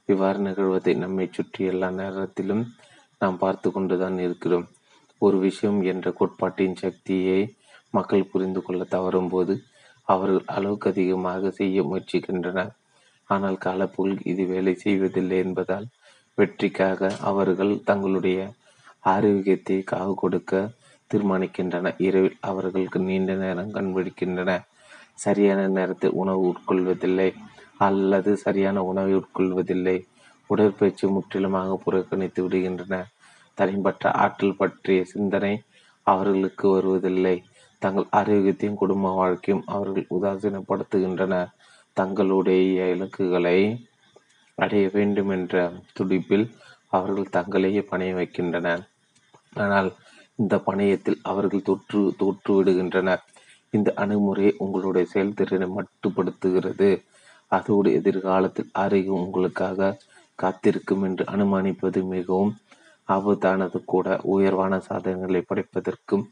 இவ்வாறு நிகழ்வதை நம்மை சுற்றி எல்லா நேரத்திலும் நாம் பார்த்து கொண்டுதான் இருக்கிறோம். ஒரு விஷயம் என்ற கோட்பாட்டின் சக்தியை மக்கள் புரிந்து கொள்ள தவறும் போது அவர்கள் அளவுக்கு அதிகமாக செய்ய முயற்சிக்கின்றனர். ஆனால் காலப்போல் இது வேலை செய்வதில்லை என்பதால் வெற்றிக்காக அவர்கள் தங்களுடைய ஆரோக்கியத்தை காவு கொடுக்க தீர்மானிக்கின்றன இரவில் அவர்களுக்கு நீண்ட நேரம் கண்பிடிக்கின்றன சரியான நேரத்தில் உணவு உட்கொள்வதில்லை அல்லது சரியான உணவை உட்கொள்வதில்லை. உடற்பயிற்சி முற்றிலுமாக புறக்கணித்து விடுகின்றன. தனிப்பட்ட ஆற்றல் பற்றிய சிந்தனை அவர்களுக்கு வருவதில்லை. தங்கள் ஆரோக்கியத்தையும் குடும்ப வாழ்க்கையும் அவர்கள் உதாசீனப்படுத்துகின்றனர். தங்களுடைய இலக்குகளை அடைய வேண்டும் என்ற துடிப்பில் அவர்கள் தங்களையே பணைய வைக்கின்றனர். ஆனால் இந்த பணியத்தில் அவர்கள் தொற்று தோற்று விடுகின்றனர். இந்த அணுகுமுறை உங்களுடைய செயல்திறனை மட்டுப்படுத்துகிறது. அதோடு எதிர்காலத்தில் ஆரோக்கியம் உங்களுக்காக காத்திருக்கும் என்று அனுமானிப்பது மிகவும் ஆபத்தானது கூட. உயர்வான சாதனைகளை படைப்பதற்கும்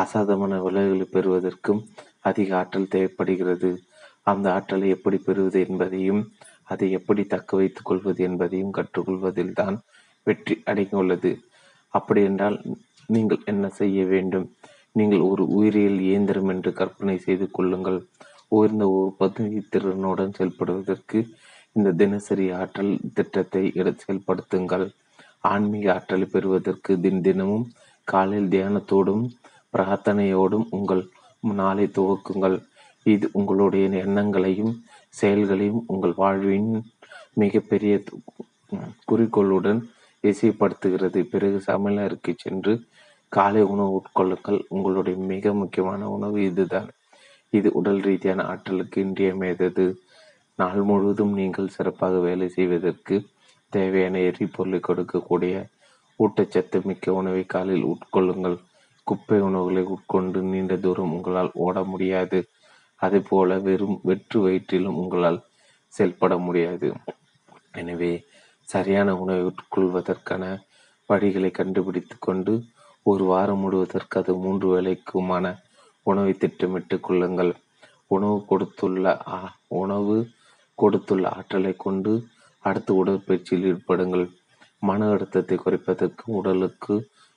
அசாதமான விளைவுகளை பெறுவதற்கும் அதிக ஆற்றல் தேவைப்படுகிறது. அந்த ஆற்றலை எப்படி பெறுவது என்பதையும் அதை எப்படி தக்க வைத்துக் கொள்வது என்பதையும் கற்றுக்கொள்வதில் தான் வெற்றி அடங்கியுள்ளது அப்படியென்றால் நீங்கள் என்ன செய்ய வேண்டும்? நீங்கள் ஒரு உயிரியல் இயந்திரம் என்று கற்பனை செய்து கொள்ளுங்கள். உயர்ந்த உற்பத்தி திறனுடன் செயல்படுவதற்கு இந்த தினசரி ஆற்றல் திட்டத்தை செயல்படுத்துங்கள். ஆன்மீக ஆற்றலை பெறுவதற்கு தின் தினமும் காலையில் தியானத்தோடும் பிரார்த்தனையோடும் உங்கள் நாளை துவக்குங்கள். இது உங்களுடைய எண்ணங்களையும் செயல்களையும் உங்கள் வாழ்வின் மிகப்பெரிய குறிக்கோளுடன் இசைப்படுத்துகிறது. பிறகு சமையலருக்கு சென்று காலை உணவு உட்கொள்ளுங்கள். உங்களுடைய மிக முக்கியமான உணவு இதுதான். இது உடல் ரீதியான ஆற்றலுக்கு இன்றியமையாதது. நாள் முழுவதும் நீங்கள் சிறப்பாக வேலை செய்வதற்கு தேவையான எரிபொருளை கொடுக்கக்கூடிய ஊட்டச்சத்து மிக்க உணவை காலில் உட்கொள்ளுங்கள். குப்பை உணவுகளை உட்கொண்டு நீண்ட தூரம் உங்களால் ஓட முடியாது. போல வெறும் வெற்று வயிற்றிலும் உங்களால் செயல்பட முடியாது. எனவே சரியான உணவை உட்கொள்வதற்கான வழிகளை கண்டுபிடித்து கொண்டு ஒரு வாரம் முழுவதற்கு அது மூன்று வேலைக்குமான உணவை திட்டமிட்டு கொள்ளுங்கள். உணவு கொடுத்துள்ள உணவு கொடுத்துள்ள ஆற்றலை கொண்டு அடுத்து உடற்பயிற்சியில் ஈடுபடுங்கள். மன அழுத்தத்தை குறைப்பதற்கும் உடலுக்கு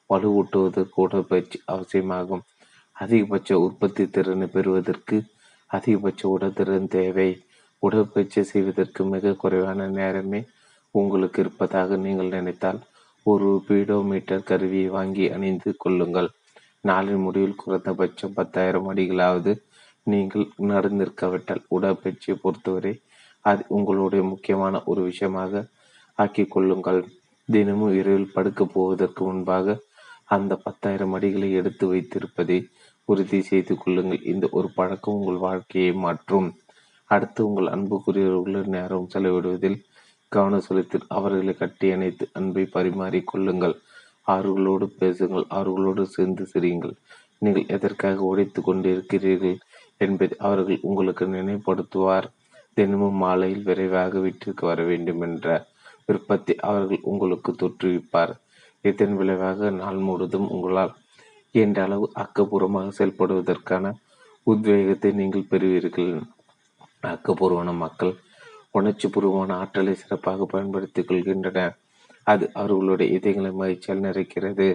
வலுவூட்டுவதற்கு உடற்பயிற்சி அவசியமாகும். அதிகபட்ச உற்பத்தி திறனை பெறுவதற்கு அதிகபட்ச உடற்திறன் தேவை. உடற்பயிற்சி செய்வதற்கு மிக குறைவான நேரமே உங்களுக்கு இருப்பதாக நீங்கள் நினைத்தால் ஒரு பீடோமீட்டர் கருவியை வாங்கி அணிந்து கொள்ளுங்கள். நாளின் முடிவில் குறைந்தபட்சம் பத்தாயிரம் அடிகளாவது நீங்கள் நடந்திருக்காவிட்டால் உடற்பயிற்சியை பொறுத்தவரை அது உங்களுடைய முக்கியமான ஒரு விஷயமாக ஆக்கிக் கொள்ளுங்கள். தினமும் இரவில் படுக்கப் போவதற்கு முன்பாக அந்த பத்தாயிரம் அடிகளை எடுத்து வைத்திருப்பதை உறுதி செய்து கொள்ளுங்கள். இந்த ஒரு பழக்கம் உங்கள் வாழ்க்கையை மாற்றும். அடுத்து உங்கள் அன்புக்குரியவர்களுடன் நேரம் செலவிடுவதில் கவனம் செலுத்தி அவர்களை கட்டி அணைத்து அன்பை பரிமாறிக் கொள்ளுங்கள். அவர்களோடு பேசுங்கள். அவர்களோடு சேர்ந்து சிரியுங்கள். நீங்கள் எதற்காக உடைத்து கொண்டிருக்கிறீர்கள் என்பதை அவர்கள் உங்களுக்கு நினைப்படுத்துவார் தினமும் மாலையில் விரைவாக வீட்டிற்கு வர வேண்டும் என்ற விருப்பத்தை அவர்கள் உங்களுக்கு தொற்றுவிப்பார். இதன் விளைவாக நாள் முழுவதும் உங்களால் என்ற அளவு ஆக்கப்பூர்வமாக செயல்படுவதற்கான உத்வேகத்தை நீங்கள் பெறுவீர்கள். ஆக்கப்பூர்வமான மக்கள் உணர்ச்சி பூர்வமான ஆற்றலை சிறப்பாக பயன்படுத்திக் கொள்கின்றன. அது அவர்களுடைய இதயங்களை மகிழ்ச்சியால் நிறைக்கிறது.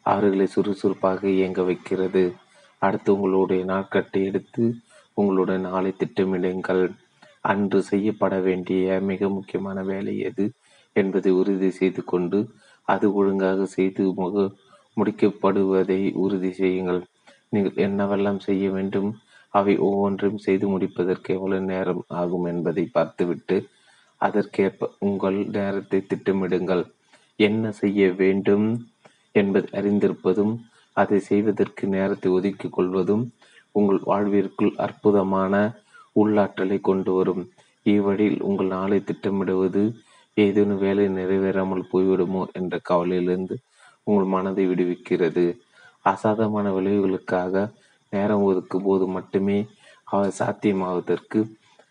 அவர்களை சுறுசுறுப்பாக இயங்க வைக்கிறது. அடுத்து உங்களுடைய நாட்கட்டை எடுத்து உங்களுடைய நாளை திட்டமிடுங்கள். அன்று செய்யப்பட வேண்டிய மிக முக்கியமான வேலை எது என்பதை உறுதி செய்து கொண்டு அது ஒழுங்காக செய்து முக முடிக்கப்படுவதை உறுதி செய்யுங்கள். நீங்கள் என்னவெல்லாம் செய்ய வேண்டும்? அவை ஒவ்வொன்றையும் செய்து முடிப்பதற்கு எவ்வளவு நேரம் ஆகும் என்பதை பார்த்துவிட்டு அதற்கேற்ப உங்கள் நேரத்தை திட்டமிடுங்கள். என்ன செய்ய வேண்டும் என்பதை அறிந்திருப்பதும் அதை செய்வதற்கு நேரத்தை ஒதுக்கிக் கொள்வதும் உங்கள் வாழ்விற்குள் அற்புதமான உள்ளாற்றலை கொண்டு வரும். இவ்வழியில் உங்கள் நாளை திட்டமிடுவது ஏதேனும் வேலை நிறைவேறாமல் போய்விடுமோ என்ற கவலையிலிருந்து உங்கள் மனதை விடுவிக்கிறது. அசாதமான விளைவுகளுக்காக நேரம் ஒதுக்கும் போது மட்டுமே அவை சாத்தியமாவதற்கு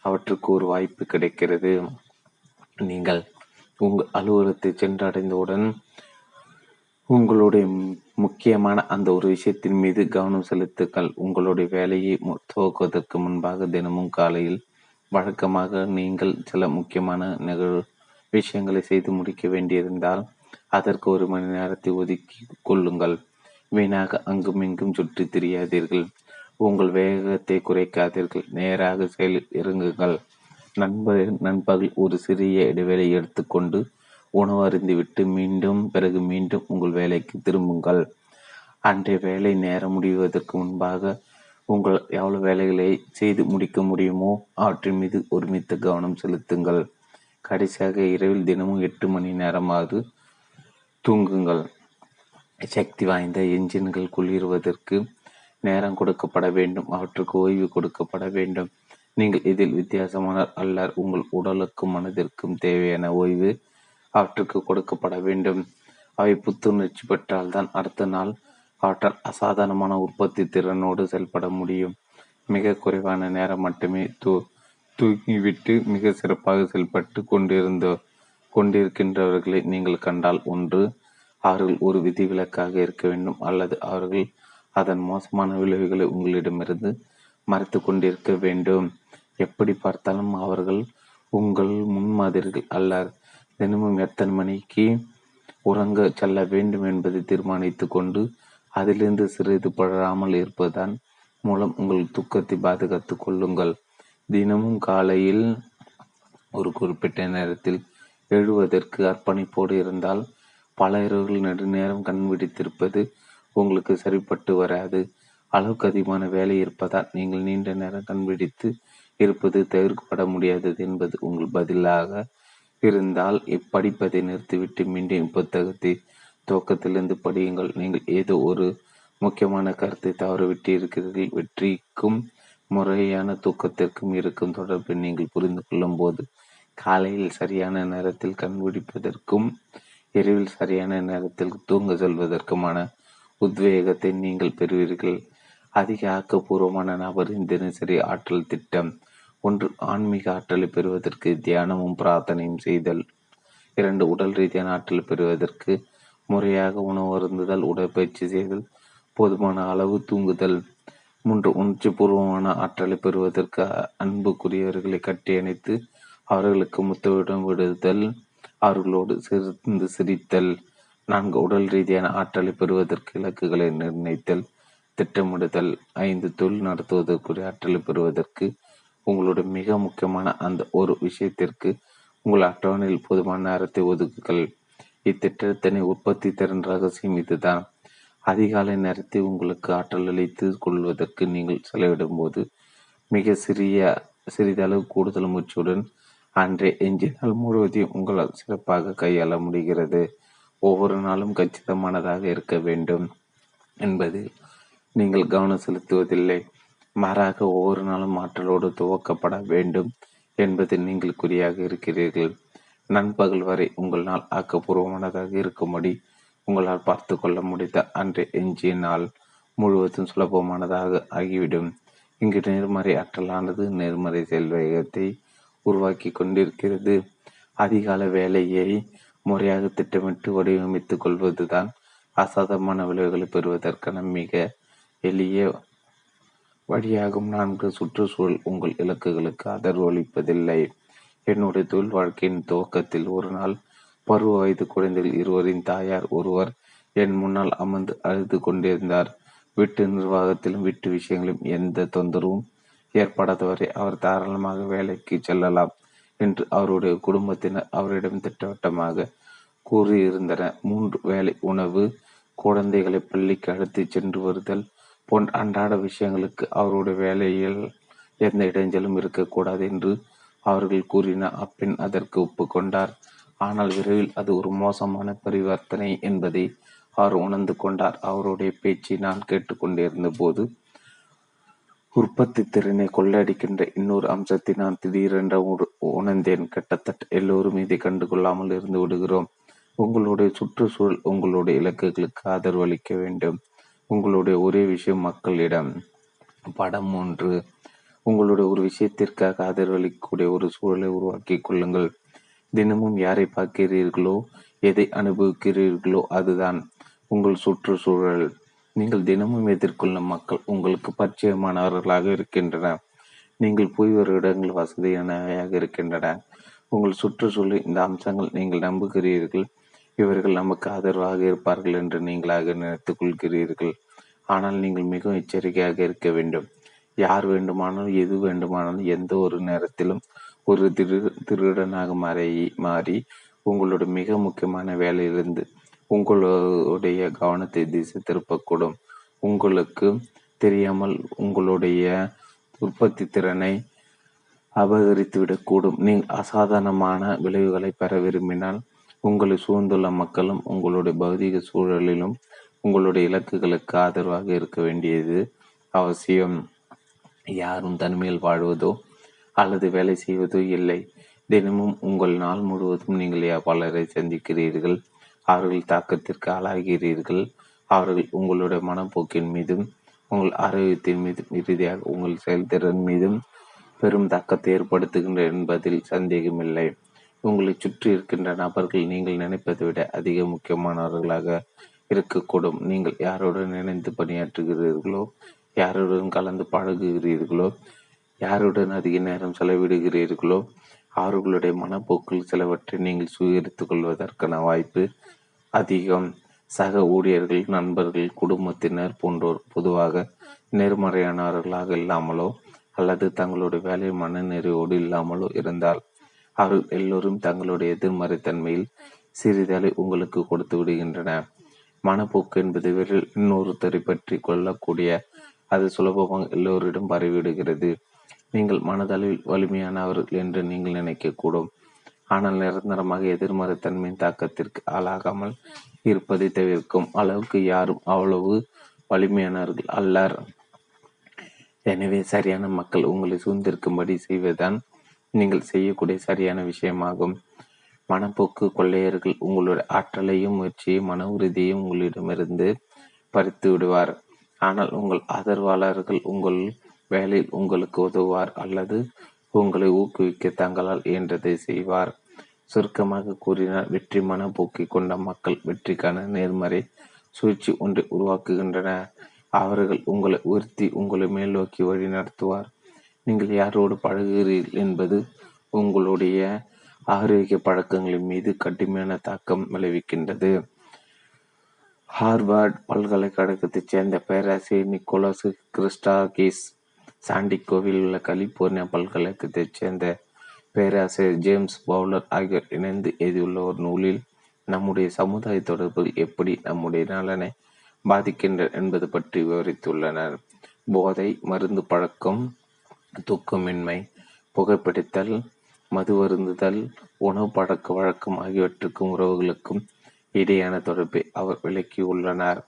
அவற்றுக்கு ஒரு வாய்ப்பு கிடைக்கிறது. நீங்கள் உங்கள் அலுவலகத்தை சென்றடைந்தவுடன் உங்களுடைய முக்கியமான அந்த ஒரு விஷயத்தின் மீது கவனம் செலுத்துங்கள். உங்களுடைய வேலையை துவக்குவதற்கு முன்பாக தினமும் காலையில் வழக்கமாக நீங்கள் சில முக்கியமான நிகழ்வு விஷயங்களை செய்து முடிக்க வேண்டியிருந்தால் அதற்கு ஒரு மணி நேரத்தை ஒதுக்கி கொள்ளுங்கள். வீணாக அங்கும் இங்கும் சுற்றி திரியாதீர்கள். உங்கள் வேகத்தை குறைக்காதீர்கள். நேராக செயல் இறங்குங்கள். நண்பர் நண்பகல் ஒரு சிறிய இடைவேளை எடுத்துக்கொண்டு உணவு அருந்திவிட்டு மீண்டும் பிறகு மீண்டும் உங்கள் வேலைக்கு திரும்புங்கள். அன்றைய வேலை நேரம் முடிவதற்கு முன்பாக உங்கள் எவ்வளவு வேலைகளை செய்து முடிக்க முடியுமோ அவற்றின் மீது ஒருமித்த கவனம் செலுத்துங்கள். கடைசியாக இரவில் தினமும் எட்டு மணி நேரமாவது தூங்குங்கள். சக்தி வாய்ந்த என்ஜின்கள் குளிர்வதற்கு நேரம் கொடுக்கப்பட வேண்டும். அவற்றுக்கு ஓய்வு கொடுக்கப்பட வேண்டும். நீங்கள் இதில் வித்தியாசமான அல்லர் உங்கள் உடலுக்கும் மனதிற்கும் தேவையான ஓய்வு அவற்றுக்கு கொடுக்கப்பட வேண்டும். அவை புத்துணர்ச்சி பெற்றால்தான் அடுத்த நாள் அவற்றால் அசாதாரணமான உற்பத்தி திறனோடு செயல்பட முடியும். மிக குறைவான நேரம் மட்டுமே தூ தூக்கிவிட்டு மிக சிறப்பாக செயல்பட்டு கொண்டிருந்த கொண்டிருக்கின்றவர்களை நீங்கள் கண்டால் ஒன்று அவர்கள் ஒரு விதிவிலக்காக இருக்க வேண்டும் அல்லது அவர்கள் அதன் மோசமான விளைவுகளை உங்களிடமிருந்து மறைத்து கொண்டிருக்க வேண்டும். எப்படி பார்த்தாலும் அவர்கள் உங்கள் முன்மாதிரிகள் அல்லர் தினமும் எத்தனை மணிக்கு உறங்க செல்ல வேண்டும் என்பதை தீர்மானித்து கொண்டு அதிலிருந்து சிறிது படராமல் இருப்பதன் மூலம் உங்கள் துக்கத்தை பாதுகாத்துக் கொள்ளுங்கள். தினமும் காலையில் ஒரு குறிப்பிட்ட நேரத்தில் எழுவதற்கு அர்ப்பணிப்போடு இருந்தால் பல இரவுகள் நெடுநேரம் கண் விடித்திருப்பது உங்களுக்கு சரிப்பட்டு வராது. அளவுக்கு அதிகமான வேலை இருப்பதால் நீங்கள் நீண்ட நேரம் கண்பிடித்து இருப்பது தவிர்க்கப்பட முடியாதது என்பது உங்கள் பதிலாக இருந்தால் இப்படிப்பதை நிறுத்திவிட்டு மீண்டும் புத்தகத்தை துவக்கத்திலிருந்து படியுங்கள். நீங்கள் ஏதோ ஒரு முக்கியமான கருத்தை தவறவிட்டிருக்கிறீர்கள். வெற்றிக்கும் முறையான தூக்கத்திற்கும் இருக்கும் தொடர்பை நீங்கள் புரிந்து கொள்ளும் போது காலையில் சரியான நேரத்தில் கண்பிடிப்பதற்கும் இரவில் சரியான நேரத்தில் தூங்க செல்வதற்குமான உத்வேகத்தை நீங்கள் பெறுவீர்கள். அதிக ஆக்கப்பூர்வமான நபரின் தினசரி ஆற்றல் திட்டம் ஒன்று ஆன்மீக ஆற்றலை பெறுவதற்கு தியானமும் பிரார்த்தனையும் செய்தல். இரண்டு உடல் ரீதியான ஆற்றல் பெறுவதற்கு முறையாக உணவு அருந்துதல் உடற்பயிற்சி செய்தல் போதுமான அளவு தூங்குதல் மூன்று உணர்ச்சி பூர்வமான ஆற்றலை பெறுவதற்கு அன்புக்குரியவர்களை கட்டி அணைத்து அவர்களுக்கு முத்தவிடம் விடுதல் அவர்களோடு சிரிந்து சிரித்தல் நான்கு உடல் ரீதியான ஆற்றலை பெறுவதற்கு இலக்குகளை நிர்ணயித்தல் திட்டமிடுதல் ஐந்து தொழில் நடத்துவதற்குரிய ஆற்றலை பெறுவதற்கு உங்களுடைய மிக முக்கியமான அந்த ஒரு விஷயத்திற்கு உங்கள் அட்டவணையில் போதுமான நேரத்தை ஒதுக்குங்கள். இத்திட்டத்தினை உற்பத்தி திறன் ரகசியம் இதுதான் அதிகாலை நேரத்தை உங்களுக்கு ஆற்றல் அளித்து கொள்வதற்கு நீங்கள் செலவிடும் போது மிக சிறிய சிறிதளவு கூடுதல் மூச்சுடன் அன்றைய எஞ்சினால் முழுவதையும் உங்களால் சிறப்பாக கையாள முடிகிறது. ஒவ்வொரு நாளும் கச்சிதமானதாக இருக்க வேண்டும் என்பது நீங்கள் கவனம் செலுத்துவதில்லை. மாறாக ஒவ்வொரு நாளும் ஆற்றலோடு துவக்கப்பட வேண்டும் என்பதில் நீங்கள் குறியாக இருக்கிறீர்கள். நண்பகல் வரை உங்கள் நாள் ஆக்கப்பூர்வமானதாக இருக்கும்படி உங்களால் பார்த்து கொள்ள முடிந்த அன்று எஞ்சிய நாள் முழுவதும் சுலபமானதாக ஆகிவிடும். இங்கு நேர்மறை ஆற்றலானது நேர்மறை செல்வேகத்தை உருவாக்கி கொண்டிருக்கிறது. அதிகால வேலையை முறையாக திட்டமிட்டு வடிவமைத்துக் கொள்வதுதான் அசாதமான விளைவுகளை பெறுவதற்கான மிக எளிய வழியாகும். நான்கு சுற்றுச்சூழல் உங்கள் இலக்குகளுக்கு ஆதரவு அளிப்பதில்லை. என்னுடைய தொழில் வாழ்க்கையின் துவக்கத்தில் ஒரு நாள் பருவ வயது குழந்தைகள் இருவரின் தாயார் ஒருவர் என் முன்னால் அமர்ந்து அழுது கொண்டிருந்தார். வீட்டு நிர்வாகத்திலும் வீட்டு விஷயங்களிலும் எந்த தொந்தரவும் ஏற்படாதவரை அவர் தாராளமாக வேலைக்கு செல்லலாம் என்று அவருடைய குடும்பத்தினர் அவரிடம் திட்டவட்டமாக கூறியிருந்தனர். மூன்று வேலை உணவு குழந்தைகளை பள்ளிக்கு அழைத்துச் சென்று வருதல் போன்ற அன்றாட விஷயங்களுக்கு அவருடைய வேலையில் எந்த இடைஞ்சலும் இருக்கக்கூடாது என்று அவர்கள் கூறின அப்பெண் அதற்கு ஒப்புக்கொண்டார் ஆனால் விரைவில் அது ஒரு மோசமான பரிவர்த்தனை என்பதை அவர் உணர்ந்து கொண்டார். அவருடைய பேச்சை நான் கேட்டுக்கொண்டிருந்த போது உற்பத்தி திறனை கொள்ளடிக்கின்ற இன்னொரு அம்சத்தை நான் திடீரென்ற உணர்ந்தேன். கிட்டத்தட்ட எல்லோரும் இதை கண்டுகொள்ளாமல் இருந்து விடுகிறோம். உங்களுடைய சுற்றுச்சூழல் உங்களுடைய இலக்குகளுக்கு ஆதரவு அளிக்க வேண்டும். உங்களுடைய ஒரே விஷயம் மக்களிடம் படம் ஒன்று. உங்களுடைய ஒரு விஷயத்திற்காக ஆதரவளிக்கக்கூடிய ஒரு சூழலை உருவாக்கி கொள்ளுங்கள். தினமும் யாரை பார்க்கிறீர்களோ எதை அனுபவிக்கிறீர்களோ அதுதான் உங்கள் சுற்றுச்சூழல். நீங்கள் தினமும் எதிர்கொள்ளும் மக்கள் உங்களுக்கு பரிச்சயமானவர்களாக இருக்கின்றனர். நீங்கள் போய் வரும் இடங்கள் வசதியானவையாக இருக்கின்றன. உங்கள் சுற்றுச்சூழல் இந்த அம்சங்கள் நீங்கள் நம்புகிறீர்கள். இவர்கள் நமக்கு ஆதரவாக இருப்பார்கள் என்று நீங்களாக நினைத்துக் கொள்கிறீர்கள். ஆனால் நீங்கள் மிகவும் எச்சரிக்கையாக இருக்க வேண்டும். யார் வேண்டுமானாலும் எது வேண்டுமானாலும் எந்த ஒரு நேரத்திலும் ஒரு திரு திருடனாக மாறி மாறி உங்களுடைய மிக முக்கியமான வேலையிலிருந்து உங்களுடைய கவனத்தை திசை திருப்பக்கூடும். உங்களுக்கு தெரியாமல் உங்களுடைய உற்பத்தி திறனை அபகரித்துவிடக்கூடும் நீங்கள் அசாதாரணமான விளைவுகளை பெற விரும்பினால் உங்களை சூழ்ந்துள்ள மக்களும் உங்களுடைய பௌதிக சூழலிலும் உங்களுடைய இலக்குகளுக்கு ஆதரவாக இருக்க வேண்டியது அவசியம். யாரும் தனிமையில் வாழ்வதோ அல்லது வேலை செய்வதோ இல்லை. தினமும் உங்கள் நாள் முழுவதும் நீங்கள் பலரை சந்திக்கிறீர்கள். அவர்கள் தாக்கத்திற்கு ஆளாகிறீர்கள். அவர்கள் உங்களுடைய மனப்போக்கின் மீதும் உங்கள் ஆரோக்கியத்தின் மீதும் இறுதியாக உங்கள் செயல்திறன் மீதும் பெரும் தாக்கத்தை ஏற்படுத்துகின்ற என்பதில் சந்தேகமில்லை. உங்களை சுற்றி இருக்கின்ற நபர்கள் நீங்கள் நினைப்பதை விட அதிக முக்கியமானவர்களாக இருக்கக்கூடும். நீங்கள் யாருடன் இணைந்து பணியாற்றுகிறீர்களோ யாருடன் கலந்து பழகுகிறீர்களோ யாருடன் அதிக நேரம் செலவிடுகிறீர்களோ அவர்களுடைய மனப்போக்கில் சிலவற்றை நீங்கள் சுயரித்துக் கொள்வதற்கான வாய்ப்பு அதிகம். சக ஊழியர்கள் நண்பர்கள் குடும்பத்தினர் போன்றோர் பொதுவாக நேர்மறையானவர்களாக இல்லாமலோ அல்லது தங்களுடைய வேலை மனநிறைவோடு இல்லாமலோ இருந்தால் அவர்கள் எல்லோரும் தங்களுடைய எதிர்மறைத்தன்மையில் சிறிதளை உங்களுக்கு கொடுத்து விடுகின்றன. மனப்போக்கு என்பது விரல் இன்னொருத்தரை பற்றி கொள்ளக்கூடிய அது சுலபமாக எல்லோரிடம் பரவிவிடுகிறது. நீங்கள் மனதளவில் வலிமையானவர்கள் என்று நீங்கள் நினைக்கக்கூடும். ஆனால் நிரந்தரமாக எதிர்மறைத்தன்மையின் தாக்கத்திற்கு ஆளாகாமல் இருப்பதை தவிர்க்கும் அளவுக்கு யாரும் அவ்வளவு வலிமையானவர்கள் அல்லர். எனவே சரியான மக்கள் உங்களை சூழ்ந்திருக்கும்படி செய்வதுதான் நீங்கள் செய்யக்கூடிய சரியான விஷயமாகும். மனப்போக்கு கொள்ளையர்கள் உங்களுடைய ஆற்றலையும் முயற்சியையும் மன உறுதியையும் உங்களிடமிருந்து பறித்து விடுவார். ஆனால் உங்கள் ஆதரவாளர்கள் உங்கள் வேலையில் உங்களுக்கு உதவுவார் அல்லது உங்களை ஊக்குவிக்க தங்களால் இயன்றதை செய்வார். சுருக்கமாக கூறினால் வெற்றி மனப்போக்கை கொண்ட மக்கள் வெற்றிக்கான நேர்மறை சூழ்ச்சி ஒன்றை உருவாக்குகின்றனர் அவர்கள் உங்களை உயர்த்தி உங்களை மேல் நோக்கி வழி நடத்துவார். நீங்கள் யாரோடு பழகுகிறீர்கள் என்பது உங்களுடைய ஆரோக்கிய பழக்கங்களின் மீது கடுமையான தாக்கம் விளைவிக்கின்றது. ஹார்வர்ட் பல்கலைக்கழகத்தைச் சேர்ந்த பேராசிரியர் நிக்கோலஸ் கிறிஸ்டாகிஸ் சாண்டிகோவில் உள்ள கலிபோர்னியா பல்கலைக்கழகத்தைச் சேர்ந்த பேராசிரியர் ஜேம்ஸ் பவுலர் ஆகியோர் இணைந்து எழுதியுள்ள ஒரு நூலில் நம்முடைய சமுதாய தொடர்பு எப்படி நம்முடைய நலனை பாதிக்கின்றன என்பது பற்றி விவரித்துள்ளனர். போதை மருந்து பழக்கம் தூக்கமின்மை புகைப்பிடித்தல் மது வருந்துதல் உணவு பழக்க வழக்கம் ஆகியவற்றுக்கும் உறவுகளுக்கும் இடையான தொடர்பை அவர் விளக்கியுள்ளனர்.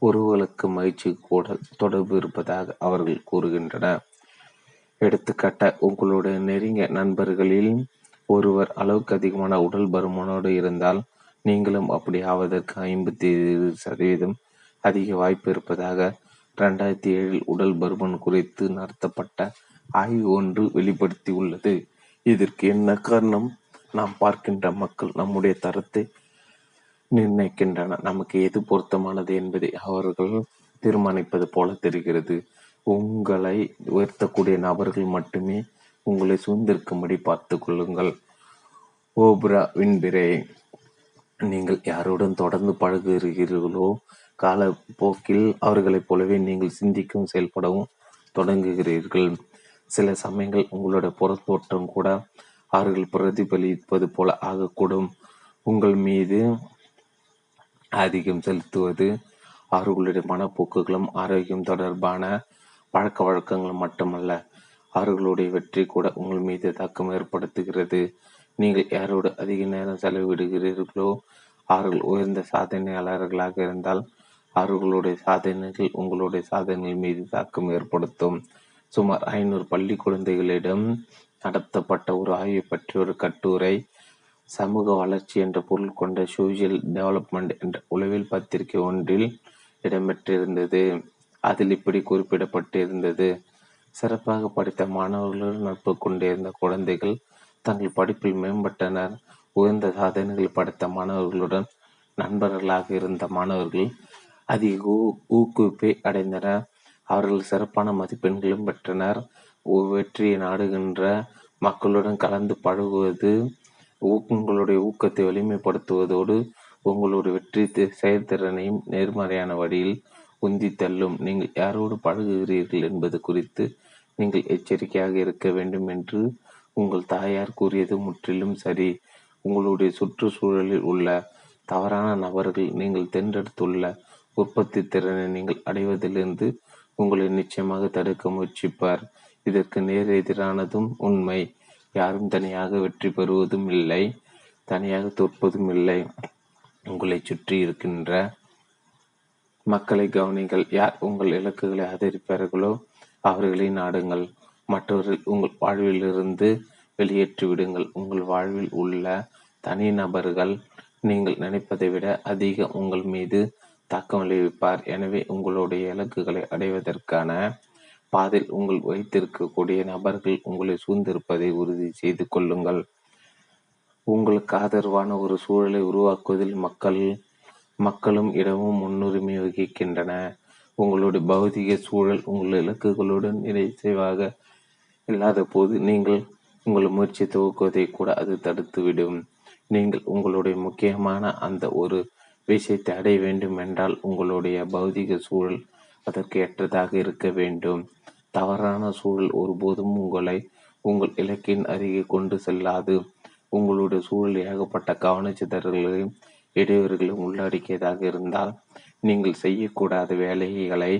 உறவுகளுக்கு மகிழ்ச்சி கூட தொடர்பு இருப்பதாக அவர்கள் கூறுகின்றனர். எடுத்துக்காட்ட உங்களுடைய நெருங்கிய நண்பர்களில் ஒருவர் அளவுக்கு அதிகமான உடல் பருமனோடு இருந்தால் நீங்களும் அப்படி ஆவதற்கு ஐம்பத்தி சதவீதம் அதிக வாய்ப்பு இருப்பதாக இரண்டாயிரத்தி ஏழில் உடல் பருமன் குறித்து நடத்தப்பட்ட ஆய்வு ஒன்று வெளிப்படுத்தியுள்ளது. இதற்கு என்ன காரணம்? நாம் பார்க்கின்ற மக்கள் நம்முடைய தரத்தை நிர்ணயிக்கின்றன நமக்கு எது பொருத்தமானது என்பதை அவர்கள் தீர்மானிப்பது போல தெரிகிறது. உங்களை உயர்த்தக்கூடிய நபர்கள் மட்டுமே உங்களை சூழ்ந்திருக்கும்படி பார்த்து கொள்ளுங்கள். ஓப்ரா வின்பிரே நீங்கள் யாருடன் தொடர்ந்து பழகுகிறீர்களோ காலப்போக்கில் அவர்களைப் போலவே நீங்கள் சிந்திக்கவும் செயல்படவும் தொடங்குகிறீர்கள். சில சமயங்கள் உங்களுடைய புறத்தோற்றம் கூட அவர்கள் பிரதிபலிப்பது போல ஆகக்கூடும். உங்கள் மீது அதிகம் செலுத்துவது. அவர்களுடைய மனப்போக்குகளும் ஆரோக்கியம் தொடர்பான பழக்க வழக்கங்களும் மட்டுமல்ல அவர்களுடைய வெற்றி கூட உங்கள் மீது தாக்கம் ஏற்படுத்துகிறது. நீங்கள் யாரோடு அதிக நேரம் செலவிடுகிறீர்களோ அவர்கள் உயர்ந்த சாதனையாளர்களாக இருந்தால் அவர்களுடைய சாதனைகள் உங்களுடைய சாதனைகள் மீது தாக்கம் ஏற்படுத்தும். சுமார் ஐநூறு பள்ளி குழந்தைகளிடம் நடத்தப்பட்ட ஒரு ஆய்வை பற்றிய ஒரு கட்டுரை சமூக வளர்ச்சி என்ற பொருள் கொண்ட சோசியல் டெவலப்மெண்ட் என்ற உளவியல் பத்திரிகை ஒன்றில் இடம்பெற்றிருந்தது. அதில் இப்படி குறிப்பிடப்பட்டிருந்தது. சிறப்பாக படித்த மாணவர்களுடன் நட்பு கொண்டிருந்த குழந்தைகள் தங்கள் படிப்பில் மேம்பட்டனர். உயர்ந்த சாதனைகள் படைத்த மாணவர்களுடன் நண்பர்களாக இருந்த மாணவர்கள் அதிக ஊக்குவிப்பை அடைந்தனர். அவர்கள் சிறப்பான மதிப்பெண்களும் பெற்றனர். வெற்றியை நாடுகின்ற மக்களுடன் கலந்து பழகுவது உங்களுடைய ஊக்கத்தை வலிமைப்படுத்துவதோடு உங்களுடைய வெற்றி செயல்திறனையும் நேர்மறையான வழியில் உந்தி தள்ளும். நீங்கள் யாரோடு பழகுகிறீர்கள் என்பது குறித்து நீங்கள் எச்சரிக்கையாக இருக்க வேண்டும் என்று உங்கள் தாயார் கூறியது முற்றிலும் சரி. உங்களுடைய சுற்றுச்சூழலில் உள்ள தவறான நபர்கள் நீங்கள் தேர்ந்தெடுத்துள்ள உற்பத்தி திறனை நீங்கள் அடைவதிலிருந்து உங்களை நிச்சயமாக தடுக்க முயற்சிப்பார். இதற்கு நேர் எதிரானதும் உண்மை. யாரும் தனியாக வெற்றி பெறுவதும் இல்லை. தனியாக தோற்பதும் இல்லை. உங்களை சுற்றி இருக்கின்ற மக்களை கவனிங்கள். யார் உங்கள் இலக்குகளை ஆதரிப்பார்களோ அவர்களை நாடுங்கள். மற்றவர்கள் உங்கள் வாழ்விலிருந்து வெளியேற்றி விடுங்கள். உங்கள் வாழ்வில் உள்ள தனி நபர்கள் நீங்கள் நினைப்பதை விட அதிக உங்கள் மீது தாக்கம் விளைவிப்பார். எனவே உங்களுடைய இலக்குகளை அடைவதற்கான பாதையில் உங்கள் வைத்திருக்கக்கூடிய நபர்கள் உங்களை சூழ்ந்திருப்பதை உறுதி செய்து கொள்ளுங்கள். உங்களுக்கு ஆதரவான ஒரு சூழலை உருவாக்குவதில் மக்கள் மக்களும் இடமும் முன்னுரிமை வகிக்கின்றன. உங்களுடைய பௌதிக சூழல் உங்கள் இலக்குகளுடன் இணைச்சைவாக இல்லாத போது நீங்கள் உங்கள் முயற்சி துவக்குவதை கூட அது தடுத்துவிடும். நீங்கள் உங்களுடைய முக்கியமான அந்த ஒரு விஷயத்தை அடைய வேண்டும் என்றால் உங்களுடைய பௌதிக சூழல் அதற்கு ஏற்றதாக இருக்க வேண்டும். தவறான சூழல் ஒருபோதும் உங்களை உங்கள் இலக்கின் அருகே கொண்டு செல்லாது. உங்களுடைய சூழல் ஏகப்பட்ட கவனச்சிதறல்களையும் இடையூறுகளையும் உள்ளடக்கியதாக இருந்தால் நீங்கள் செய்யக்கூடாத வேலைகளை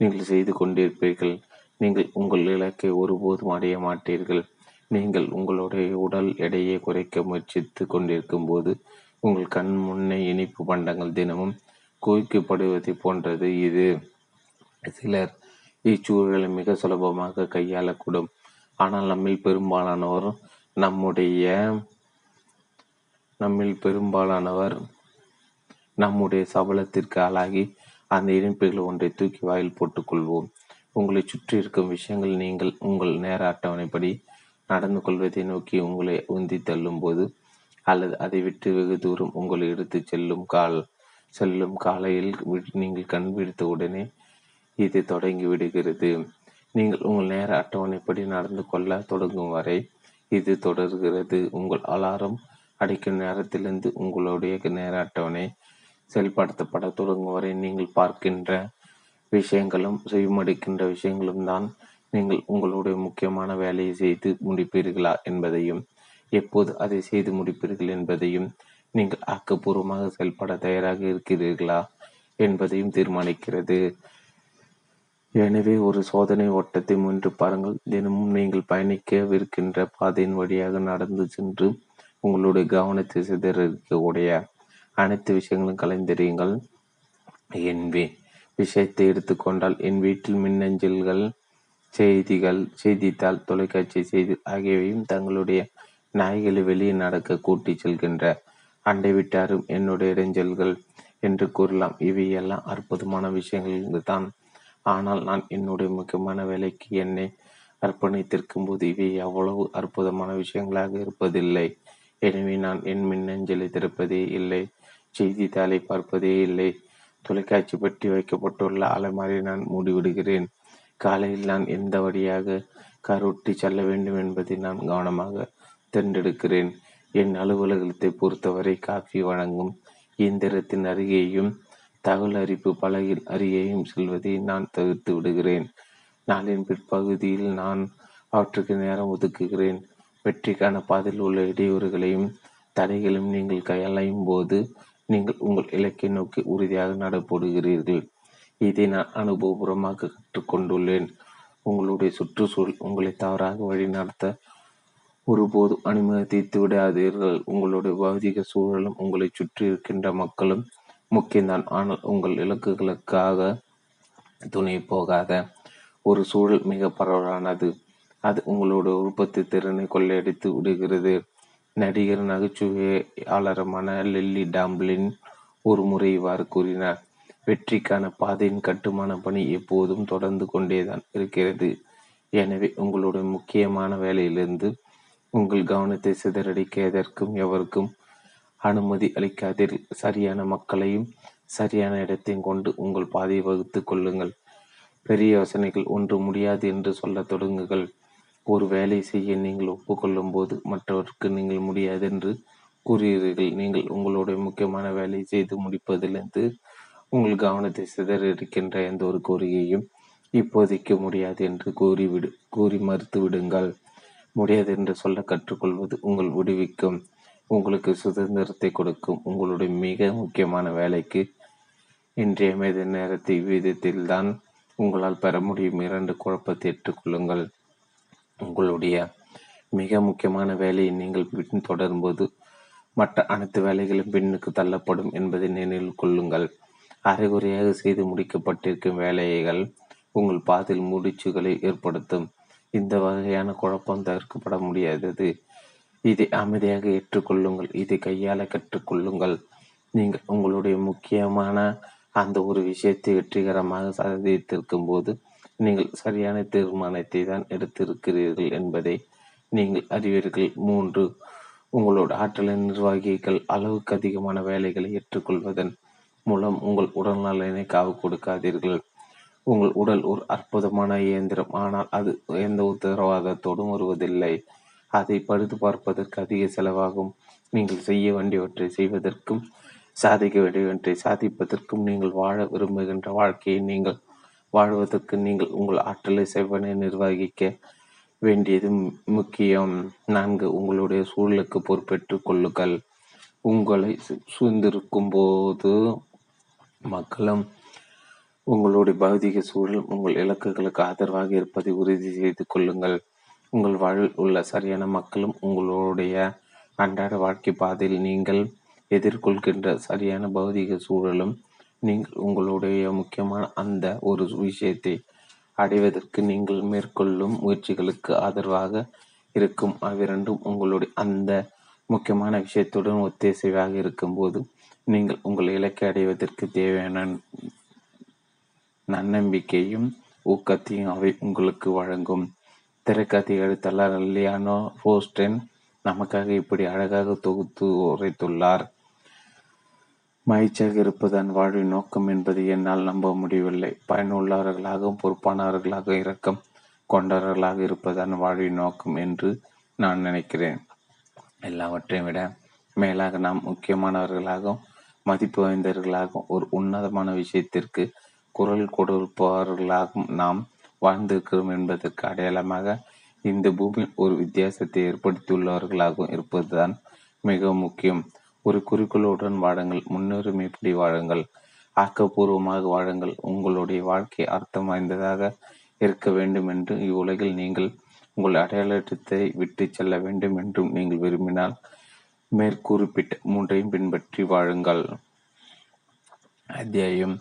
நீங்கள் செய்து கொண்டிருப்பீர்கள். நீங்கள் உங்கள் இலக்கை ஒருபோதும் அடைய மாட்டீர்கள். நீங்கள் உங்களுடைய உடல் எடையை குறைக்க முயற்சித்து கொண்டிருக்கும் போது உங்கள் கண் முன்னே இனிப்பு பண்டங்கள் தினமும் குவிக்கப்படுவதை போன்றது இது. சிலர் இச்சூழலை மிக சுலபமாக கையாளக்கூடும். ஆனால் நம்மில் பெரும்பாலானோர் நம்முடைய நம்மில் பெரும்பாலானவர் நம்முடைய சபலத்திற்கு ஆளாகி அந்த இனிப்புகள் ஒன்றை தூக்கி வாயில் போட்டுக்கொள்வோம் உங்களை சுற்றி இருக்கும் விஷயங்கள் நீங்கள் உங்கள் நேர அட்டவணைப்படி நடந்து கொள்வதை நோக்கி உங்களை உந்தி தள்ளும் போது அல்லது அதை விட்டு வெகு தூரம் உங்களை எடுத்துச் செல்லும் கால் செல்லும் காலையில் நீங்கள் கண் விடுத்த உடனே இது தொடங்கி விடுகிறது. நீங்கள் உங்கள் நேர அட்டவணைப்படி நடந்து கொள்ள தொடங்கும் வரை இது தொடர்கிறது. உங்கள் அலாரம் அடிக்கும் நேரத்திலிருந்து உங்களுடைய நேர அட்டவணை செயல்படுத்தப்பட தொடங்கும் வரை நீங்கள் பார்க்கின்ற விஷயங்களும் செய்யமடிக்கின்ற விஷயங்களும் தான் நீங்கள் உங்களுடைய முக்கியமான வேலையை செய்து முடிப்பீர்களா என்பதையும் எப்போது அதை செய்து முடிப்பீர்கள் என்பதையும் நீங்கள் ஆக்கப்பூர்வமாக செயல்பட தயாராக இருக்கிறீர்களா என்பதையும் தீர்மானிக்கிறது. எனவே ஒரு சோதனை ஓட்டத்தை முயன்று பாருங்கள். தினமும் நீங்கள் பயணிக்கவிருக்கின்ற பாதையின் வழியாக நடந்து சென்று உங்களுடைய கவனத்தை சிதறக்கூடிய அனைத்து விஷயங்களும் கலைந்தறியுங்கள் என் விஷயத்தை எடுத்துக்கொண்டால் என் வீட்டில் மின்னஞ்சல்கள் செய்திகள் செய்தித்தாள் தொலைக்காட்சி செய்தி ஆகியவையும் தங்களுடைய நாய்களை வெளியே நடக்க கூட்டிச் செல்கின்ற அண்டை விட்டாரும் என்னுடைய இடைஞ்சல்கள் என்று கூறலாம். இவையெல்லாம் அற்புதமான விஷயங்கள் தான் ஆனால் நான் என்னுடைய முக்கியமான வேலைக்கு என்னை அர்ப்பணித்திருக்கும் போது இவை அவ்வளவு அற்புதமான விஷயங்களாக இருப்பதில்லை. எனவே நான் என் மின்னஞ்சலை திறப்பதே இல்லை செய்தித்தாளை பார்ப்பதே இல்லை. தொலைக்காட்சி பற்றி வைக்கப்பட்டுள்ள அலைமாரி நான் மூடிவிடுகிறேன். காலையில் நான் எந்த வழியாக கருட்டி செல்ல வேண்டும் என்பதை நான் கவனமாக தேர்ந்தெடுக்கிறேன். என் அலுவலகத்தை பொறுத்தவரை காஃபி வழங்கும் இயந்திரத்தின் அருகேயும் தகவல் அறிப்பு பலகில் அருகேயும் செல்வதை நான் தவிர்த்து விடுகிறேன். நாளின் பிற்பகுதியில் நான் அவற்றுக்கு நேரம் ஒதுக்குகிறேன். வெற்றிக்கான பாதையில் உள்ள இடையூறுகளையும் தடைகளையும் நீங்கள் கையாளையும் போது நீங்கள் உங்கள் இலக்கை நோக்கி உறுதியாக நடப்படுகிறீர்கள் இதை நான் அனுபவபூர்வமாக கற்றுக்கொண்டுள்ளேன். உங்களுடைய சுற்றுச்சூழல் உங்களை தவறாக வழிநடத்த ஒருபோதும் அனுமதித்து விடாதீர்கள். உங்களுடைய பௌதிக சூழலும் உங்களை சுற்றி இருக்கின்ற மக்களும் முக்கியம்தான் ஆனால் உங்கள் இலக்குகளுக்காக துணை போகாத ஒரு சூழல் மிக பரவலானது. அது உங்களுடைய உற்பத்தி திறனை கொள்ளையடித்து விடுகிறது. நடிகர் நகைச்சுவையாளருமான லில்லி டாம்ப்ளின் ஒரு முறை இவ்வாறு கூறினார் வெற்றிக்கான பாதையின் கட்டுமான பணி எப்போதும் தொடர்ந்து கொண்டேதான் இருக்கிறது. எனவே உங்களுடைய முக்கியமான வேலையிலிருந்து உங்கள் கவனத்தை சிதறடிக்க எதற்கும் எவருக்கும் அனுமதி அளிக்காதீர். சரியான மக்களையும் சரியான இடத்தையும் கொண்டு உங்கள் பாதையை வகுத்து கொள்ளுங்கள். பெரிய யோசனைகள் ஒன்று முடியாது என்று சொல்ல தொடங்குங்கள். ஒரு வேலை செய்ய நீங்கள் ஒப்புக்கொள்ளும் போது மற்றவருக்கு நீங்கள் முடியாது என்று கூறுகிறீர்கள். நீங்கள் உங்களுடைய முக்கியமான வேலையை செய்து முடிப்பதிலிருந்து உங்கள் கவனத்தை சிதறடிக்கின்ற எந்த ஒரு கோரிக்கையும் இப்போதைக்கு முடியாது என்று கூறிவிடு கூறி மறுத்து விடுங்கள் முடியாது என்று சொல்ல கற்றுக்கொள்வது உங்கள் விடுவிக்கும். உங்களுக்கு சுதந்திரத்தை கொடுக்கும். உங்களுடைய மிக முக்கியமான வேலைக்கு இன்றியமைத நேரத்தை விதத்தில்தான் உங்களால் பெற முடியும். இரண்டு குழப்பத்தை ஏற்றுக்கொள்ளுங்கள் உங்களுடைய மிக முக்கியமான வேலையை நீங்கள் பின் தொடரும்போது மற்ற அனைத்து வேலைகளும் பின்னுக்கு தள்ளப்படும் என்பதை நினைவில் கொள்ளுங்கள். அரைகுறையாக செய்து முடிக்கப்பட்டிருக்கும் வேலைகள் உங்கள் பாதில் முடிச்சுகளை ஏற்படுத்தும். இந்த வகையான குழப்பம் தவிர்க்கப்பட முடியாதது. இதை அமைதியாக ஏற்றுக்கொள்ளுங்கள். இதை கையாள கற்றுக்கொள்ளுங்கள். நீங்கள் உங்களுடைய முக்கியமான அந்த ஒரு விஷயத்தை வெற்றிகரமாக சந்தித்திருக்கும் போது நீங்கள் சரியான தீர்மானத்தை தான் எடுத்திருக்கிறீர்கள் என்பதை நீங்கள் அறிவீர்கள். மூன்று உங்களோட ஆற்றலின் நிர்வாகிகள் அளவுக்கு அதிகமான வேலைகளை ஏற்றுக்கொள்வதன் மூலம் உங்கள் உடல்நலனை காவு கொடுக்காதீர்கள். உங்கள் உடல் ஒரு அற்புதமான இயந்திரம். ஆனால் அது எந்த உத்தரவாதத்தோடும் வருவதில்லை. அதை பழுது பார்ப்பதற்கு அதிக செலவாகும். நீங்கள் செய்ய வேண்டியவற்றை செய்வதற்கும் சாதிக்க வேண்டியவற்றை சாதிப்பதற்கும் நீங்கள் வாழ விரும்புகின்ற வாழ்க்கையை நீங்கள் வாழ்வதற்கு நீங்கள் உங்கள் ஆற்றலை செவ்வனை நிர்வகிக்க வேண்டியது முக்கியம். நான்கு உங்களுடைய சூழலுக்கு பொறுப்பேற்றுக் கொள்ளுங்கள். உங்களை சூழ்ந்திருக்கும் போது மக்களும் உங்களுடைய பௌதிக சூழல் உங்கள் இலக்குகளுக்கு ஆதரவாக இருப்பதை உறுதி செய்து கொள்ளுங்கள். உங்கள் வாழ்வில் உள்ள சரியான மக்களும் உங்களுடைய அன்றாட வாழ்க்கை பாதையில் நீங்கள் எதிர்கொள்கின்ற சரியான பௌதிக சூழலும் நீங்கள் உங்களுடைய முக்கியமான அந்த ஒரு விஷயத்தை அடைவதற்கு நீங்கள் மேற்கொள்ளும் முயற்சிகளுக்கு ஆதரவாக இருக்கும். அவ்விரண்டும் உங்களுடைய அந்த முக்கியமான விஷயத்துடன் ஒத்திசைவாக இருக்கும்போது நீங்கள் உங்கள் இலக்கை அடைவதற்கு தேவையான நன்னம்பிக்கையும் ஊக்கத்தையும் அவை உங்களுக்கு வழங்கும். திரைக்கதை எழுத்தாளர் லியானோ ரோஸ்டென் நமக்காக இப்படி அழகாக தொகுத்து உரைத்துள்ளார். மகிழ்ச்சியாக இருப்பதன் வாழ்வின் நோக்கம் என்பதை என்னால் நம்ப முடியவில்லை. பயனுள்ளவர்களாகவும் பொறுப்பானவர்களாக இரக்கம் கொண்டவர்களாக இருப்பதன் வாழ்வின் நோக்கம் என்று நான் நினைக்கிறேன். எல்லாவற்றையும் விட மேலாக நாம் முக்கியமானவர்களாகவும் மதிப்பு வாய்ந்தவர்களாகவும் ஒரு உன்னதமான விஷயத்திற்கு குரல் கொடுப்பவர்களாகவும் நாம் வாழ்ந்திருக்கிறோம் என்பதற்கு அடையாளமாக இந்த பூமியில் ஒரு வித்தியாசத்தை ஏற்படுத்தியுள்ளவர்களாகவும் இருப்பதுதான் மிகவும் முக்கியம். ஒரு குறிக்கோளுடன் வாழுங்கள் முன்னுரிமைப்படி வாழுங்கள் ஆக்கப்பூர்வமாக வாழுங்கள். உங்களுடைய வாழ்க்கை அர்த்தம் வாய்ந்ததாக இருக்க வேண்டும் என்று இவ்வுலகில் நீங்கள் உங்கள் அடையாளத்தை விட்டு செல்ல வேண்டும் என்றும் நீங்கள் விரும்பினால் மேற்குறிப்பிட்ட மூன்றையும் பின்பற்றி வாழுங்கள். அத்தியாயம்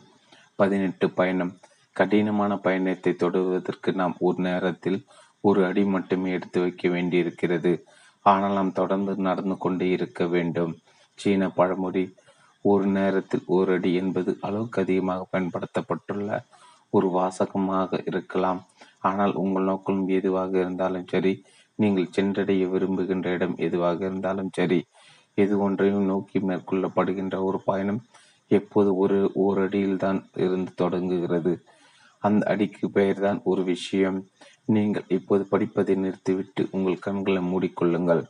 பதினெட்டு பயணம். கடினமான பயணத்தை தொடர்வதற்கு நாம் ஒரு நேரத்தில் ஒரு அடி மட்டுமே எடுத்து வைக்க வேண்டியிருக்கிறது. ஆனால் நாம் தொடர்ந்து நடந்து கொண்டே இருக்க வேண்டும். சீன பழமொழி ஒரு நேரத்தில் ஒரு அடி என்பது அளவுக்கு அதிகமாக பயன்படுத்தப்பட்டுள்ள ஒரு வாசகமாக இருக்கலாம். ஆனால் உங்கள் நோக்கம் எதுவாக இருந்தாலும் சரி நீங்கள் சென்றடைய விரும்புகின்ற இடம் எதுவாக இருந்தாலும் சரி எது ஒன்றையும் நோக்கி மேற்கொள்ளப்படுகின்ற ஒரு பயணம் எப்போது ஒரு ஓரடியில் தான் இருந்து தொடங்குகிறது. அந்த அடிக்கு பெயர்தான் ஒரு விஷயம். நீங்கள் இப்போது படிப்பதை நிறுத்திவிட்டு உங்கள் கண்களை மூடிக்கொள்ளுங்கள்.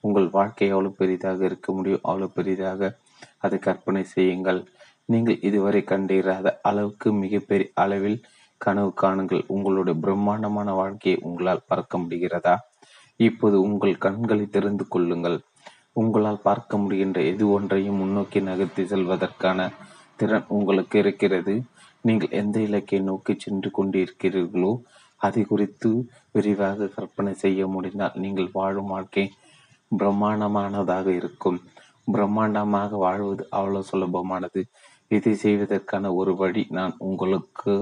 உங்கள் வாழ்க்கை எவ்வளவு பெரிதாக இருக்க முடியும்? அவ்வளவு பெரிதாக அதை கற்பனை செய்யுங்கள். நீங்கள் இதுவரை கண்டிராத அளவுக்கு மிகப்பெரிய அளவில் கனவு காணுங்கள். உங்களுடைய பிரம்மாண்டமான வாழ்க்கையை உங்களால் பார்க்க முடிகிறதா? இப்போது உங்கள் கண்களை தெரிந்து கொள்ளுங்கள். உங்களால் பார்க்க முடிகின்ற எது ஒன்றையும் முன்னோக்கி நகர்த்தி செல்வதற்கான திறன் உங்களுக்கு இருக்கிறது. நீங்கள் எந்த இலக்கை நோக்கி சென்று கொண்டிருக்கிறீர்களோ அதை குறித்து விரிவாக கற்பனை செய்ய முடிந்தால் நீங்கள் வாழும் வாழ்க்கை பிரம்மாண்டமானதாக இருக்கும். பிரம்மாண்டமாக வாழ்வது அவ்வளவு சுலபமானது. இதை செய்வதற்கான ஒரு வழி நான் உங்களுக்கு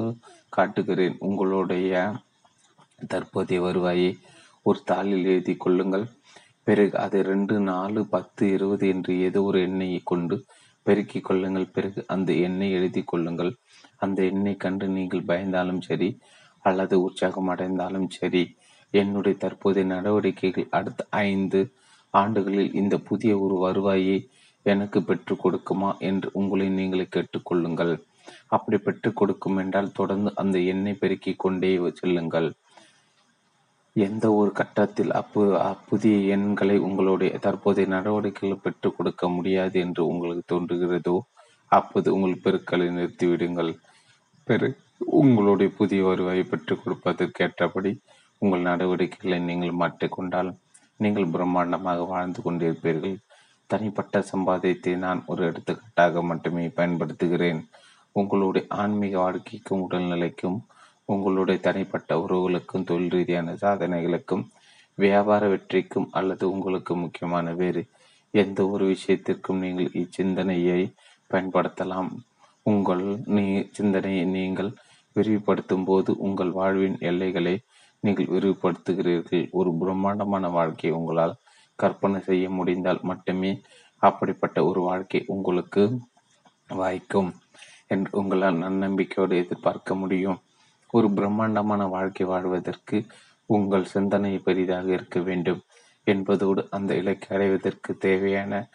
காட்டுகிறேன். உங்களுடைய தற்போதைய வருவாயை ஒரு தாளில் எழுதி கொள்ளுங்கள். பிறகு அதை ரெண்டு நாலு பத்து இருபது என்று ஏதோ ஒரு எண்ணெயை கொண்டு பெருக்கிக் கொள்ளுங்கள். பிறகு அந்த எண்ணை எழுதி கொள்ளுங்கள். அந்த எண்ணை கண்டு நீங்கள் பயந்தாலும் சரி அல்லது உற்சாகம் அடைந்தாலும் சரி என்னுடைய தற்போதைய நடவடிக்கைகள் அடுத்த ஐந்து ஆண்டுகளில் இந்த புதிய ஒரு வருவாயை எனக்கு பெற்றுக் கொடுக்குமா என்று உங்களை நீங்களே கேட்டுக்கொள்ளுங்கள் அப்படி பெற்றுக் கொடுக்கும் என்றால் தொடர்ந்து அந்த எண்ணெய் பெருக்கிக் கொண்டே செல்லுங்கள். எந்த ஒரு கட்டத்தில் அப்பு அப்புதிய எண்களை உங்களுடைய தற்போதைய நடவடிக்கைகள் பெற்றுக் கொடுக்க முடியாது என்று உங்களுக்கு தோன்றுகிறதோ அப்போது உங்கள் பெருக்களை நிறுத்திவிடுங்கள். பெரு உங்களுடைய புதிய வருவாயை பெற்றுக் கொடுப்பதற்கேற்றபடி உங்கள் நடவடிக்கைகளை நீங்கள் மாற்றிக்கொண்டால் நீங்கள் பிரம்மாண்டமாக வாழ்ந்து கொண்டிருப்பீர்கள். தனிப்பட்ட சம்பாதியத்தை நான் ஒரு எடுத்துக்காட்டாக மட்டுமே பயன்படுத்துகிறேன். உங்களுடைய ஆன்மீக வாழ்க்கைக்கும் உடல்நிலைக்கும் உங்களுடைய தனிப்பட்ட உறவுகளுக்கும் தொழில் ரீதியான சாதனைகளுக்கும் வியாபார வெற்றிக்கும் அல்லது உங்களுக்கு முக்கியமான வேறு எந்த ஒரு விஷயத்திற்கும் நீங்கள் இச்சிந்தனையை பயன்படுத்தலாம். உங்கள் நீ சிந்தனையை நீங்கள் விரிவுபடுத்தும் போது உங்கள் வாழ்வின் எல்லைகளை நீங்கள் விரிவுபடுத்துகிறீர்கள். ஒரு பிரம்மாண்டமான வாழ்க்கையை உங்களால் கற்பனை செய்ய முடிந்தால் மட்டுமே அப்படிப்பட்ட ஒரு வாழ்க்கை உங்களுக்கு வாய்க்கும் என்று உங்களால் நன்னம்பிக்கையோடு எதிர்பார்க்க முடியும். ஒரு பிரம்மாண்டமான வாழ்க்கை வாழ்வதற்கு உங்கள் சிந்தனை பெரிதாக இருக்க வேண்டும் என்பதோடு அந்த இலக்கை அடைவதற்கு தேவையான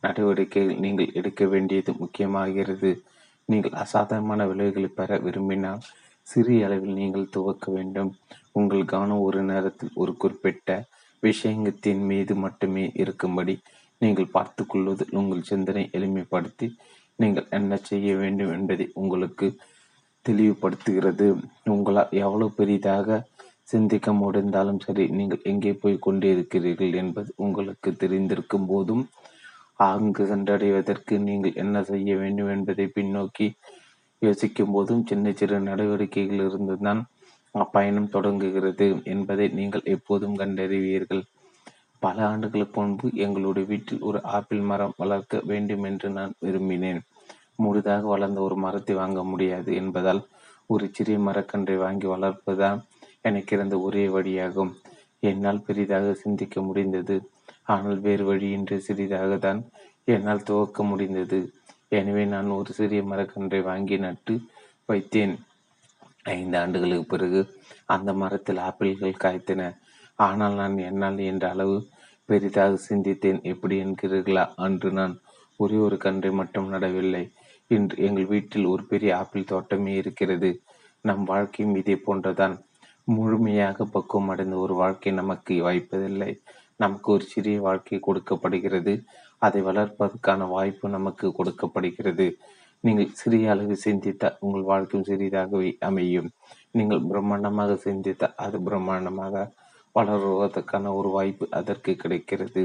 நடவடிக்கைகள் நீங்கள் எடுக்க வேண்டியது முக்கியமாகிறது. நீங்கள் அசாதாரணமான விளைவுகளை பெற விரும்பினால் சிறிய அளவில் நீங்கள் துவக்க வேண்டும். உங்கள் கவனம் ஒரு நேரத்தில் ஒரு குறிப்பிட்ட விஷயத்தின் மீது மட்டுமே இருக்கும்படி நீங்கள் பார்த்து உங்கள் சிந்தனை எளிமைப்படுத்தி நீங்கள் என்ன செய்ய வேண்டும் என்பதை உங்களுக்கு தெளிவுபடுத்துகிறது. உங்களால் எவ்வளவு பெரிதாக சிந்திக்க முடிந்தாலும் சரி நீங்கள் எங்கே போய் கொண்டிருக்கிறீர்கள் என்பது உங்களுக்கு தெரிந்திருக்கும் போதும் அங்கு சென்றடைவதற்கு நீங்கள் என்ன செய்ய வேண்டும் என்பதை பின்னோக்கி யோசிக்கும் போதும் சின்ன சிறு நடவடிக்கைகள் அப்பயணம் தொடங்குகிறது என்பதை நீங்கள் எப்போதும் கண்டறிவீர்கள். பல ஆண்டுகளுக்கு முன்பு எங்களுடைய வீட்டில் ஒரு ஆப்பிள் மரம் வளர்க்க வேண்டும் என்று நான் விரும்பினேன். முடிதாக வளர்ந்த ஒரு மரத்தை வாங்க முடியாது என்பதால் ஒரு சிறிய மரக்கன்றை வாங்கி வளர்ப்பதுதான் எனக்கு இருந்த ஒரே வழியாகும். என்னால் பெரிதாக சிந்திக்க முடிந்தது. ஆனால் வேறு வழியின்றி சிறிதாக தான் என்னால் துவக்க முடிந்தது. எனவே நான் ஒரு சிறிய மரக்கன்றை வாங்கி நட்டு வைத்தேன். ஐந்து ஆண்டுகளுக்கு பிறகு அந்த மரத்தில் ஆப்பிள்கள் காய்த்தன. ஆனால் நான் என்னால் என்ற அளவு பெரிதாக சிந்தித்தேன். எப்படி என்கிறீர்களா? அன்று நான் ஒரே ஒரு கன்றை மட்டும் நடவில்லை. இன்று எங்கள் வீட்டில் ஒரு பெரிய ஆப்பிள் தோட்டமே இருக்கிறது. நம் வாழ்க்கையும் இதே போன்றதான். முழுமையாக பக்குவம் அடைந்த ஒரு வாழ்க்கை நமக்கு வாய்ப்பதில்லை. நமக்கு ஒரு சிறிய வாழ்க்கை கொடுக்கப்படுகிறது. அதை வளர்ப்பதற்கான வாய்ப்பு நமக்கு கொடுக்கப்படுகிறது. நீங்கள் சிறிய அளவு சிந்தித்தால் உங்கள் வாழ்க்கையும் சிறியதாகவே அமையும். நீங்கள் பிரம்மாண்டமாக சிந்தித்தால் அது பிரம்மாண்டமாக வளருவதற்கான ஒரு வாய்ப்பு அதற்கு கிடைக்கிறது.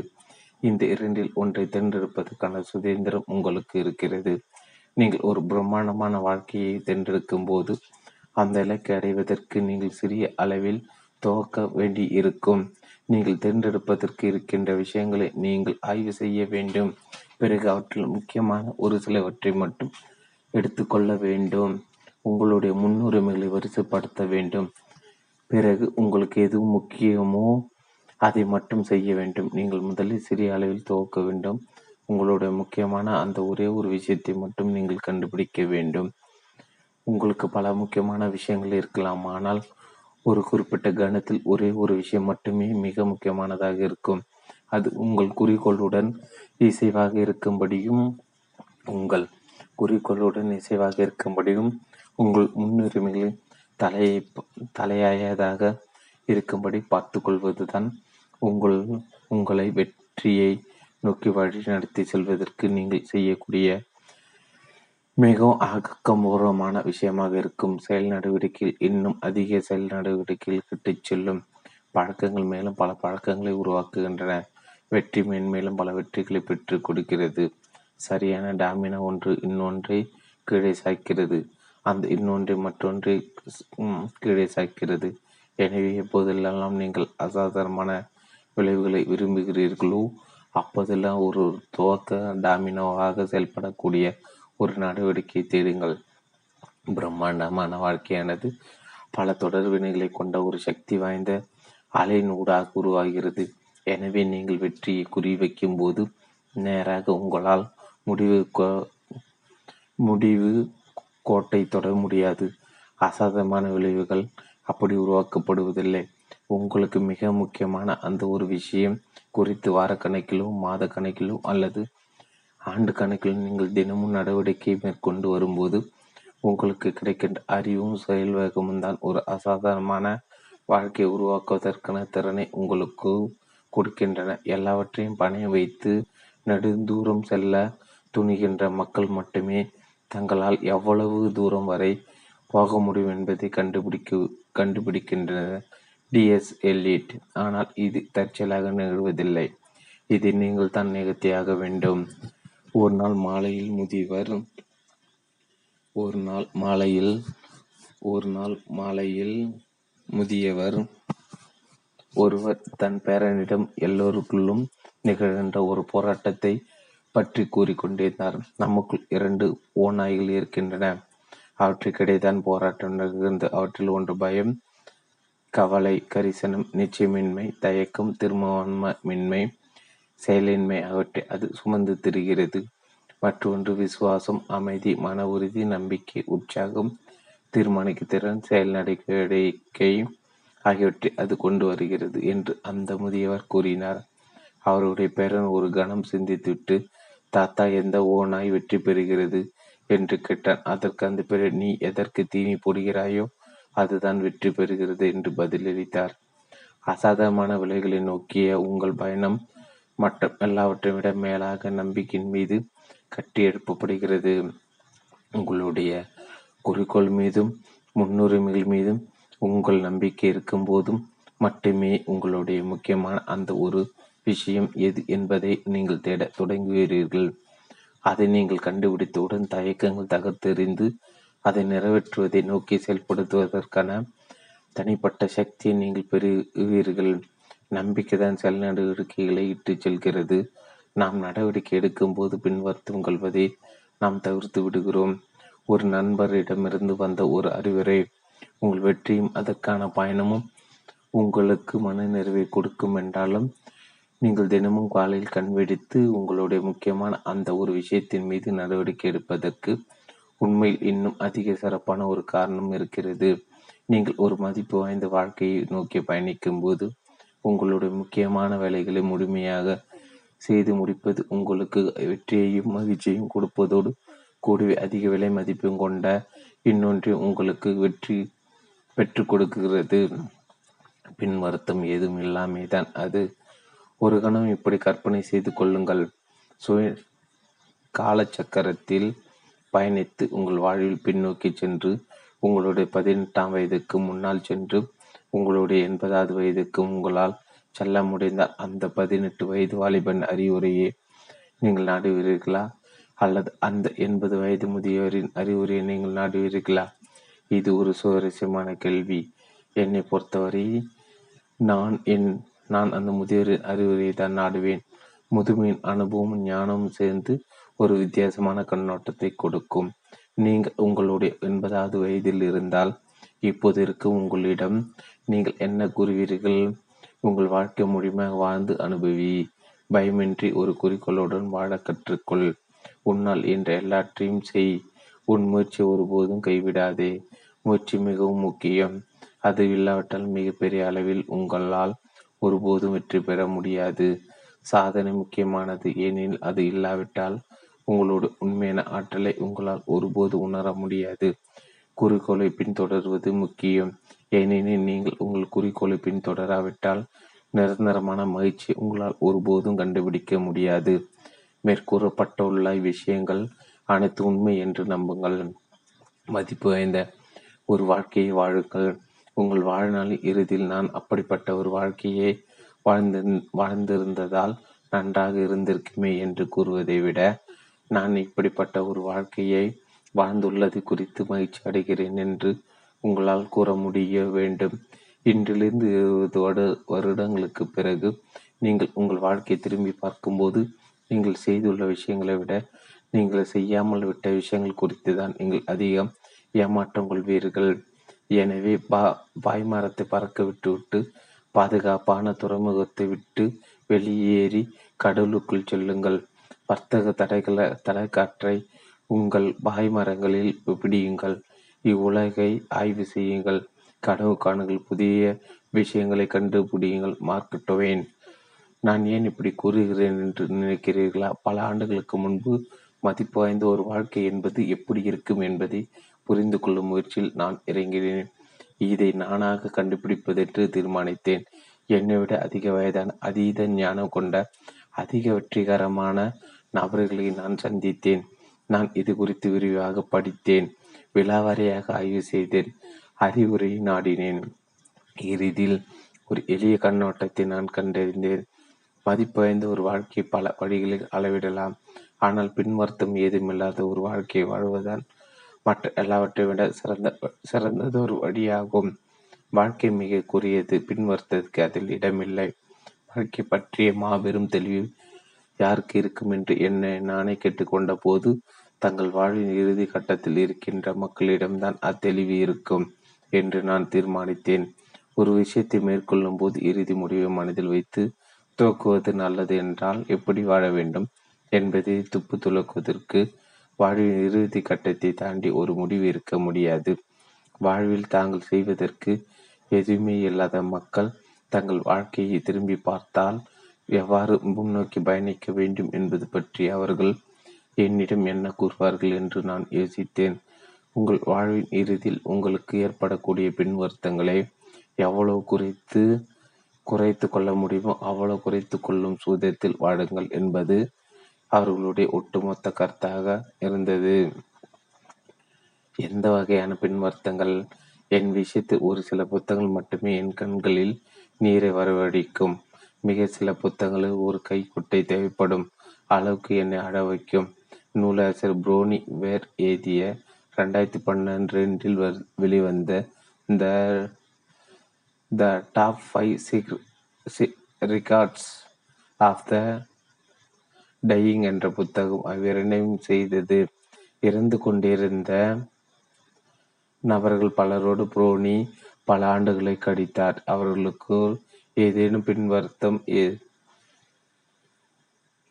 இந்த இரண்டில் ஒன்றை தேர்ந்தெடுப்பதற்கான சுதந்திரம் உங்களுக்கு இருக்கிறது. நீங்கள் ஒரு பிரம்மாண்டமான வாழ்க்கையை தேர்ந்தெடுக்கும் போது அந்த இலக்கை அடைவதற்கு நீங்கள் சிறிய அளவில் துவக்க வேண்டி இருக்கும் நீங்கள் தேர்ந்தெடுப்பதற்கு இருக்கின்ற விஷயங்களை நீங்கள் ஆய்வு செய்ய வேண்டும். பிறகு அவற்றில் முக்கியமான ஒரு சிலவற்றை மட்டும் எடுத்துக்கொள்ள வேண்டும். உங்களுடைய முன்னுரிமைகளை வரிசைப்படுத்த வேண்டும். பிறகு உங்களுக்கு எது முக்கியமோ அதை மட்டும் செய்ய வேண்டும். நீங்கள் முதலில் சிறிய அளவில் துவக்க வேண்டும். உங்களுடைய முக்கியமான அந்த ஒரே ஒரு விஷயத்தை மட்டும் நீங்கள் கண்டுபிடிக்க வேண்டும். உங்களுக்கு பல முக்கியமான விஷயங்கள் இருக்கலாம். ஆனால் ஒரு குறிப்பிட்ட கணத்தில் ஒரே ஒரு விஷயம் மட்டுமே மிக முக்கியமானதாக இருக்கும். அது உங்கள் குறிக்கோளுடன் இசைவாக இருக்கும்படியும் உங்கள் குறிக்கோளுடன் இசைவாக இருக்கும்படியும் உங்கள் முன்னுரிமைகளின் தலையை தலையாயதாக இருக்கும்படி பார்த்து கொள்வதுதான் உங்கள் உங்களை வெற்றியை நோக்கி வழி நடத்தி செல்வதற்கு நீங்கள் செய்யக்கூடிய மிகவும் ஆக்கபூர்வமான விஷயமாக இருக்கும். செயல் நடவடிக்கையில் இன்னும் அதிக செயல் நடவடிக்கையில் கிட்டுச் செல்லும் பழக்கங்கள் மேலும் பல பழக்கங்களை உருவாக்குகின்றன. வெற்றி மேன்மேலும் பல வெற்றிகளை பெற்றுக் கொடுக்கிறது. சரியான டாமினா ஒன்று இன்னொன்றை கீழே சாய்க்கிறது. அந்த இன்னொன்றை மற்றொன்றை கீழே சாய்க்கிறது. எனவே எப்போதெல்லாம் நீங்கள் அசாதாரணமான விளைவுகளை விரும்புகிறீர்களோ அப்போதெல்லாம் ஒரு துவக்க டாமினோவாக செயல்படக்கூடிய ஒரு நடவடிக்கை தேடுங்கள். பிரம்மாண்டமான வாழ்க்கையானது பல தொடர்பினைகளை கொண்ட ஒரு சக்தி வாய்ந்த அலைநூடாக உருவாகிறது. எனவே நீங்கள் வெற்றியை குறிவைக்கும் போது நேராக உங்களால் முடிவு முடிவு கோட்டை தொட முடியாது. அசாதமான விளைவுகள் அப்படி உருவாக்கப்படுவதில்லை. உங்களுக்கு மிக முக்கியமான அந்த ஒரு விஷயம் குறித்து வாரக்கணக்கிலோ மாத கணக்கிலோ அல்லது ஆண்டு கணக்கிலும் நீங்கள் தினமும் நடவடிக்கை மேற்கொண்டு வரும்போது உங்களுக்கு கிடைக்கின்ற அறிவும் செயல் வேகமும் தான். ஒரு அசாதாரணமான வாழ்க்கையை உருவாக்குவதற்கான திறனை உங்களுக்கு கொடுக்கின்றன. எல்லாவற்றையும் பணைய வைத்து நெடுந்தூரம் செல்ல துணிகின்ற மக்கள் மட்டுமே தங்களால் எவ்வளவு தூரம் வரை போக முடியும் என்பதை கண்டுபிடிக்க கண்டுபிடிக்கின்றனர் டிஎஸ் எல்லிட் ஆனால் இது தற்செயலாக நிகழ்வதில்லை. இதை நீங்கள் தான் நிகழ்த்தியாக வேண்டும். ஒரு நாள் மாலையில் முதியவர் ஒரு நாள் மாலையில் ஒரு நாள் மாலையில் முதியவர் ஒருவர் தன் பேரனிடம் எல்லோருக்குள்ளும் நிகழ்கின்ற ஒரு போராட்டத்தை பற்றி கூறிக்கொண்டிருந்தார் நமக்குள் இரண்டு ஓநாய்கள் இருக்கின்றன. அவற்றுக்கிடையேதான் போராட்டம் நிகழ்ந்து அவற்றில் ஒன்று பயம் கவலை கரிசனம் நிச்சயமின்மை தயக்கம் திருமணமின்மை செயலின்மை ஆகியவற்றை அது சுமந்து திரிகிறது. மற்றொன்று விசுவாசம், அமைதி, மன உறுதி, நம்பிக்கை, உற்சாகம், திறன் செயல் நடவடிக்கை ஆகியவற்றை அது கொண்டு வருகிறது என்று அந்த முதியவர் கூறினார். அவருடைய பேரன் ஒரு கணம் சிந்தித்துவிட்டு, தாத்தா எந்த ஓநாய் வெற்றி பெறுகிறது? என்று கேட்டான். அதற்கு அந்த பேரன், நீ எதற்கு தீனி போடுகிறாயோ அதுதான் வெற்றி பெறுகிறது என்று பதிலளித்தார். அசாதாரணமான விலைகளை நோக்கிய உங்கள் பயணம் மற்ற எல்லாவற்றை விட மேலாக நம்பிக்கையின் மீது கட்டியெழுப்பப்படுகிறது உங்களுடைய குறிக்கோள் மீதும் முன்னுரிமைகள் மீதும் உங்கள் நம்பிக்கை இருக்கும் போதும் மட்டுமே உங்களுடைய முக்கியமான அந்த ஒரு விஷயம் எது என்பதை நீங்கள் தேட தொடங்குவீர்கள் அதை நீங்கள் கண்டுபிடித்தவுடன் தயக்கங்கள் தகர்த்தெறிந்து அதை நிறைவேற்றுவதை நோக்கி செயல்படுத்துவதற்கான தனிப்பட்ட சக்தியை நீங்கள் பெறுவீர்கள் நம்பிக்கைதான் செயல் நடவடிக்கைகளை இட்டுச் செல்கிறது. நாம் நடவடிக்கை எடுக்கும்போது பின்வருத்தம் கொள்வதை நாம் தவிர்த்து விடுகிறோம். ஒரு நண்பரிடமிருந்து வந்த ஒரு அறிவுரை உங்கள் வெற்றியும் அதற்கான பயணமும் உங்களுக்கு மன நிறைவை கொடுக்கும் என்றாலும் நீங்கள் தினமும் காலையில் கண் வெடித்து உங்களுடைய முக்கியமான அந்த ஒரு விஷயத்தின் மீது நடவடிக்கை எடுப்பதற்கு உண்மையில் இன்னும் அதிக சிறப்பான ஒரு காரணம் இருக்கிறது. நீங்கள் ஒரு மதிப்பு வாய்ந்த வாழ்க்கையை நோக்கி பயணிக்கும் போது உங்களுடைய முக்கியமான வேலைகளை முழுமையாக செய்து முடிப்பது உங்களுக்கு வெற்றியையும் மகிழ்ச்சியையும் கொடுப்பதோடு கூடவே அதிக விலை மதிப்பும் கொண்ட இன்னொன்று உங்களுக்கு வெற்றி பெற்று கொடுக்கிறது. பின் வருத்தம் ஏதும் இல்லாமே தான் அது. ஒரு கணம் இப்படி கற்பனை செய்து கொள்ளுங்கள். சுய காலச்சக்கரத்தில் பயணித்து உங்கள் வாழ்வில் பின்னோக்கி சென்று உங்களுடைய பதினெட்டாம் வயதுக்கு முன்னால் சென்று உங்களுடைய எண்பதாவது வயதுக்கு உங்களால் செல்ல முடிந்தால் அந்த பதினெட்டு வயது வாலிபன் அறிவுரையை நீங்கள் நாடுவீர்களா? அல்லது அந்த எண்பது வயது முதியவரின் அறிவுரையை நீங்கள் நாடுவீர்களா? இது ஒரு சுவாரஸ்யமான கேள்வி. என்னை பொறுத்தவரை நான் என் நான் அந்த முதியோரின் அறிவுரையை தான் நாடுவேன். முதுமையின் அனுபவமும் ஞானமும் சேர்ந்து ஒரு வித்தியாசமான கண்ணோட்டத்தை கொடுக்கும். நீங்கள் உங்களுடைய எண்பதாவது வயதில் இருந்தால் இப்போது இருக்கும் உங்களிடம் நீங்கள் என்ன கூறுவீர்கள்? உங்கள் வாழ்க்கை முழுமையாக வாழ்ந்து அனுபவி. பயமின்றி ஒரு குறிக்கோளுடன் வாழ கற்றுக்கொள். உன்னால் என்ற எல்லாற்றையும் செய். உன் முயற்சி ஒருபோதும் கைவிடாதே. முயற்சி மிகவும் முக்கியம். அது இல்லாவிட்டால் மிகப்பெரிய அளவில் உங்களால் ஒருபோதும் வெற்றி பெற முடியாது. சாதனை முக்கியமானது. ஏனெனில் அது இல்லாவிட்டால் உங்களோட உண்மையான ஆற்றலை உங்களால் ஒருபோது உணர முடியாது. குறிக்கோளை பின்தொடர்வது முக்கியம். ஏனெனில் நீங்கள் உங்கள் குறிக்கோளை பின்தொடராவிட்டால் நிரந்தரமான மகிழ்ச்சி உங்களால் ஒருபோதும் கண்டுபிடிக்க முடியாது. மேற்கூறப்பட்டுள்ள விஷயங்கள் அனைத்து உண்மை என்று நம்புங்கள். மதிப்பு வாய்ந்த ஒரு வாழ்க்கையை வாழுங்கள். உங்கள் வாழ்நாளின் இறுதியில் நான் அப்படிப்பட்ட ஒரு வாழ்க்கையை வாழ்ந்து வாழ்ந்திருந்ததால் நன்றாக இருந்திருக்குமே என்று கூறுவதை விட நான் இப்படிப்பட்ட ஒரு வாழ்க்கையை வாழ்ந்துள்ளது குறித்து மகிழ்ச்சி அடைகிறேன் என்று உங்களால் கூற முடிய வேண்டும். இன்றிலிருந்து இருபது வரு வருடங்களுக்கு பிறகு நீங்கள் உங்கள் வாழ்க்கையை திரும்பி பார்க்கும்போது நீங்கள் செய்துள்ள விஷயங்களை விட நீங்கள் செய்யாமல் விட்ட விஷயங்கள் குறித்து தான் நீங்கள் அதிகம் ஏமாற்றம் கொள்வீர்கள். எனவே பா பாய்மரத்தை பறக்க விட்டுவிட்டு பாதுகாப்பான துறைமுகத்தை விட்டு வெளியேறி கடலுக்குள் செல்லுங்கள். வர்த்தக தடைகளை தலைக்காற்றை உங்கள் பாய்மரங்களில் பிடியுங்கள். இவ்வுலகை ஆய்வு செய்யுங்கள். கனவு காணுங்கள். புதிய விஷயங்களை கண்டுபிடியுங்கள். மார்க் டொவேன் நான் ஏன் இப்படி கூறுகிறேன் என்று நினைக்கிறீர்களா? பல ஆண்டுகளுக்கு முன்பு மதிப்பு வாய்ந்த ஒரு வாழ்க்கை என்பது எப்படி இருக்கும் என்பதை புரிந்து கொள்ளும் முயற்சியில் நான் இறங்கினேன். இதை நானாக கண்டுபிடிப்பதென்று தீர்மானித்தேன். என்னை விட அதிக வயதான அதீத ஞானம் கொண்ட அதிக வெற்றிகரமான நபர்களை நான் சந்தித்தேன். நான் இது குறித்து விரிவாக படித்தேன். விலாவாரியாக ஆய்வு செய்தேன். அறிவுரையை நாடினேன். இறுதியில் ஒரு எளிய கண்ணோட்டத்தை நான் கண்டறிந்தேன். மதிப்பு வாய்ந்த ஒரு வாழ்க்கை பல வழிகளில் அளவிடலாம். ஆனால் பின்வருத்தம் ஏதுமில்லாத ஒரு வாழ்க்கையை வாழ்வதுதான் மற்ற எல்லாவற்றை விட சிறந்த சிறந்ததொரு வழியாகும். வாழ்க்கை மிக கூறியது பின்வருத்ததுக்கு அதில் இடமில்லை. வாழ்க்கை பற்றிய மாபெரும் தெளிவு யாருக்கு இருக்கும் என்று என்னை நானே கேட்டுக்கொண்ட போது தங்கள் வாழ்வின் இறுதி கட்டத்தில் இருக்கின்ற மக்களிடம்தான் அத்தெளிவு இருக்கும் என்று நான் தீர்மானித்தேன். ஒரு விஷயத்தை மேற்கொள்ளும் போது இறுதி முடிவை மனதில் வைத்து துவக்குவது நல்லது என்றால் எப்படி வாழ வேண்டும்? என்பதை துப்பு துலக்குவதற்கு வாழ்வின் இறுதி கட்டத்தை தாண்டி ஒரு முடிவு இருக்க முடியாது. வாழ்வில் தாங்கள் செய்வதற்கு எதுவுமே இல்லாத மக்கள் தங்கள் வாழ்க்கையை திரும்பி பார்த்தால் எவ்வாறு முன்னோக்கி பயணிக்க வேண்டும் என்பது பற்றி அவர்கள் என்னிடம் என்ன கூறுவார்கள் என்று நான் யோசித்தேன். உங்கள் வாழ்வின் இறுதியில் உங்களுக்கு ஏற்படக்கூடிய பின்வருத்தங்களை எவ்வளவு குறைத்து குறைத்து கொள்ள முடியுமோ அவ்வளவு குறைத்து கொள்ளும் சூதத்தில் வாடுங்கள் என்பது அவர்களுடைய ஒட்டுமொத்த கருத்தாக இருந்தது. எந்த வகையான பின்வருத்தங்கள்? என் விஷயத்தில் ஒரு சில புத்தகங்கள் மட்டுமே என் கண்களில் நீரை வரவழைக்கும். மிக சில புத்தகங்களில் ஒரு கைக்குட்டை தேவைப்படும் அளவுக்கு என்னை அழ வைக்கும். நூலாசிரியர் புரோனி வேர் எழுதிய ரெண்டாயிரத்தி பன்னெண்டில் வெளிவந்த the the top five records of the dying என்ற புத்தகம் அவ்விரண்டையும் செய்தது. இறந்து கொண்டிருந்த நபர்கள் பலரோடு புரோனி பல ஆண்டுகளை கடித்தார் அவர்களுக்கு ஏதேனும் பின்வருத்தம்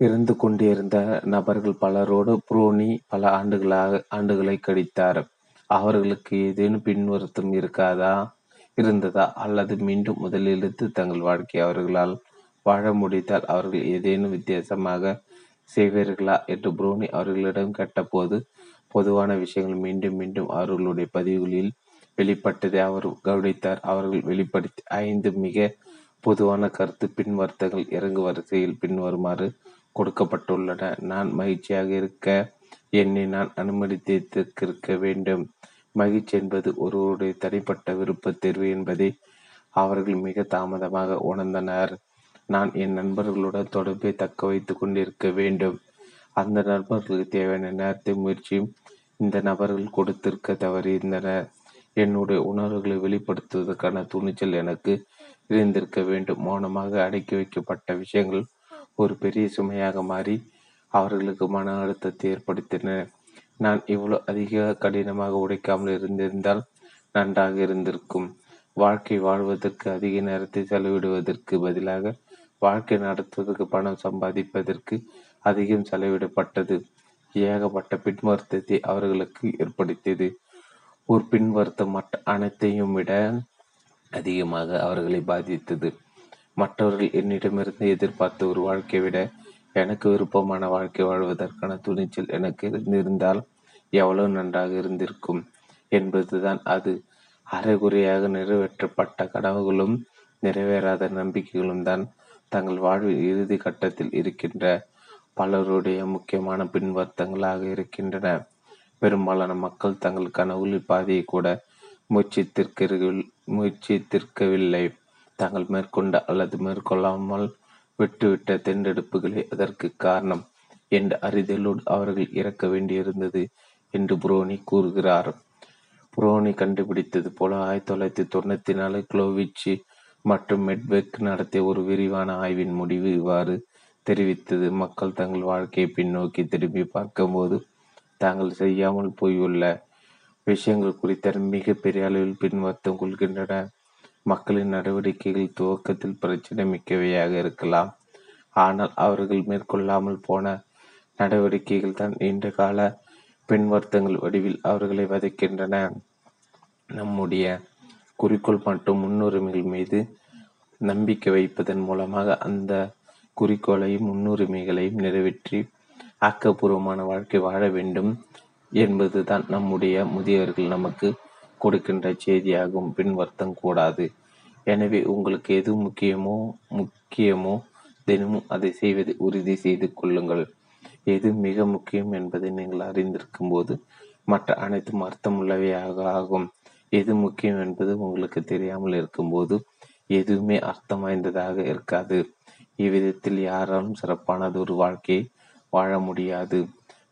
இருந்து கொண்டிருந்த நபர்கள் பலரோடு புரோனி பல ஆண்டுகளாக ஆண்டுகளை கழித்தார். அவர்களுக்கு ஏதேனும் பின்வருத்தம் இருக்காதா இருந்ததா அல்லது மீண்டும் முதலிலிருந்து தங்கள் வாழ்க்கையை அவர்களால் வாழ முடித்தால் அவர்கள் ஏதேனும் வித்தியாசமாக செய்வீர்களா என்று புரோனி அவர்களிடம் கேட்டபோது பொதுவான விஷயங்கள் மீண்டும் மீண்டும் அவர்களுடைய பதிவுகளில் வெளிப்பட்டதை அவர் கவனித்தார். அவர்கள் வெளிப்படுத்தி ஐந்து மிக பொதுவான கருத்து பின்வர்த்தங்கள் இறங்கு வரிசையில் பின்வருமாறு கொடுக்கப்பட்டுள்ளன. நான் மகிழ்ச்சியாக இருக்க என்னை நான் அனுமதித்திருக்க வேண்டும். மகிழ்ச்சி என்பது ஒருவருடைய தனிப்பட்ட விருப்பத் தேர்வு என்பதை அவர்கள் மிக தாமதமாக உணர்ந்தனர். நான் என் நண்பர்களுடன் தொடர்பை தக்க வைத்துக் கொண்டிருக்க வேண்டும். அந்த நண்பர்களுக்கு தேவையான நேரத்தை முயற்சியும் இந்த நபர்கள் கொடுத்திருக்க தவறியிருந்தனர். என்னுடைய உணர்வுகளை வெளிப்படுத்துவதற்கான துணிச்சல் எனக்கு இருந்திருக்க வேண்டும். மௌனமாக அடக்கி வைக்கப்பட்ட விஷயங்கள் ஒரு பெரிய சுமையாக மாறி அவர்களுக்கு மன அழுத்தத்தை ஏற்படுத்தின. நான் இவ்வளோ அதிக கடினமாக உடைக்காமல் இருந்திருந்தால் நன்றாக இருந்திருக்கும். வாழ்க்கை வாழ்வதற்கு அதிக நேரத்தை செலவிடுவதற்கு பதிலாக வாழ்க்கை நடத்துவதற்கு பணம் சம்பாதிப்பதற்கு அதிகம் செலவிடப்பட்டது. ஏகப்பட்ட பின்வருத்தத்தை அவர்களுக்கு ஏற்படுத்தியது. ஒரு பின்வருத்தம் மற்ற அனைத்தையும் விட அதிகமாக அவர்களை பாதித்தது. மற்றவர்கள் என்னிடமிருந்து எதிர்பார்த்த ஒரு வாழ்க்கையை விட எனக்கு விருப்பமான வாழ்க்கை வாழ்வதற்கான துணிச்சல் எனக்கு இருந்திருந்தால் எவ்வளவு நன்றாக இருந்திருக்கும் என்பதுதான் அது. அரைகுறையாக நிறைவேற்றப்பட்ட கனவுகளும் நிறைவேறாத நம்பிக்கைகளும் தான் தங்கள் வாழ்வின் இறுதி கட்டத்தில் இருக்கின்ற பலருடைய முக்கியமான பின்வர்த்தங்களாக இருக்கின்றன. பெரும்பாலான மக்கள் தங்கள் கனவுகளின் பாதையை கூட முயற்சித்திருக்கவில்லை. தாங்கள் மேற்கொண்ட அல்லது மேற்கொள்ளாமல் விட்டுவிட்ட தேர்ந்தெடுப்புகளே அதற்கு காரணம் என்ற அறிதலோடு அவர்கள் இறக்க வேண்டியிருந்தது என்று புரோனி கூறுகிறார். புரோனி கண்டுபிடித்தது போல ஆயிரத்தி தொள்ளாயிரத்தி தொண்ணூத்தி நாலு குளோவிச் மற்றும் மெட்வெக் நடத்திய ஒரு விரிவான ஆய்வின் முடிவு இவ்வாறு தெரிவித்தது. மக்கள் தங்கள் வாழ்க்கையை பின்னோக்கி திரும்பி பார்க்கும்போது தாங்கள் செய்யாமல் போயுள்ள விஷயங்கள் குறித்த மிக பெரிய அளவில் பின்வர்த்தம் கொள்கின்றன. மக்களின் நடவடிக்கைகள் துவக்கத்தில் பிரச்சனை மிக்கவையாக இருக்கலாம். ஆனால் அவர்கள் மேற்கொள்ளாமல் போன நடவடிக்கைகள் தான் நீண்ட கால பின்வர்த்தங்கள் வடிவில் அவர்களை வதைக்கின்றன. நம்முடைய குறிக்கோள் மற்றும் முன்னுரிமைகள் மீது நம்பிக்கை வைப்பதன் மூலமாக அந்த குறிக்கோளையும் முன்னுரிமைகளையும் நிறைவேற்றி ஆக்கப்பூர்வமான வாழ்க்கை வாழ வேண்டும் என்பதுதான் நம்முடைய முதியவர்கள் நமக்கு கொடுக்கின்ற செய்தியாகும். பின்வர்த்தம் கூடாது. எனவே உங்களுக்கு எது முக்கியமோ முக்கியமோ தினமும் அதை செய்வதை உறுதி செய்து கொள்ளுங்கள். எது மிக முக்கியம் என்பதை நீங்கள் அறிந்திருக்கும் போது மற்ற அனைத்தும் அர்த்தமுள்ளவையாக ஆகும். எது முக்கியம் என்பது உங்களுக்கு தெரியாமல் இருக்கும்போது எதுவுமே அர்த்தம் வாய்ந்ததாக இருக்காது. இவ்விதத்தில் யாராலும் சிறப்பானது ஒரு வாழ்க்கையை வாழ முடியாது.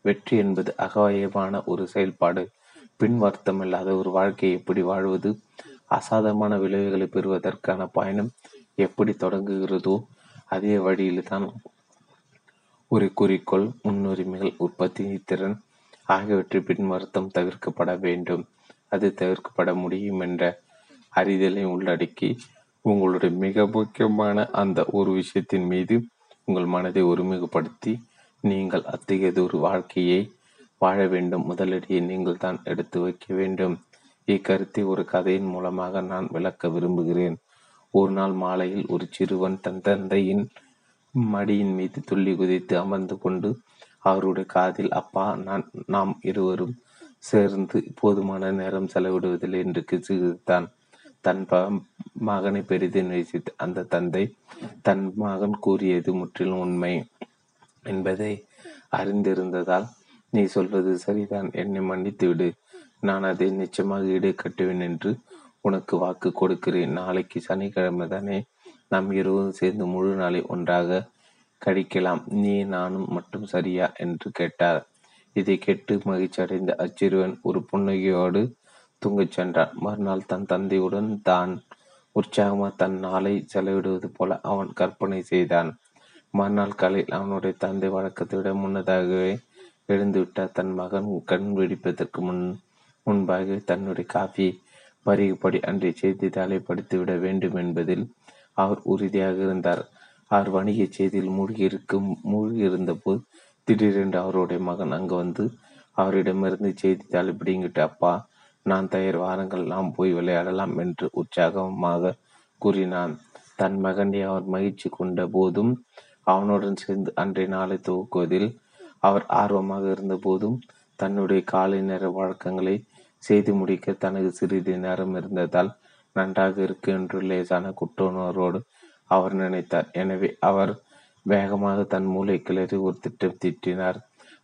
வெற்றி என்பது அகவயமான ஒரு செயல்பாடு. பின் வருத்தமில்லாத ஒரு வாழ்க்கையை எப்படி வாழ்வது? அசாதமான விளைவுகளை பெறுவதற்கான பயணம் எப்படி தொடங்குகிறதோ அதே வழியில்தான் ஒரு குறிக்கோள், முன்னுரிமைகள், உற்பத்தி திறன் ஆகியவற்றை பின் வருத்தம் தவிர்க்கப்பட வேண்டும். அது தவிர்க்கப்பட முடியும் என்ற அறிதலை உள்ளடக்கி உங்களுடைய மிக முக்கியமான அந்த ஒரு விஷயத்தின் மீது உங்கள் மனதை ஒருமுகப்படுத்தி நீங்கள் அத்தகையதொரு வாழ்க்கையை வாழ வேண்டும். முதலடியை நீங்கள் தான் எடுத்து வைக்க வேண்டும். இக்கருத்தை ஒரு கதையின் மூலமாக நான் விளக்க விரும்புகிறேன். ஒரு நாள் மாலையில் ஒரு சிறுவன் தன் தந்தையின் மடியின் மீது துள்ளி குதித்து அமர்ந்து கொண்டு அவருடைய காதில் அப்பா நான் நாம் இருவரும் சேர்ந்து போதுமான நேரம் செலவிடுவதில்லை என்று கிசுகிசுத்தான் தன் மகனை பெரிதும் நேசித்த அந்த தந்தை தன் மகன் கூறியது முற்றிலும் உண்மை. என்பதை அறிந்திருந்ததால் நீ சொல்வது சரிதான். என்னை மன்னித்து விடு. நான் அதை நிச்சயமாக ஈடு கட்டுவேன் என்று உனக்கு வாக்கு கொடுக்கிறேன். நாளைக்கு சனிக்கிழமை தானே நாம் இருவரும் சேர்ந்து முழு நாளை ஒன்றாக கழிக்கலாம். நீ நானும் மட்டும் சரியா? என்று கேட்டார். இதை கேட்டு மகிழ்ச்சி அடைந்த அச்சிறுவன் ஒரு புன்னகையோடு தூங்கச் சென்றான். மறுநாள் தன் தந்தையுடன் தான் உற்சாகமாக தன் நாளை செலவிடுவது போல அவன் கற்பனை செய்தான். மறுநாள் காலையில் அவனுடைய தந்தை வழக்கத்தை விட முன்னதாகவே எழுந்துவிட்டார் தன் மகன் கண் வெடிப்பதற்கு முன் முன்பாக தன்னுடைய காஃபி பருகுபடி அன்றைய செய்தித்தாளை படித்துவிட வேண்டும் என்பதில் அவர் உறுதியாக இருந்தார். அவர் வணிக செய்தியில் மூழ்கியிருக்கும் மூழ்கியிருந்த போது திடீரென்று அவருடைய மகன் அங்கு வந்து அவரிடமிருந்து செய்தித்தாளை பிடிங்கிட்டு அப்பா நான் தயார் வாரங்கள் நாம் போய் விளையாடலாம் என்று உற்சாகமாக கூறினான். தன் மகனை அவர் மகிழ்ச்சி கொண்ட போதும் அவனுடன் சேர்ந்து அன்றைய நாளை துவக்குவதில் அவர் ஆர்வமாக இருந்தபோதும் தன்னுடைய காலை நேர வழக்கங்களை செய்து முடிக்க தனக்கு சிறிது நேரம் இருந்ததால் நன்றாக இருக்கு என்று லேசான குற்றுணர்வோடு அவர் நினைத்தார். எனவே அவர் வேகமாக தன் மூளை கிளறி ஒரு திட்டம் திட்டினார்.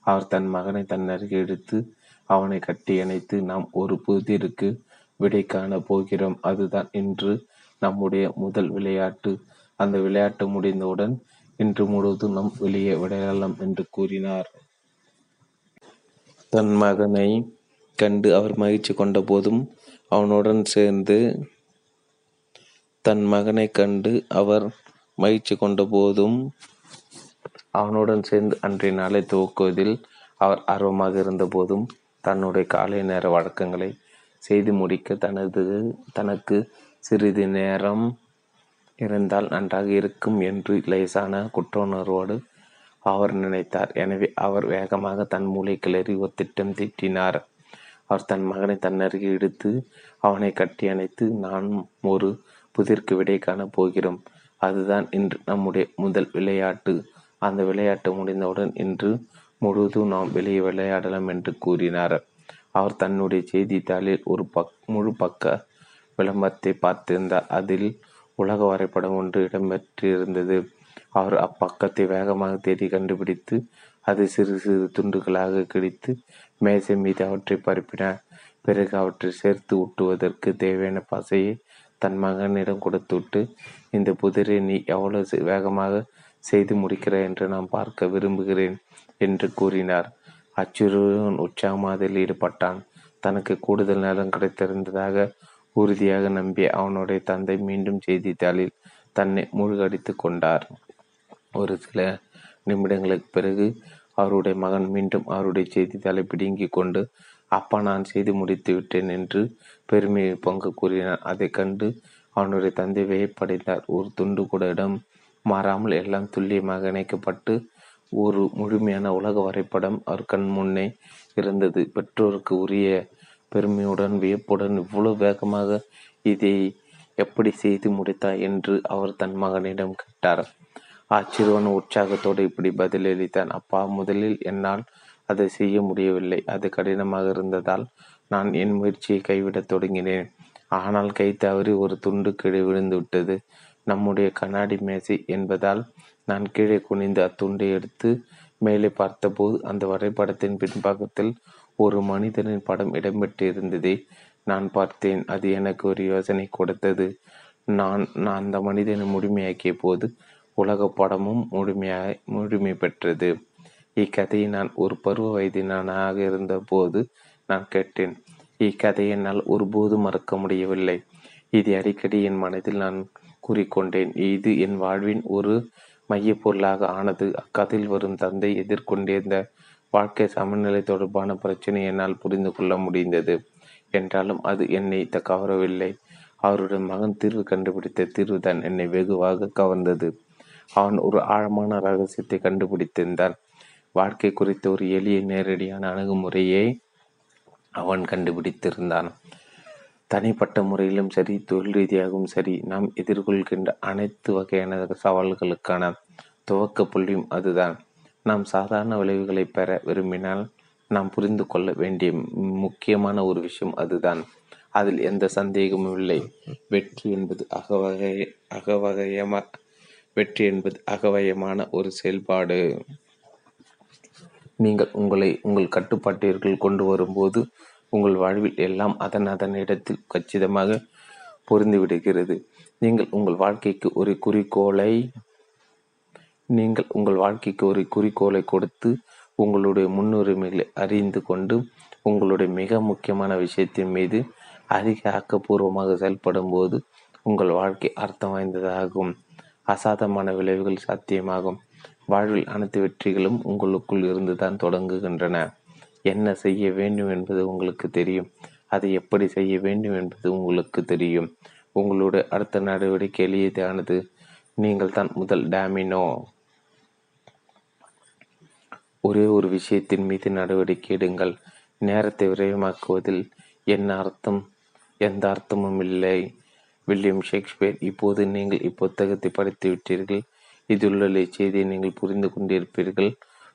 அவர் தன் மகனை தன் அருகே எடுத்து அவனை கட்டி அணைத்து நாம் ஒரு புதிருக்கு விடை காண போகிறோம். அதுதான் இன்று நம்முடைய முதல் விளையாட்டு. அந்த விளையாட்டு முடிந்தவுடன் இன்று முழுவதும் நம் வெளியே விளையாடலாம் என்று கூறினார். தன் மகனை கண்டு அவர் மகிழ்ச்சி கொண்ட போதும் அவனுடன் சேர்ந்து தன் மகனை கண்டு அவர் மகிழ்ச்சி கொண்ட போதும் அவனுடன் சேர்ந்து அன்றைய நாளை துவக்குவதில் அவர் ஆர்வமாக இருந்த போதும் தன்னுடைய காலை நேர வழக்கங்களை செய்து முடிக்க தனது தனக்கு சிறிது நேரம் இருந்தால் நன்றாக இருக்கும் என்று லேசான குற்றுணர்வோடு அவர் நினைத்தார். எனவே அவர் வேகமாக தன் மூளை கிளறி ஒரு திட்டம் தீட்டினார். அவர் தன் மகனை தன்னருகே எடுத்து அவனை கட்டி அணைத்து நான் ஒரு புதிர்க்கு விடை காணப் போகிறோம். அதுதான் இன்று நம்முடைய முதல் விளையாட்டு. அந்த விளையாட்டு முடிந்தவுடன் இன்று முழுவதும் நாம் வெளியே விளையாடலாம் என்று கூறினார். அவர் தன்னுடைய செய்தித்தாளில் ஒரு பக் முழு பக்க விளம்பரத்தை பார்த்திருந்தார். அதில் உலக வரைபடம் ஒன்று இடம்பெற்றிருந்தது. அவர் அப்பக்கத்தை வேகமாக தேடி கண்டுபிடித்து அதை சிறு சிறு துண்டுகளாக கிழித்து மேசை மீது அவற்றை பரப்பினார். பிறகு அவற்றை சேர்த்து ஊட்டுவதற்கு தேவையான பசையை தன் மகனிடம் கொடுத்துவிட்டு இந்த புதிரை நீ எவ்வளவு வேகமாக செய்து முடிக்கிறாய் என்று நான் பார்க்க விரும்புகிறேன் என்று கூறினார். அச்சுறு உற்சாகமாக அதில் ஈடுபட்டான். தனக்கு கூடுதல் நேரம் கிடைத்திருந்ததாக உறுதியாக நம்பிய அவனுடைய தந்தை மீண்டும் செய்தித்தாளில் தன்னை மூழ்கடித்து கொண்டார். ஒரு சில நிமிடங்களுக்கு பிறகு அவருடைய மகன் மீண்டும் அவருடைய செய்தித்தாளை பிடுங்கிக் கொண்டு அப்பா நான் செய்து முடித்து விட்டேன் என்று பெருமையை பொங்க கூறினார் அதை கண்டு அவனுடைய தந்தை வியப்படைந்தார். ஒரு துண்டு கூட இடம் மாறாமல் எல்லாம் துல்லியமாக இணைக்கப்பட்டு ஒரு முழுமையான உலக வரைபடம் அவர் கண் முன்னே இருந்தது. பெற்றோருக்கு உரிய பெருமையுடன் வியப்புடன் இவ்வளவு வேகமாக இதை எப்படி செய்து முடித்தாய் என்று அவர் தன் மகனிடம் கேட்டார். அச்சிறுவன் உற்சாகத்தோடு இப்படி பதிலளித்தான். அப்பா முதலில் என்னால் அதை செய்ய முடியவில்லை. அது கடினமாக இருந்ததால் நான் என் முயற்சியை கைவிடத் தொடங்கினேன். ஆனால் கை தவறி ஒரு துண்டு கீழே விழுந்து விட்டது. நம்முடைய கண்ணாடி மேசை என்பதால் நான் கீழே குனிந்து அத்துண்டை எடுத்து மேலே பார்த்தபோது அந்த வரைபடத்தின் பின்பக்கத்தில் ஒரு மனிதனின் படம் இடம்பெற்றிருந்ததை. நான் பார்த்தேன். அது எனக்கு ஒரு யோசனை கொடுத்தது. நான் நான் அந்த மனிதனை முழுமையாக்கிய போது உலக படமும் முழுமையாக முழுமை பெற்றது. இக்கதையை நான் ஒரு பருவ வயதினானாக இருந்தபோது நான் கேட்டேன். இக்கதையை என்னால் ஒருபோதும் மறக்க முடியவில்லை. இது அடிக்கடி என் மனதில் நான் கூறிக்கொண்டேன். இது என் வாழ்வின் ஒரு மையப்பொருளாக ஆனது. அக்கதையில் வரும் தந்தை எதிர்கொண்டிருந்த வாழ்க்கை சமநிலை தொடர்பான பிரச்சனை என்னால் புரிந்து கொள்ள முடிந்தது. என்றாலும் அது என்னை கவரவில்லை. அவருடைய மகன் தீர்வு கண்டுபிடித்த தீர்வு தான் என்னை வெகுவாக கவர்ந்தது. அவன் ஒரு ஆழமான ரகசியத்தை கண்டுபிடித்திருந்தான் வாழ்க்கை குறித்த ஒரு எளிய நேரடியான அணுகுமுறையை அவன் கண்டுபிடித்திருந்தான். தனிப்பட்ட முறையிலும் சரி தொழில் ரீதியாகவும் சரி நாம் எதிர்கொள்கின்ற அனைத்து வகையான சவால்களுக்கான துவக்க புள்ளியும் அதுதான். நாம் சாதாரண விளைவுகளை பெற விரும்பினால் நாம் புரிந்து கொள்ள வேண்டிய முக்கியமான ஒரு விஷயம் அதுதான். அதில் எந்த சந்தேகமும் இல்லை. வெற்றி என்பது அகவகை அகவகையமா வெற்றி என்பது அகவயமான ஒரு செயல்பாடு. நீங்கள் உங்களை உங்கள் கட்டுப்பாட்டிற்குள் கொண்டு வரும்போது உங்கள் வாழ்வில் எல்லாம் அதன் அதன் இடத்தில் கச்சிதமாக பொருந்திவிடுகிறது. நீங்கள் உங்கள் வாழ்க்கைக்கு ஒரு குறிக்கோளை நீங்கள் உங்கள் வாழ்க்கைக்கு ஒரு குறிக்கோளை கொடுத்து உங்களுடைய முன்னுரிமைகளை அறிந்து கொண்டு உங்களுடைய மிக முக்கியமான விஷயத்தின் மீது அதிக ஆக்கப்பூர்வமாக செயல்படும் போது உங்கள் வாழ்க்கை அர்த்தம் வாய்ந்ததாகும். அசாதமான விளைவுகள் சாத்தியமாகும். வாழ்வில் அனைத்து வெற்றிகளும் உங்களுக்குள் இருந்து தான் தொடங்குகின்றன. என்ன செய்ய வேண்டும் என்பது உங்களுக்கு தெரியும். அதை எப்படி செய்ய வேண்டும் என்பது உங்களுக்கு தெரியும். உங்களுடைய அடுத்த நடவடிக்கை எளியதானது நீங்கள் தான் முதல் டாமினோ. ஒரே ஒரு விஷயத்தின் மீது நடவடிக்கை எடுங்கள். நேரத்தை விரைவமாக்குவதில் என்ன அர்த்தம்? எந்த அர்த்தமும் இல்லை. வில்லியம் ஷேக்ஸ்பியர் இப்போது நீங்கள் இப்புத்தகத்தை படித்து விட்டீர்கள். இதிலுள்ள செய்தியை நீங்கள் புரிந்து கொண்டிருப்பீர்கள்.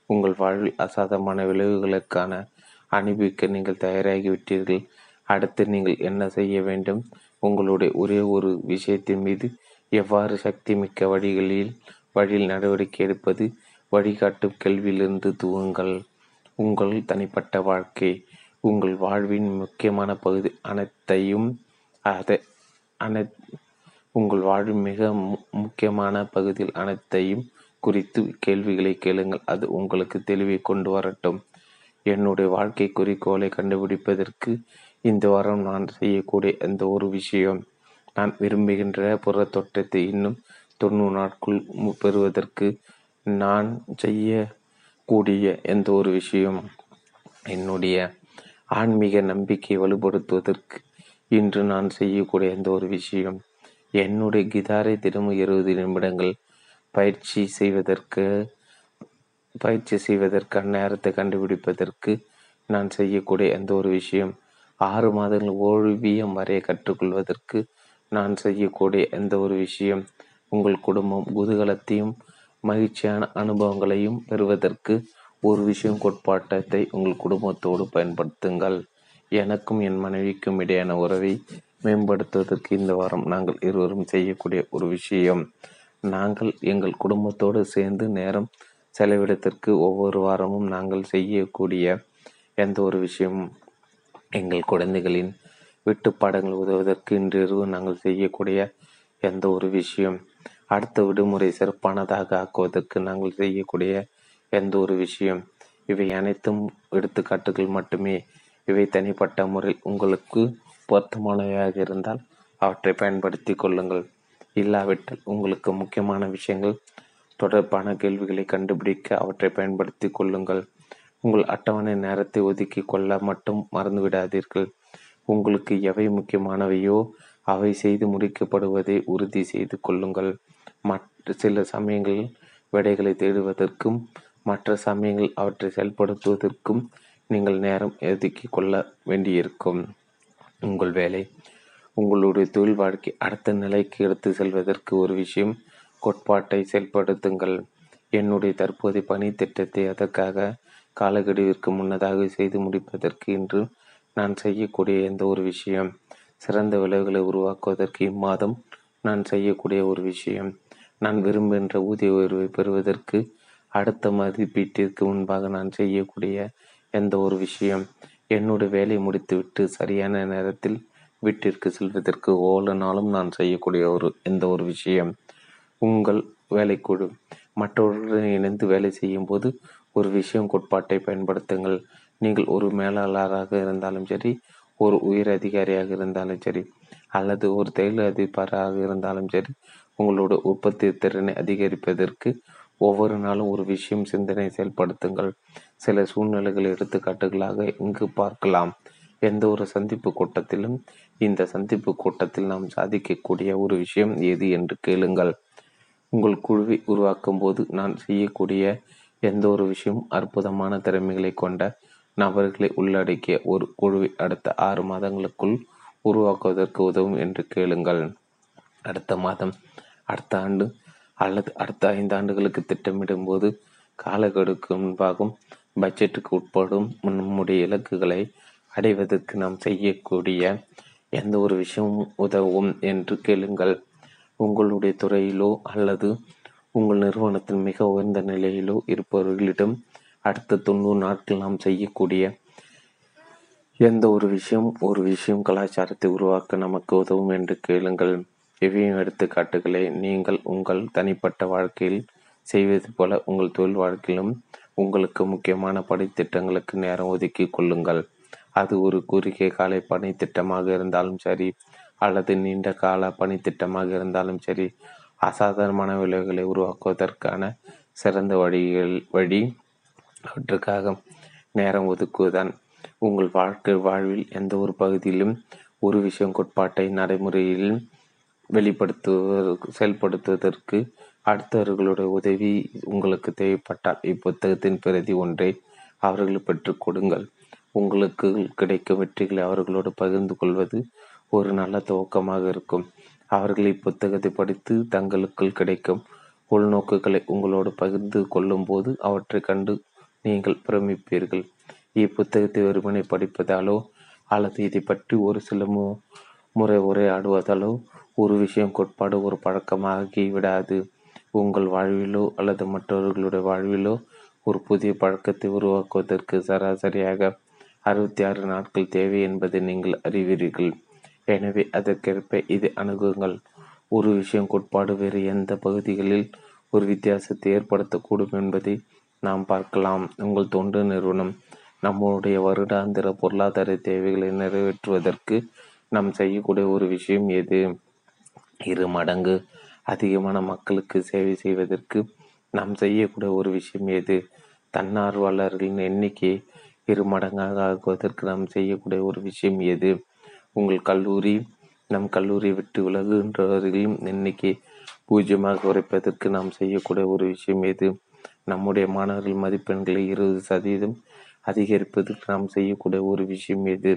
உங்கள் வாழ்வில் அசாதமான விளைவுகளுக்கான அனுபவிக்க நீங்கள் தயாராகிவிட்டீர்கள் அடுத்து நீங்கள் என்ன செய்ய வேண்டும்? உங்களுடைய ஒரே ஒரு விஷயத்தின் மீது எவ்வாறு சக்தி மிக்க வழிகளில் வழியில் நடவடிக்கை எடுப்பது? வழிகாட்டும் கேள்வியிலிருந்து துவங்கள். உங்கள் தனிப்பட்ட வாழ்க்கை உங்கள் வாழ்வின் முக்கியமான பகுதி அனைத்தையும் அதை அனை உங்கள் வாழ்வின் மிக முக்கியமான பகுதியில் அனைத்தையும் குறித்து கேள்விகளை கேளுங்கள். அது உங்களுக்கு தெளிவை கொண்டு வரட்டும். என்னுடைய வாழ்க்கை குறிக்கோளை கண்டுபிடிப்பதற்கு இந்த வாரம் நான் செய்யக்கூடிய அந்த ஒரு விஷயம் நான் விரும்புகின்ற புற தோட்டத்தை இன்னும் தொண்ணூறு நாட்கள் பெறுவதற்கு நான் செய்யக்கூடிய எந்த ஒரு விஷயம் என்னுடைய ஆன்மீக நம்பிக்கை வலுப்படுத்துவதற்கு இன்று நான் செய்யக்கூடிய எந்த ஒரு விஷயம்? என்னுடைய கிதாரை தினமும் இருபது நிமிடங்கள் பயிற்சி செய்வதற்கு பயிற்சி செய்வதற்கான நேரத்தை கண்டுபிடிப்பதற்கு நான் செய்யக்கூடிய எந்த ஒரு விஷயம்? ஆறு மாதங்கள் ஓய்வியம் வரைய கற்றுக்கொள்வதற்கு நான் செய்யக்கூடிய எந்த ஒரு விஷயம்? உங்கள் குடும்பம் குதூகலத்தையும் மகிழ்ச்சியான அனுபவங்களையும் பெறுவதற்கு ஒரு விஷயம் கோட்பாட்டத்தை உங்கள் குடும்பத்தோடு பயன்படுத்துங்கள். எனக்கும் என் மனைவிக்கும் இடையான உறவை மேம்படுத்துவதற்கு இந்த வாரம் நாங்கள் இருவரும் செய்யக்கூடிய ஒரு விஷயம். நாங்கள் எங்கள் குடும்பத்தோடு சேர்ந்து நேரம் செலவிடத்திற்கு ஒவ்வொரு வாரமும் நாங்கள் செய்யக்கூடிய எந்த ஒரு விஷயமும் எங்கள் குழந்தைகளின் வீட்டுப்பாடங்கள் உதவுவதற்கு இன்றிரவு நாங்கள் செய்யக்கூடிய எந்த ஒரு விஷயம். அடுத்த விடுமுறை சிறப்பானதாக ஆக்குவதற்கு நாங்கள் செய்யக்கூடிய எந்த ஒரு விஷயம்? இவை அனைத்தும் எடுத்துக்காட்டுகள் மட்டுமே. இவை தனிப்பட்ட முறையில் உங்களுக்கு பொருத்தமானவையாக இருந்தால் அவற்றை பயன்படுத்தி கொள்ளுங்கள். இல்லாவிட்டால் உங்களுக்கு முக்கியமான விஷயங்கள் தொடர்பான கேள்விகளை கண்டுபிடிக்க அவற்றை பயன்படுத்தி கொள்ளுங்கள். உங்கள் அட்டவணை நேரத்தை ஒதுக்கி கொள்ள மட்டும் மறந்துவிடாதீர்கள். உங்களுக்கு எவை முக்கியமானவையோ அவை செய்து முடிக்கப்படுவதை உறுதி செய்து கொள்ளுங்கள். மற்ற சில சமயங்களில் விடைகளை தேடுவதற்கும் மற்ற சமயங்கள் அவற்றை செயல்படுத்துவதற்கும் நீங்கள் நேரம் ஒதுக்கி கொள்ள வேண்டியிருக்கும். உங்கள் வேலை. உங்களுடைய தொழில் வாழ்க்கை அடுத்த நிலைக்கு எடுத்து செல்வதற்கு ஒரு விஷயம். கோட்பாட்டை செயல்படுத்துங்கள். என்னுடைய தற்போதைய பணி திட்டத்தை அதற்காக காலக்கெடுவிற்கு முன்னதாக செய்து முடிப்பதற்கு இன்று நான் செய்யக்கூடிய எந்த ஒரு விஷயம்? சிறந்த விளைவுகளை உருவாக்குவதற்கு இம்மாதம் நான் செய்யக்கூடிய ஒரு விஷயம். நான் விரும்புகின்ற ஊதிய உயர்வை பெறுவதற்கு அடுத்த மதிப்பீட்டிற்கு முன்பாக நான் செய்யக்கூடிய எந்த ஒரு விஷயம் என்னுடைய வேலை முடித்துவிட்டு சரியான நேரத்தில் வீட்டிற்கு செல்வதற்கு ஓல நாளும் நான் செய்யக்கூடிய ஒரு எந்த ஒரு விஷயம். உங்கள் வேலைக்குழு. மற்றவர்களுடன் இணைந்து வேலை செய்யும் போது ஒரு விஷயம் கோட்பாட்டை பயன்படுத்துங்கள். நீங்கள் ஒரு மேலாளராக இருந்தாலும் சரி ஒரு உயர் அதிகாரியாக இருந்தாலும் சரி அல்லது ஒரு தொழில் அதிபராக இருந்தாலும் சரி உங்களோட உற்பத்தி திறனை அதிகரிப்பதற்கு ஒவ்வொரு நாளும் ஒரு விஷயம் சிந்தனை செயல்படுத்துங்கள். சில சூழ்நிலைகள் எடுத்துக்காட்டுகளாக இங்கு பார்க்கலாம். எந்த ஒரு சந்திப்பு கூட்டத்திலும் இந்த சந்திப்பு கூட்டத்தில் நாம் சாதிக்கக்கூடிய ஒரு விஷயம் எது என்று கேளுங்கள். உங்கள் குழுவை உருவாக்கும் போது நான் செய்யக்கூடிய எந்த ஒரு விஷயம் அற்புதமான திறமைகளை கொண்ட நபர்களை உள்ளடக்கிய ஒரு குழுவை அடுத்த ஆறு மாதங்களுக்குள் உருவாக்குவதற்கு உதவும் என்று கேளுங்கள். அடுத்த மாதம் அடுத்த ஆண்டு அல்லது அடுத்த ஐந்து ஆண்டுகளுக்கு திட்டமிடும் போது காலக்கெடுக்கு முன்பாகும் பட்ஜெட்டுக்கு உட்படும் நம்முடைய இலக்குகளை அடைவதற்கு நாம் செய்யக்கூடிய எந்த ஒரு விஷயமும் உதவும் என்று கேளுங்கள். உங்களுடைய துறையிலோ அல்லது உங்கள் நிறுவனத்தில் மிக உயர்ந்த நிலையிலோ இருப்பவர்களிடம் அடுத்த தொண்ணூறு நாட்கள் நாம் செய்யக்கூடிய எந்த ஒரு விஷயம் ஒரு விஷயம் கலாச்சாரத்தை உருவாக்க நமக்கு உதவும் என்று கேளுங்கள். இவையும் எடுத்துக்காட்டுகளை நீங்கள் உங்கள் தனிப்பட்ட வாழ்க்கையில் செய்வது போல உங்கள் தொழில் வாழ்க்கையிலும் உங்களுக்கு முக்கியமான படித்திட்டங்களுக்கு நேரம் ஒதுக்கி கொள்ளுங்கள். அது ஒரு குறுகிய கால பணித்திட்டமாக இருந்தாலும் சரி அல்லது நீண்ட கால பணித்திட்டமாக இருந்தாலும் சரி அசாதாரணமான விளைவுகளை உருவாக்குவதற்கான சிறந்த வழிகள் வழி அவற்றுக்காக நேரம் ஒதுக்குவதுதான். உங்கள் வாழ்க்கை வாழ்வில் எந்த ஒரு பகுதியிலும் ஒரு விஷயம் கோட்பாட்டை நடைமுறையில் வெளிப்படுத்துவதற்கு செயல்படுத்துவதற்கு அடுத்தவர்களுடைய உதவி உங்களுக்கு தேவைப்பட்டால் இப்புத்தகத்தின் பிரதி ஒன்றை அவர்கள் பெற்றுக் கொடுங்கள். உங்களுக்கு கிடைக்கும் வெற்றிகளை அவர்களோடு பகிர்ந்து கொள்வது ஒரு நல்ல துவக்கமாக இருக்கும். அவர்கள் இப்புத்தகத்தை படித்து தங்களுக்குள் கிடைக்கும் உள்நோக்குகளை உங்களோடு பகிர்ந்து கொள்ளும் போது அவற்றை கண்டு நீங்கள் பிரமிப்பீர்கள். இப்புத்தகத்தை வெறுமனை படிப்பதாலோ அல்லது இதை பற்றி ஒரு சில மு முறை உரையாடுவதாலோ ஒரு விஷயம் கோட்பாடு ஒரு பழக்கமாகி விடாது. உங்கள் வாழ்விலோ அல்லது மற்றவர்களுடைய வாழ்விலோ ஒரு புதிய பழக்கத்தை உருவாக்குவதற்கு சராசரியாக அறுபத்தி ஆறு நாட்கள் தேவை என்பதை நீங்கள் அறிவீர்கள். எனவே அதற்கேற்ப இதை அணுகுங்கள். ஒரு விஷயம் கோட்பாடு வேறு எந்த பகுதிகளில் ஒரு வித்தியாசத்தை ஏற்படுத்தக்கூடும் என்பதை நாம் பார்க்கலாம். உங்கள் தொண்டு நிறுவனம் நம்முடைய வருடாந்திர பொருளாதார தேவைகளை நிறைவேற்றுவதற்கு நாம் செய்யக்கூடிய ஒரு விஷயம் எது? இரு மடங்கு அதிகமான மக்களுக்கு சேவை செய்வதற்கு நாம் செய்யக்கூடிய ஒரு விஷயம் எது? தன்னார்வலர்களின் எண்ணிக்கை இரு மடங்காக ஆக்குவதற்கு நாம் செய்யக்கூடிய ஒரு விஷயம் எது? உங்கள் கல்லூரி நம் கல்லூரியை விட்டு விலகுகின்றவர்களின் எண்ணிக்கை பூஜ்ஜியமாக குறைப்பதற்கு நாம் செய்யக்கூடிய ஒரு விஷயம் எது? நம்முடைய மாணவர்கள் மதிப்பெண்களை இருபது சதவீதம் அதிகரிப்பதற்கு நாம் செய்யக்கூடிய ஒரு விஷயம் எது?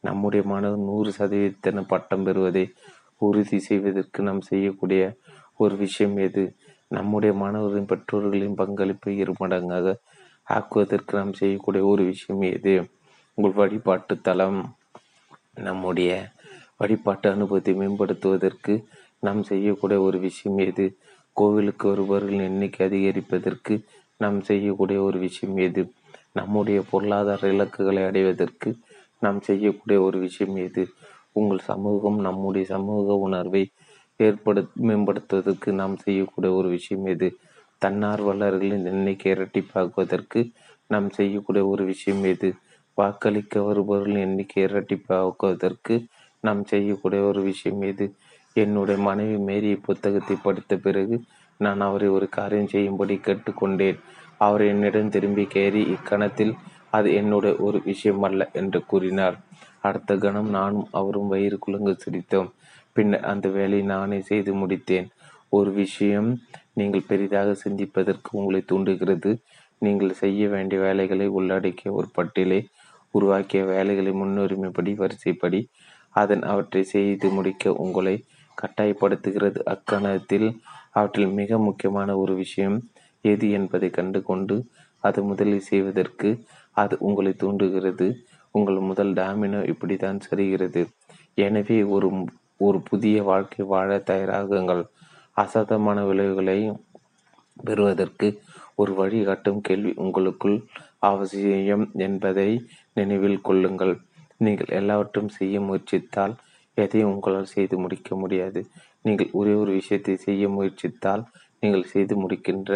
நம்முடைய மாணவர் நூறு சதவீதத்தின பட்டம் பெறுவதை உறுதி செய்வதற்கு நாம் செய்யக்கூடிய ஒரு விஷயம் எது? நம்முடைய மாணவர்களின் பெற்றோர்களின் பங்களிப்பை இருமடங்காக ஆக்குவதற்கு நாம் செய்யக்கூடிய ஒரு விஷயம் எது? உங்கள் வழிபாட்டு தளம் நம்முடைய வழிபாட்டு அனுபவத்தை மேம்படுத்துவதற்கு நாம் செய்யக்கூடிய ஒரு விஷயம் எது? கோவிலுக்கு வருபவர்களின் எண்ணிக்கை அதிகரிப்பதற்கு நாம் செய்யக்கூடிய ஒரு விஷயம் எது? நம்முடைய பொருளாதார இலக்குகளை அடைவதற்கு நாம் செய்யக்கூடிய ஒரு விஷயம் எது? உங்கள் சமூகம் நம்முடைய சமூக உணர்வை ஏற்படு மேம்படுத்துவதற்கு நாம் செய்யக்கூடிய ஒரு விஷயம் எது? தன்னார்வலர்களின் எண்ணிக்கை இரட்டிப்பாக்குவதற்கு நாம் செய்யக்கூடிய ஒரு விஷயம் எது? வாக்களிக்க வருபவர்களின் எண்ணிக்கை இரட்டிப்பாக்குவதற்கு நாம் செய்யக்கூடிய ஒரு விஷயம் எது? என்னுடைய மனைவி மேரிய புத்தகத்தை படித்த பிறகு நான் அவரை ஒரு காரியம் செய்யும்படி கேட்டுக்கொண்டேன். அவர் என்னிடம் திரும்பி கேறி இக்கணத்தில் அது என்னுடைய ஒரு விஷயம் அல்ல என்று கூறினார். அடுத்த கணம் நானும் அவரும் வயிறு குலுங்க சிரித்தோம். பின்னர் அந்த வேலையை நானே செய்து முடித்தேன். ஒரு விஷயம் நீங்கள் பெரிதாக சிந்திப்பதற்கு உங்களை தூண்டுகிறது. நீங்கள் செய்ய வேண்டிய வேலைகளை உள்ளடக்கிய ஒரு பட்டியலை உருவாக்கிய வேலைகளை முன்னுரிமைப்படி வரிசைப்படி அதன் அவற்றை செய்து முடிக்க உங்களை கட்டாயப்படுத்துகிறது. அக்கணத்தில் அவற்றில் மிக முக்கியமான ஒரு விஷயம் எது என்பதை கண்டு கொண்டு அது முதலில் செய்வதற்கு அது உங்களை தூண்டுகிறது. உங்கள் முதல் டாமினோ இப்படித்தான் சரிகிறது எனவே ஒரு ஒரு புதிய வாழ்க்கை வாழ தயாராகுங்கள். அசாதமான விளைவுகளை பெறுவதற்கு ஒரு வழிகாட்டும் கேள்வி உங்களுக்குள் அவசியம் என்பதை நினைவில் கொள்ளுங்கள். நீங்கள் எல்லாவற்றும் செய்ய முயற்சித்தால் எதையும் உங்களால் செய்து முடிக்க முடியாது. நீங்கள் ஒரே ஒரு விஷயத்தை செய்ய முயற்சித்தால் நீங்கள் செய்து முடிக்கின்ற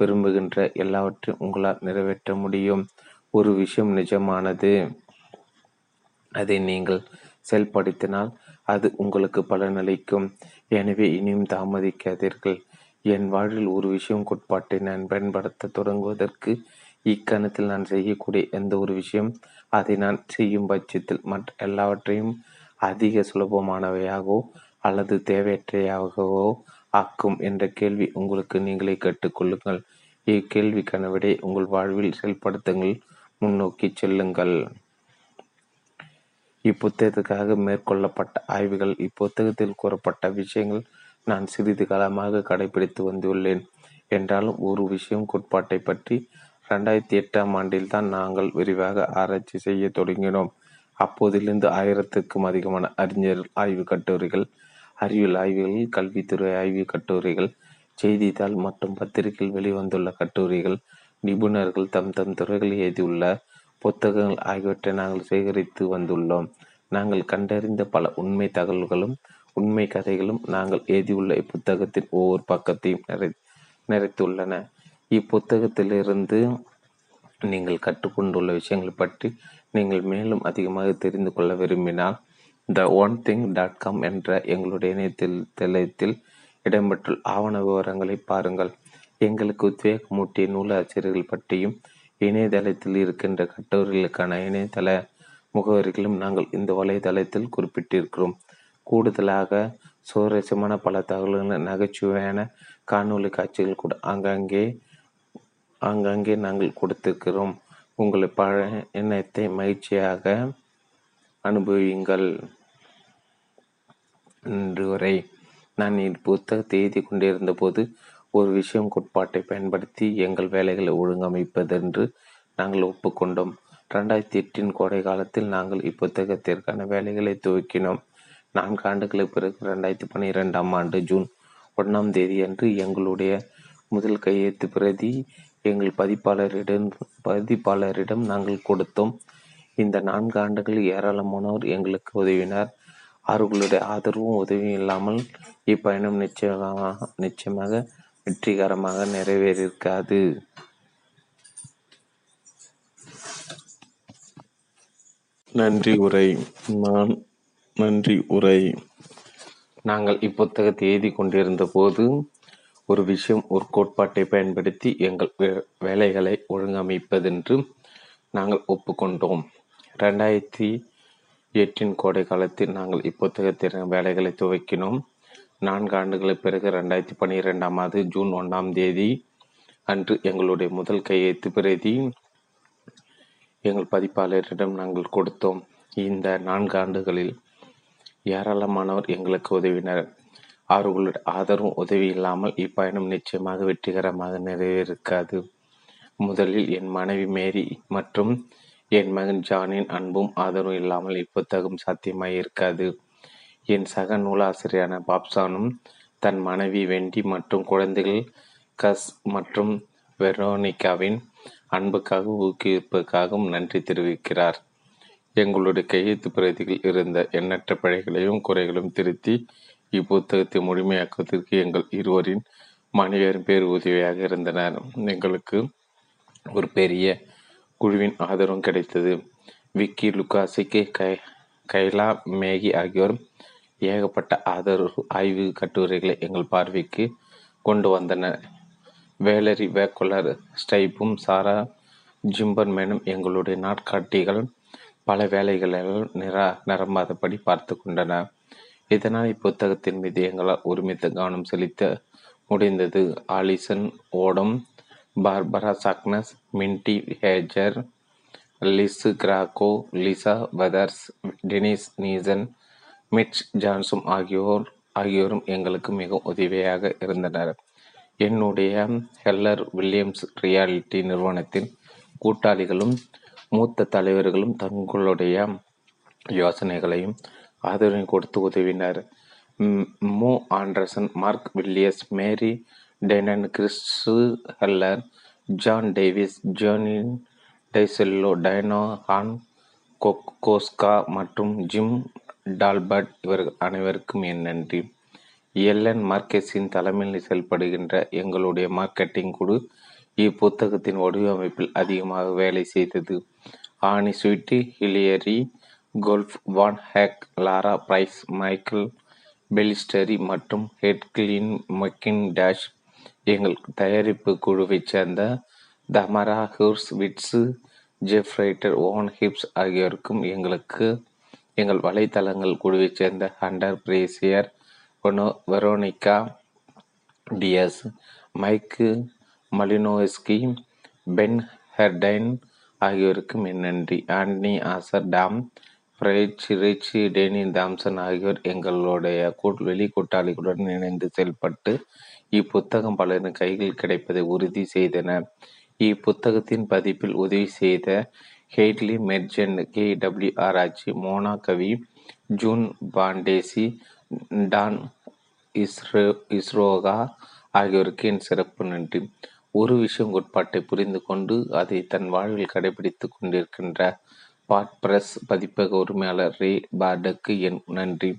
விரும்புகின்ற எல்லாவற்றையும் உங்களால் நிறைவேற்ற முடியும். ஒரு விஷயம் நிஜமானது. அதை நீங்கள் செயல்படுத்தினால் அது உங்களுக்கு பலனளிக்கும் எனவே இனியும் தாமதிக்காதீர்கள். என் வாழ்வில் ஒரு விஷயம் கோட்பாட்டை நான் பயன்படுத்த தொடங்குவதற்கு இக்கணத்தில் நான் செய்யக்கூடிய எந்த ஒரு விஷயம் அதை நான் செய்யும் பட்சத்தில் மற்ற எல்லாவற்றையும் அதிக சுலபமானவையாகவோ அல்லது தேவையற்றையாகவோ ஆக்கும் என்ற கேள்வி உங்களுக்கு நீங்களே கேட்டுக்கொள்ளுங்கள் இக்கேள்விக்கான விடை உங்கள் வாழ்வில் செயல்படுத்துங்கள். முன்னோக்கி செல்லுங்கள். இப்புத்தகத்துக்காக மேற்கொள்ளப்பட்ட ஆய்வுகள் இப்புத்தகத்தில் கூறப்பட்ட விஷயங்கள் நான் சிறிது காலமாக கடைபிடித்து வந்துள்ளேன். என்றாலும் ஒரு விஷயம் கோட்பாட்டை பற்றி ரெண்டாயிரத்தி எட்டாம் ஆண்டில் தான் நாங்கள் விரிவாக ஆராய்ச்சி செய்ய தொடங்கினோம். அப்போதிலிருந்து ஆயிரத்துக்கும் அதிகமான அறிஞர் ஆய்வு கட்டுரைகள் அறிவியல் ஆய்வுகள் கல்வித்துறை ஆய்வு கட்டுரைகள் செய்தித்தாள் மற்றும் பத்திரிகையில் வெளிவந்துள்ள கட்டுரைகள் நிபுணர்கள் தம் தம் துறைகளில் எழுதியுள்ள புத்தகங்கள் ஆகியவற்றை நாங்கள் சேகரித்து வந்துள்ளோம். நாங்கள் கண்டறிந்த பல உண்மை தகவல்களும் உண்மை கதைகளும் நாங்கள் எழுதியுள்ள இப்புத்தகத்தின் ஒவ்வொரு பக்கத்தையும் நிறை நிறைத்துள்ளன. இப்புத்தகத்திலிருந்து நீங்கள் கற்றுக்கொண்டுள்ள விஷயங்கள் பற்றி நீங்கள் மேலும் அதிகமாக தெரிந்து கொள்ள விரும்பினால் the one thing dot com என்ற எங்களுடைய இணையத்தில் தளத்தில் இடம்பெற்றுள்ள ஆவண விவரங்களை பாருங்கள். எங்களுக்கு உத்வேகமூட்டிய நூலாசிரியர்கள் பற்றியும் இணையதளத்தில் இருக்கின்ற கட்டுரைகளுக்கான இணையதள முகவரிகளும் நாங்கள் இந்த வலைதளத்தில் குறிப்பிட்டிருக்கிறோம். கூடுதலாக சுவாரஸ்யமான பல தகவல்கள் நகைச்சுவையான காணொலி காட்சிகள் கூட ஆங்காங்கே ஆங்காங்கே நாங்கள் கொடுத்திருக்கிறோம். உங்களை எண்ணத்தை மகிழ்ச்சியாக அனுபவியுங்கள். என்று வரை நான் இப்புத்தகத்தை எழுதி கொண்டிருந்த போது ஒரு விஷயம் கோட்பாட்டை பயன்படுத்தி எங்கள் வேலைகளை ஒழுங்கமைப்பதென்று நாங்கள் ஒப்புக்கொண்டோம். ரெண்டாயிரத்தி எட்டின் கோடை காலத்தில் நாங்கள் இப்புத்தகத்திற்கான வேலைகளை துவக்கினோம். நான்கு ஆண்டுகளுக்கு பிறகு ரெண்டாயிரத்தி பன்னிரெண்டாம் ஆண்டு ஜூன் ஒன்றாம் தேதி அன்று எங்களுடைய முதல் கையெழுத்து பிரதி எங்கள் பதிப்பாளரிடம் பதிப்பாளரிடம் நாங்கள் கொடுத்தோம். இந்த நான்கு ஆண்டுகள் ஏராளமானோர் எங்களுக்கு உதவினார். அவர்களுடைய ஆதரவும் உதவியும் இல்லாமல் இப்பயணம் நிச்சயமாக நிச்சயமாக வெற்றிகரமாக நிறைவேறியிருக்காது. நன்றி உரை. நான் நன்றி உரை. நாங்கள் இப்புத்தகத்தை எழுதி கொண்டிருந்த போது ஒரு விஷயம் ஒரு கோட்பாட்டை பயன்படுத்தி எங்கள் வேலைகளை ஒழுங்கமைப்பதென்று நாங்கள் ஒப்புக்கொண்டோம். ரெண்டாயிரத்தி எட்டின் கோடை காலத்தில் நாங்கள் இப்புத்தகத்தின் வேலைகளை துவக்கினோம். நான்கு ஆண்டுகளுக்கு பிறகு ரெண்டாயிரத்தி பன்னிரெண்டாம் ஆண்டு ஜூன் ஒன்றாம் தேதி அன்று எங்களுடைய முதல் கையெழுத்து பிரதி எங்கள் பதிப்பாளரிடம் நாங்கள் கொடுத்தோம். இந்த நான்கு ஆண்டுகளில் ஏராளமானவர் எங்களுக்கு உதவினர். அவர்களுடைய ஆதரவும் உதவி இல்லாமல் இப்பயணம் நிச்சயமாக வெற்றிகரமாக நிறைவேறிருக்காது. முதலில் என் மனைவி மேரி மற்றும் என் மகன் ஜானின் அன்பும் ஆதரவும் இல்லாமல் இப்புத்தகம் சாத்தியமாயிருக்காது. என் சக நூலாசிரியரான பாப்சானும் தன் மனைவி வெண்டி மற்றும் குழந்தைகள் கஸ் மற்றும் வெரோனிகாவின் அன்புக்காக ஊக்குவிப்புக்காகவும் நன்றி தெரிவிக்கிறார். எங்களுடைய கையெழுத்து பிரதிகள் இருந்த எண்ணற்ற பிழைகளையும் குறைகளும் திருத்தி இப்புத்தகத்தை முழுமையாக்குவதற்கு எங்கள் இருவரின் மனைவியரும் பேர் உதவியாக இருந்தனர். எங்களுக்கு ஒரு பெரிய குழுவின் ஆதரவும் கிடைத்தது. விக்கி லுக்காசிக்கு கை கைலா மேகி ஆகியோர் ஏகப்பட்ட ஆதரவு ஆய்வு கட்டுரைகளை எங்கள் பார்வைக்கு கொண்டு வந்தனர் வேலரி வேக்குலர் ஸ்டைப்பும் சாரா ஜிம்பர்மேனும் எங்களுடைய நாட்காட்டிகள் பல வேலைகளில் நிரா நிரம்பாதபடி பார்த்து கொண்டன. இதனால் இப்புத்தகத்தின் மீது எங்களால் ஒருமித்த கவனம் செலுத்த முடிந்தது. Alison Odom Barbara Sagness Mindy Hager Liz Krakow Lisa Weathers Denise Neeson Mitch ஜான்சும் ஆகியோர் ஆகியோரும் எங்களுக்கு மிகவும் உதவியாக இருந்தனர். என்னுடைய ஹெல்லர் வில்லியம்ஸ் ரியாலிட்டி நிறுவனத்தின் கூட்டாளிகளும் மூத்த தலைவர்களும் தங்களுடைய யோசனைகளையும் ஆதரவையும் கொடுத்து உதவினர். Mo Anderson Mark Willis Mary Tennant Christy Heller John Davis Jonine Dicello Dino Hahn Koska மற்றும் ஜிம் டால்பர்ட் இவர்கள் அனைவருக்கும் என் நன்றி. எல்லன் மார்க்கெஸின் தலைமையில் செயல்படுகின்ற எங்களுடைய மார்க்கெட்டிங் குழு இப்புத்தகத்தின் வடிவமைப்பில் அதிகமாக வேலை செய்தது. Annie Sweety Hilary Golf Van Hague Laura Price Michael Balistreri மற்றும் ஹெட்கிளின் மக்கின் டேஷ் எங்கள் தயாரிப்பு குழுவைச் சேர்ந்த Tamara Hurwitz Jeff Ryder Owen Hibbs ஆகியோருக்கும் எங்களுக்கு எங்கள் வலைத்தளங்கள் குழுவைச் சேர்ந்த Hunter Frazier Ono Veronica Diaz Mike Malinowski Ben Hardin ஆகியோருக்கும் என் நன்றி. Anthony Asher Tom Frech Rich Danny Thompson ஆகியோர் எங்களுடைய வெளி கூட்டாளிகளுடன் இணைந்து செயல்பட்டு இப்புத்தகம் பலரின் கைகள் கிடைப்பதை உறுதி செய்தனர் இப்புத்தகத்தின் பதிப்பில் உதவி செய்த ஹெய்ட்லி மெர்ஜென்ட் கே. டபிள்யூ. ஆராய்ச்சி மோனா கவி. ஜூன் பாண்டேசி. டான் இஸ்ரோ இஸ்ரோகா ஆகியோருக்கு என் சிறப்பு நன்றி. ஒரு விஷயம் கோட்பாட்டை புரிந்து கொண்டு அதை தன் வாழ்வில் கடைபிடித்து கொண்டிருக்கின்ற பாட்பிரஸ் பதிப்பக உரிமையாளர் ரே. பார்டுக்கு என் நன்றி.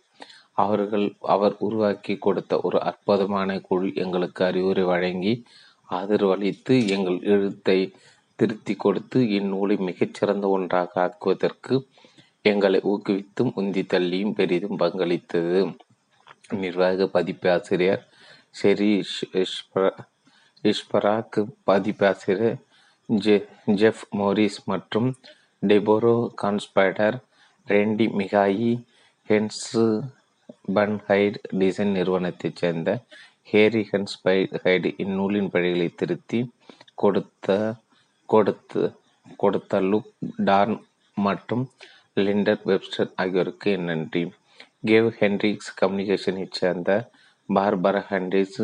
அவர்கள் அவர் உருவாக்கி கொடுத்த ஒரு அற்புதமான குழு எங்களுக்கு அறிவுரை வழங்கி ஆதரவளித்து எங்கள் எழுத்தை திருத்தி கொடுத்து இந்நூலை மிகச்சிறந்த ஒன்றாக ஆக்குவதற்கு எங்களை ஊக்குவித்தும் உந்தி தள்ளியும் பெரிதும் பங்களித்தது. நிர்வாக பதிப்பாசிரியர் ஷெரி இஷ்பராக் பதிப்பாசிரியர் ஜெ ஜெஃப் மோரிஸ் மற்றும் டெபோரோ கான்ஸ்பைடர் ரெண்டி மிகாயி ஹென்ஸு பன்ஹைட் டிசைன் நிறுவனத்தைச் சேர்ந்த ஹேரி ஹென்ஸ்பைஹைடு இந்நூலின் பழிகளை திருத்தி கொடுத்த கொடுத்து கொடுத்த லுக் டார்ன் மற்றும் லிண்டர் வெப்ஸ்டர் ஆகியோருக்கு என் நன்றி. கேவ் ஹென்ரிக்ஸ் கம்யூனிகேஷனை சேர்ந்த பார்பரா ஹென்ரிஸ்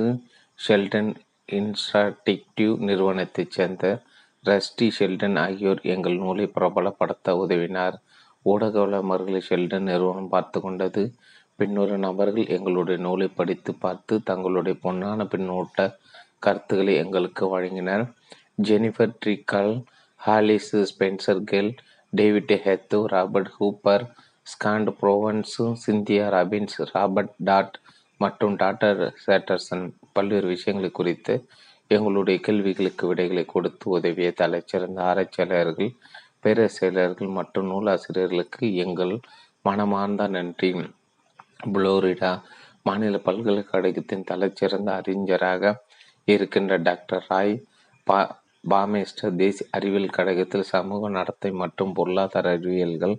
ஷெல்டன் இன்ஸ்டாடிக்டிவ் நிறுவனத்தைச் சேர்ந்த ரஸ்டி ஷெல்டன் ஆகியோர் எங்கள் நூலை பிரபலப்படுத்த உதவினார். ஊடக வளமர்களை ஷெல்டன் நிறுவனம் பார்த்து கொண்டது. பின்னொரு நபர்கள் எங்களுடைய நூலை படித்து பார்த்து தங்களுடைய பொன்னான பின்னூட்ட கருத்துக்களை எங்களுக்கு வழங்கினர். Jennifer Trickle Hollis Spencer Kell David Hetho Robert Hooper Scant Provance Cynthia Robbins Robert Todd மற்றும் டாக்டர் சேட்டர்சன் பல்வேறு விஷயங்களை குறித்து எங்களுடைய கேள்விகளுக்கு விடைகளை கொடுத்து உதவிய தலைச்சிறந்த ஆராய்ச்சியாளர்கள் பேரரசியலர்கள் மற்றும் நூலாசிரியர்களுக்கு எங்கள் மனமார்ந்த நன்றி. புளோரிடா மாநில பல்கலைக்கழகத்தின் தலைச்சிறந்த அறிஞராக இருக்கின்ற டாக்டர் ராய் பா பாமேஸ்டர் தேசிய அறிவியல் கழகத்தில் சமூக நடத்தை மற்றும் பொருளாதார அறிவியல்கள்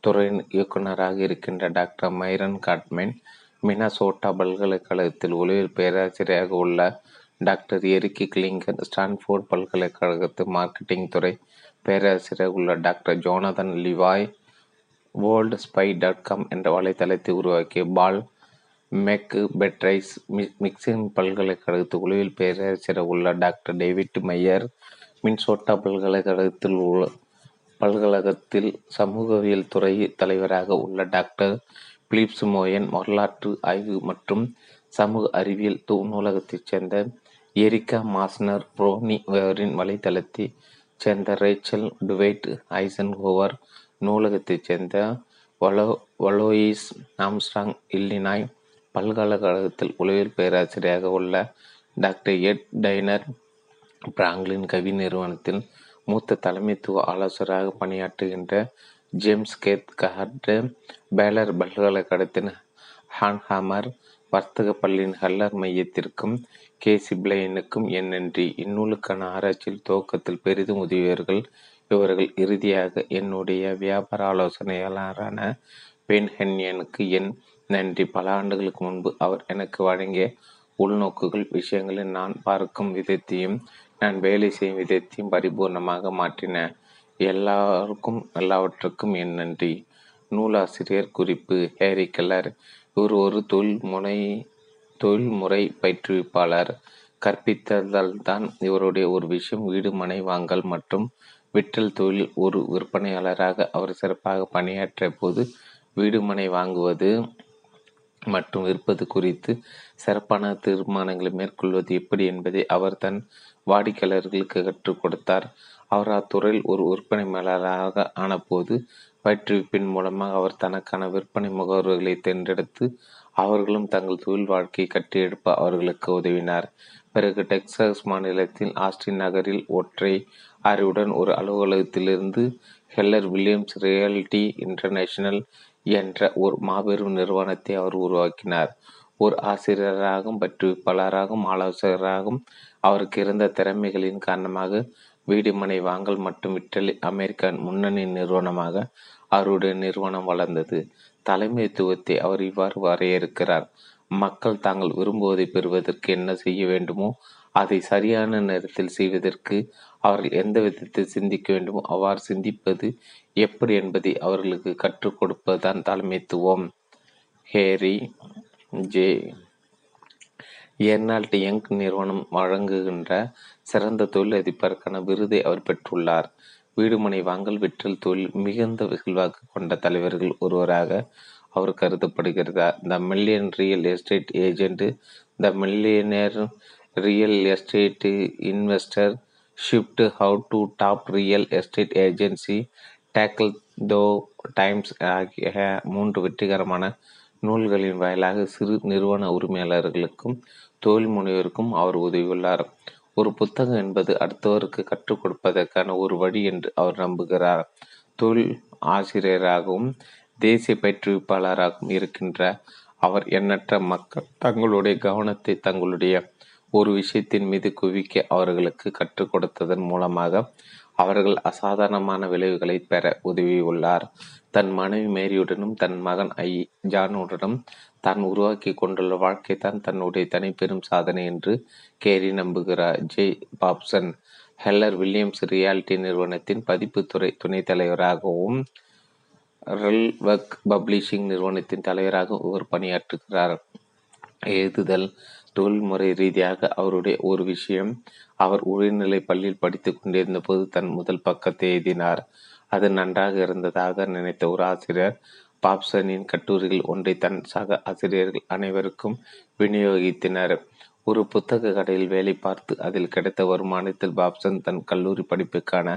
துறையின் இயக்குநராக இருக்கின்ற டாக்டர் மைரன் காட்மேன் மினசோட்டா பல்கலைக்கழகத்தில் ஒளியியல் பேராசிரியராக உள்ள டாக்டர் எரிக்கி கிளிங்கர் ஸ்டான்ஃபோர்ட் பல்கலைக்கழகத்து மார்க்கெட்டிங் துறை பேராசிரியர் உள்ள doctor Jonathan Levav world spy dot com என்ற வலைத்தளத்தை உருவாக்கிய பால் மெக் பெட்ரைஸ் மிக்சின் பல்கலைக்கழகத்தில் உளவில் பேராசிரியர் உள்ள டாக்டர் டேவிட் மையர் மின்சோட்டா பல்கலைக்கழகத்தில் உள்ள பல்கழகத்தில் சமூகவியல் துறை தலைவராக உள்ள டாக்டர் பிலிப்ஸ் மோயன் வரலாற்று ஆய்வு மற்றும் சமூக அறிவியல் நூலகத்தைச் சேர்ந்த எரிக்கா மாஸ்னர் ப்ரோனிவரின் வலைத்தளத்தைச் சேர்ந்த ரேச்சல் டுவைட் ஐசன்ஹோவர் நூலகத்தைச் சேர்ந்த வலோ வலோயிஸ் ஆம்ஸ்ட்ராங் இல்லினாய் பல்கலைக்கழகத்தில் உளவியல் பேராசிரியராக உள்ள டாக்டர் எட் டைனர் பிராங்க்லின் கவி நிறுவனத்தில் மூத்த தலைமைத்துவ ஆலோசகராக பணியாற்றுகின்ற ஜேம்ஸ் கேத் கஹர்டு பேலர் பல்கலைக்கழகத்தின் ஹான்ஹாமர் வர்த்தக பள்ளியின் ஹல்லர் மையத்திற்கும் கே சிப்ளைனுக்கும் என் நன்றி. இந்நூலுக்கான ஆராய்ச்சியில் துவக்கத்தில் பெரிதும் உதவியவர்கள் இவர்கள் இறுதியாக என்னுடைய வியாபார ஆலோசனையாளரான பென் ஹென்யனுக்கு என் நன்றி. பல ஆண்டுகளுக்கு முன்பு அவர் எனக்கு வழங்கிய உள்நோக்குகள் விஷயங்களை நான் பார்க்கும் விதத்தையும் நான் வேலை செய்யும் விதத்தையும் பரிபூர்ணமாக மாற்றின. எல்லாருக்கும் எல்லாவற்றுக்கும் என் நன்றி. நூலாசிரியர் குறிப்பு ஹேரி கலர் இவர் ஒரு தொழில் முனை தொழில்முறை பயிற்றுவிப்பாளர். கற்பித்ததால் தான் இவருடைய ஒரு விஷயம் வீடு மனை வாங்கல் மற்றும் விற்றல் தொழில் ஒரு விற்பனையாளராக அவர் சிறப்பாக பணியாற்றிய போது வீடு மனை வாங்குவது மற்றும் விற்பது குறித்து சிறப்பான தீர்மானங்களை மேற்கொள்வது எப்படி என்பதை அவர் தன் வாடிக்கையாளர்களுக்கு கற்றுக் கொடுத்தார். அவர் அத்துறையில் ஒரு விற்பனை மேலாளராக ஆனபோது பயிற்றுவிப்பின் மூலமாக அவர் தனக்கான விற்பனை முகவர்களை தேர்ந்தெடுத்து அவர்களும் தங்கள் தொழில் வாழ்க்கையை கட்டியெழுப்ப அவர்களுக்கு உதவினார். பிறகு டெக்சாஸ் மாநிலத்தில் ஆஸ்டின் நகரில் ஒற்றை அறிவுடன் ஒரு அலுவலகத்திலிருந்து ஹெல்லர் வில்லியம்ஸ் ரியல்டி இன்டர்நேஷனல் என்ற ஒரு மாபெரும் நிறுவனத்தை அவர் உருவாக்கினார். ஒரு ஆசிரியராகவும் பற்றுவிப்பாளராகவும் ஆலோசகராகவும் அவருக்கு இருந்த திறமைகளின் காரணமாக வீடுமனை வாங்கல் மற்றும் இட்டலி அமெரிக்க முன்னணி நிறுவனமாக அவருடைய நிறுவனம் வளர்ந்தது. தலைமைத்துவத்தை அவர் இவ்வாறு வரையறுக்கிறார். மக்கள் தாங்கள் விரும்புவதை பெறுவதற்கு என்ன செய்ய வேண்டுமோ அதை சரியான நேரத்தில் செய்வதற்கு அவர்கள் எந்த விதத்தில் சிந்திக்க வேண்டுமோ அவ்வாறு சிந்திப்பது எப்படி என்பதை அவர்களுக்கு கற்றுக் கொடுப்பதுதான் தலைமைத்துவம். Harry J. எர்னால்ட் யங் நிறுவனம் வழங்குகின்ற சிறந்த தொழிலதிபருக்கான விருதை அவர் பெற்றுள்ளார். வீடுமனை வாங்கல் விற்றல் தொழில் மிகுந்த வெகுல்வாக்கு கொண்ட தலைவர்கள் ஒருவராக அவர் கருதப்படுகிறார் the million real estate agent the millionaire real estate investor shift how to top real estate agency tackle tough times ஆகிய மூன்று வெற்றிகரமான நூல்களின் வாயிலாக சிறு நிறுவன உரிமையாளர்களுக்கும் தொழில் முனைவருக்கும் அவர் உதவியுள்ளார். ஒரு புத்தகம் என்பது அடுத்தவருக்கு கற்றுக் கொடுப்பதற்கான ஒரு வழி என்று அவர் நம்புகிறார். தொழில் ஆசிரியராகவும் தேசிய பயிற்றுவிப்பாளராகவும் இருக்கின்ற அவர் எண்ணற்ற மக்கள் தங்களுடைய கவனத்தை தங்களுடைய ஒரு விஷயத்தின் மீது குவிக்க அவர்களுக்கு கற்றுக் கொடுத்ததன் மூலமாக அவர்கள் அசாதாரணமான விளைவுகளை பெற உதவியுள்ளார். தன் மனைவி மேரியுடனும் தன் மகன் ஐ ஜானுடனும் தான் உருவாக்கி கொண்டுள்ள வாழ்க்கை தான் தன்னுடைய தனிப்பெரும் சாதனை என்று கேரி நம்புகிறார். J. Papson Heller Williams reality நிறுவனத்தின் பதிப்புத்துறை துணைத் தலைவராகவும் ரெல்வக் பப்ளிஷிங் நிறுவனத்தின் தலைவராகவும் இவர் பணியாற்றுகிறார். எழுதுதல் தொழில்முறை ரீதியாக அவருடைய ஒரு விஷயம் அவர் உயர்நிலை பள்ளியில் படித்துக் கொண்டிருந்த போது தன் முதல் பக்கத்தை எழுதினார். அது நன்றாக இருந்ததாக நினைத்த ஒரு ஆசிரியர் பாப்சனின் கட்டுரைகள் ஒன்றை தன் சக ஆசிரியர்கள் அனைவருக்கும் விநியோகித்தனர். ஒரு புத்தக கடையில் வேலை பார்த்து அதில் கிடைத்த வருமானத்தில் பாப்சன் தன் கல்லூரி படிப்புக்கான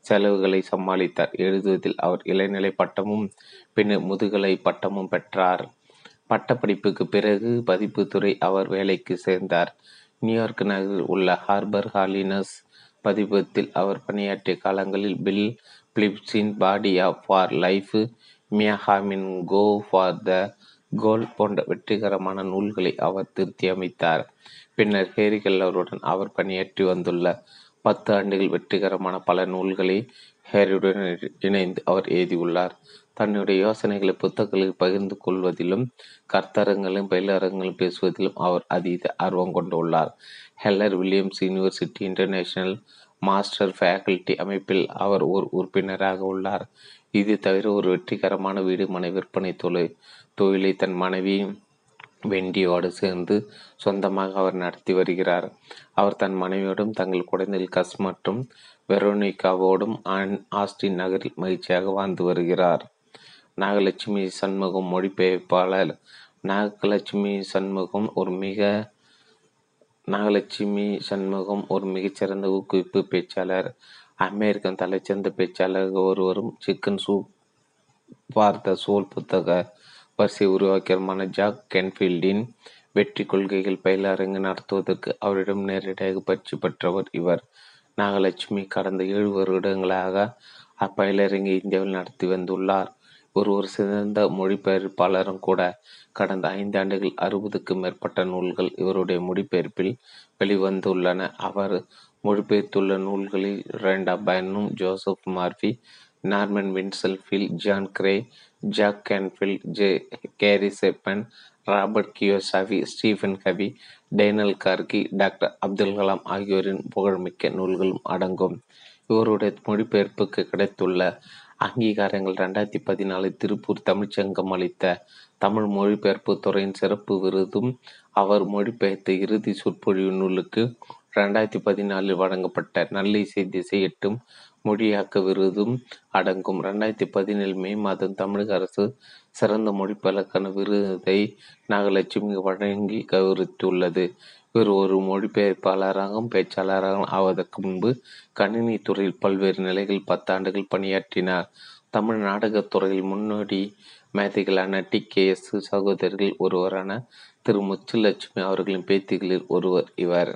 செலவுகளை சமாளித்தார். எழுதுவதில் அவர் இளநிலை பட்டமும் பின்னர் முதுகலை பட்டமும் பெற்றார். பட்டப்படிப்புக்கு பிறகு பதிப்புத்துறை அவர் வேலைக்கு சேர்ந்தார். நியூயார்க் நகரில் உள்ள ஹார்பர் ஹாலினஸ் பதிப்பத்தில் அவர் பணியாற்றிய காலங்களில் பில் பிலிப்ஸின் பாடி ஆஃப் ஃபார் லைஃப் மியாஹாமின் கோ ஃபார் த கோல் போன்ற வெற்றிகரமான நூல்களை அவர் திருத்தி அமைத்தார். பின்னர் ஹேரி கெல்லருடன் அவர் பணியாற்றி வந்துள்ள பத்து ஆண்டுகள் வெற்றிகரமான பல நூல்களை ஹேரியுடன் இணைந்து அவர் எழுதியுள்ளார். தன்னுடைய யோசனைகளை புத்தகங்களில் பகிர்ந்து கொள்வதிலும் கர்த்தரங்களும் பயிலரங்களும் பேசுவதிலும் அவர் அதீத ஆர்வம் கொண்டுள்ளார். Heller Williams university international master faculty அமைப்பில் அவர் ஒரு உறுப்பினராக உள்ளார். இது தவிர ஒரு வெற்றிகரமான வீடு மனை விற்பனை தொழில் தொழிலை தன் மனைவி வெண்டியோடு சேர்ந்து சொந்தமாக அவர் நடத்தி வருகிறார். அவர் தன் மனைவியோடும் தங்கள் குழந்தைகள் கஸ் மற்றும் வெரோனிகாவோடும் ஆஸ்டின் நகரில் மகிழ்ச்சியாக வாழ்ந்து வருகிறார். நாகலட்சுமி சண்முகம் மொழிபெயர்ப்பாளர். நாகலட்சுமி சண்முகம் ஒரு மிக நாகலட்சுமி சண்முகம் ஒரு மிகச்சிறந்த ஊக்குவிப்பு பேச்சாளர். அமெரிக்கன் தலைச்சிறந்த பேச்சாளர். ஒருவரும் சிக்கன் சூப் பார்த்த சோல் புத்தக வரிசை உருவாக்கியமான ஜாக் கென்ஃபீல்டின் வெற்றி கொள்கைகள் பயிலரங்கு நடத்துவதற்கு அவரிடம் நேரடியாக பயிற்சி பெற்றவர் இவர். நாகலட்சுமி கடந்த ஏழு வருடங்களாக அப்பயிலரங்கை இந்தியாவில் நடத்தி வந்துள்ளார். ஒரு ஒரு சிறந்த மொழிபெயர்ப்பாளரும் கூட கடந்த ஐந்தாண்டுகள் அறுபதுக்கும் மேற்பட்ட நூல்கள் இவருடைய மொழிபெயர்ப்பில் வெளிவந்துள்ளன. அவர் மொழிபெயர்த்துள்ள நூல்களில் ரெண்டா பயனும் Joseph Murphy Norman வின்செல்ஃபில் John Gray Jack Canfield J Gary செப்பன் Robert Kiyosaki Stephen Covey Daniel Gargi doctor Abdul Kalam ஆகியோரின் புகழ்மிக்க நூல்களும் அடங்கும். இவருடைய மொழிபெயர்ப்புக்கு கிடைத்துள்ள அங்கீகாரங்கள் ரெண்டாயிரத்தி பதினாலு திருப்பூர் தமிழ்ச்சங்கம் அளித்த தமிழ் மொழிபெயர்ப்பு துறையின் சிறப்பு விருதும் அவர் மொழிபெயர்த்த இறுதி சொற்பொழிவு நூலுக்கு ரெண்டாயிரத்தி பதினாலில் வழங்கப்பட்ட நல்லிசை திசை எட்டும் மொழியாக்க விருதும் அடங்கும். ரெண்டாயிரத்தி பதினேழு மே மாதம் தமிழக அரசு சிறந்த மொழிபெயர்க்கான விருதை நாகலட்சுமி வழங்கி கௌரவித்துள்ளது. இவர் ஒரு மொழிபெயர்ப்பாளராகவும் பேச்சாளராகவும் ஆவதற்கு முன்பு கணினி துறையில் பல்வேறு நிலைகளில் பத்தாண்டுகள் பணியாற்றினார். தமிழ் நாடகத் துறையில் முன்னோடி மேதைகளான டி. கே. எஸ். சகோதரர்கள் ஒருவரான திரு. முச்சுலட்சுமி அவர்களின் பேத்திகளில் ஒருவர் இவர்.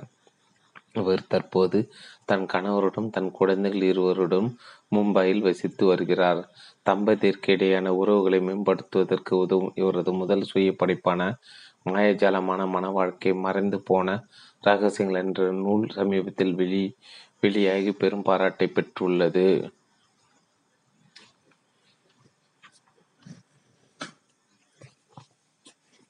இவர் தற்போது தன் கணவருடன் தன் குழந்தைகள் இருவருடன் மும்பையில் வசித்து வருகிறார். தம்பதியருக்கு இடையேயான உறவுகளை மேம்படுத்துவதற்கு உதவும் இவரது முதல் சுய படைப்பான மாயஜாலமான மன வாழ்க்கை மறைந்து போன ரகசியங்கள் என்ற நூல் சமீபத்தில் வெளி வெளியாகி பெரும் பாராட்டை பெற்றுள்ளது.